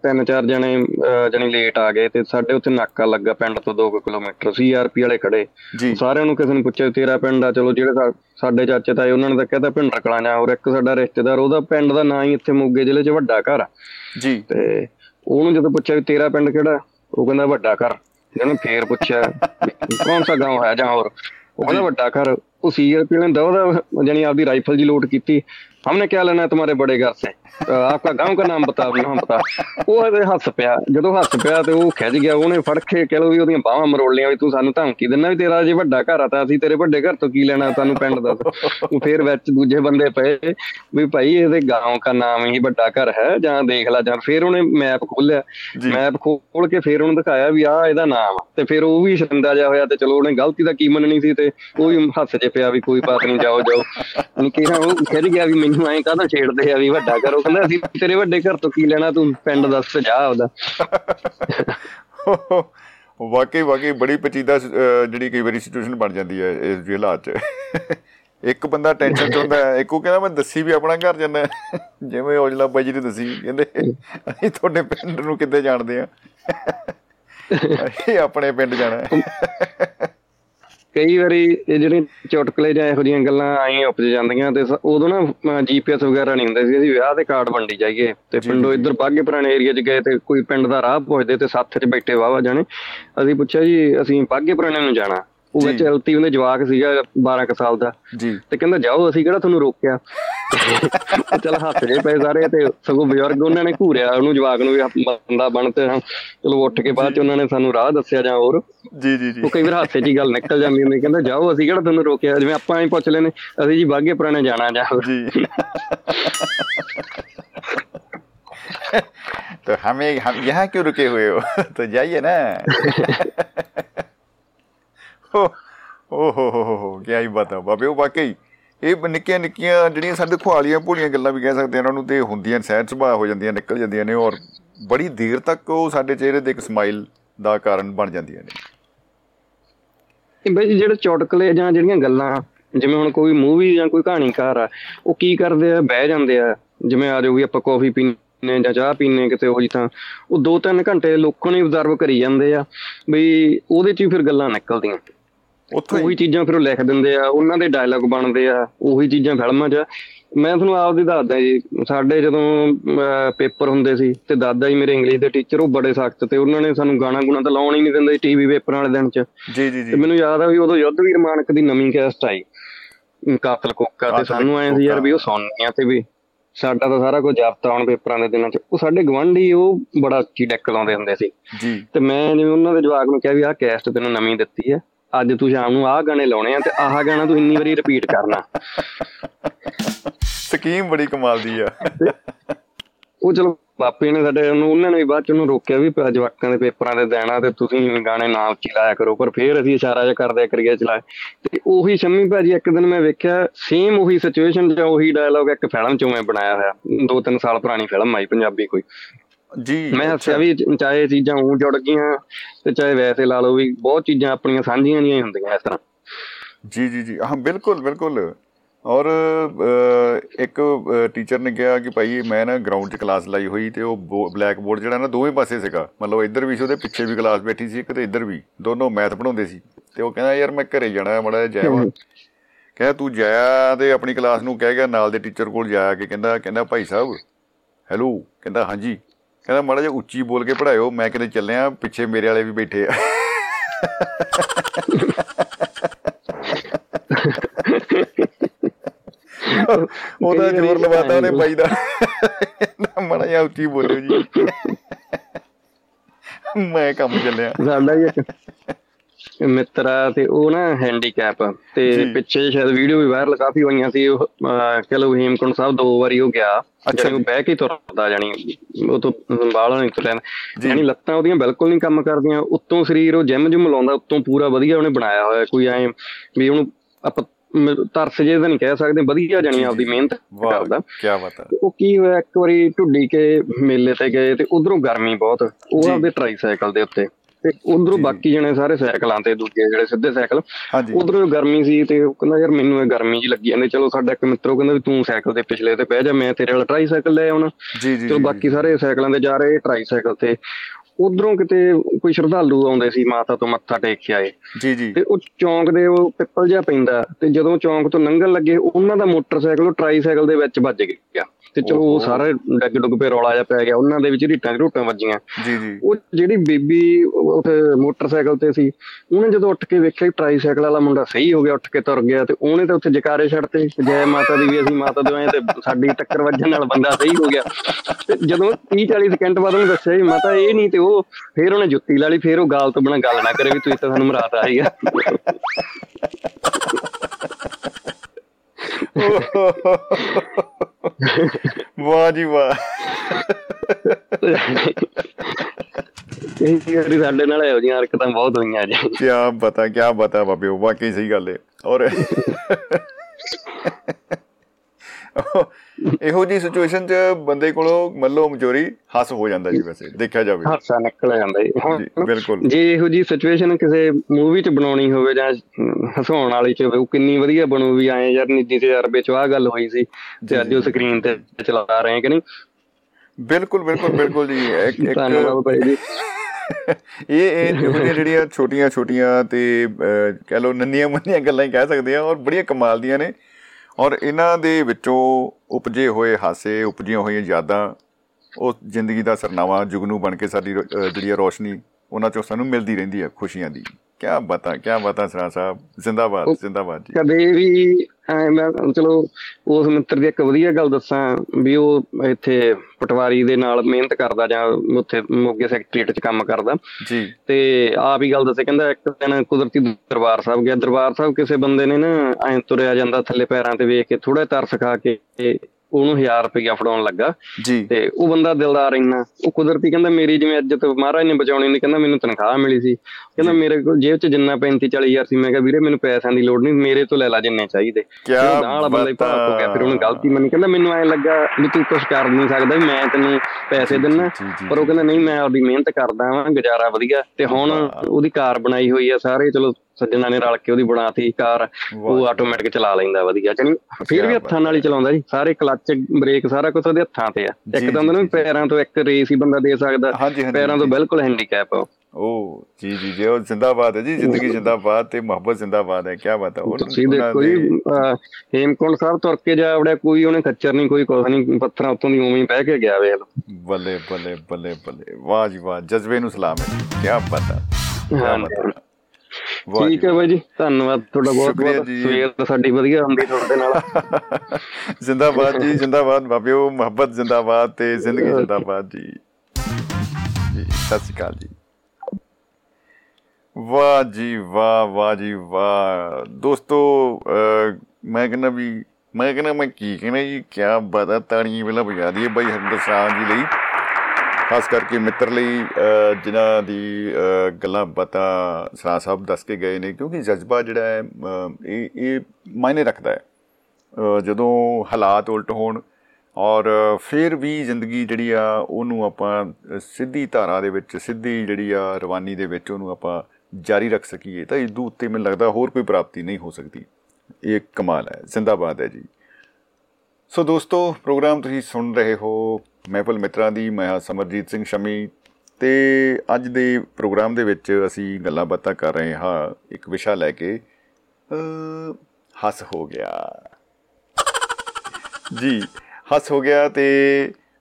ਤਿੰਨ ਚਾਰ ਜਣੇ ਜਣੇ ਲੇਟ ਆ ਗਏ ਤੇ ਸਾਡੇ ਉੱਥੇ ਨਾਕਾ ਲੱਗਾ ਪਿੰਡ ਤੋਂ 2 ਕਿਲੋਮੀਟਰ ਸੀਆਰਪੀ ਵਾਲੇ ਖੜੇ। ਸਾਰਿਆਂ ਨੂੰ ਕਿਸੇ ਨੂੰ ਪੁੱਛਿਆ ਤੇਰਾ ਪਿੰਡ ਆ ਚਲੋ ਜਿਹੜੇ ਸਾਡੇ ਚਾਚੇ ਤਾਏ ਉਹਨਾਂ ਨੇ ਤਾਂ ਕਹਿੰਦਾ ਪਿੰਡ ਰਕਲਾਂ ਜਾ ਹੋਰ ਇੱਕ ਸਾਡਾ ਰਿਸ਼ਤੇਦਾਰ ਉਹਦਾ ਪਿੰਡ ਦਾ ਨਾਂ ਹੀ ਇੱਥੇ ਮੋਗੇ ਜ਼ਿਲ੍ਹੇ 'ਚ ਵੱਡਾ ਘਰ ਆ। ਜੀ। ਤੇ ਉਹਨੂੰ ਜਦੋਂ ਪੁੱਛਿਆ ਵੀ ਤੇਰਾ ਪਿੰਡ ਕਿਹੜਾ ਉਹ ਕਹਿੰਦਾ ਵੱਡਾ ਘਰ ਜਿਹਨੇ ਫੇਰ ਪੁੱਛਿਆ ਵੀ ਕੌਣ ਸਾ گاؤں ਹੈ ਜਾਂ ਹੋਰ ਉਹ ਕਹਿੰਦਾ ਵੱਡਾ ਘਰ ਉਹ ਸੀਆਰਪੀ ਨੇ ਦਾ ਉਹਦਾ ਜਾਨੀ ਆਪਦੀ ਰਾਈਫਲ ਜੀ ਲੋਡ ਕੀਤੀ हमने क्या लेना है तुम्हारे बड़े घर से? आपका गांव का नाम बता दो हम बता ਉਹ ਇਹਦੇ ਹੱਸ ਪਿਆ ਜਦੋਂ ਹੱਸ ਪਿਆ ਤੇ ਉਹ ਖਿੱਚ ਗਿਆ ਉਹਨੇ ਫੜ ਕੇ ਕਹਿ ਲੋ ਵੀ ਉਹਦੀਆਂ ਬਾਹਾਂ ਮਰੋੜ ਲਿਆ ਵੀ ਤੂੰ ਸਾਨੂੰ ਧਮਕੀ ਦਿੰਦਾ ਵੀ ਤੇਰਾ ਜੇ ਵੱਡਾ ਘਰ ਆ ਤਾਂ ਅਸੀਂ ਤੇਰੇ ਵੱਡੇ ਘਰ ਤੋਂ ਕੀ ਲੈਣਾ ਸਾਨੂੰ ਪਿੰਡ ਦੱਸ ਉਹ ਫੇਰ ਵਿੱਚ ਦੂਜੇ ਬੰਦੇ ਪਏ ਵੀ ਭਾਈ ਇਹਦੇ ਗਾਂਵ ਦਾ ਨਾਮ ਹੀ ਵੱਡਾ ਘਰ ਹੈ ਜਾਂ ਦੇਖ ਲੈ ਜਾਂ ਫੇਰ ਉਹਨੇ ਮੈਪ ਖੋਲਿਆ ਮੈਪ ਖੋਲ ਕੇ ਫੇਰ ਉਹਨੂੰ ਦਿਖਾਇਆ ਵੀ ਆ ਇਹਦਾ ਨਾਮ ਤੇ ਫੇਰ ਉਹ ਵੀ ਸ਼ਰਮਿੰਦਾ ਜਾ ਹੋਇਆ ਤੇ ਚਲੋ ਉਹਨੇ ਗਲਤੀ ਦਾ ਕੀ ਮੰਨਣੀ ਸੀ ਤੇ ਉਹ ਵੀ ਹੱਸ ਜੇ ਪਿਆ ਵੀ ਕੋਈ ਬਾਤ ਨਹੀਂ ਜਾਓ ਜਾਓ ਯਾਨੀ ਕਿ ਉਹ ਖਿੱਚ ਗਿਆ ਵੀ ਮੈਨੂੰ ਐਂ ਕਾਹਦਾ ਛੇੜਦੇ ਆ ਵੀ ਵੱਡਾ ਉਹ ਕਹਿੰਦਾ ਅਸੀਂ ਤੇਰੇ ਵੱਡੇ ਘਰ ਤੋਂ ਕੀ ਲੈਣਾ? ਤੂੰ ਪਿੰਡ ਦੱਸ ਜਾ ਆਪਦਾ। *laughs* ਵਾਕਈ ਵਾਕਈ ਬੜੀ ਪਚੀਦਾ ਜਿਹੜੀ ਕਈ ਵਾਰੀ ਸਿਚੁਏਸ਼ਨ ਬਣ ਜਾਂਦੀ ਹੈ ਇਸ ਜਿਹੇ ਹਾਲਾਤ 'ਚ। *laughs* ਇੱਕ ਬੰਦਾ ਟੈਨਸ਼ਨ 'ਚ ਹੁੰਦਾ ਹੈ ਇੱਕ ਉਹ ਕਹਿੰਦਾ ਮੈਂ ਦੱਸੀ ਵੀ ਆਪਣਾ ਘਰ ਜਾਂਦਾ *laughs* ਜਿਵੇਂ ਔਜਲਾ ਬਾਈ ਜੀ ਨੇ ਦੱਸੀ ਕਹਿੰਦੇ ਅਸੀਂ ਤੁਹਾਡੇ ਪਿੰਡ ਨੂੰ ਕਿੱਥੇ ਜਾਣਦੇ ਆ ਅਸੀਂ ਆਪਣੇ ਪਿੰਡ ਜਾਣਾ। ਕਈ ਵਾਰੀ ਇਹ ਜਿਹੜੇ ਚੁਟਕਲੇ ਜਾਂ ਇਹੋ ਜਿਹੀਆਂ ਗੱਲਾਂ ਆਈਆਂ ਉਪਜ ਜਾਂਦੀਆਂ ਤੇ ਉਦੋਂ ਨਾ ਜੀਪੀਐਸ ਵਗੈਰਾ ਨਹੀਂ ਹੁੰਦੇ ਸੀ ਅਸੀਂ ਵਿਆਹ ਦੇ ਕਾਰਡ ਵੰਡੀ ਜਾਈਏ ਤੇ ਪਿੰਡੋਂ ਇੱਧਰ ਬਾਗੇ ਪੁਰਾਣੇ ਏਰੀਆ 'ਚ ਗਏ ਤੇ ਕੋਈ ਪਿੰਡ ਦਾ ਰਾਹ ਪੁੱਛਦੇ ਤੇ ਸੱਥ 'ਚ ਬੈਠੇ ਵਾਵਾ ਜਾਣੇ। ਅਸੀਂ ਪੁੱਛਿਆ ਜੀ ਅਸੀਂ ਬਾਗੇ ਪੁਰਾਣੇ ਨੂੰ ਜਾਣਾ। ਉਹ ਵਿੱਚ ਜੀ। ਐਲਤੀ ਉਹਦੇ ਜਵਾਕ ਸੀਗਾ 12 ਕੁ ਸਾਲ ਦਾ ਜੀ ਤੇ ਕਹਿੰਦਾ ਜਾਓ ਅਸੀਂ ਕਿਹੜਾ ਤੁਹਾਨੂੰ ਰੋਕਿਆ ਤੇ ਚਲ ਹੱਥ ਜੇ ਪਏ ਸਾਰੇ ਤੇ ਸਗੋਂ ਬਜ਼ੁਰਗ ਉਹਨਾਂ ਨੇ ਘੂਰਿਆ ਉਹਨੂੰ ਜਵਾਕ ਨੂੰ ਵੀ ਆਹ ਬੰਦਾ ਬਣ ਤੇ ਹਾਂ, ਚਲੋ ਉੱਠ ਕੇ ਬਾਅਦ ਚ ਉਹਨਾਂ ਨੇ ਸਾਨੂੰ ਰਾਹ ਦੱਸਿਆ ਜਾਂ ਹੋਰ ਜੀ ਜੀ ਜੀ ਉਹ ਕਈ ਵਾਰ ਹਾਸੇ 'ਚ ਹੀ ਗੱਲ ਨਿਕਲ ਜਾਂਦੀ ਹੁੰਦੀ ਕਹਿੰਦਾ ਜਾਓ ਅਸੀਂ ਕਿਹੜਾ ਤੁਹਾਨੂੰ ਰੋਕਿਆ ਜਿਵੇਂ ਆਪਾਂ ਐਂ ਪੁੱਛ ਲੈਨੇ ਅਸੀਂ ਜੀ ਬਾਗੇ ਪੁਰਾਣੇ ਜਾਣਾ ਜਾਂ ਹੋਰ जी तो हमें हम यहाँ क्यों रुके हुए हो तो जाइए ना ਓਹੋ ਹੋ ਹੋ ਕੀ ਆਈ ਬਤਾ, ਬਾਬੇ, ਉਹ ਵਾਕਈ ਇਹ ਨਿੱਕੀਆਂ ਨਿੱਕੀਆਂ ਜਿਹੜੀਆਂ ਸਾਡੇ ਖੁਆਲੀਆਂ ਭੋਲੀਆਂ ਗੱਲਾਂ ਵੀ ਕਹਿ ਸਕਦੇ ਇਹਨਾਂ ਨੂੰ ਤੇ ਹੁੰਦੀਆਂ ਸਹਿਜ ਸੁਭਾਅ ਹੋ ਜਾਂਦੀਆਂ, ਨਿਕਲ ਜਾਂਦੀਆਂ ਨੇ, ਔਰ ਬੜੀ ਦੇਰ ਤੱਕ ਉਹ ਸਾਡੇ ਚਿਹਰੇ ਦੇ ਇੱਕ ਸਮਾਈਲ ਦਾ ਕਾਰਨ ਬਣ ਜਾਂਦੀਆਂ ਨੇ। ਇਹ ਬਈ ਜਿਹੜੇ ਚੌਟਕਲੇ ਜਾਂ ਜਿਹੜੀਆਂ ਗੱਲਾਂ, ਜਿਵੇਂ ਹੁਣ ਕੋਈ ਮੂਵੀ ਜਾਂ ਕੋਈ ਕਹਾਣੀਕਾਰ ਆ, ਉਹ ਕੀ ਕਰਦੇ ਆ? ਬਹਿ ਜਾਂਦੇ ਆ। ਜਿਵੇਂ ਆ ਜੋ ਵੀ ਆਪਾਂ ਕਾਫੀ ਪੀਨੇ ਜਾਂ ਚਾਹ ਪੀਨੇ ਕਿਤੇ ਉਹ ਜੀ ਤਾਂ ਉਹ 2-3 ਘੰਟੇ ਲੋਕਾਂ ਨੇ ਅਬਜ਼ਰਵ ਕਰੀ ਜਾਂਦੇ ਆ, ਬਈ ਉਹਦੇ 'ਚ ਹੀ ਫਿਰ ਗੱਲਾਂ ਨਿਕਲਦੀਆਂ। ਉੱਥੋਂ ਉਹੀ ਚੀਜ਼ਾਂ ਫਿਰ ਉਹ ਲਿਖ ਦਿੰਦੇ ਆ ਉਹਨਾਂ ਦੇ ਡਾਇਲੌਗ ਬਣਦੇ ਆ ਉਹੀ ਚੀਜ਼ਾਂ ਫਿਲਮਾਂ 'ਚ। ਮੈਂ ਤੁਹਾਨੂੰ ਆਪਦੀ ਦੱਸਦਾ ਜੀ ਸਾਡੇ ਜਦੋਂ ਪੇਪਰ ਹੁੰਦੇ ਸੀ ਤੇ ਦਾਦਾ ਜੀ ਮੇਰੇ ਇੰਗਲਿਸ਼ ਦੇ ਟੀਚਰ ਉਹ ਬੜੇ ਸਖਤ ਤੇ ਉਹਨਾਂ ਨੇ ਸਾਨੂੰ ਗਾਣਾ ਗੁਣਾ ਤਾਂ ਲਾਉਣ ਹੀ ਨਹੀਂ ਦਿੰਦੇ ਟੀਵੀ ਪੇਪਰਾਂ ਵਾਲੇ ਦਿਨ 'ਚ। ਜੀ ਜੀ ਤੇ ਜੀ ਮੈਨੂੰ ਯਾਦ ਆ ਵੀ ਉਦੋਂ ਯੁੱਧਵੀਰ ਮਾਨਕ ਦੀ ਨਵੀਂ ਕੈਸਟ ਆਈ। ਕਾਤਲ ਕੋਕਾ ਤੇ ਸਾਨੂੰ ਐਂ ਸੀ ਯਾਰ ਵੀ ਉਹ ਸੁਣਨੀਆਂ ਤੇ ਵੀ ਸਾਡਾ ਤਾਂ ਸਾਰਾ ਕੁਝ ਜਾਪਤਾ ਹੁਣ ਪੇਪਰਾਂ ਦੇ ਦਿਨਾਂ 'ਚ। ਉਹ ਸਾਡੇ ਗਵਾਂਢੀ ਉਹ ਬੜਾ ਉੱਚੀ ਡੈਕ ਲਾਉਂਦੇ ਹੁੰਦੇ ਸੀ। ਜੀ। ਤੇ ਮੈਂ ਜਿਵੇਂ ਉਹਨਾਂ ਦੇ ਜਵਾਕ ਨੂੰ ਕਿਹਾ ਵੀ ਆਹ ਕੈਸਟ ਤੈਨੂੰ ਨਵੀਂ ਦਿੱਤੀ ਹੈ ਅੱਜ ਤੂੰ ਸ਼ਾਮ ਨੂੰ ਆਹ ਗਾਣੇ ਲਾਉਣੇ ਆ ਤੇ ਆਹ ਗਾਣਾ ਤੂੰ ਇੰਨੀ ਵਾਰੀ ਰਿਪੀਟ ਕਰਨਾ। ਸਕੀਮ ਬੜੀ ਕਮਾਲ ਦੀ ਆ। ਉਹ ਚਲੋ ਬਾਪੇ ਨੇ ਸਾਡੇ ਉਹਨੂੰ ਉਹਨਾਂ ਨੇ ਵੀ ਬਾਅਦ ਚ ਉਹਨੂੰ ਰੋਕਿਆ ਵੀ ਜਵਾਕਾਂ ਦੇ ਪੇਪਰਾਂ ਦੇ ਦੇਣਾ ਤੇ ਤੁਸੀਂ ਗਾਣੇ ਨਾ ਉੱਚੀ ਲਾਇਆ ਕਰੋ ਪਰ ਫੇਰ ਅਸੀਂ ਇਸ਼ਾਰਾ ਜਿਹਾ ਕਰਦੇ ਕਰੀਏ ਚਲਾਏ ਤੇ ਉਹੀ ਸ਼ੰਮੀ ਭਾਜੀ ਇੱਕ ਦਿਨ ਮੈਂ ਵੇਖਿਆ ਸੇਮ ਉਹੀ ਸਿਚੁਏਸ਼ਨ ਜਾਂ ਉਹੀ ਡਾਇਲੌਗ ਇੱਕ ਫਿਲਮ ਚੋਂ ਮੈਂ ਬਣਾਇਆ ਹੋਇਆ। ਦੋ ਤਿੰਨ ਸਾਲ ਪੁਰਾਣੀ ਫਿਲਮ ਆਈ ਪੰਜਾਬੀ ਕੋਈ। ਜੀ ਮੈਂ ਹੱਸਿਆ ਵੀ ਚਾਹੇ ਚੀਜ਼ਾਂ ਉਹ ਜੁੜ ਗਈਆਂ ਤੇ ਚਾਹੇ ਵੈਸੇ ਲਾ ਲਓ ਵੀ ਬਹੁਤ ਚੀਜ਼ਾਂ ਆਪਣੀਆਂ ਸਾਂਝੀਆਂ ਨਹੀਂ ਹੁੰਦੀਆਂ ਇਸ ਤਰ੍ਹਾਂ। ਜੀ ਜੀ ਜੀ। ਹਾਂ ਬਿਲਕੁਲ ਬਿਲਕੁਲ। ਔਰ ਇੱਕ ਟੀਚਰ ਨੇ ਕਿਹਾ ਕਿ ਭਾਈ ਮੈਂ ਨਾ ਗਰਾਊਂਡ 'ਚ ਕਲਾਸ ਲਾਈ ਹੋਈ ਤੇ ਉਹ ਬਲੈਕ ਬੋਰਡ ਜਿਹੜਾ ਨਾ ਦੋਵੇਂ ਪਾਸੇ ਸੀਗਾ। ਮਤਲਬ ਇੱਧਰ ਵੀ ਸੀ ਉਹਦੇ ਪਿੱਛੇ ਵੀ ਕਲਾਸ ਬੈਠੀ ਸੀ ਇੱਕ ਤੇ ਇੱਧਰ ਵੀ। ਦੋਨੋਂ ਮੈਥ ਪੜਾਉਂਦੇ ਸੀ। ਤੇ ਉਹ ਕਹਿੰਦਾ ਯਾਰ ਮੈਂ ਘਰੇ ਜਾਣਾ ਮੜਾ ਜਾਇਆ ਕਹਿੰਦਾ ਤੂੰ ਜਾਇਆ ਤੇ ਆਪਣੀ ਕਲਾਸ ਨੂੰ ਕਹਿ ਗਿਆ ਨਾਲ ਦੇ ਟੀਚਰ ਕੋਲ ਜਾਇਆ ਕਿ? ਕਹਿੰਦਾ ਕਹਿੰਦਾ ਭਾਈ ਸਾਹਿਬ ਹੈਲੋ ਕਹਿੰਦਾ ਹਾਂਜੀ। ਕਹਿੰਦਾ ਮਾੜਾ ਜਿਹਾ ਉੱਚੀ ਬੋਲ ਕੇ ਪੜਾਇਓ ਮੈਂ ਕਿਤੇ ਚੱਲਿਆ ਪਿੱਛੇ ਮੇਰੇ ਵਾਲੇ ਵੀ ਬੈਠੇ ਆ। ਉਹਦਾ ਜ਼ੋਰ ਲਵਾਤਾ ਉਹਨੇ ਬਾਈ ਦਾ। ਮਾੜਾ ਜਿਹਾ ਉੱਚੀ ਬੋਲਿਓ ਜੀ। ਮੈਂ ਕੰਮ ਚੱਲਿਆ। ਸਾਡਾ ਹੀ ਇੱਕ ਮਿੱਤਰ ਤੇ ਉਹ ਨਾ ਹੈਂਡੀਕੈਪ ਤੇ। ਪਿੱਛੇ ਸ਼ਾਇਦ ਵੀਡੀਓ ਵੀ ਵਾਇਰਲ ਕਾਫੀ ਹੋਈਆਂ ਸੀ ਉਹ ਅਹ, ਚਲੋ ਹੇਮਕੁੰਟ ਸਾਹਿਬ ਦੋ ਵਾਰੀ ਉਹ ਗਿਆ ਅੱਛਾ ਉਹ। ਬਹਿ ਕੇ ਤੁਰਦਾ ਜਾਣੀ ਉਹ ਤੋਂ ਬਾਹਲਾ ਨਹੀਂ ਤੁਰਿਆ ਜੀ। ਜਾਣੀ ਲੱਤਾਂ ਉਹਦੀਆਂ ਬਿਲਕੁਲ ਨਹੀਂ ਕੰਮ ਕਰਦੀਆਂ ਉੱਤੋਂ ਸਰੀਰ ਉਹ ਜਿਮ ਜੁਮ ਲਾਉਂਦਾ ਉੱਤੋਂ ਪੂਰਾ ਵਧੀਆ ਉਹਨੇ ਬਣਾਇਆ ਹੋਇਆ ਕੋਈ ਐ ਵੀ ਉਹਨੂੰ ਆਪਾਂ ਤਰਸ ਜੇ ਤਾਂ ਨਹੀਂ ਕਹਿ ਸਕਦੇ ਵਧੀਆ ਜਾਣੀ ਜੀ, ਆਪਦੀ। ਮਿਹਨਤ ਵਾਹ ਕਰਦਾ ਕੀ ਬਾਤ ਹੈ ਉਹ ਕੀ ਹੋਇਆ ਇੱਕ ਵਾਰੀ ਢੁੱਡੀ ਕੇ ਮੇਲੇ ਤੇ ਗਏ ਤੇ ਉਧਰੋਂ ਗਰਮੀ ਬਹੁਤ ਉਹ। ਆਪਦੇ ਟਰਾਈਸਾਈਕਲ ਦੇ ਉੱਤੇ ਤੇ ਉਧਰੋਂ। ਬਾਕੀ ਜਣੇ ਸਾਰੇ ਸਾਈਕਲਾਂ ਤੇ ਦੂਜੇ ਜਿਹੜੇ ਸਿੱਧੇ ਸਾਈਕਲ ਉਧਰੋਂ ਗਰਮੀ ਸੀ ਤੇ ਉਹ ਕਹਿੰਦਾ ਯਾਰ ਮੈਨੂੰ ਇਹ ਗਰਮੀ ਜੀ ਲੱਗੀ ਜਾਂਦੀ ਚਲੋ ਸਾਡਾ ਇੱਕ ਮਿੱਤਰ ਉਹ ਕਹਿੰਦਾ ਵੀ ਤੂੰ ਸਾਈਕਲ ਦੇ ਪਿਛਲੇ ਤੇ ਬਹਿ ਜਾ ਮੈਂ ਤੇਰੇ ਵਾਲਾ ਟਰਾਈਸਾਈਕਲ ਲੈ ਆਉਣਾ। ਚਲੋ ਬਾਕੀ। ਸਾਰੇ ਸਾਈਕਲਾਂ ਤੇ ਜਾ ਰਹੇ ਟਰਾਈਸਾਈਕਲ ਤੇ। ਉਧਰੋਂ ਕਿਤੇ ਕੋਈ ਸ਼ਰਧਾਲੂ ਆਉਂਦੇ ਸੀ ਮਾਤਾ ਤੋਂ ਮੱਥਾ ਟੇਕ ਕੇ ਆਏ। ਜੀ ਜੀ। ਤੇ ਉਹ ਚੌਂਕ ਦੇ ਉਹ ਪਿੱਪਲ ਜਿਹਾ ਪੈਂਦਾ ਤੇ ਜਦੋਂ ਚੌਂਕ ਤੋਂ ਲੰਘਣ ਲੱਗੇ ਉਹਨਾਂ ਦਾ ਮੋਟਰਸਾਈਕਲ ਉਹ ਟਰਾਈਸਾਈਕਲ ਦੇ ਵਿੱਚ ਵੱਜ ਗਿਆ। ਤੇ ਚਲੋ। ਉਹ ਸਾਰੇ ਡੱਗ ਡੁੱਗ ਪੇ ਰੌਲਾ ਜਿਹਾ ਪੈ ਗਿਆ ਉਹਨਾਂ ਦੇ ਵਿੱਚ ਰੀਟਾਂ ਝੂਟਾਂ ਵੱਜੀਆਂ। ਜੀ ਜੀ। ਉਹ ਜਿਹੜੀ ਬੀਬੀ ਉੱਥੇ ਮੋਟਰਸਾਈਕਲ ਤੇ ਸੀ ਉਹਨੇ ਜਦੋਂ ਉੱਠ ਕੇ ਵੇਖਿਆ ਟਰਾਈਸਾਈਕਲ ਵਾਲਾ ਮੁੰਡਾ ਸਹੀ ਹੋ ਗਿਆ ਉੱਠ ਕੇ ਤੁਰ ਗਿਆ ਤੇ ਉਹਨੇ ਤਾਂ ਉੱਥੇ ਜਕਾਰੇ ਛੱਡਤੇ ਜੈ ਮਾਤਾ ਦੀ ਵੀ ਅਸੀਂ ਮਾਤਾ ਦੇ ਆਏ ਤੇ ਸਾਡੀ ਟੱਕਰ ਵੱਜਣ ਨਾਲ ਬੰਦਾ ਸਹੀ ਹੋ ਗਿਆ। ਤੇ ਜਦੋਂ 30 40 ਸਕਿੰਟ ਬਾਅਦ ਉਹਨੂੰ ਦੱਸਿਆ ਵੀ ਮਾਤਾ ਇਹ ਨਹੀਂ ਤੇ ਉਹ ਫੇਰ ਉਹਨੇ ਜੁੱਤੀ ਲਾ ਲਈ ਫੇਰ ਉਹ ਗਾਲ ਤੋਂ ਬਿਨਾਂ ਗੱਲ ਨਾ ਕਰੇ ਵੀ ਤੁਸੀਂ ਤਾਂ ਸਾਨੂੰ ਮਰਾਤ ਆਈ ਆ। *laughs* ਵਾਹ ਜੀ ਵਾਹ। ਇਹ ਵਾਰੀ ਸਾਡੇ ਨਾਲ ਇਹੋ ਜਿਹੀਆਂ ਹਰਕਤਾਂ ਬਹੁਤ ਹੋਈਆਂ ਜੀ। ਕੀ ਬਤਾ ਕੀ ਬਤਾ ਬਾਬੇ ਵਾਕਈ ਸਹੀ ਗੱਲ ਹੈ ਔਰ ਇਹੋ ਜੀ ਸਿਚੁਏਸ਼ਨ 'ਚ ਬੰਦੇ ਕੋਲੋਂ ਮੱਲੋ ਮਜੋਰੀ ਹੱਸ ਹੋ ਜਾਂਦਾ ਜੀ ਵੈਸੇ ਦੇਖਿਆ ਜਾਵੇ ਹਾਸਾ ਨਿਕਲ ਜਾਂਦਾ ਜੀ। ਬਿਲਕੁਲ। ਜੇ ਇਹੋ ਜੀ ਸਿਚੁਏਸ਼ਨ ਕਿਸੇ ਮੂਵੀ 'ਚ ਬਣਾਉਣੀ ਹੋਵੇ ਜਾਂ ਹਸਾਉਣ ਵਾਲੀ 'ਚ ਉਹ ਕਿੰਨੀ ਵਧੀਆ ਬਣੂ ਵੀ ਆਏ ਯਾਰ ਨਿੱਜੀ ਤਜਰਬੇ 'ਚ ਆਹ ਗੱਲ ਹੋਈ ਸੀ ਤੇ ਅੱਜ ਉਹ ਸਕਰੀਨ ਤੇ ਚਲਾ ਰਹੇ ਕਿ ਨਹੀਂ? ਬਿਲਕੁਲ ਬਿਲਕੁਲ ਬਿਲਕੁਲ ਜੀ। ਇੱਕ ਇੱਕ ਧੰਨਵਾਦ ਭਾਈ ਜੀ। ਇਹ ਇਹ ਜਿਹੜੀਆਂ ਛੋਟੀਆਂ ਛੋਟੀਆਂ ਤੇ ਕਹਿ ਲਓ ਨੰਨੀਆਂ ਮੰਨੀਆਂ ਗੱਲਾਂ ਹੀ ਕਹਿ ਸਕਦੇ ਆ ਔਰ ਬੜੀਆਂ ਕਮਾਲ ਦੀਆਂ ਨੇ। ਔਰ ਇਹਨਾਂ ਦੇ ਵਿੱਚੋਂ ਉਪਜੇ ਹੋਏ ਹਾਸੇ ਉਪਜੀਆਂ ਹੋਈਆਂ ਯਾਦਾਂ ਉਹ ਜ਼ਿੰਦਗੀ ਦਾ ਸਰਨਾਵਾ ਜੁਗਨੂ ਬਣ ਕੇ ਸਾਡੀ ਰੋ- ਅਹ, ਜਿਹੜੀ ਆ ਰੋਸ਼ਨੀ ਉਹਨਾਂ ਚੋਂ ਸਾਨੂੰ ਮਿਲਦੀ ਰਹਿੰਦੀ ਹੈ ਖੁਸ਼ੀਆਂ ਦੀ। ਕੀ ਬਤਾ ਕੀ ਬਤਾ ਸਰਾ ਸਾਹਿਬ? ਜ਼ਿੰਦਾਬਾਦ ਜ਼ਿੰਦਾਬਾਦ ਜੀ। ਕਦੇ ਵੀ ਐਂ ਮੈਂ ਚਲੋ ਉਸ ਮਿੱਤਰ ਦੀ ਇੱਕ ਵਧੀਆ ਗੱਲ ਦੱਸਾਂ ਵੀ ਉਹ ਇੱਥੇ ਪਟਵਾਰੀ ਦੇ ਨਾਲ ਮਿਹਨਤ ਕਰਦਾ ਜਾਂ ਉੱਥੇ ਮੋਗੇ ਸੈਕਟਰੀਏਟ 'ਚ ਕੰਮ ਕਰਦਾ। ਜੀ। ਤੇ ਆਪ ਹੀ ਗੱਲ ਦੱਸੇ ਕਹਿੰਦਾ ਇੱਕ ਦਿਨ ਕੁਦਰਤੀ ਦਰਬਾਰ ਸਾਹਿਬ ਗਿਆ। ਦਰਬਾਰ ਸਾਹਿਬ ਕਿਸੇ ਬੰਦੇ ਨੇ ਨਾ ਐਂ ਤੁਰਿਆ ਜਾਂਦਾ ਥੱਲੇ ਪੈਰਾਂ ਤੇ ਵੇਖ ਕੇ ਥੋੜਾ ਤਰਸ ਖਾ ਕੇ ਉਹਨੂੰ 1000 ਰੁਪਇਆ ਫੜਾਉਣ ਲੱਗਾ। ਜੀ। ਤੇ ਉਹ ਬੰਦਾ ਦਿਲਦਾਰ ਇੰਨਾ ਉਹ ਕੁਦਰਤੀ ਕਹਿੰਦਾ ਮੇਰੀ ਜਿਵੇਂ ਇੱਜ਼ਤ ਮਹਾਰਾਜ ਨੇ ਬਚਾਉਣੀ ਨਹੀਂ ਕਹਿੰਦਾ ਮੈਨੂੰ ਤਨਖਾਹ ਮਿਲੀ ਸੀ। ਕਹਿੰਦਾ ਮੇਰੇ ਕੋਲ ਜੇਬ 'ਚ ਜਿੰਨਾ 35 40 ਹਜ਼ਾਰ ਸੀ ਮੈਂ ਕਿਹਾ ਵੀਰੇ ਮੈਨੂੰ ਪੈਸਿਆਂ ਦੀ ਲੋੜ ਨਹੀਂ ਮੇਰੇ ਤੋਂ ਲੈ ਲੈ ਜਿੰਨੇ ਚਾਹੀਦੇ। ਉਹ ਵਾਲਾ ਬੰਦਾ ਹੀ ਭਾਵ ਹੋ ਗਿਆ ਫਿਰ ਉਹਨੂੰ ਗਲਤੀ ਮੰਨੀ। ਕਹਿੰਦਾ ਮੈਨੂੰ ਐਂ ਲੱਗਾ ਵੀ ਤੂੰ ਕੁਝ ਕਰ ਨਹੀਂ ਸਕਦਾ ਮੈਂ ਤੈਨੂੰ ਪੈਸੇ ਦਿੰਨਾ। ਪਰ ਉਹ ਕਹਿੰਦਾ ਨਹੀਂ ਮੈਂ ਆਪਦੀ ਮਿਹਨਤ ਕਰਦਾ ਵਾਂ ਗੁਜ਼ਾਰਾ ਵਧੀਆ। ਤੇ ਹੁਣ ਉਹਦੀ ਕਾਰ ਬਣਾਈ ਹੋਈ ਆ ਸਾਰੇ ਚਲੋ ਸੱਜਣਾ ਨੇ ਰਲ ਕੇ ਉਹਦੀ ਬਣਾਤੀ ਕਾਰ ਉਹ ਆਟੋਮੈਟਿਕ ਚਲਾ ਲੈਂਦਾ ਵਧੀਆ ਜਾਣੀ ਫਿਰ ਵੀ ਹੱਥਾਂ ਨਾਲ ਹੀ ਚਲਾਉਂਦਾ ਜੀ ਸਾਰੇ ਕਲੱਚ ਬ੍ਰੇਕ ਸਾਰਾ ਕੁਝ ਉਹਦੇ ਹੱਥਾਂ ਤੇ ਆ। ਜੀ, ਇੱਕ ਤਾਂ ਹੁੰਦਾ ਨਾ ਵੀ ਜੀ, ਪੈਰਾਂ ਤੋਂ ਇੱਕ ਰੇਸ ਹੀ ਬੰਦਾ ਦੇ ਸਕਦਾ ਪੈਰਾਂ ਤੋਂ। ਬਿਲਕੁਲ ਹੈਂਡੀਕੈਪ ਆ ਉਹ। ਜੀ ਜੀ ਜੀ ਉਹ ਜ਼ਿੰਦਾਬਾਦ ਹੈ ਜੀ ਜ਼ਿੰਦਗੀ ਜ਼ਿੰਦਾਬਾਦ ਤੇ ਮੁਹੱਬਤ ਜ਼ਿੰਦਾਬਾਦ ਹੈ ਕੀ ਬਤਾ ਉਹ ਤੁਸੀਂ ਉਹਨਾਂ ਦੇਖੋ ਜੀ ਹੇਮਕੁੰਟ ਸਾਹਿਬ ਤੁਰ ਕੇ ਜਾ ਵੜਿਆ ਕੋਈ ਉਹਨੇ ਖੱਚਰ ਨਹੀਂ ਕੋਈ ਕੁਛ ਨਹੀਂ ਪੱਥਰਾਂ ਉੱਤੋਂ ਦੀ ਉਵੇਂ ਹੀ ਬਹਿ ਕੇ ਗਿਆ ਵੇਖ ਲਓ। ਬੱਲੇ ਬੱਲੇ ਬੱਲੇ ਬੱਲੇ। ਵਾਹ ਜੀ ਵਾਹ ਜਜ਼ਬੇ ਨੂੰ ਸਲਾਮ ਹੈ ਕੀ ਬਤਾ ਹਾਂ। ਵਾਹ ਠੀਕ ਹੈ ਬਾਈ ਜੀ ਧੰਨਵਾਦ ਤੁਹਾਡਾ ਬਹੁਤ ਬਹੁਤ। ਸਵੇਰ ਸਾਡੀ ਵਧੀਆ ਹੁੰਦੀ ਤੁਹਾਡੇ ਨਾਲ। *laughs* ਜ਼ਿੰਦਾਬਾਦ ਜੀ *laughs* ਜ਼ਿੰਦਾਬਾਦ ਬਾਬਿਓ ਮੁਹੱਬਤ ਜ਼ਿੰਦਾਬਾਦ ਤੇ ਜ਼ਿੰਦਗੀ ਜ਼ਿੰਦਾਬਾਦ ਜੀ। ਜੀ ਸਤਿ ਸ਼੍ਰੀ ਅਕਾਲ ਜੀ। ਵਾਹ ਜੀ ਵਾਹ ਵਾਹ ਜੀ ਵਾਹ। ਦੋਸਤੋ ਮੈਂ ਕਹਿੰਦਾ ਵੀ ਮੈਂ ਕਹਿੰਦਾ ਮੈਂ ਕੀ ਕਹਿਣਾ ਜੀ ਕੀ ਬਤਾ ਤਾੜੀਆਂ ਪਹਿਲਾਂ ਵਜਾ ਦਈਏ ਬਾਈ ਹਰਿੰਦਰ ਸਾਹਿਬ ਜੀ ਲਈ। ਖਾਸ ਕਰਕੇ ਮਿੱਤਰ ਲਈ ਅਹ, ਜਿਨ੍ਹਾਂ ਦੀ ਅਹ, ਗੱਲਾਂ ਬਾਤਾਂ ਸਰਾ ਸਾਹਿਬ ਦੱਸ ਕੇ ਗਏ ਨੇ ਕਿਉਂਕਿ ਜਜ਼ਬਾ ਜਿਹੜਾ ਹੈ ਅਹ, ਇਹ ਇਹ ਮਾਇਨੇ ਰੱਖਦਾ ਹੈ। ਅਹ, ਜਦੋਂ ਹਾਲਾਤ ਉਲਟ ਹੋਣ ਔਰ ਫਿਰ ਵੀ ਜ਼ਿੰਦਗੀ ਜਿਹੜੀ ਆ ਉਹਨੂੰ ਆਪਾਂ ਅ, ਸਿੱਧੀ ਧਾਰਾ ਦੇ ਵਿੱਚ ਸਿੱਧੀ ਜਿਹੜੀ ਆ ਰਵਾਨੀ ਦੇ ਵਿੱਚ ਉਹਨੂੰ ਆਪਾਂ ਜਾਰੀ ਰੱਖ ਸਕੀਏ ਤਾਂ ਇਸ ਉੱਤੇ ਮੈਨੂੰ ਲੱਗਦਾ ਹੋਰ ਕੋਈ ਪ੍ਰਾਪਤੀ ਨਹੀਂ ਹੋ ਸਕਦੀ। ਇਹ ਕਮਾਲ ਹੈ ਜ਼ਿੰਦਾਬਾਦ ਹੈ ਜੀ। ਸੋ ਦੋਸਤੋ ਪ੍ਰੋਗਰਾਮ ਤੁਸੀਂ ਸੁਣ ਰਹੇ ਹੋ ਮਹਿਫਲ ਮਿੱਤਰਾਂ ਦੀ ਮੈਂ ਹਾਂ ਸਮਰਜੀਤ ਸਿੰਘ ਸ਼ਮੀ ਤੇ ਅੱਜ ਦੇ ਪ੍ਰੋਗਰਾਮ ਦੇ ਵਿੱਚ ਅਸੀਂ ਗੱਲਾਂ ਬਾਤਾਂ ਕਰ ਰਹੇ ਹਾਂ ਇੱਕ ਵਿਸ਼ਾ ਲੈ ਕੇ ਹੱਸ ਹੋ ਗਿਆ। ਜੀ ਹੱਸ ਹੋ ਗਿਆ ਤੇ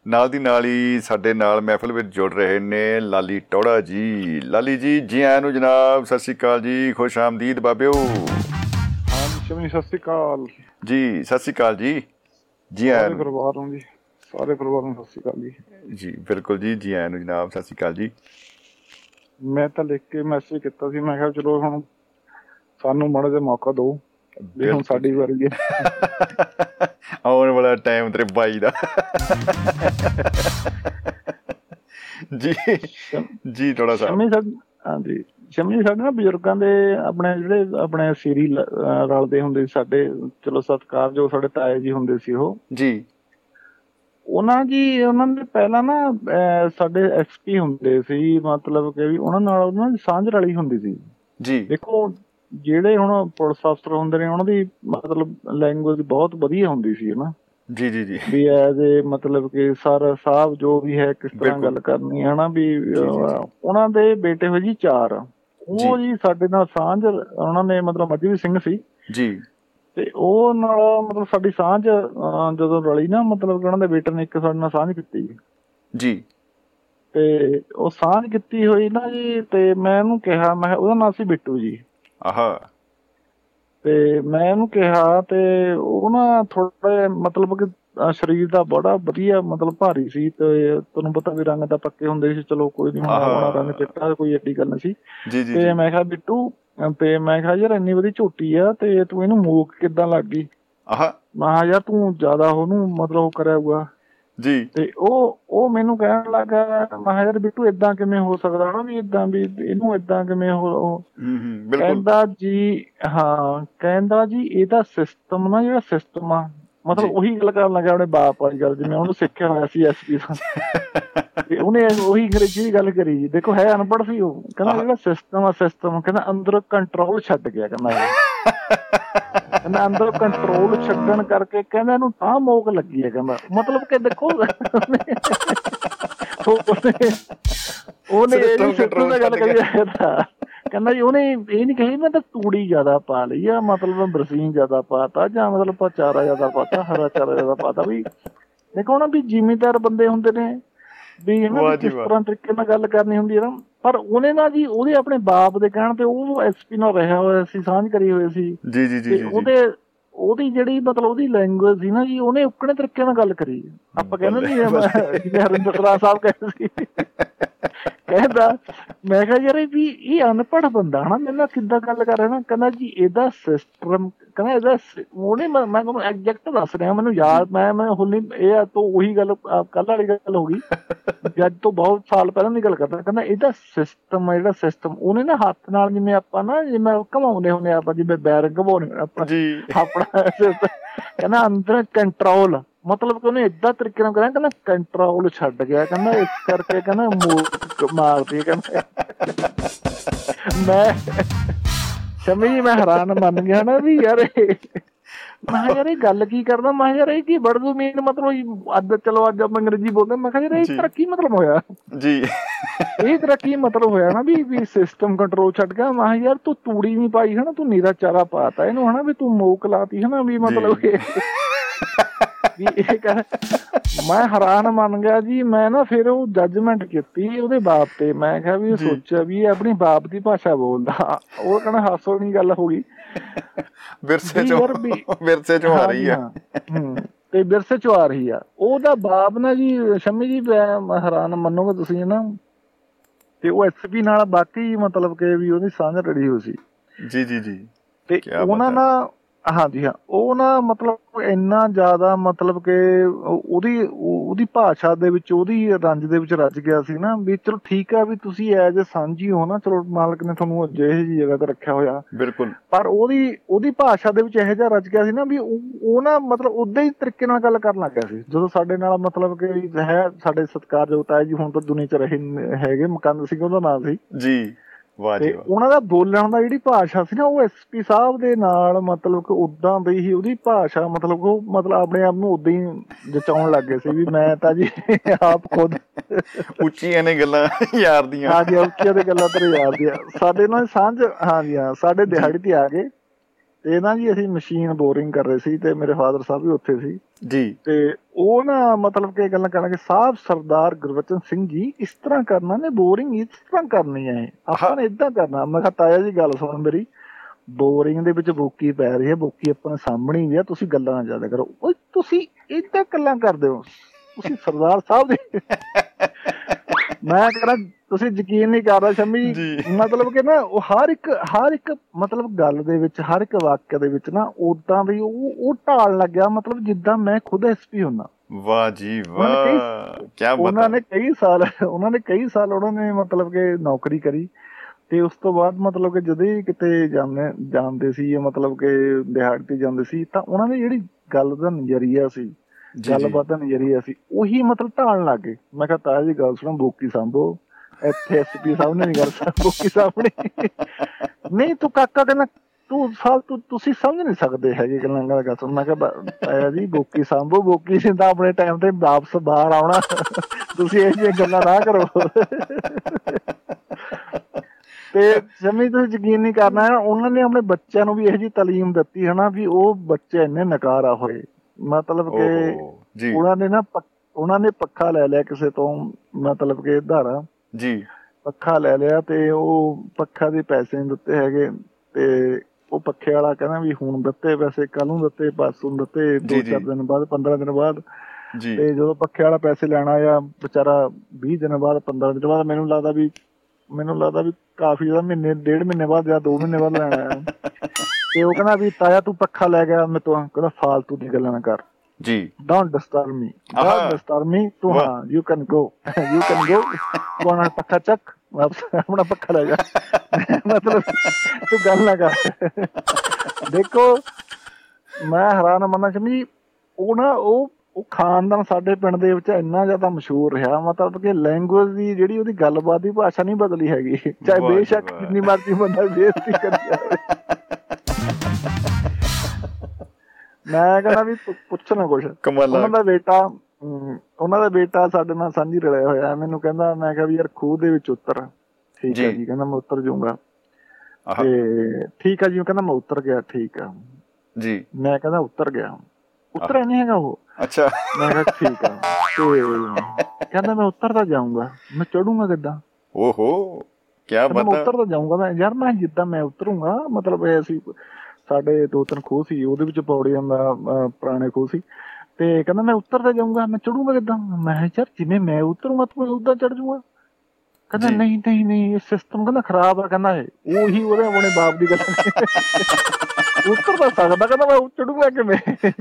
ਨਾਲ ਦੀ ਨਾਲ ਹੀ ਸਾਡੇ ਨਾਲ ਮਹਿਫਲ ਵਿੱਚ ਜੁੜ ਰਹੇ ਨੇ ਲਾਲੀ ਟੋੜਾ ਜੀ। ਲਾਲੀ ਜੀ ਜੀ ਆਇਆਂ ਨੂੰ ਜਨਾਬ ਸਤਿ ਸ਼੍ਰੀ ਅਕਾਲ ਜੀ ਖੁਸ਼ ਆਮਦੀਦ ਬਾਬਿਓ। ਹਾਂ ਸ਼ਮੀ ਸਤਿ ਸ਼੍ਰੀ ਅਕਾਲ। ਜੀ ਸਤਿ ਸ਼੍ਰੀ ਅਕਾਲ ਜੀ। ਜੀ ਸਾਰੇ ਆਇਆਂ ਨੂੰ। ਪਰਿਵਾਰ ਨੂੰ ਜੀ ਸਾਰੇ ਪਰਿਵਾਰ ਨੂੰ ਸਤਿ ਸ਼੍ਰੀ ਅਕਾਲ ਜੀ। ਜੀ ਬਿਲਕੁਲ ਜੀ ਜੀ ਆਇਆਂ ਨੂੰ ਜਨਾਬ ਸਤਿ ਸ਼੍ਰੀ ਅਕਾਲ ਜੀ। ਮੈਂ ਤਾਂ ਲਿਖ ਕੇ ਮੈਸੇਜ ਕੀਤਾ ਸੀ ਮੈਂ ਕਿਹਾ ਚਲੋ ਹੁਣ ਸਾਨੂੰ ਮਾੜਾ ਜਿਹਾ ਮੌਕਾ ਦਿਓ ਵੀ ਹੁਣ ਸਾਡੀ ਵਾਰੀ ਹੈ। ਆਉਣ ਵਾਲਾ ਟਾਈਮ ਤੇਰੇ ਬਾਈ ਦਾ। ਜੀ ਜੀ ਥੋੜਾ ਸਾ। ਸ਼ਮੀ ਸਾਹਿਬ ਹਾਂਜੀ। ਸ਼ਮੀ ਸਾਡੇ ਨਾ ਬਜ਼ੁਰਗਾਂ ਦੇ ਆਪਣੇ ਜਿਹੜੇ ਆਪਣੇ ਸੀਰੀ ਰਲਦੇ ਹੁੰਦੇ ਸੀ ਸਾਡੇ ਚਲੋ ਸਤਕਾਰ ਜੋ ਸਾਡੇ ਤਾਏ ਜੀ ਹੁੰਦੇ ਸੀ ਉਹ। ਜੀ। ਉਹਨਾਂ ਜੀ ਉਹਨਾਂ ਦੇ ਪਹਿਲਾਂ ਨਾ ਸਾਡੇ ਐਕਸਪੀ ਹੁੰਦੇ ਸੀ ਮਤਲਬ ਕਿ ਵੀ ਉਹਨਾਂ ਨਾਲ ਉਹਨਾਂ ਦੀ ਸਾਂਝ ਰਲੀ ਹੁੰਦੀ ਸੀ। ਜੀ। ਦੇਖੋ ਜਿਹੜੇ ਹੁਣ ਪੁਲਿਸ ਅਫਸਰ ਹੁੰਦੇ ਨੇ ਉਹਨਾਂ ਦੀ ਮਤਲਬ ਲੈਂਗੁਏਜ ਬਹੁਤ ਵਧੀਆ ਹੁੰਦੀ ਸੀ ਹਨਾ। ਜੀ ਜੀ ਜੀ। ਵੀ ਐਜ਼ ਏ ਮਤਲਬ ਕਿ ਸਰ ਸਾਹਿਬ ਜੋ ਵੀ ਹੈ ਕਿਸ ਤਰ੍ਹਾਂ। ਗੱਲ ਕਰਨੀ ਹੈ ਹਨਾ ਵੀ ਉਹਨਾਂ ਦੇ ਬੇਟੇ ਹੋਏ ਜੀ ਚਾਰ। ਉਹ ਜੀ। ਸਾਡੇ ਨਾਲ ਸਾਂਝ ਉਹਨਾਂ ਨੇ ਮਤਲਬ ਮੱਝੀ ਸਿੰਘ ਸੀ। ਜੀ। ਤੇ ਉਹ ਨਾਲ ਮਤਲਬ ਸਾਡੀ ਸਾਂਝ ਜਦੋਂ ਰਲੀ ਨਾ ਮਤਲਬ ਉਹਨਾਂ ਦੇ ਬੇਟੇ ਨੇ ਇੱਕ ਸਾਡੇ ਨਾਲ ਸਾਂਝ ਕੀਤੀ। ਜੀ। ਤੇ ਉਹ ਸਾਂਝ ਕੀਤੀ ਹੋਈ ਨਾ ਜੀ ਤੇ ਮੈਂ ਉਹਨੂੰ ਕਿਹਾ ਮੈਂ ਉਹਦਾ ਨਾਮ ਸੀ ਬਿੱਟੂ ਜੀ। ਆਹਾ। ਤੇ ਮੈਂ ਉਹਨੂੰ ਕਿਹਾ ਤੇ ਉਹ ਨਾ ਥੋੜਾ ਮਤਲਬ ਕਿ ਸਰੀਰ ਦਾ ਬੜਾ ਵਧੀਆ ਮਤਲਬ ਭਾਰੀ ਸੀ ਤੇ ਤੁਹਾਨੂੰ ਪਤਾ ਵੀ ਰੰਗ ਤਾਂ ਪੱਕੇ ਹੁੰਦੇ ਸੀ ਚਲੋ ਕੋਈ ਨਹੀਂ। ਹੋਣਾ ਰੰਗ ਚਿੱਟਾ ਕੋਈ ਏਡੀ ਗੱਲ ਨਹੀਂ ਸੀ। ਤੇ ਮੈਂ ਕਿਹਾ ਬਿੱਟੂ ਤੇ ਮੈਂ ਕਿਹਾ ਯਾਰ ਇੰਨੀ ਵਧੀ ਝੋਟੀ ਆ ਤੇ ਤੂੰ ਇਹਨੂੰ ਮੂਕ ਕਿੱਦਾਂ ਲੱਗ ਗਈ? ਆਹਾ। ਮੈਂ ਕਿਹਾ ਯਾਰ ਤੂੰ ਜ਼ਿਆਦਾ ਉਹਨੂੰ ਮਤਲਬ ਉਹ ਕਰਿਆ ਹੋਊਗਾ। ਜੀ। ਤੇ ਉਹ ਉਹ ਮੈਨੂੰ ਕਹਿਣ ਲੱਗਾ ਮੈਂ ਕਿਹਾ ਯਾਰ ਬਿੱਟੂ ਇਦਾਂ ਕਿਵੇਂ ਹੋ ਸਕਦਾ ਨਾ ਵੀ ਇਦਾਂ ਵੀ ਇਹਨੂੰ ਇਦਾਂ ਕਿਵੇਂ ਹੋ ਹੂੰ ਹੂੰ ਬਿਲਕੁਲ। ਕਹਿੰਦਾ ਜੀ ਹਾਂ ਕਹਿੰਦਾ ਜੀ ਇਹਦਾ ਸਿਸਟਮ ਨਾ ਜਿਹੜਾ ਸਿਸਟਮ ਆ ਮਤਲਬ। ਉਹੀ ਗੱਲ ਕਰਨ ਲੱਗਾ ਆਪਣੇ ਬਾਪ ਵਾਲੀ ਗੱਲ ਜਿਵੇਂ ਉਹਨੂੰ ਸਿੱਖਿਆ ਹੋਇਆ ਸੀ ਐਸਪੀ ਤੋਂ ਤੇ ਉਹਨੇ ਉਹੀ ਅੰਗਰੇਜ਼ੀ ਦੀ ਗੱਲ ਕਰੀ ਜੀ ਦੇਖੋ ਹੈ ਅਨਪੜ੍ਹ ਸੀ ਉਹ ਕਹਿੰਦਾ। ਜਿਹੜਾ ਸਿਸਟਮ ਆ ਸਿਸਟਮ ਕਹਿੰਦਾ ਅੰਦਰ ਕੰਟਰੋਲ ਛੱਡ ਗਿਆ ਕਹਿੰਦਾ। ਕਹਿੰਦਾ ਅੰਦਰ ਕੰਟਰੋਲ ਛੱਡਣ ਕਰਕੇ ਕਹਿੰਦਾ ਇਹਨੂੰ ਤਾਂ ਮੋਕ ਲੱਗੀ ਹੈ ਕਹਿੰਦਾ ਮਤਲਬ ਕਿ ਦੇਖੋ ਉਹਨੇ ਉਹਨੇ ਇਹ ਨਹੀਂ control ਦਾ ਗੱਲ ਕਰੀ ਗਿਆ। ਜਾਂਦਾ ਕਹਿੰਦਾ ਜੀ ਉਹਨੇ ਇਹ ਨਹੀਂ ਕਹੀ ਮੈਂ ਤਾਂ ਤੂੜੀ ਜ਼ਿਆਦਾ ਪਾ ਲਈ ਆ ਮਤਲਬ ਬਰਸੀਨ ਜ਼ਿਆਦਾ ਪਾਤਾ ਜਾਂ ਮਤਲਬ ਚਾਰਾ ਜ਼ਿਆਦਾ ਪਾਤਾ ਹਰਾ ਚਾਰਾ ਜ਼ਿਆਦਾ ਪਾਤਾ ਵੀ। ਦੇਖੋ ਨਾ ਵੀ ਜ਼ਿਮੀਦਾਰ ਬੰਦੇ ਹੁੰਦੇ ਨੇ ਵੀ ਇਹਨਾਂ ਦੀ ਕਿਸ। ਤਰ੍ਹਾਂ ਤਰੀਕੇ ਨਾਲ ਗੱਲ ਕਰਨੀ ਹੁੰਦੀ ਹੈ ਨਾ। ਪਰ ਉਹਨੇ ਨਾ ਜੀ ਉਹਦੇ ਆਪਣੇ ਬਾਪ ਦੇ ਕਹਿਣ ਤੇ ਉਹ ਐਸਪੀ ਨਾਲ ਰਿਹਾ ਹੋਇਆ ਸੀ ਸਾਂਝ ਕਰੀ ਹੋਈ ਸੀ। ਜੀ ਤੇ ਜੀ ਜੀ। ਉਹਦੇ ਉਹਦੀ ਜਿਹੜੀ ਮਤਲਬ ਉਹਦੀ ਲੈਂਗੁਏਜ ਸੀ ਨਾ ਜੀ ਉਹਨੇ ਉਕਣੇ ਤਰੀਕੇ ਨਾਲ ਗੱਲ ਕਰੀ। ਆਪਾਂ ਕਹਿੰਦੇ ਨਹੀਂ ਜਿਵੇਂ ਹਰਿੰਦਰ ਸਾਹਿਬ ਕਹਿੰਦੇ ਸੀ। ਕਹਿੰਦਾ ਮੈਂ ਕਿਹਾ ਯਾਰ ਇਹ ਵੀ ਇਹ ਅਨਪੜ੍ਹ ਬੰਦਾ ਹਨਾ ਮੇਰੇ ਨਾਲ ਕਿੱਦਾਂ ਗੱਲ ਕਰ ਰਿਹਾ ਨਾ ਕਹਿੰਦਾ ਜੀ ਇਹਦਾ ਸਿਸਟਮ ਕਹਿੰਦਾ ਇਹਦਾ ਉਹਨੇ ਮੈਂ ਤੁਹਾਨੂੰ ਐਗਜ਼ੈਕਟ ਦੱਸ ਰਿਹਾ ਮੈਨੂੰ ਯਾਦ ਮੈਂ ਮੈਂ ਹੁਣ ਇਹ ਆ ਤੋਂ ਉਹੀ ਗੱਲ ਕੱਲ ਵਾਲੀ ਗੱਲ ਹੋ ਗਈ ਜਦ ਤੋਂ ਬਹੁਤ ਸਾਲ ਪਹਿਲਾਂ ਦੀ ਗੱਲ ਕਰਦਾ ਕਹਿੰਦਾ ਇਹਦਾ ਸਿਸਟਮ ਹੈ ਜਿਹੜਾ ਸਿਸਟਮ ਉਹਨੇ ਨਾ ਹੱਥ ਨਾਲ ਜਿਵੇਂ ਆਪਾਂ ਨਾ ਜਿਵੇਂ ਘਮਾਉਂਦੇ ਹੁੰਦੇ ਆਪਾਂ ਜਿਵੇਂ ਬੈਰ ਘਮਾਉਂਦੇ ਆਪਾਂ ਜੀ। ਆਪਣਾ ਕਹਿੰਦਾ ਅੰਦਰ ਕੰਟਰੋਲ ਮਤਲਬ ਕਿ ਉਹਨੇ ਇਦਾਂ ਤਰੀਕੇ ਨਾਲ ਕਰਿਆ ਕਹਿੰਦਾ ਕੰਟਰੋਲ ਛੱਡ ਗਿਆ ਕਹਿੰਦਾ ਇਸ ਕਰਕੇ ਕਹਿੰਦਾ ਮੂਕ ਮਾਰਦੀ ਕਹਿੰਦਾ ਮੈਂ ਸ਼ਮੀ ਜੀ ਮੈਂ ਹੈਰਾਨ ਮੰਨ ਗਿਆ ਨਾ ਵੀ ਯਾਰ ਇਹ ਮੈਂ ਕਿਹਾ ਯਾਰ ਇਹ ਗੱਲ ਕੀ ਕਰਦਾ ਮੈਂ ਕਿਹਾ ਯਾਰ ਇਹ ਕੀ ਬੜਦੂ ਮੀਨ ਮਤਲਬ ਅੱਜ ਚਲੋ ਅੱਜ ਆਪਾਂ ਅੰਗਰੇਜ਼ੀ ਬੋਲਦੇ ਮੈਂ ਕਿਹਾ ਯਾਰ ਇਹ ਜੀ। ਤਰ੍ਹਾਂ ਕੀ ਮਤਲਬ ਹੋਇਆ? ਜੀ। ਇਹ ਤੇਰਾ ਕੀ ਮਤਲਬ ਹੋਇਆ ਨਾ ਵੀ ਵੀ ਸਿਸਟਮ ਕੰਟਰੋਲ ਛੱਡ ਗਿਆ ਮੈਂ ਕਿਹਾ ਯਾਰ ਤੂੰ ਤੂੜੀ ਨਹੀਂ ਪਾਈ ਹਨਾ ਤੂੰ ਨੀਰਾ ਚਾਰਾ ਪਾਤਾ ਇਹਨੂੰ ਹਨਾ ਵੀ ਤੂੰ ਮੋਕ ਲਾਤੀ ਹਨਾ ਵੀ ਮਤਲਬ ਵੀ ਇਹ ਕਰ ਮੈਂ ਹੈਰਾਨ ਮੰਨ ਗਿਆ ਜੀ ਮੈਂ ਨਾ ਫਿਰ ਉਹ ਜੱਜਮੈਂਟ ਕੀਤੀ ਉਹਦੇ ਬਾਪ ਤੇ। ਮੈਂ ਕਿਹਾ ਵੀ। ਸੋਚਿਆ ਵੀ ਇਹ ਆਪਣੀ ਬਾਪ ਦੀ ਭਾਸ਼ਾ ਬੋਲਦਾ। ਉਹ ਕਹਿੰਦਾ ਹਾਸੋ ਨਹੀਂ ਗੱਲ ਹੋ ਗਈ। ਵਿਰਸੇ ਚੋਂ *laughs* ਵਿਰਸੇ ਚੋਂ ਆ ਰਹੀ। ਹੂੰ ਤੇ ਵਿਰਸੇ ਚੋਂ ਆ ਰਹੀ ਆ। ਉਹਦਾ ਬਾਪ ਨਾ ਜੀ ਸ਼ਮੀ ਜੀ ਹੈਰਾਨ ਮੰਨੋਗੇ ਤੁਸੀਂ ਨਾ ਤੇ ਉਹ ਐਸਪੀ ਨਾਲ ਬਾਕੀ ਮਤਲਬ ਕਿ ਵੀ ਉਹਦੀ ਸਾਂਝ ਰੜੀ ਹੋਈ ਸੀ। ਜੀ ਜੀ ਜੀ। ਤੇ ਉਹਨਾਂ। ਨਾਲ ਹਾਂਜੀ ਹਾਂ। ਉਹ ਨਾ ਮਤਲਬ ਇੰਨਾ ਜ਼ਿਆਦਾ ਮਤਲਬ ਕਿ ਉਹ- ਉਹਦੀ ਉਹ- ਉਹਦੀ ਭਾਸ਼ਾ ਦੇ ਵਿੱਚ ਉਹਦੀ ਰੰਜ ਦੇ ਵਿੱਚ ਰਚ ਗਿਆ ਸੀ ਨਾ ਵੀ ਚਲੋ ਠੀਕ ਆ ਵੀ ਤੁਸੀਂ ਐਜ਼ ਅ ਸਾਂਝੀ ਹੋ ਨਾ ਚਲੋ ਮਾਲਕ ਨੇ ਤੁਹਾਨੂੰ ਅਜਿਹੀ ਜਿਹੀ ਜਗ੍ਹਾ ਤੇ ਰੱਖਿਆ ਹੋਇਆ। ਬਿਲਕੁਲ। ਪਰ ਉਹਦੀ ਉਹਦੀ ਭਾਸ਼ਾ ਦੇ ਵਿੱਚ ਇਹੋ ਜਿਹਾ ਰਚ ਗਿਆ ਸੀ ਨਾ ਵੀ ਉਹ ਉਹ ਨਾ ਮਤਲਬ ਉਦਾਂ ਹੀ ਤਰੀਕੇ ਨਾਲ ਗੱਲ ਕਰਨ ਲੱਗ ਗਿਆ ਸੀ। ਜਦੋਂ ਸਾਡੇ ਨਾਲ ਮਤਲਬ ਕਿ ਹੈ ਸਾਡੇ ਸਤਿਕਾਰਯੋਗ ਤਾਏ ਜੀ ਹੁਣ ਤਾਂ ਦੁਨੀਆ 'ਚ ਰਹੇ ਹੈਗੇ ਮਕੰਦ ਸਿੰਘ ਉਹਦਾ ਨਾਮ ਸੀ। ਜੀ। ਵਾਹ ਜੀ ਉਹਨਾਂ ਦਾ ਬੋਲਣ ਦਾ ਜਿਹੜੀ ਭਾਸ਼ਾ ਸੀ ਨਾ ਉਹ ਐਸਪੀ ਸਾਹਿਬ ਦੇ ਨਾਲ ਮਤਲਬ ਕਿ ਉਦਾਂ ਦੀ ਹੀ ਉਹਦੀ ਭਾਸ਼ਾ ਮਤਲਬ ਉਹ ਮਤਲਬ ਆਪਣੇ ਆਪ ਨੂੰ ਉਦਾਂ ਹੀ ਜਚਾਉਣ ਲੱਗ ਗਏ ਸੀ ਵੀ ਮੈਂ ਤਾਂ ਜੀ *laughs* ਆਪ ਖੁਦ *laughs* ਉੱਚੀਆਂ ਨੇ ਗੱਲਾਂ ਯਾਰ ਦੀਆਂ। ਹਾਂਜੀ ਉੱਚੀਆਂ ਦੇ ਗੱਲਾਂ ਤੇਰੇ ਯਾਦ ਦੀਆਂ। ਸਾਡੇ ਨਾਲ ਸਾਂਝ ਹਾਂਜੀ ਹਾਂ ਸਾਡੇ ਦਿਹਾੜੀ ਤੇ ਆ ਗਏ। ਤੇ ਨਾ ਜੀ ਅਸੀਂ ਮਸ਼ੀਨ ਬੋਰਿੰਗ ਕਰ ਰਹੇ ਸੀ ਤੇ ਮੇਰੇ ਫਾਦਰ ਸਾਹਿਬ ਵੀ ਉੱਥੇ ਸੀ। ਜੀ। ਤੇ ਉਹ ਨਾ ਮਤਲਬ ਕਿ ਇਹ ਗੱਲਾਂ ਕਰਾਂਗੇ ਸਾਹਿਬ ਸਰਦਾਰ ਗੁਰਵਚਨ ਸਿੰਘ ਜੀ ਇਸ ਤਰ੍ਹਾਂ ਕਰਨਾ ਨੇ ਬੋਰਿੰਗ ਇਸ ਤਰ੍ਹਾਂ ਕਰਨੀ ਹੈ ਆਪਾਂ ਨੇ ਇਦਾਂ ਕਰਨਾ। ਮੈਂ ਕਿਹਾ ਤਾਇਆ ਜੀ ਗੱਲ ਸੁਣ ਮੇਰੀ। ਬੋਰਿੰਗ ਦੇ ਵਿੱਚ ਬੋਕੀ ਪੈ ਰਹੀ ਹੈ ਬੋਕੀ ਆਪਣੇ ਸਾਹਮਣੇ ਹੀ ਹੈ ਤੁਸੀਂ ਗੱਲਾਂ ਨਾ ਜ਼ਿਆਦਾ ਕਰੋ। ਓਏ ਤੁਸੀਂ ਇਦਾਂ ਗੱਲਾਂ ਕਰਦੇ ਹੋ। ਤੁਸੀਂ ਸਰਦਾਰ ਸਾਹਿਬ ਦੇ ਮੈਂ ਕਹਿੰਦਾ ਤੁਸੀਂ ਯਕੀਨ ਨਹੀਂ ਕਰ ਰਹੇ ਸ਼ਮੀ। ਜੀ। ਮਤਲਬ ਕਿ ਨਾ ਉਹ ਹਰ ਇੱਕ ਹਰ ਇੱਕ ਮਤਲਬ ਗੱਲ ਦੇ ਵਿੱਚ ਹਰ ਇੱਕ ਵਾਕਿਆ ਦੇ ਵਿੱਚ ਨਾ ਉਦਾਂ ਦੀ ਉਹ ਉਹ ਢਾਲ ਲੱਗਿਆ ਮਤਲਬ ਜਿੱਦਾਂ ਮੈਂ ਖੁਦ ਐਸਪੀ ਹੁੰਨਾ। ਵਾਹ ਜੀ ਉਹਨਾਂ ਵਾਹ ਕੀ ਉਹਨਾਂ ਬਤਾ ਨੇ ਕਈ ਸਾਲ ਉਹਨਾਂ ਨੇ ਕਈ ਸਾਲ ਉਹਨਾਂ ਨੇ ਮਤਲਬ ਕਿ ਨੌਕਰੀ ਕਰੀ। ਤੇ ਉਸ ਤੋਂ ਬਾਅਦ ਮਤਲਬ ਕਿ ਜਦੋਂ ਹੀ ਕਿਤੇ ਜਾਂਦੇ ਜਾਂਦੇ ਸੀ ਜਾਂ ਮਤਲਬ ਕਿ ਦਿਹਾੜੀ ਤੇ ਜਾਂਦੇ ਸੀ ਤਾਂ ਉਹਨਾਂ ਦੀ ਜਿਹੜੀ ਗੱਲ ਦਾ ਨਜ਼ਰੀਆ ਸੀ ਗੱਲਬਾਤ ਦਾ ਨਜ਼ਰੀਆ ਸੀ ਉਹੀ ਮਤਲਬ ਢਾਲਣ ਲੱਗ ਗਏ। ਮੈਂ ਕਿਹਾ ਤਾਇਆ ਜੀ, ਗੱਲ ਸੁਣੋ, ਬੋਕੀ ਸੰਭੋ। ਇੱਥੇ ਐਸਪੀ ਸਾਹਿਬ ਨੇ ਨਹੀਂ ਗੱਲ ਸੁਣੀ, ਬੋਕੀ ਸਾਹਿਬ ਨੇ। ਨਹੀਂ, ਤੂੰ ਕਾਕਾ ਕਹਿੰਦਾ, ਤੂੰ ਸਾਲ, ਤੂੰ, ਤੁਸੀਂ ਸਮਝ ਨਹੀਂ ਸਕਦੇ ਹੈਗੇ ਗੱਲਾਂ, ਗੱਲ ਕਰ ਸੁਣ ਮੈਂ ਕਿਹਾ, ਬ- ਤਾਇਆ ਜੀ, ਬੋਕੀ ਸੰਭੋ, ਬੋਕੀ ਸਿੰਘ ਤਾਂ ਆਪਣੇ ਟਾਈਮ ਤੇ ਵਾਪਸ ਬਾਹਰ ਆਉਣਾ। ਤੁਸੀਂ ਇਹ ਜਿਹੀਆਂ ਗੱਲਾਂ ਨਾ ਕਰੋ। ਤੇ ਜਮੀ ਤੁਸੀਂ ਯਕੀਨ ਨਹੀਂ ਕਰਨਾ ਹੈ ਉਹਨਾਂ ਨੇ ਆਪਣੇ ਬੱਚਿਆਂ ਨੂੰ ਵੀ ਇਹੋ ਜਿਹੀ ਤਾਲੀਮ ਦਿੱਤੀ ਹੈ ਨਾ ਵੀ ਉਹ ਬੱਚੇ ਇੰਨੇ ਨਕਾਰਾ ਹੋਏ। ਮਤਲਬ ਕਿ ਉਹਨਾਂ ਨੇ ਨਾ ਉਹਨਾਂ ਨੇ ਪੱਖਾ ਲੈ ਲਿਆ ਕਿਸੇ ਤੋਂ ਮਤਲਬ ਕਿ ਧਾਰਾ। ਜੀ। ਪੱਖਾ ਲੈ ਲਿਆ ਤੇ ਉਹ ਪੱਖਾ ਦੇ ਪੈਸੇ ਨਹੀਂ ਦਿੱਤੇ ਹੈਗੇ ਤੇ ਉਹ ਪੱਖੇ ਵਾਲਾ ਕਹਿੰਦਾ ਵੀ ਹੁਣ ਦਿੱਤੇ ਪੈਸੇ ਕੱਲ ਨੂੰ ਦਿੱਤੇ ਪਰਸੋਂ ਨੂੰ ਦਿੱਤੇ ਦੋ। ਚਾਰ ਦਿਨ ਬਾਅਦ 15 ਦਿਨ ਬਾਅਦ। ਜੀ। ਤੇ ਜਦੋਂ ਪੱਖੇ ਵਾਲਾ ਪੈਸੇ ਲੈਣ ਆਇਆ ਵਿਚਾਰਾ 20 ਦਿਨ ਬਾਅਦ 15 ਦਿਨ ਬਾਅਦ ਮੈਨੂੰ ਲੱਗਦਾ ਵੀ ਮੈਨੂੰ ਲੱਗਦਾ ਵੀ ਕਾਫੀ ਜ਼ਿਆਦਾ ਮਹੀਨੇ ਡੇਢ ਮਹੀਨੇ ਬਾਅਦ ਜਾਂ 2 ਮਹੀਨੇ ਬਾਅਦ ਲੈਣ ਆਇਆ। *laughs* ਤੇ ਉਹ ਕਹਿੰਦਾ ਵੀ ਤਾਇਆ ਤੂੰ ਪੱਖਾ ਲੈ ਗਿਆ ਮੈਂ ਤੋਂ ਕਹਿੰਦਾ ਫਾਲਤੂ ਦੀ ਗੱਲਾਂ ਨਾ ਕਰ ਜੀ don't disturb me. Don't disturb me ਤੂੰ। ਹਾਂ you can go you can go ਆਪਣਾ ਪੱਖਾ ਚੱਕ ਆਪਣਾ ਪੱਖਾ ਲੈ ਜਾ ਮਤਲਬ ਤੂੰ ਗੱਲ ਨਾ ਕਰ ਦੇਖੋ ਮੈਂ ਹੈਰਾਨ ਮੰਨਣਾ ਚਾਹੁੰਦੀ ਉਹ ਨਾ ਉਹ ਉਹ ਖਾਨਦਾਨ ਸਾਡੇ ਪਿੰਡ ਦੇ ਵਿੱਚ ਇੰਨਾ ਜ਼ਿਆਦਾ ਮਸ਼ਹੂਰ ਰਿਹਾ ਮਤਲਬ ਕਿ ਲੈਂਗੁਏਜ ਦੀ ਜਿਹੜੀ ਉਹਦੀ ਗੱਲਬਾਤ ਦੀ ਭਾਸ਼ਾ ਨਹੀਂ ਬਦਲੀ ਹੈਗੀ ਚਾਹੇ ਬੇਸ਼ੱਕ। ਜਿੰਨੀ ਮਰਜ਼ੀ ਬੰਦਾ ਬੇਇੱਜ਼ਤੀ ਕਰੀ ਮੈਂ ਕਹਿੰਦਾ ਵੀ ਪੁ- ਪੁੱਛਣਾ ਕੁਛ। ਉਹਨਾਂ ਦਾ ਬੇਟਾ ਉਹਨਾਂ ਦਾ ਬੇਟਾ ਸਾਡੇ ਨਾਲ ਸਾਂਝੀ ਰਲਿਆ ਹੋਇਆ ਮੈਨੂੰ ਕਹਿੰਦਾ ਮੈਂ ਕਿਹਾ ਵੀ ਯਾਰ ਖੂਹ ਦੇ ਵਿੱਚ ਉਤਰ। ਠੀਕ ਹੈ ਜੀ। ਕਹਿੰਦਾ ਮੈਂ ਉਤਰ ਜਾਊਂਗਾ। ਤੇ ਠੀਕ ਹੈ ਜੀ ਕਹਿੰਦਾ ਮੈਂ ਉਤਰ ਗਿਆ ਠੀਕ ਆ। ਜੀ। ਮੈਂ ਕਹਿੰਦਾ ਉਤਰ ਗਿਆ। ਉਤਰਿਆ ਨਹੀਂ ਹੈਗਾ ਉਹ। ਅੱਛਾ। ਮੈਂ ਕਿਹਾ ਠੀਕ ਆ। ਤੇ ਕਹਿੰਦਾ ਮੈਂ ਉਤਰਦਾ ਜਾਊਂਗਾ। ਮੈਂ ਚੜੂੰਗਾ ਕਿੱਦਾਂ? ਓਹੋ। ਕੀ ਕਹਿੰਦਾ ਮੈਂ ਬਤਾ ਉਤਰਦਾ ਜਾਊਂਗਾ ਮੈਂ ਯਾਰ ਮੈਂ ਜਿੱਦਾਂ ਮੈਂ ਉਤਰੂੰਗਾ ਮਤਲਬ ਇਹ ਅਸੀਂ ਸਾਡੇ ਦੋ ਤਿੰਨ ਖੂਹ ਸੀ ਉਹਦੇ ਵਿੱਚ ਪੌੜੀਆਂ ਦਾ ਪੁਰਾਣੇ ਖੂਹ ਸੀ। ਤੇ ਕਹਿੰਦਾ ਮੈਂ ਉਤਰਦਾ ਜਾਊਂਗਾ ਮੈਂ ਚੜੂੰਗਾ ਕਿੱਦਾਂ? ਮੈਂ ਯਾਰ ਜਿਵੇਂ ਮੈਂ ਉਤਰੂੰਗਾ ਤੂੰ ਉਦਾਂ ਚੜ ਜਾਊਂਗਾ ਕਹਿੰਦਾ। ਨਹੀਂ ਨਹੀਂ ਨਹੀਂ ਇਹ ਸਿਸਟਮ ਕਹਿੰਦਾ ਖਰਾਬ ਆ ਕਹਿੰਦਾ ਇਹ। ਉਹੀ ਉਹਦੇ ਆਪਣੇ ਬਾਪ ਦੀ ਗੱਲ *laughs* ਉਤਰ ਤਾਂ ਸਕਦਾ ਕਹਿੰਦਾ ਮੈਂ ਚੜੂੰਗਾ ਕਿਵੇਂ?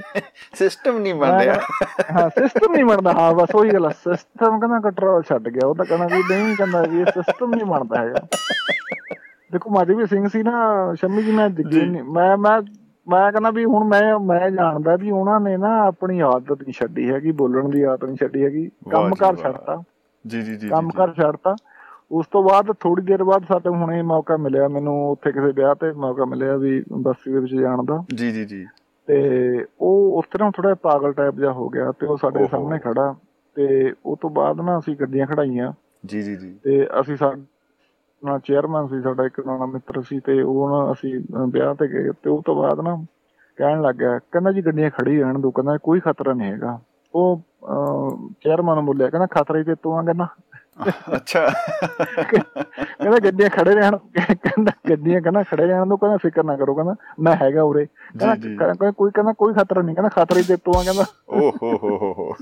ਸਿਸਟਮ ਨਹੀਂ ਕਿਹਾ, ਹਾਂ ਸਿਸਟਮ ਨਹੀਂ ਬਣਦਾ। ਹਾਂ ਬਸ ਉਹੀ ਗੱਲ ਸਿਸਟਮ ਕਹਿੰਦਾ ਕੰਟਰੋਲ ਛੱਡ ਗਿਆ। ਉਹ ਤਾਂ ਕਹਿੰਦਾ ਵੀ ਨਹੀਂ ਕਹਿੰਦਾ ਵੀ ਇਹ ਸਿਸਟਮ ਨਹੀਂ ਬਣਦਾ ਹੈਗਾ। ਦੇਖੋ ਮਾਜਵੀ ਸਿੰਘ ਸੀ ਨਾ ਸ਼ਮੀ ਜੀ ਮੈਂ ਯਕੀਨ ਨਹੀਂ। ਮੈਂ ਮੈਂ ਮੈਂ ਕਹਿੰਦਾ ਵੀ ਹੁਣ ਮੈਂ ਮੈਂ ਜਾਣਦਾ ਵੀ ਉਹਨਾਂ ਨੇ ਨਾ ਆਪਣੀ ਆਦਤ ਨਹੀਂ ਛੱਡੀ ਹੈਗੀ ਬੋਲਣ ਦੀ ਆਦਤ ਨਹੀਂ ਛੱਡੀ ਹੈਗੀ। ਕੰਮ ਕਰ। ਛੱਡਤਾ। ਜੀ ਜੀ ਜੀ ਕੰਮ ਕਰ ਛੱਡਤਾ। ਉਸ ਤੋਂ ਬਾਅਦ ਥੋੜੀ ਦੇਰ ਬਾਅਦ ਸਾਡੇ ਹੁਣੇ ਮੌਕਾ ਮਿਲਿਆ ਮੈਨੂੰ ਉੱਥੇ ਕਿਸੇ ਵਿਆਹ ਤੇ ਮੌਕਾ ਮਿਲਿਆ ਵੀ ਬਸਤੀ ਦੇ ਵਿੱਚ ਜਾਣ ਦਾ। ਜੀ ਜੀ ਜੀ। ਤੇ ਉਹ ਉਸ ਤਰ੍ਹਾਂ ਥੋੜਾ ਪਾਗਲ ਟਾਈਪ ਜਿਹਾ ਹੋ ਗਿਆ ਤੇ ਉਹ ਸਾਡੇ। ਸਾਹਮਣੇ ਖੜਾ ਤੇ ਉਹ ਤੋਂ ਬਾਅਦ ਨਾ ਅਸੀਂ ਗੱਡੀਆਂ ਖੜਾਈਆਂ। ਜੀ ਜੀ ਜੀ। ਤੇ ਅਸੀਂ ਸਾਡਾ ਚੇਅਰਮੈਨ ਸੀ ਸਾਡਾ ਇੱਕ ਨਾਨਾ ਮਿੱਤਰ ਸੀ ਤੇ ਉਹ ਨਾ ਅਸੀਂ ਵਿਆਹ ਤੇ ਗਏ ਤੇ ਉਹ ਤੋਂ ਬਾਅਦ ਨਾ ਕਹਿਣ ਲੱਗ ਕਹਿੰਦਾ ਜੀ ਗੱਡੀਆਂ ਖੜੀ ਰਹਿਣ ਦੋ ਕਹਿੰਦਾ ਕੋਈ ਖਤਰਾ ਨਹੀਂ ਹੈਗਾ। ਉਹ ਚੇਅਰਮੈਨ ਨੂੰ ਬੋਲਿਆ ਕਹਿੰਦਾ ਖਤਰਾ ਹੀ ਤੇ ਤੂੰ ਆ ਕਹਿੰਦਾ। ਅੱਛਾ। ਕਹਿੰਦਾ ਗੱਡੀਆਂ ਖੜੇ ਰਹਿਣ। ਕਹਿੰਦਾ ਗੱਡੀਆਂ ਕਹਿੰਦਾ ਖੜੇ ਰਹਿਣ ਦੋ ਕਹਿੰਦਾ ਫਿਕਰ ਨਾ ਕਰੋ ਕਹਿੰਦਾ ਮੈਂ ਹੈਗਾ ਉਰੇ। ਕਹਿੰਦਾ ਕੋਈ ਕਹਿੰਦਾ ਕੋਈ ਖਤਰਾ ਨਹੀਂ ਕਹਿੰਦਾ ਖਤਰਾ ਹੀ ਤੇ ਆ ਕਹਿੰਦਾ। ਓ ਹੋ ਹੋ ਹੋ। ਹੋ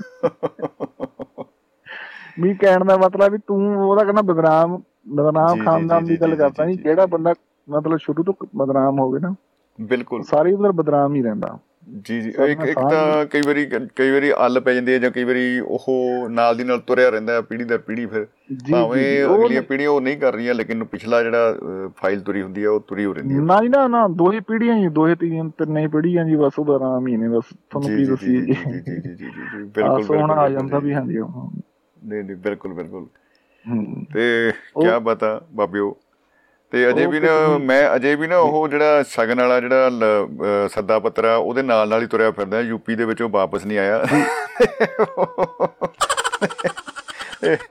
ਵੀ ਕਹਿਣ ਦਾ ਮਤਲਬ ਵੀ ਤੂੰ ਉਹਦਾ ਕਹਿੰਦਾ ਬਦਨਾਮ ਬਦਨਾਮ ਖਾਨਦਾਨ ਦੀ ਗੱਲ ਕਰਦਾ ਨਹੀਂ ਜਿਹੜਾ। ਬੰਦਾ ਮਤਲਬ ਸ਼ੁਰੂ ਤੋਂ ਬਦਨਾਮ ਹੋਵੇ ਨਾ ਬਿਲਕੁਲ। ਸਾਰੀ ਉਮਰ ਬਦਨਾਮ ਹੀ ਰਹਿੰਦਾ। ਜੀ ਜੀ। ਇੱਕ ਇੱਕ ਤਾਂ ਕਈ ਵਾਰੀ ਕਈ ਵਾਰੀ ਅੱਲ ਪੈ ਜਾਂਦੀ ਹੈ ਜਾਂ ਕਈ ਵਾਰੀ ਉਹ ਨਾਲ ਦੀ ਨਾਲ ਤੁਰਿਆ ਰਹਿੰਦਾ ਹੈ ਪੀੜੀ ਦਰ ਪੀੜੀ ਫਿਰ। ਭਾਵੇਂ ਅਗਲੀਆਂ ਪੀੜ੍ਹੀਆਂ ਉਹ ਨਹੀਂ ਕਰ ਰਹੀਆਂ ਲੇਕਿਨ ਪਿਛਲਾ ਜਿਹੜਾ ਫਾਈਲ ਤੁਰੀ ਹੁੰਦੀ ਹੈ ਉਹ ਤੁਰੀ ਹੋ ਰਹਿੰਦੀ ਹੈ। ਨਾ ਨਾ ਨਾ ਦੋਹੇ ਪੀੜ੍ਹੀਆਂ ਹੀ ਦੋਹੇ ਤੀਨ ਤਿੰਨੇ ਹੀ ਪੀੜ੍ਹੀਆਂ ਜੀ ਬਸ ਉਹਦਾ ਆਰਾਮ ਹੀ ਨੇ ਬਸ ਤੁਹਾਨੂੰ ਕੀ ਜੀ ਦੱਸੀਏ ਜੀ ਜੀ। ਜੀ ਜੀ ਜੀ ਬਿਲਕੁਲ ਸੋਹਣਾ ਆ ਜਾਂਦਾ। ਵੀ ਹਾਂਜੀ। ਨਹੀਂ ਨਹੀਂ ਬਿਲਕੁਲ ਬਿਲਕੁਲ। ਤੇ ਕੀ ਬਤਾ ਬਾਬਿਓ? ਤੇ ਅਜੇ ਵੀ ਨਾ ਮੈਂ ਅਜੇ ਵੀ ਨਾ ਉਹ ਜਿਹੜਾ ਸ਼ਗਨ ਵਾਲਾ ਜਿਹੜਾ ਸੱਦਾ ਪੱਤਰ ਆ ਉਹਦੇ ਨਾਲ ਨਾਲ ਹੀ ਤੁਰਿਆ ਫਿਰਦਾ ਯੂਪੀ ਦੇ ਵਿੱਚ ਉਹ ਵਾਪਸ ਨਹੀਂ ਆਇਆ।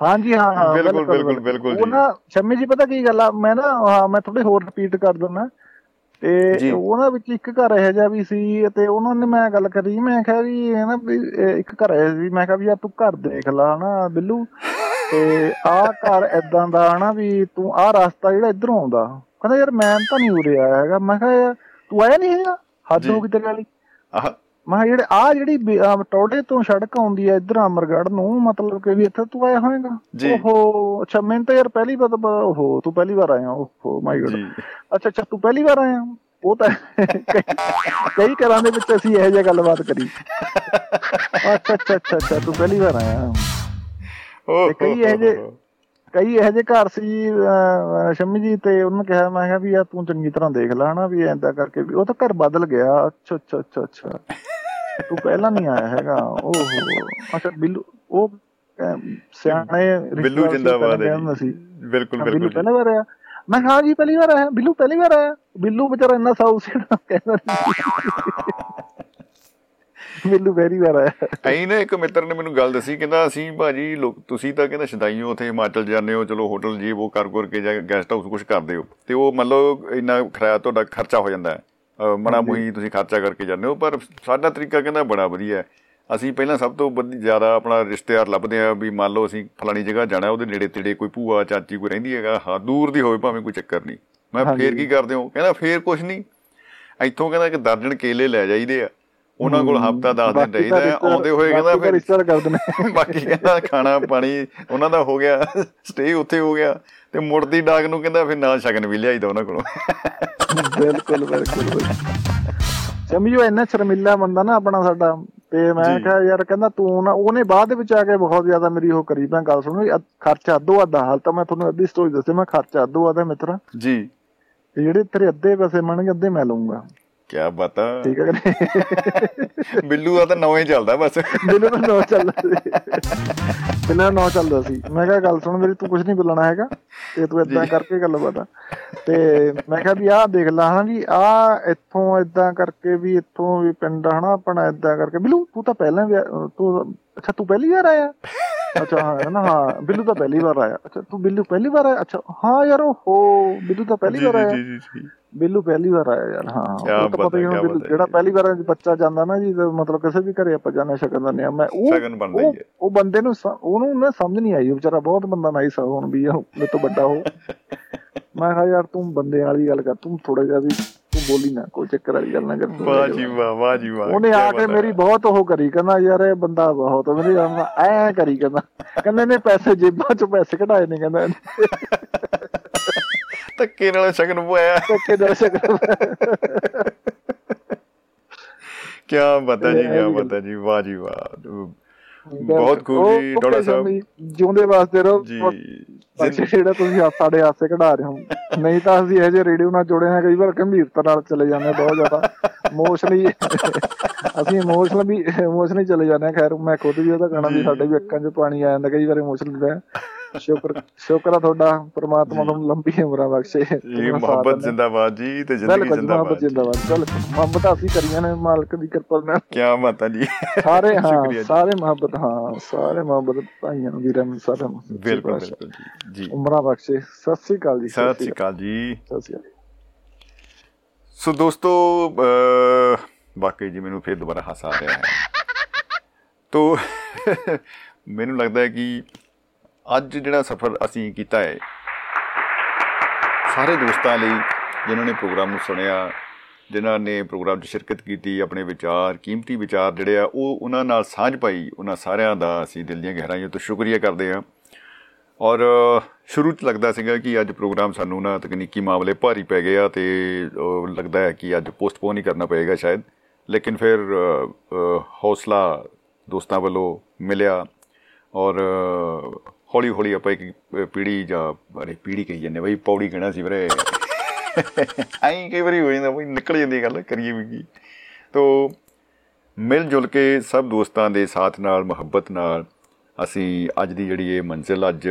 ਹਾਂਜੀ ਹਾਂ ਬਿਲਕੁਲ, ਬਿਲਕੁਲ, ਬਿਲਕੁਲ ਜੀ। ਉਹ ਨਾ ਸ਼ਮੀ ਜੀ ਪਤਾ ਕੀ ਗੱਲ ਆ? ਮੈਂ ਨਾ ਹਾਂ ਮੈਂ ਥੋੜੇ ਹੋਰ ਰਿਪੀਟ ਕਰ ਦਿੰਦਾ। ਤੇ ਉਹਨਾਂ ਵਿੱਚ ਇੱਕ ਘਰ ਇਹੋ ਜਿਹਾ ਵੀ ਸੀ ਤੇ ਉਹਨਾਂ ਨੇ ਮੈਂ ਗੱਲ ਕਰੀ ਮੈਂ ਕਿਹਾ ਵੀ ਇਹ ਨਾ ਵੀ ਇਹ ਇੱਕ ਘਰ ਹੈ ਵੀ ਮੈਂ ਕਿਹਾ ਵੀ ਆ ਤੂੰ ਘਰ ਦੇਖ ਲਾ ਹਨਾ ਬਿੱਲੂ। ਤੇ ਆਹ ਘਰ ਏਦਾਂ ਦਾ ਹਨਾ ਵੀ ਤੂੰ ਆਹ ਰਸਤਾ ਜਿਹੜਾ ਇਧਰੋਂ ਆਉਂਦਾ। ਕਹਿੰਦਾ ਯਾਰ ਮੈਂ ਤਾਂ ਨਹੀਂ ਉਰੇ ਆਇਆ ਹੈਗਾ। ਮੈਂ ਕਿਹਾ ਯਾਰ ਤੂੰ ਆਇਆ ਨਹੀਂ ਹੈਗਾ? ਹੱਦ। ਹੋ ਗਈ ਤੇਰੇ ਵਾਲੀ। ਆਹ। ਮੈਂ ਜਿਹੜੇ ਆ ਜਿਹੜੀ ਟੋਡੇ ਤੋਂ ਸੜਕ ਆਉਂਦੀ ਹੈ ਇਧਰ ਅਮਰਗੜ੍ਹ ਨੂੰ ਮਤਲਬ ਕਿ ਵੀ ਇੱਥੇ ਤੂੰ ਆਇਆ ਹੋਏਗਾ। ਓਹੋ ਅੱਛਾ ਮੈਨੂੰ ਤਾਂ ਯਾਰ ਪਹਿਲੀ ਵਾਰ ਓਹੋ ਤੂੰ ਪਹਿਲੀ ਵਾਰ ਆਇਆ। ਓਹੋ ਮਾਈ ਗॉड ਅੱਛਾ ਅੱਛਾ ਤੂੰ ਪਹਿਲੀ ਵਾਰ ਆਇਆ? ਉਹ ਤਾਂ ਕਈ- ਘਰਾਂ ਦੇ ਵਿੱਚ ਅਸੀਂ ਇਹੋ ਜਿਹਾ ਗੱਲਬਾਤ ਕਰੀ। ਅੱਛਾ ਅੱਛਾ ਅੱਛਾ ਤੂੰ ਪਹਿਲੀ ਵਾਰ ਆਇਆ। ਤੇ ਕਈ ਇਹੋ ਜਿਹੇ ਕਈ ਇਹੋ ਜਿਹੇ ਘਰ ਸੀ ਸ਼ੰਮੀ ਜੀ ਤੇ ਉਹਨੂੰ ਕਿਹਾ ਮੈਂ ਕਿਹਾ ਵੀ ਆ ਤੂੰ ਚੰਗੀ ਤਰ੍ਹਾਂ ਦੇਖ ਲੈ ਹਨਾ ਵੀ ਐਂਦਾ ਕਰਕੇ ਵੀ ਉਹ ਤਾਂ ਘਰ ਬਦਲ ਗਿਆ। ਅੱਛਾ ਅੱਛਾ ਅੱਛਾ ਅੱਛਾ। ਤੂੰ ਪਹਿਲਾਂ ਨਹੀਂ ਆਇਆ ਹੈਗਾ। ਓਹੋ ਅੱਛਾ ਬਿੱਲੂ ਉਹ ਸਿਆਣੇ ਬਿੱਲੂ ਜਿੰਦਾਬਾਦ ਹੈ ਜੀ। ਬਿਲਕੁਲ ਬਿਲਕੁਲ ਪਹਿਲੀ ਵਾਰ ਆਇਆ। ਮੈਂ ਕਿਹਾ ਜੀ ਪਹਿਲੀ ਵਾਰ ਆਇਆ। ਬਿੱਲੂ ਪਹਿਲੀ ਵਾਰ ਆਇਆ। ਬਿੱਲੂ ਵਿਚਾਰਾ ਇੰਨਾ ਸਾਊ ਸੀ ਨਾ ਕਹਿੰਦਾ ਬਿੱਲੂ ਪਹਿਲੀ ਵਾਰ ਆਇਆ। ਐਂ ਨਾ ਇੱਕ ਮਿੱਤਰ ਨੇ ਮੈਨੂੰ ਗੱਲ ਦੱਸੀ ਕਹਿੰਦਾ ਅਸੀਂ ਭਾਜੀ ਲੋਕ ਤੁਸੀਂ ਤਾਂ ਕਹਿੰਦਾ ਸ਼ਦਾਈਓ ਉੱਥੇ ਹਿਮਾਚਲ ਜਾਂਦੇ ਹੋ ਚਲੋ ਹੋਟਲ ਜੀ ਉਹ ਕਰ ਕਰ ਕੇ ਜਾਂ ਗੈਸਟ ਹਾਊਸ ਕੁਝ ਕਰਦੇ ਹੋ ਤੇ ਉਹ ਮੰਨ ਲਓ ਇੰਨਾ ਖਰਾਇਆ ਤੁਹਾਡਾ ਖਰਚਾ ਹੋ ਜਾਂਦਾ ਹੈ। ਮਣਾ ਮੁਹੀ ਤੁਸੀਂ ਖਰਚਾ ਕਰਕੇ ਜਾਂਦੇ ਹੋ ਪਰ ਸਾਡਾ ਤਰੀਕਾ ਕਹਿੰਦਾ ਬੜਾ ਵਧੀਆ ਹੈ। ਅਸੀਂ ਪਹਿਲਾਂ ਸਭ ਤੋਂ ਵਧੀ- ਜ਼ਿਆਦਾ ਆਪਣਾ ਰਿਸ਼ਤੇਦਾਰ ਲੱਭਦੇ ਆ ਵੀ ਮੰਨ ਲਓ ਅਸੀਂ ਫਲਾਣੀ ਜਗ੍ਹਾ ਜਾਣਾ ਉਹਦੇ ਨੇੜੇ ਤੇੜੇ ਕੋਈ ਭੂਆ ਚਾਚੀ ਕੋਈ ਰਹਿੰਦੀ ਹੈਗਾ ਹਾਂ ਦੂਰ ਦੀ ਹੋਵੇ ਭਾਵੇਂ ਕੋਈ ਚੱਕਰ ਨਹੀਂ। ਮੈਂ ਫੇਰ ਕੀ ਕਰਦੇ ਹੋ? ਕਹਿੰਦਾ ਫੇਰ ਕੁਝ ਨਹੀਂ। ਇੱਥੋਂ ਕਹਿੰਦਾ ਕਿ ਦਰਜਨ ਕੇਲੇ ਲੈ ਜਾਈਦੇ ਆ। ਉਹਨਾਂ ਕੋਲ ਹਫਤਾ 10 ਦਿਨ ਰਹੀਦਾ ਆਉਂਦੇ ਹੋਏ ਕਹਿੰਦਾ ਫਿਰ ਰਿਸ਼ਤੇਦਾਰ ਕਰਦੇ ਨੇ। *laughs* ਬਾਕੀ ਕਹਿੰਦਾ ਖਾਣਾ ਪਾਣੀ ਉਹਨਾਂ ਦਾ ਹੋ ਗਿਆ ਸਟੇ ਉੱਥੇ ਹੋ ਗਿਆ ਤੇ ਮੁੜਦੀ ਡਾਕ ਨੂੰ ਕਹਿੰਦਾ ਫਿਰ ਨਾਲ ਸ਼ਗਨ ਵੀ ਲਿਆਈਦਾ ਉਹਨਾਂ ਕੋਲੋਂ। ਬਿਲਕੁਲ ਬਿਲਕੁਲ ਸਮਝੋ ਇੰਨਾ ਸ਼ਰਮਿਲਾ ਬੰਦਾ ਨਾ ਆਪਣਾ ਸਾਡਾ ਤੇ ਮੈਂ। ਕਿਹਾ ਯਾਰ ਕਹਿੰਦਾ ਤੂੰ ਨਾ ਉਹਨੇ ਬਾਅਦ ਵਿੱਚ ਆ ਕੇ ਬਹੁਤ ਜ਼ਿਆਦਾ ਮੇਰੀ ਉਹ ਕਰੀ ਮੈਂ ਗੱਲ ਸੁਣੋ ਖਰਚਾ ਅੱਧੋ ਅੱਧਾ ਹਾਲ ਤਾਂ ਮੈਂ ਤੁਹਾਨੂੰ ਅੱਧੀ ਸਟੋਰੀ ਦੱਸੇ ਮੈਂ ਖਰਚਾ ਅੱਧੋ ਅੱਧਾ ਮਿੱਤਰਾ। ਜੀ। ਜਿਹੜੇ ਤੇਰੇ ਅੱਧੇ ਪੈਸੇ ਬਣਨਗੇ ਅੱਧੇ ਮੈਂ ਲਊਂਗਾ। ਕੀ ਬਤਾ? ਠੀਕ ਹੈ ਕਿ ਬਿੱਲੂ ਦਾ ਤਾਂ ਨਵਾਂ ਹੀ ਚੱਲਦਾ ਬਸ। ਬਿੱਲੂ ਦਾ ਨੌ ਚੱਲਦਾ ਸੀ। ਬਿੱਲੂ ਨੌ ਚੱਲਦਾ ਸੀ? ਮੈਂ ਕਿਹਾ ਗੱਲ ਸੁਣ ਮੇਰੀ ਤੂੰ ਕੁਝ ਨਹੀਂ ਬੋਲਣਾ ਹੈਗਾ। ਤੇ ਤੂੰ ਇਦਾਂ ਕਰਕੇ ਗੱਲ ਬਤਾ। ਤੇ ਮੈਂ ਕਿਹਾ ਵੀ ਆਹ ਦੇਖ ਲਾ ਹਨਾ ਵੀ ਆਹ ਇੱਥੋਂ ਇਦਾਂ ਕਰਕੇ ਵੀ ਇੱਥੋਂ ਵੀ ਪਿੰਡ ਹਨਾ ਆਪਣਾ ਇਦਾਂ ਕਰਕੇ। ਬਿੱਲੂ ਤੂੰ ਤਾਂ ਪਹਿਲਾਂ ਵੀ ਆ- ਤੂੰ ਅੱਛਾ ਤੂੰ ਪਹਿਲੀ ਵਾਰ ਆਇਆ? ਅੱਛਾ ਹਾਂ ਨਾ ਹਾਂ ਬਿੱਲੂ ਤਾਂ ਪਹਿਲੀ ਵਾਰ ਆਇਆ। ਅੱਛਾ ਤੂੰ ਬਿੱਲੂ ਪਹਿਲੀ ਵਾਰ ਆਇਆ? ਅੱਛਾ ਹਾਂ ਯਾਰ ਉਹ ਬਿੱਲੂ ਤਾਂ ਪਹਿਲੀ ਵਾਰ ਆਇਆ। ਜੀ ਜੀ ਜੀ। ਬਿੱਲੂ ਪਹਿਲੀ ਵਾਰ ਆਇਆ ਯਾਰ ਹਾਂ ਉਹ ਤਾਂ ਪਤਾ ਹੀ ਹੁਣ ਬਿੱਲੂ ਜਿਹੜਾ। ਪਹਿਲੀ ਵਾਰ ਬੱਚਾ ਜਾਂਦਾ ਨਾ ਜੀ ਮਤਲਬ ਕਿਸੇ ਵੀ ਘਰੇ ਆਪਾਂ ਜਾਣੇ ਸ਼ਕਨ ਦਿੰਦੇ ਆ ਮੈਂ ਉਹ ਸ਼ਗਨ ਬਣਦਾ ਹੀ ਉਹ-। ਉਹ ਬੰਦੇ ਨੂੰ ਉਹਨੂੰ ਨਾ ਸਮਝ ਨਹੀਂ ਆਈ ਵਿਚਾਰਾ ਬਹੁਤ ਬੰਦਾ ਨਾਈਸ ਆ ਹੁਣ ਵੀ ਮੇਰੇ ਤੋਂ ਵੱਡਾ ਹੋ ਮੈਂ ਕਿਹਾ ਯਾਰ ਤੂੰ ਬੰਦੇ ਵਾਲੀ ਗੱਲ ਕਰ ਤੂੰ ਥੋੜਾ ਜਿਹਾ ਵੀ ਤੂੰ ਬੋਲੀ ਨਾ ਕੋਈ ਚੱਕਰ ਵਾਲੀ ਗੱਲ ਨਾ ਕਰ ਤੂੰ ਵਾਹ ਜੀ ਵਾਹ ਵਾਹ ਜੀ ਵਾਹ ਉਹਨੇ ਆ ਕੇ। ਮੇਰੀ ਬਹੁਤ ਉਹ ਕਰੀ ਕਹਿੰਦਾ ਯਾਰ ਇਹ ਬੰਦਾ ਬਹੁਤ ਮੇਰੀ ਐ ਕਰੀ ਕਹਿੰਦਾ ਕਹਿੰਦਾ ਇਹਨੇ ਪੈਸੇ ਜੇਬਾਂ ਚੋਂ ਪੈਸੇ ਕਢਾਏ ਨੇ ਕਹਿੰਦਾ ਧੱਕੇ ਨਾਲ ਸ਼ਗਨ ਪਵਾਇਆ। ਧੱਕੇ ਨਾਲ ਸ਼ਕਲ ਕੀ ਬਤਾ ਜੀ ਕੀ ਬਤਾ ਜੀ। ਵਾਹ ਜੀ ਵਾਹ। ਬਹੁਤ ਖੂਬ ਜੀ ਉਹ ਸਾਹਿਬ। ਜੀ, ਜਿਉਂਦੇ ਵਾਸਤੇ ਰਹੋ। ਜੀ ਜਿਹੜਾ ਤੁਸੀਂ ਆ- ਸਾਡੇ ਹਾਸੇ ਕਢਾ ਰਹੇ ਹੋ। ਨਹੀਂ ਤਾਂ ਅਸੀਂ ਇਹ ਜਿਹੇ ਰੇਡੀਓ ਨਾਲ ਜੁੜੇ ਹਾਂ ਕਈ ਵਾਰ ਗੰਭੀਰਤਾ ਨਾਲ ਚਲੇ ਜਾਂਦੇ ਬਹੁਤ ਜ਼ਿਆਦਾ। ਇਮੋਸ਼ਨਲੀ ਅਸੀਂ ਇਮੋਸ਼ਨਲ ਵੀ ਇਮੋਸ਼ਨਲੀ ਚਲੇ ਜਾਂਦੇ ਹਾਂ। ਖੈਰ ਮੈਂ ਖੁਦ ਵੀ ਉਹਦਾ ਗਾਣਾ ਵੀ ਸਾਡੇ ਵੀ ਅੱਖਾਂ 'ਚ ਪਾਣੀ ਆ ਜਾਂਦਾ ਕਈ ਵਾਰ ਇਮੋਸ਼ਨਲ ਦਾ ਸ਼ੁਕਰ ਸ਼ੁਕਰ ਆ ਤੁਹਾਡਾ ਪ੍ਰਮਾਤਮਾ ਤੁਹਾਨੂੰ ਲੰਬੀ ਉਮਰਾਂ ਬਖਸ਼ੇ ਜੀ ਮੁਹੱਬਤ। ਜਿੰਦਾਬਾਦ ਜੀ ਤੇ ਜ਼ਿੰਦਗੀ ਬਿਲਕੁਲ ਮੁਹੱਬਤ ਜਿੰਦਾਬਾਦ ਜਿੰਦਾਬਾਦ। ਬਿਲਕੁਲ ਮੁਹੱਬਤ ਅਸੀਂ ਕਰੀਆਂ ਨੇ ਮਾਲਕ ਦੀ ਕਿਰਪਾ ਨਾਲ। ਕੀ ਬਾਤਾਂ ਜੀ। ਸਾਰੇ ਹਾਂ। ਸਾਰੇ ਮੁਹੱਬਤ ਹਾਂ ਸਾਰੇ ਮੁਹੱਬਤ ਭਾਈਆਂ ਵੀਰਾਂ ਨੂੰ ਸਾਰਿਆਂ ਨੂੰ। ਬਿਲਕੁਲ। ਬਿਲਕੁਲ ਜੀ ਉਮਰਾਂ ਬਖਸ਼ੇ। ਸਤਿ ਸ੍ਰੀ ਅਕਾਲ ਜੀ ਸਤਿ ਸ਼੍ਰੀ ਅਕਾਲ ਜੀ। ਸਤਿ ਸ਼੍ਰੀ ਅਕਾਲ। ਸੋ ਦੋਸਤੋ ਵਾਕਈ ਜੀ ਮੈਨੂੰ ਫਿਰ ਦੁਬਾਰਾ ਹਾਸਾ ਆ ਰਿਹਾ ਹੈ। ਤੋ ਮੈਨੂੰ ਲੱਗਦਾ ਹੈ ਕਿ ਅੱਜ ਜਿਹੜਾ ਸਫ਼ਰ ਅਸੀਂ ਕੀਤਾ ਹੈ ਸਾਰੇ ਦੋਸਤਾਂ ਲਈ ਜਿਨ੍ਹਾਂ ਨੇ ਪ੍ਰੋਗਰਾਮ ਨੂੰ ਸੁਣਿਆ ਜਿਨ੍ਹਾਂ ਨੇ ਪ੍ਰੋਗਰਾਮ 'ਚ ਸ਼ਿਰਕਤ ਕੀਤੀ ਆਪਣੇ ਵਿਚਾਰ ਕੀਮਤੀ ਵਿਚਾਰ ਜਿਹੜੇ ਆ ਉਹ ਉਹਨਾਂ ਨਾਲ ਸਾਂਝ ਪਾਈ ਉਹਨਾਂ ਸਾਰਿਆਂ ਦਾ ਅਸੀਂ ਦਿਲ ਦੀਆਂ ਗਹਿਰਾਈਆਂ ਤੋਂ ਸ਼ੁਕਰੀਆ ਕਰਦੇ ਹਾਂ। ਔਰ ਅ, ਸ਼ੁਰੂ 'ਚ ਲੱਗਦਾ ਸੀਗਾ ਕਿ ਅੱਜ ਪ੍ਰੋਗਰਾਮ ਸਾਨੂੰ ਨਾ ਤਕਨੀਕੀ ਮਾਮਲੇ ਭਾਰੀ ਪੈ ਗਏ ਆ ਤੇ ਅ, ਲੱਗਦਾ ਹੈ ਕਿ ਅੱਜ ਪੋਸਟਪੋਨ ਹੀ ਕਰਨਾ ਪਏਗਾ ਸ਼ਾਇਦ। ਲੇਕਿਨ ਫਿਰ ਅ, ਅ, ਹੌਸਲਾ ਦੋਸਤਾਂ ਵੱਲੋਂ ਮਿਲਿਆ ਔਰ ਹੌਲੀ ਹੌਲੀ ਆਪਾਂ ਇੱਕ ਅ, ਪੀੜੀ ਜਾਂ ਅਰੇ ਪੀੜੀ ਕਹੀ ਜਾਂਦੇ ਬਈ ਪੌੜੀ ਕਹਿਣਾ ਸੀ ਵੀਰੇ। ਐਂ ਕਈ ਵਾਰੀ ਹੋ ਜਾਂਦਾ ਬਈ ਨਿਕਲ ਜਾਂਦੀ ਗੱਲ ਕਰੀਏ ਵੀ ਕੀ। ਤੋ ਮਿਲ ਜੁਲ ਕੇ ਸਭ ਦੋਸਤਾਂ ਦੇ ਸਾਥ ਨਾਲ ਮੁਹੱਬਤ ਨਾਲ ਅਸੀਂ ਅੱਜ ਦੀ ਜਿਹੜੀ ਇਹ ਮੰਜ਼ਿਲ ਅੱਜ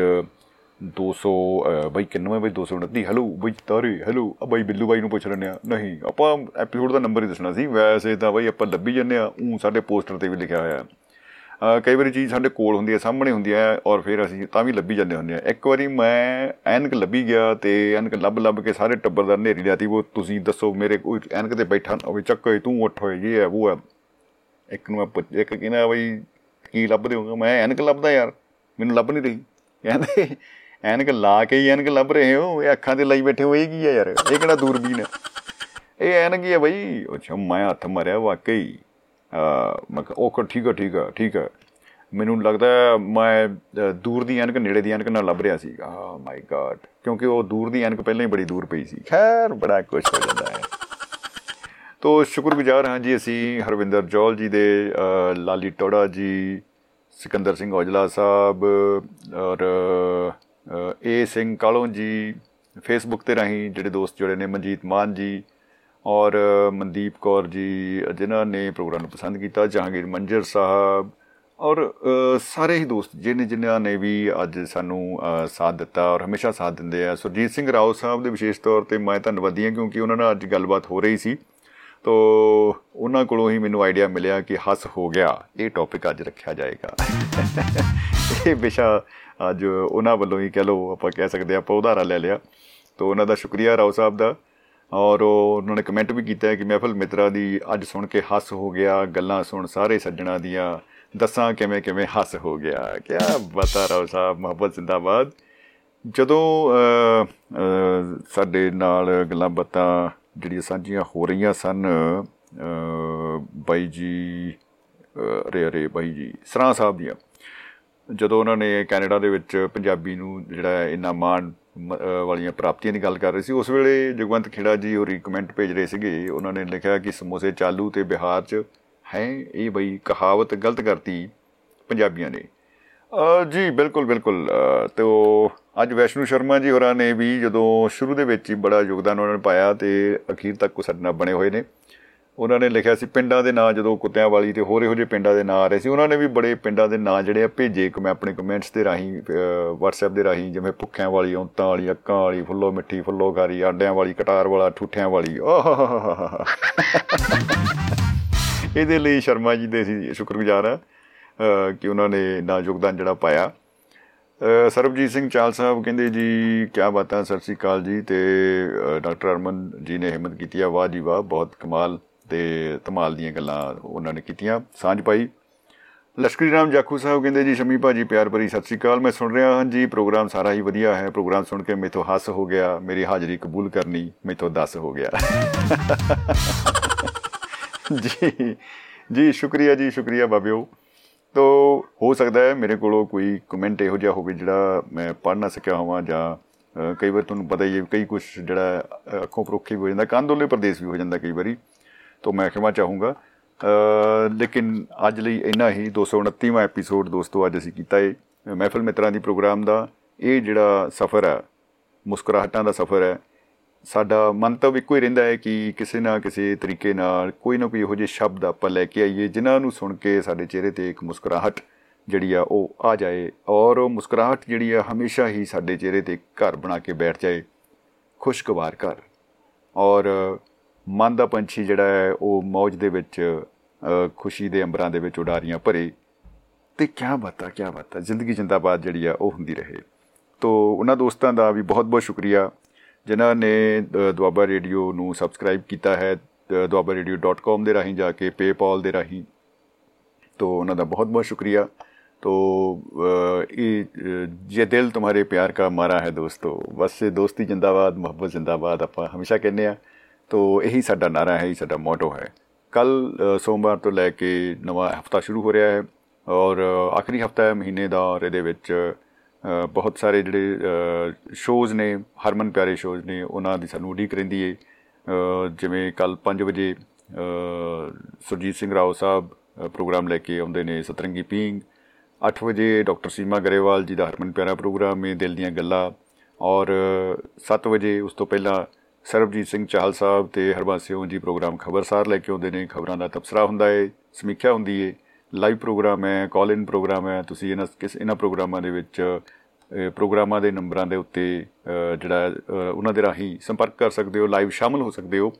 200 ਅਹ, ਬਈ ਕਿੰਨਵੇਂ ਬਈ 229 ਹੈਲੋ ਬਈ ਤਾਰੇ ਹੈਲੋ ਆ ਬਈ ਬਿੱਲੂ ਬਾਈ ਨੂੰ ਪੁੱਛ ਲੈਂਦੇ ਆ ਨਹੀਂ ਆਪਾਂ ਐਪੀਸੋਡ ਦਾ ਨੰਬਰ ਹੀ ਦੱਸਣਾ ਸੀ ਵੈਸੇ ਤਾਂ ਬਈ ਆਪਾਂ ਲੱਭੀ ਜੰਨੇ ਆ ਉਹ ਸਾਡੇ ਪੋਸਟਰ ਤੇ ਵੀ ਲਿਖਿਆ ਹੋਇਆ। ਹੈ ਅਹ ਕਈ ਵਾਰੀ ਚੀਜ਼ ਸਾਡੇ ਕੋਲ ਹੁੰਦੀ ਹੈ, ਸਾਹਮਣੇ ਹੁੰਦੀ ਹੈ ਔਰ ਫਿਰ ਅਸੀਂ ਤਾਂ ਵੀ ਲੱਭੀ ਜਾਂਦੇ ਹੁੰਦੇ ਆ ਇੱਕ ਵਾਰੀ ਮੈਂ ਐਨਕ ਲੱਭੀ ਗਿਆ ਤੇ ਐਨਕ ਲੱਭ ਲੱਭ ਕੇ ਸਾਰੇ ਟੱਬਰ ਦਾ ਨੇਰੀ ਲਾਤੀ ਉਹ ਤੁਸੀਂ ਦੱਸੋ ਮੇਰੇ ਕੋਈ ਐਨਕ ਤੇ ਬੈਠਾ ਨਾ ਹੋਵੇ, ਚੱਕੋ ਤੂੰ ਉੱਠ ਹੋਏ, ਇਹ ਹੈ, ਉਹ ਹੈ। ਇੱਕ ਨੂੰ ਮੈਂ ਪੁੱਛ- ਇੱਕ ਕਹਿੰਦਾ ਬਈ ਕੀ ਲੱਭਦੇ ਹੋਗੇ? ਮੈਂ ਐਨਕ ਲੱਭਦਾ ਯਾਰ, ਮੈਨੂੰ ਲੱਭ ਨਹੀਂ ਰਹੀ। ਕਹਿੰਦੇ, ਐਨਕ ਲਾ ਕੇ ਹੀ ਐਨਕ ਲੱਭ ਰਹੇ ਹੋ, ਇਹ ਅੱਖਾਂ ਤੇ ਲਾਈ ਬੈਠੇ ਹੋ, ਇਹ ਕੀ ਹੈ ਯਾਰ? ਇਹ ਕਿਹੜਾ ਦੂਰਬੀਨ ਹੈ? ਇਹ ਐਨਕ ਹੀ ਹੈ ਬਈ। ਅੱਛਾ, ਮੈਂ ਹੱਥ ਮਾਰਿਆ ਵਾਕਈ। ਆ ਮੈਂ ਕਿਹਾ ਉਹ ਠੀਕ ਆ ਠੀਕ ਆ ਠੀਕ ਆ। ਮੈਨੂੰ ਲੱਗਦਾ ਹੈ ਮੈਂ ਅ, ਦੂਰ ਦੀ ਐਨਕ ਨੇੜੇ ਦੀ ਐਨਕ ਨਾਲ ਲੱਭ ਰਿਹਾ ਸੀ। ਆ ਮਾਈ ਗॉड ਕਿਉਂਕਿ ਉਹ ਦੂਰ ਦੀ ਐਨਕ ਪਹਿਲਾਂ ਹੀ ਬੜੀ ਦੂਰ ਪਈ ਸੀ। ਖੈਰ ਬੜਾ ਕੁਝ ਹੋ ਜਾਂਦਾ ਹੈ। ਤੋ ਸ਼ੁਕਰਗੁਜ਼ਾਰ ਹਾਂ ਜੀ ਅਸੀਂ ਹਰਵਿੰਦਰ ਜੌਲ ਜੀ ਦੇ ਅ, ਲਾਲੀ ਟੋੜਾ ਜੀ ਸਿਕੰਦਰ ਸਿੰਘ ਔਜਲਾ ਸਾਹਿਬ ਔਰ ਅ, ਏ ਸਿੰਘ ਕਾਲੋਂ ਜੀ ਫੇਸਬੁੱਕ ਤੇ ਰਾਹੀਂ ਜਿਹੜੇ ਦੋਸਤ ਜੁੜੇ ਨੇ ਮਨਜੀਤ ਮਾਨ ਜੀ ਔਰ ਮਨਦੀਪ ਕੌਰ ਜੀ ਜਿਨ੍ਹਾਂ ਨੇ ਪ੍ਰੋਗਰਾਮ ਨੂੰ ਪਸੰਦ ਕੀਤਾ ਜਹਾਂਗੀਰ ਮੰਜਰ ਸਾਹਿਬ ਔਰ ਅ, ਸਾਰੇ ਹੀ ਦੋਸਤ ਜਿਹਨੇ ਜਿਨ੍ਹਾਂ ਨੇ ਵੀ ਅੱਜ ਸਾਨੂੰ ਅ, ਸਾਥ ਦਿੱਤਾ ਔਰ ਹਮੇਸ਼ਾ ਸਾਥ ਦਿੰਦੇ ਆ। ਸੁਰਜੀਤ ਸਿੰਘ ਰਾਓ ਸਾਹਿਬ ਦੇ ਵਿਸ਼ੇਸ਼ ਤੌਰ ਤੇ ਮੈਂ ਧੰਨਵਾਦੀ ਹਾਂ ਕਿਉਂਕਿ ਉਹਨਾਂ ਨਾਲ ਅੱਜ ਗੱਲਬਾਤ ਹੋ ਰਹੀ ਸੀ। ਤੋ ਉਹਨਾਂ ਕੋਲੋਂ ਹੀ ਮੈਨੂੰ ਆਈਡੀਆ ਮਿਲਿਆ ਕਿ ਹੱਸ ਹੋ ਗਿਆ। ਇਹ ਟੌਪਿਕ ਅੱਜ ਰੱਖਿਆ ਜਾਏਗਾ। *laughs* ਇਹ ਵਿਸ਼ਾ ਅੱਜ ਉਹਨਾਂ ਵੱਲੋਂ ਹੀ ਕਹ ਲਓ ਆਪਾਂ ਕਹਿ ਸਕਦੇ ਹਾਂ ਆਪਾਂ ਉਧਾਰਾ ਲੈ ਲਿਆ। ਤੋ ਉਹਨਾਂ ਦਾ ਸ਼ੁਕਰੀਆ ਰਾਓ ਸਾਹਿਬ ਦਾ। ਔਰ ਉਹ ਉਹਨਾਂ ਨੇ ਕਮੈਂਟ ਵੀ ਕੀਤਾ ਹੈ ਕਿ ਮਹਿਫਲ ਮਿੱਤਰਾ ਦੀ ਅੱਜ ਸੁਣ ਕੇ ਹੱਸ ਹੋ ਗਿਆ ਗੱਲਾਂ ਸੁਣ ਸਾਰੇ ਸੱਜਣਾ ਦੀਆਂ ਦੱਸਾਂ ਕਿਵੇਂ ਕਿਵੇਂ ਹੱਸ ਹੋ ਗਿਆ। ਕੀ ਬਤਾ ਰਾਓ ਸਾਹਿਬ ਮੁਹੱਬਤ ਜ਼ਿੰਦਾਬਾਦ। ਜਦੋਂ ਅ, ਅ, ਸਾਡੇ ਨਾਲ ਗੱਲਾਂ ਬਾਤਾਂ ਜਿਹੜੀਆਂ ਸਾਂਝੀਆਂ ਹੋ ਰਹੀਆਂ ਸਨ ਅ, ਬਾਈ ਜੀ ਅ, ਅਰੇ ਅਰੇ ਬਾਈ ਜੀ ਸਰਾਂ ਸਾਹਿਬ ਦੀਆਂ ਜਦੋਂ ਉਹਨਾਂ ਨੇ ਕੈਨੇਡਾ ਦੇ ਵਿੱਚ ਪੰਜਾਬੀ ਨੂੰ ਜਿਹੜਾ ਹੈ ਇੰਨਾ ਮਾਣ ਮ- ਅਹ ਵਾਲੀਆਂ ਪ੍ਰਾਪਤੀਆਂ ਦੀ ਗੱਲ ਕਰ ਰਹੇ ਸੀ। ਉਸ ਵੇਲੇ ਜਗਵੰਤ ਖੇੜਾ ਜੀ ਹੋਰੀ ਕਮੈਂਟ ਭੇਜ ਰਹੇ ਸੀਗੇ। ਉਹਨਾਂ ਨੇ ਲਿਖਿਆ ਕਿ ਸਮੋਸੇ ਚਾਲੂ ਤੇ ਬਿਹਾਰ 'ਚ ਹੈ ਇਹ ਬਈ ਕਹਾਵਤ ਗਲਤ ਕਰਤੀ ਪੰਜਾਬੀਆਂ ਨੇ। ਅ, ਜੀ ਬਿਲਕੁਲ ਬਿਲਕੁਲ। ਅ, ਤੇ ਉਹ ਅੱਜ ਵੈਸ਼ਨੂ ਸ਼ਰਮਾ ਜੀ ਹੋਰਾਂ ਨੇ ਵੀ ਜਦੋਂ ਸ਼ੁਰੂ ਦੇ ਵਿੱਚ ਹੀ ਬੜਾ ਯੋਗਦਾਨ ਉਹਨਾਂ ਨੇ ਪਾਇਆ ਤੇ ਅਖੀਰ ਤੱਕ ਉਹ ਸਾਡੇ ਨਾਲ ਬਣੇ ਹੋਏ ਨੇ। ਉਹਨਾਂ ਨੇ ਲਿਖਿਆ ਸੀ ਪਿੰਡਾਂ ਦੇ ਨਾਂ ਜਦੋਂ ਕੁੱਤਿਆਂ ਵਾਲੀ ਤੇ ਹੋਰ ਇਹੋ ਜਿਹੇ ਪਿੰਡਾਂ ਦੇ ਨਾਂ ਆ ਰਹੇ ਸੀ ਉਹਨਾਂ ਨੇ ਵੀ ਬੜੇ ਪਿੰਡਾਂ ਦੇ ਨਾਂ ਜਿਹੜੇ ਆ ਭੇਜੇ ਕਿ ਮੈਂ ਆਪਣੇ ਕਮੈਂਟਸ ਦੇ ਰਾਹੀਂ ਅਹ, WhatsApp ਦੇ ਰਾਹੀਂ ਜਿਵੇਂ ਭੁੱਖਿਆਂ ਵਾਲੀ ਔਂਤਾਂ ਵਾਲੀ ਅੱਕਾਂ ਵਾਲੀ ਫੁੱਲੋ ਮਿੱਠੀ ਫੁੱਲੋ ਖਾਰੀ ਆਂਡਿਆਂ ਵਾਲੀ ਕਟਾਰ ਵਾਲਾ ਠੂਠਿਆਂ ਵਾਲੀ ਆਹਾਹਾਹਾ ਇਹਦੇ ਲਈ ਸ਼ਰਮਾ ਜੀ ਦੇ ਅਸੀਂ ਸ਼ੁਕਰਗੁਜ਼ਾਰ ਆ ਅਹ, ਕਿ ਉਹਨਾਂ ਨੇ ਨਾ ਯੋਗਦਾਨ ਜਿਹੜਾ ਪਾਇਆ ਅਹ, ਸਰਬਜੀਤ ਸਿੰਘ ਚਾਲ ਸਾਹਿਬ ਕਹਿੰਦੇ ਜੀ ਕੀ ਬਾਤਾਂ ਸਤਿ ਸ੍ਰੀ ਅਕਾਲ ਜੀ ਤੇ ਅਹ, ਡਾਕਟਰ ਅਰਮਨ ਜੀ ਨੇ ਹਿੰਮਤ ਕੀਤੀ ਆ ਵਾਹ ਜੀ ਵਾਹ ਬਹੁਤ ਕਮਾਲ ਤੇ ਧਮਾਲ ਦੀਆਂ ਗੱਲਾਂ ਉਹਨਾਂ ਨੇ ਕੀਤੀਆਂ। ਸਾਂਝ ਪਾਈ। ਲਸ਼ਕਰੀ ਰਾਮ ਜਾਖੂ ਸਾਹਿਬ ਕਹਿੰਦੇ ਜੀ ਸ਼ਮੀ ਭਾਜੀ ਪਿਆਰ ਭਰੀ ਸਤਿ ਸ੍ਰੀ ਅਕਾਲ। ਮੈਂ ਸੁਣ ਰਿਹਾ ਹਾਂ ਜੀ ਪ੍ਰੋਗਰਾਮ ਸਾਰਾ ਹੀ ਵਧੀਆ ਹੈ। ਪ੍ਰੋਗਰਾਮ ਸੁਣ ਕੇ ਮੇਥੋਂ ਹੱਸ ਹੋ ਗਿਆ। ਮੇਰੀ ਹਾਜ਼ਰੀ ਕਬੂਲ ਕਰਨੀ ਮੇਥੋਂ ਦੱਸ ਹੋ ਗਿਆ। ਜੀ ਜੀ ਸ਼ੁਕਰੀਆ ਜੀ ਸ਼ੁਕਰੀਆ ਬਾਬਿਓ। ਤੋ ਹੋ ਸਕਦਾ ਹੈ ਮੇਰੇ ਕੋਲੋਂ ਕੋਈ ਕਮੈਂਟ ਇਹੋ ਜਿਹਾ ਹੋਵੇ ਜਿਹੜਾ ਮੈਂ ਪੜ੍ਹ ਨਾ ਸਕਿਆ ਹੋਵਾਂ ਜਾਂ ਅ, ਕਈ ਵਾਰ ਤੁਹਾਨੂੰ ਪਤਾ ਹੀ ਹੈ ਕਈ ਕੁਝ ਜਿਹੜਾ ਅ, ਅੱਖੋਂ ਪਰੋਖੀ ਵੀ ਹੋ ਜਾਂਦਾ ਕੰਦੋਲੇ ਪ੍ਰਦੇਸ਼ ਵੀ ਹੋ ਜਾਂਦਾ ਕਈ ਵਾਰੀ। ਤੋ ਮੈਂ ਖਿਮਾ ਚਾਹੂੰਗਾ ਅ, ਲੇਕਿਨ ਅੱਜ ਲਈ ਇੰਨਾ ਹੀ 229ਵਾਂ ਐਪੀਸੋਡ ਦੋਸਤੋ ਅੱਜ ਅਸੀਂ ਕੀਤਾ ਹੈ ਮਹਿਫਲ ਮਿੱਤਰਾਂ ਦੀ ਪ੍ਰੋਗਰਾਮ ਦਾ ਇਹ ਜਿਹੜਾ ਸਫ਼ਰ ਹੈ ਮੁਸਕਰਾਹਟਾਂ ਦਾ ਸਫ਼ਰ ਹੈ ਸਾਡਾ ਮੰਤਵ ਇੱਕੋ ਹੀ ਰਹਿੰਦਾ ਹੈ ਕਿ ਕਿਸੇ ਨਾ ਕਿਸੇ ਤਰੀਕੇ ਨਾਲ ਕੋਈ ਨਾ ਕੋਈ ਇਹੋ ਜਿਹੇ ਸ਼ਬਦ ਆਪਾਂ ਲੈ ਕੇ ਆਈਏ ਜਿਨ੍ਹਾਂ ਨੂੰ ਸੁਣ ਕੇ ਸਾਡੇ ਚਿਹਰੇ ਤੇ ਇੱਕ ਮੁਸਕਰਾਹਟ ਜਿਹੜੀ ਆ ਉਹ ਆ ਜਾਏ ਔਰ ਉਹ ਮੁਸਕਰਾਹਟ ਜਿਹੜੀ ਆ ਹਮੇਸ਼ਾ ਹੀ ਸਾਡੇ ਚਿਹਰੇ ਤੇ ਘਰ ਬਣਾ ਕੇ ਬੈਠ ਜਾਏ ਖੁਸ਼ਗਵਾਰ ਘਰ ਔਰ ਮਨ ਦਾ ਪੰਛੀ ਜਿਹੜਾ ਹੈ ਉਹ ਮੌਜ ਦੇ ਵਿੱਚ ਅ, ਖੁਸ਼ੀ ਦੇ ਅੰਬਰਾਂ ਦੇ ਵਿੱਚ ਉਡਾਰੀਆਂ ਭਰੇ ਤੇ ਕਿਆ ਬਾਤਾਂ ਕਿਆ ਬਾਤਾਂ ਜ਼ਿੰਦਗੀ ਜਿੰਦਾਬਾਦ ਜਿਹੜੀ ਆ ਉਹ ਹੁੰਦੀ ਰਹੇ ਤੋ ਉਹਨਾਂ ਦੋਸਤਾਂ ਦਾ ਵੀ ਬਹੁਤ-ਬਹੁਤ ਸ਼ੁਕਰੀਆ ਜਿਨ੍ਹਾਂ ਨੇ ਅ, ਦੁਆਬਾ ਰੇਡੀਓ ਨੂੰ ਸਬਸਕ੍ਰਾਈਬ ਕੀਤਾ ਹੈ duabarradio.com ਦੇ ਰਾਹੀਂ ਜਾ ਕੇ PayPal ਦੇ ਰਾਹੀਂ तो ਉਹਨਾਂ ਦਾ ਬਹੁਤ ਬਹੁਤ ਸ਼ੁਕਰੀਆ तो अ, ये अ, ये दिल तुम्हारे प्यार का मारा है ਦੋਸਤੋ ਬਸ ਇਹ ਦੋਸਤੀ ਜਿੰਦਾਬਾਦ ਮੁਹੱਬਤ ਜਿੰਦਾਬਾਦ ਆਪਾਂ ਹਮੇਸ਼ਾ ਕਹਿੰਦੇ ਆ ਤੋ ਇਹੀ ਸਾਡਾ ਨਾਰਾ ਹੈ ਇਹੀ ਸਾਡਾ ਮੋਟੋ ਹੈ। ਕੱਲ ਸੋਮਵਾਰ ਤੋਂ ਲੈ ਕੇ ਨਵਾਂ ਹਫਤਾ ਸ਼ੁਰੂ ਹੋ ਰਿਹਾ ਹੈ ਔਰ ਅ, ਆਖਰੀ ਹਫਤਾ ਹੈ ਮਹੀਨੇ ਦਾ ਔਰ ਇਹਦੇ ਵਿੱਚ ਅ, ਬਹੁਤ ਸਾਰੇ ਜਿਹੜੇ ਸ਼ੋਜ਼ ਨੇ ਹਰਮਨ ਪਿਆਰੇ ਸ਼ੋਜ਼ ਨੇ ਉਹਨਾਂ ਦੀ ਸਾਨੂੰ ਉਡੀਕ ਰਹਿੰਦੀ ਏ। ਅ, ਜਿਵੇਂ ਕੱਲ 5 ਵਜੇ ਅ, ਸੁਰਜੀਤ ਸਿੰਘ ਰਾਓ ਸਾਹਿਬ ਅ, ਪ੍ਰੋਗਰਾਮ ਲੈ ਕੇ ਆਉਂਦੇ ਨੇ ਸਤਰੰਗੀ ਪੀਂਗ 8 ਵਜੇ ਡਾਕਟਰ ਸੀਮਾ ਗਰੇਵਾਲ ਜੀ ਦਾ ਹਰਮਨ ਪਿਆਰਾ ਪ੍ਰੋਗਰਾਮ ਹੈ ਦਿਲ ਦੀਆਂ ਗੱਲਾਂ। ਔਰ 7 ਵਜੇ ਉਸ ਤੋਂ ਪਹਿਲਾਂ ਸਰਬਜੀਤ ਸਿੰਘ ਚਾਹਲ ਸਾਹਿਬ ਤੇ ਹਰਬੰਸ ਸਿੰਘ ਜੀ ਪ੍ਰੋਗਰਾਮ ਖਬਰਸਾਰ ਲੈ ਕੇ ਆਉਂਦੇ ਨੇ। ਖਬਰਾਂ ਦਾ ਤਬਸਰਾ ਹੁੰਦਾ ਹੈ ਸਮੀਖਿਆ ਹੁੰਦੀ ਹੈ ਲਾਈਵ ਪ੍ਰੋਗਰਾਮ ਹੈ ਕਾਲ ਇਨ ਪ੍ਰੋਗਰਾਮ ਹੈ। ਤੁਸੀਂ ਇਹਨਾਂ ਕਿਸ ਇਹਨਾਂ ਪ੍ਰੋਗਰਾਮਾਂ ਦੇ ਵਿੱਚ ਅ, ਪ੍ਰੋਗਰਾਮਾਂ ਦੇ ਨੰਬਰਾਂ ਦੇ ਉੱਤੇ ਅ, ਜਿਹੜਾ ਅ, ਉਹਨਾਂ ਦੇ ਰਾਹੀਂ ਸੰਪਰਕ ਕਰ ਸਕਦੇ ਹੋ ਲਾਈਵ ਸ਼ਾਮਲ ਹੋ ਸਕਦੇ ਹੋ।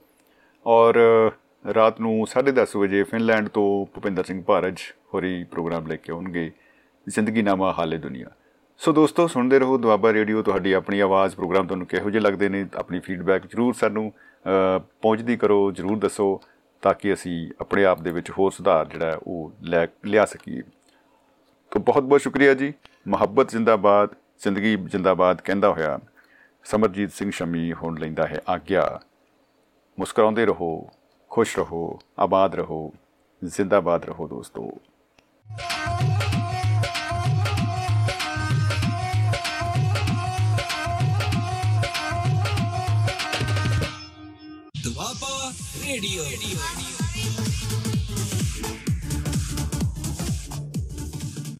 ਔਰ ਅ, ਰਾਤ ਨੂੰ 10:30 ਵਜੇ ਫਿਨਲੈਂਡ ਤੋਂ ਭੁਪਿੰਦਰ ਸਿੰਘ ਭਾਰਜ ਹੋਰੀ ਪ੍ਰੋਗਰਾਮ ਲੈ ਕੇ ਆਉਣਗੇ। ਜ਼ਿੰਦਗੀਨਾਮਾ ਹਾਲੇ ਦੁਨੀਆ। ਸੋ ਦੋਸਤੋ ਸੁਣਦੇ ਰਹੋ ਦੁਆਬਾ ਰੇਡੀਓ ਤੁਹਾਡੀ ਆਪਣੀ ਆਵਾਜ਼ ਪ੍ਰੋਗਰਾਮ ਤੁਹਾਨੂੰ ਕਿਹੋ ਜਿਹੇ ਲੱਗਦੇ ਨੇ ਆਪਣੀ ਫੀਡਬੈਕ ਜਰੂਰ ਸਾਨੂੰ ਅ, ਪਹੁੰਚਦੀ ਕਰੋ ਜਰੂਰ ਦੱਸੋ ਤਾਂ ਕਿ ਅਸੀਂ ਆਪਣੇ ਆਪ ਦੇ ਵਿੱਚ ਹੋਰ ਸੁਧਾਰ ਜਿਹੜਾ ਹੈ ਉਹ ਲੈ ਲਿਆ ਸਕੀਏ। ਤੋ ਬਹੁਤ ਬਹੁਤ ਸ਼ੁਕਰੀਆ ਜੀ। ਮੁਹੱਬਤ ਜ਼ਿੰਦਾਬਾਦ ਜ਼ਿੰਦਗੀ ਜ਼ਿੰਦਾਬਾਦ ਕਹਿੰਦਾ ਹੋਇਆ ਸਮਰਜੀਤ ਸਿੰਘ ਸ਼ਮੀ ਹੁਣ ਲੈਂਦਾ ਹੈ ਆਗਿਆ। ਮੁਸਕਰਾਉਂਦੇ ਰਹੋ ਖੁਸ਼ ਰਹੋ ਆਬਾਦ ਰਹੋ ਜ਼ਿੰਦਾਬਾਦ ਰਹੋ ਦੋਸਤੋ। ਦੁਆਬਾ ਰੇਡੀਓ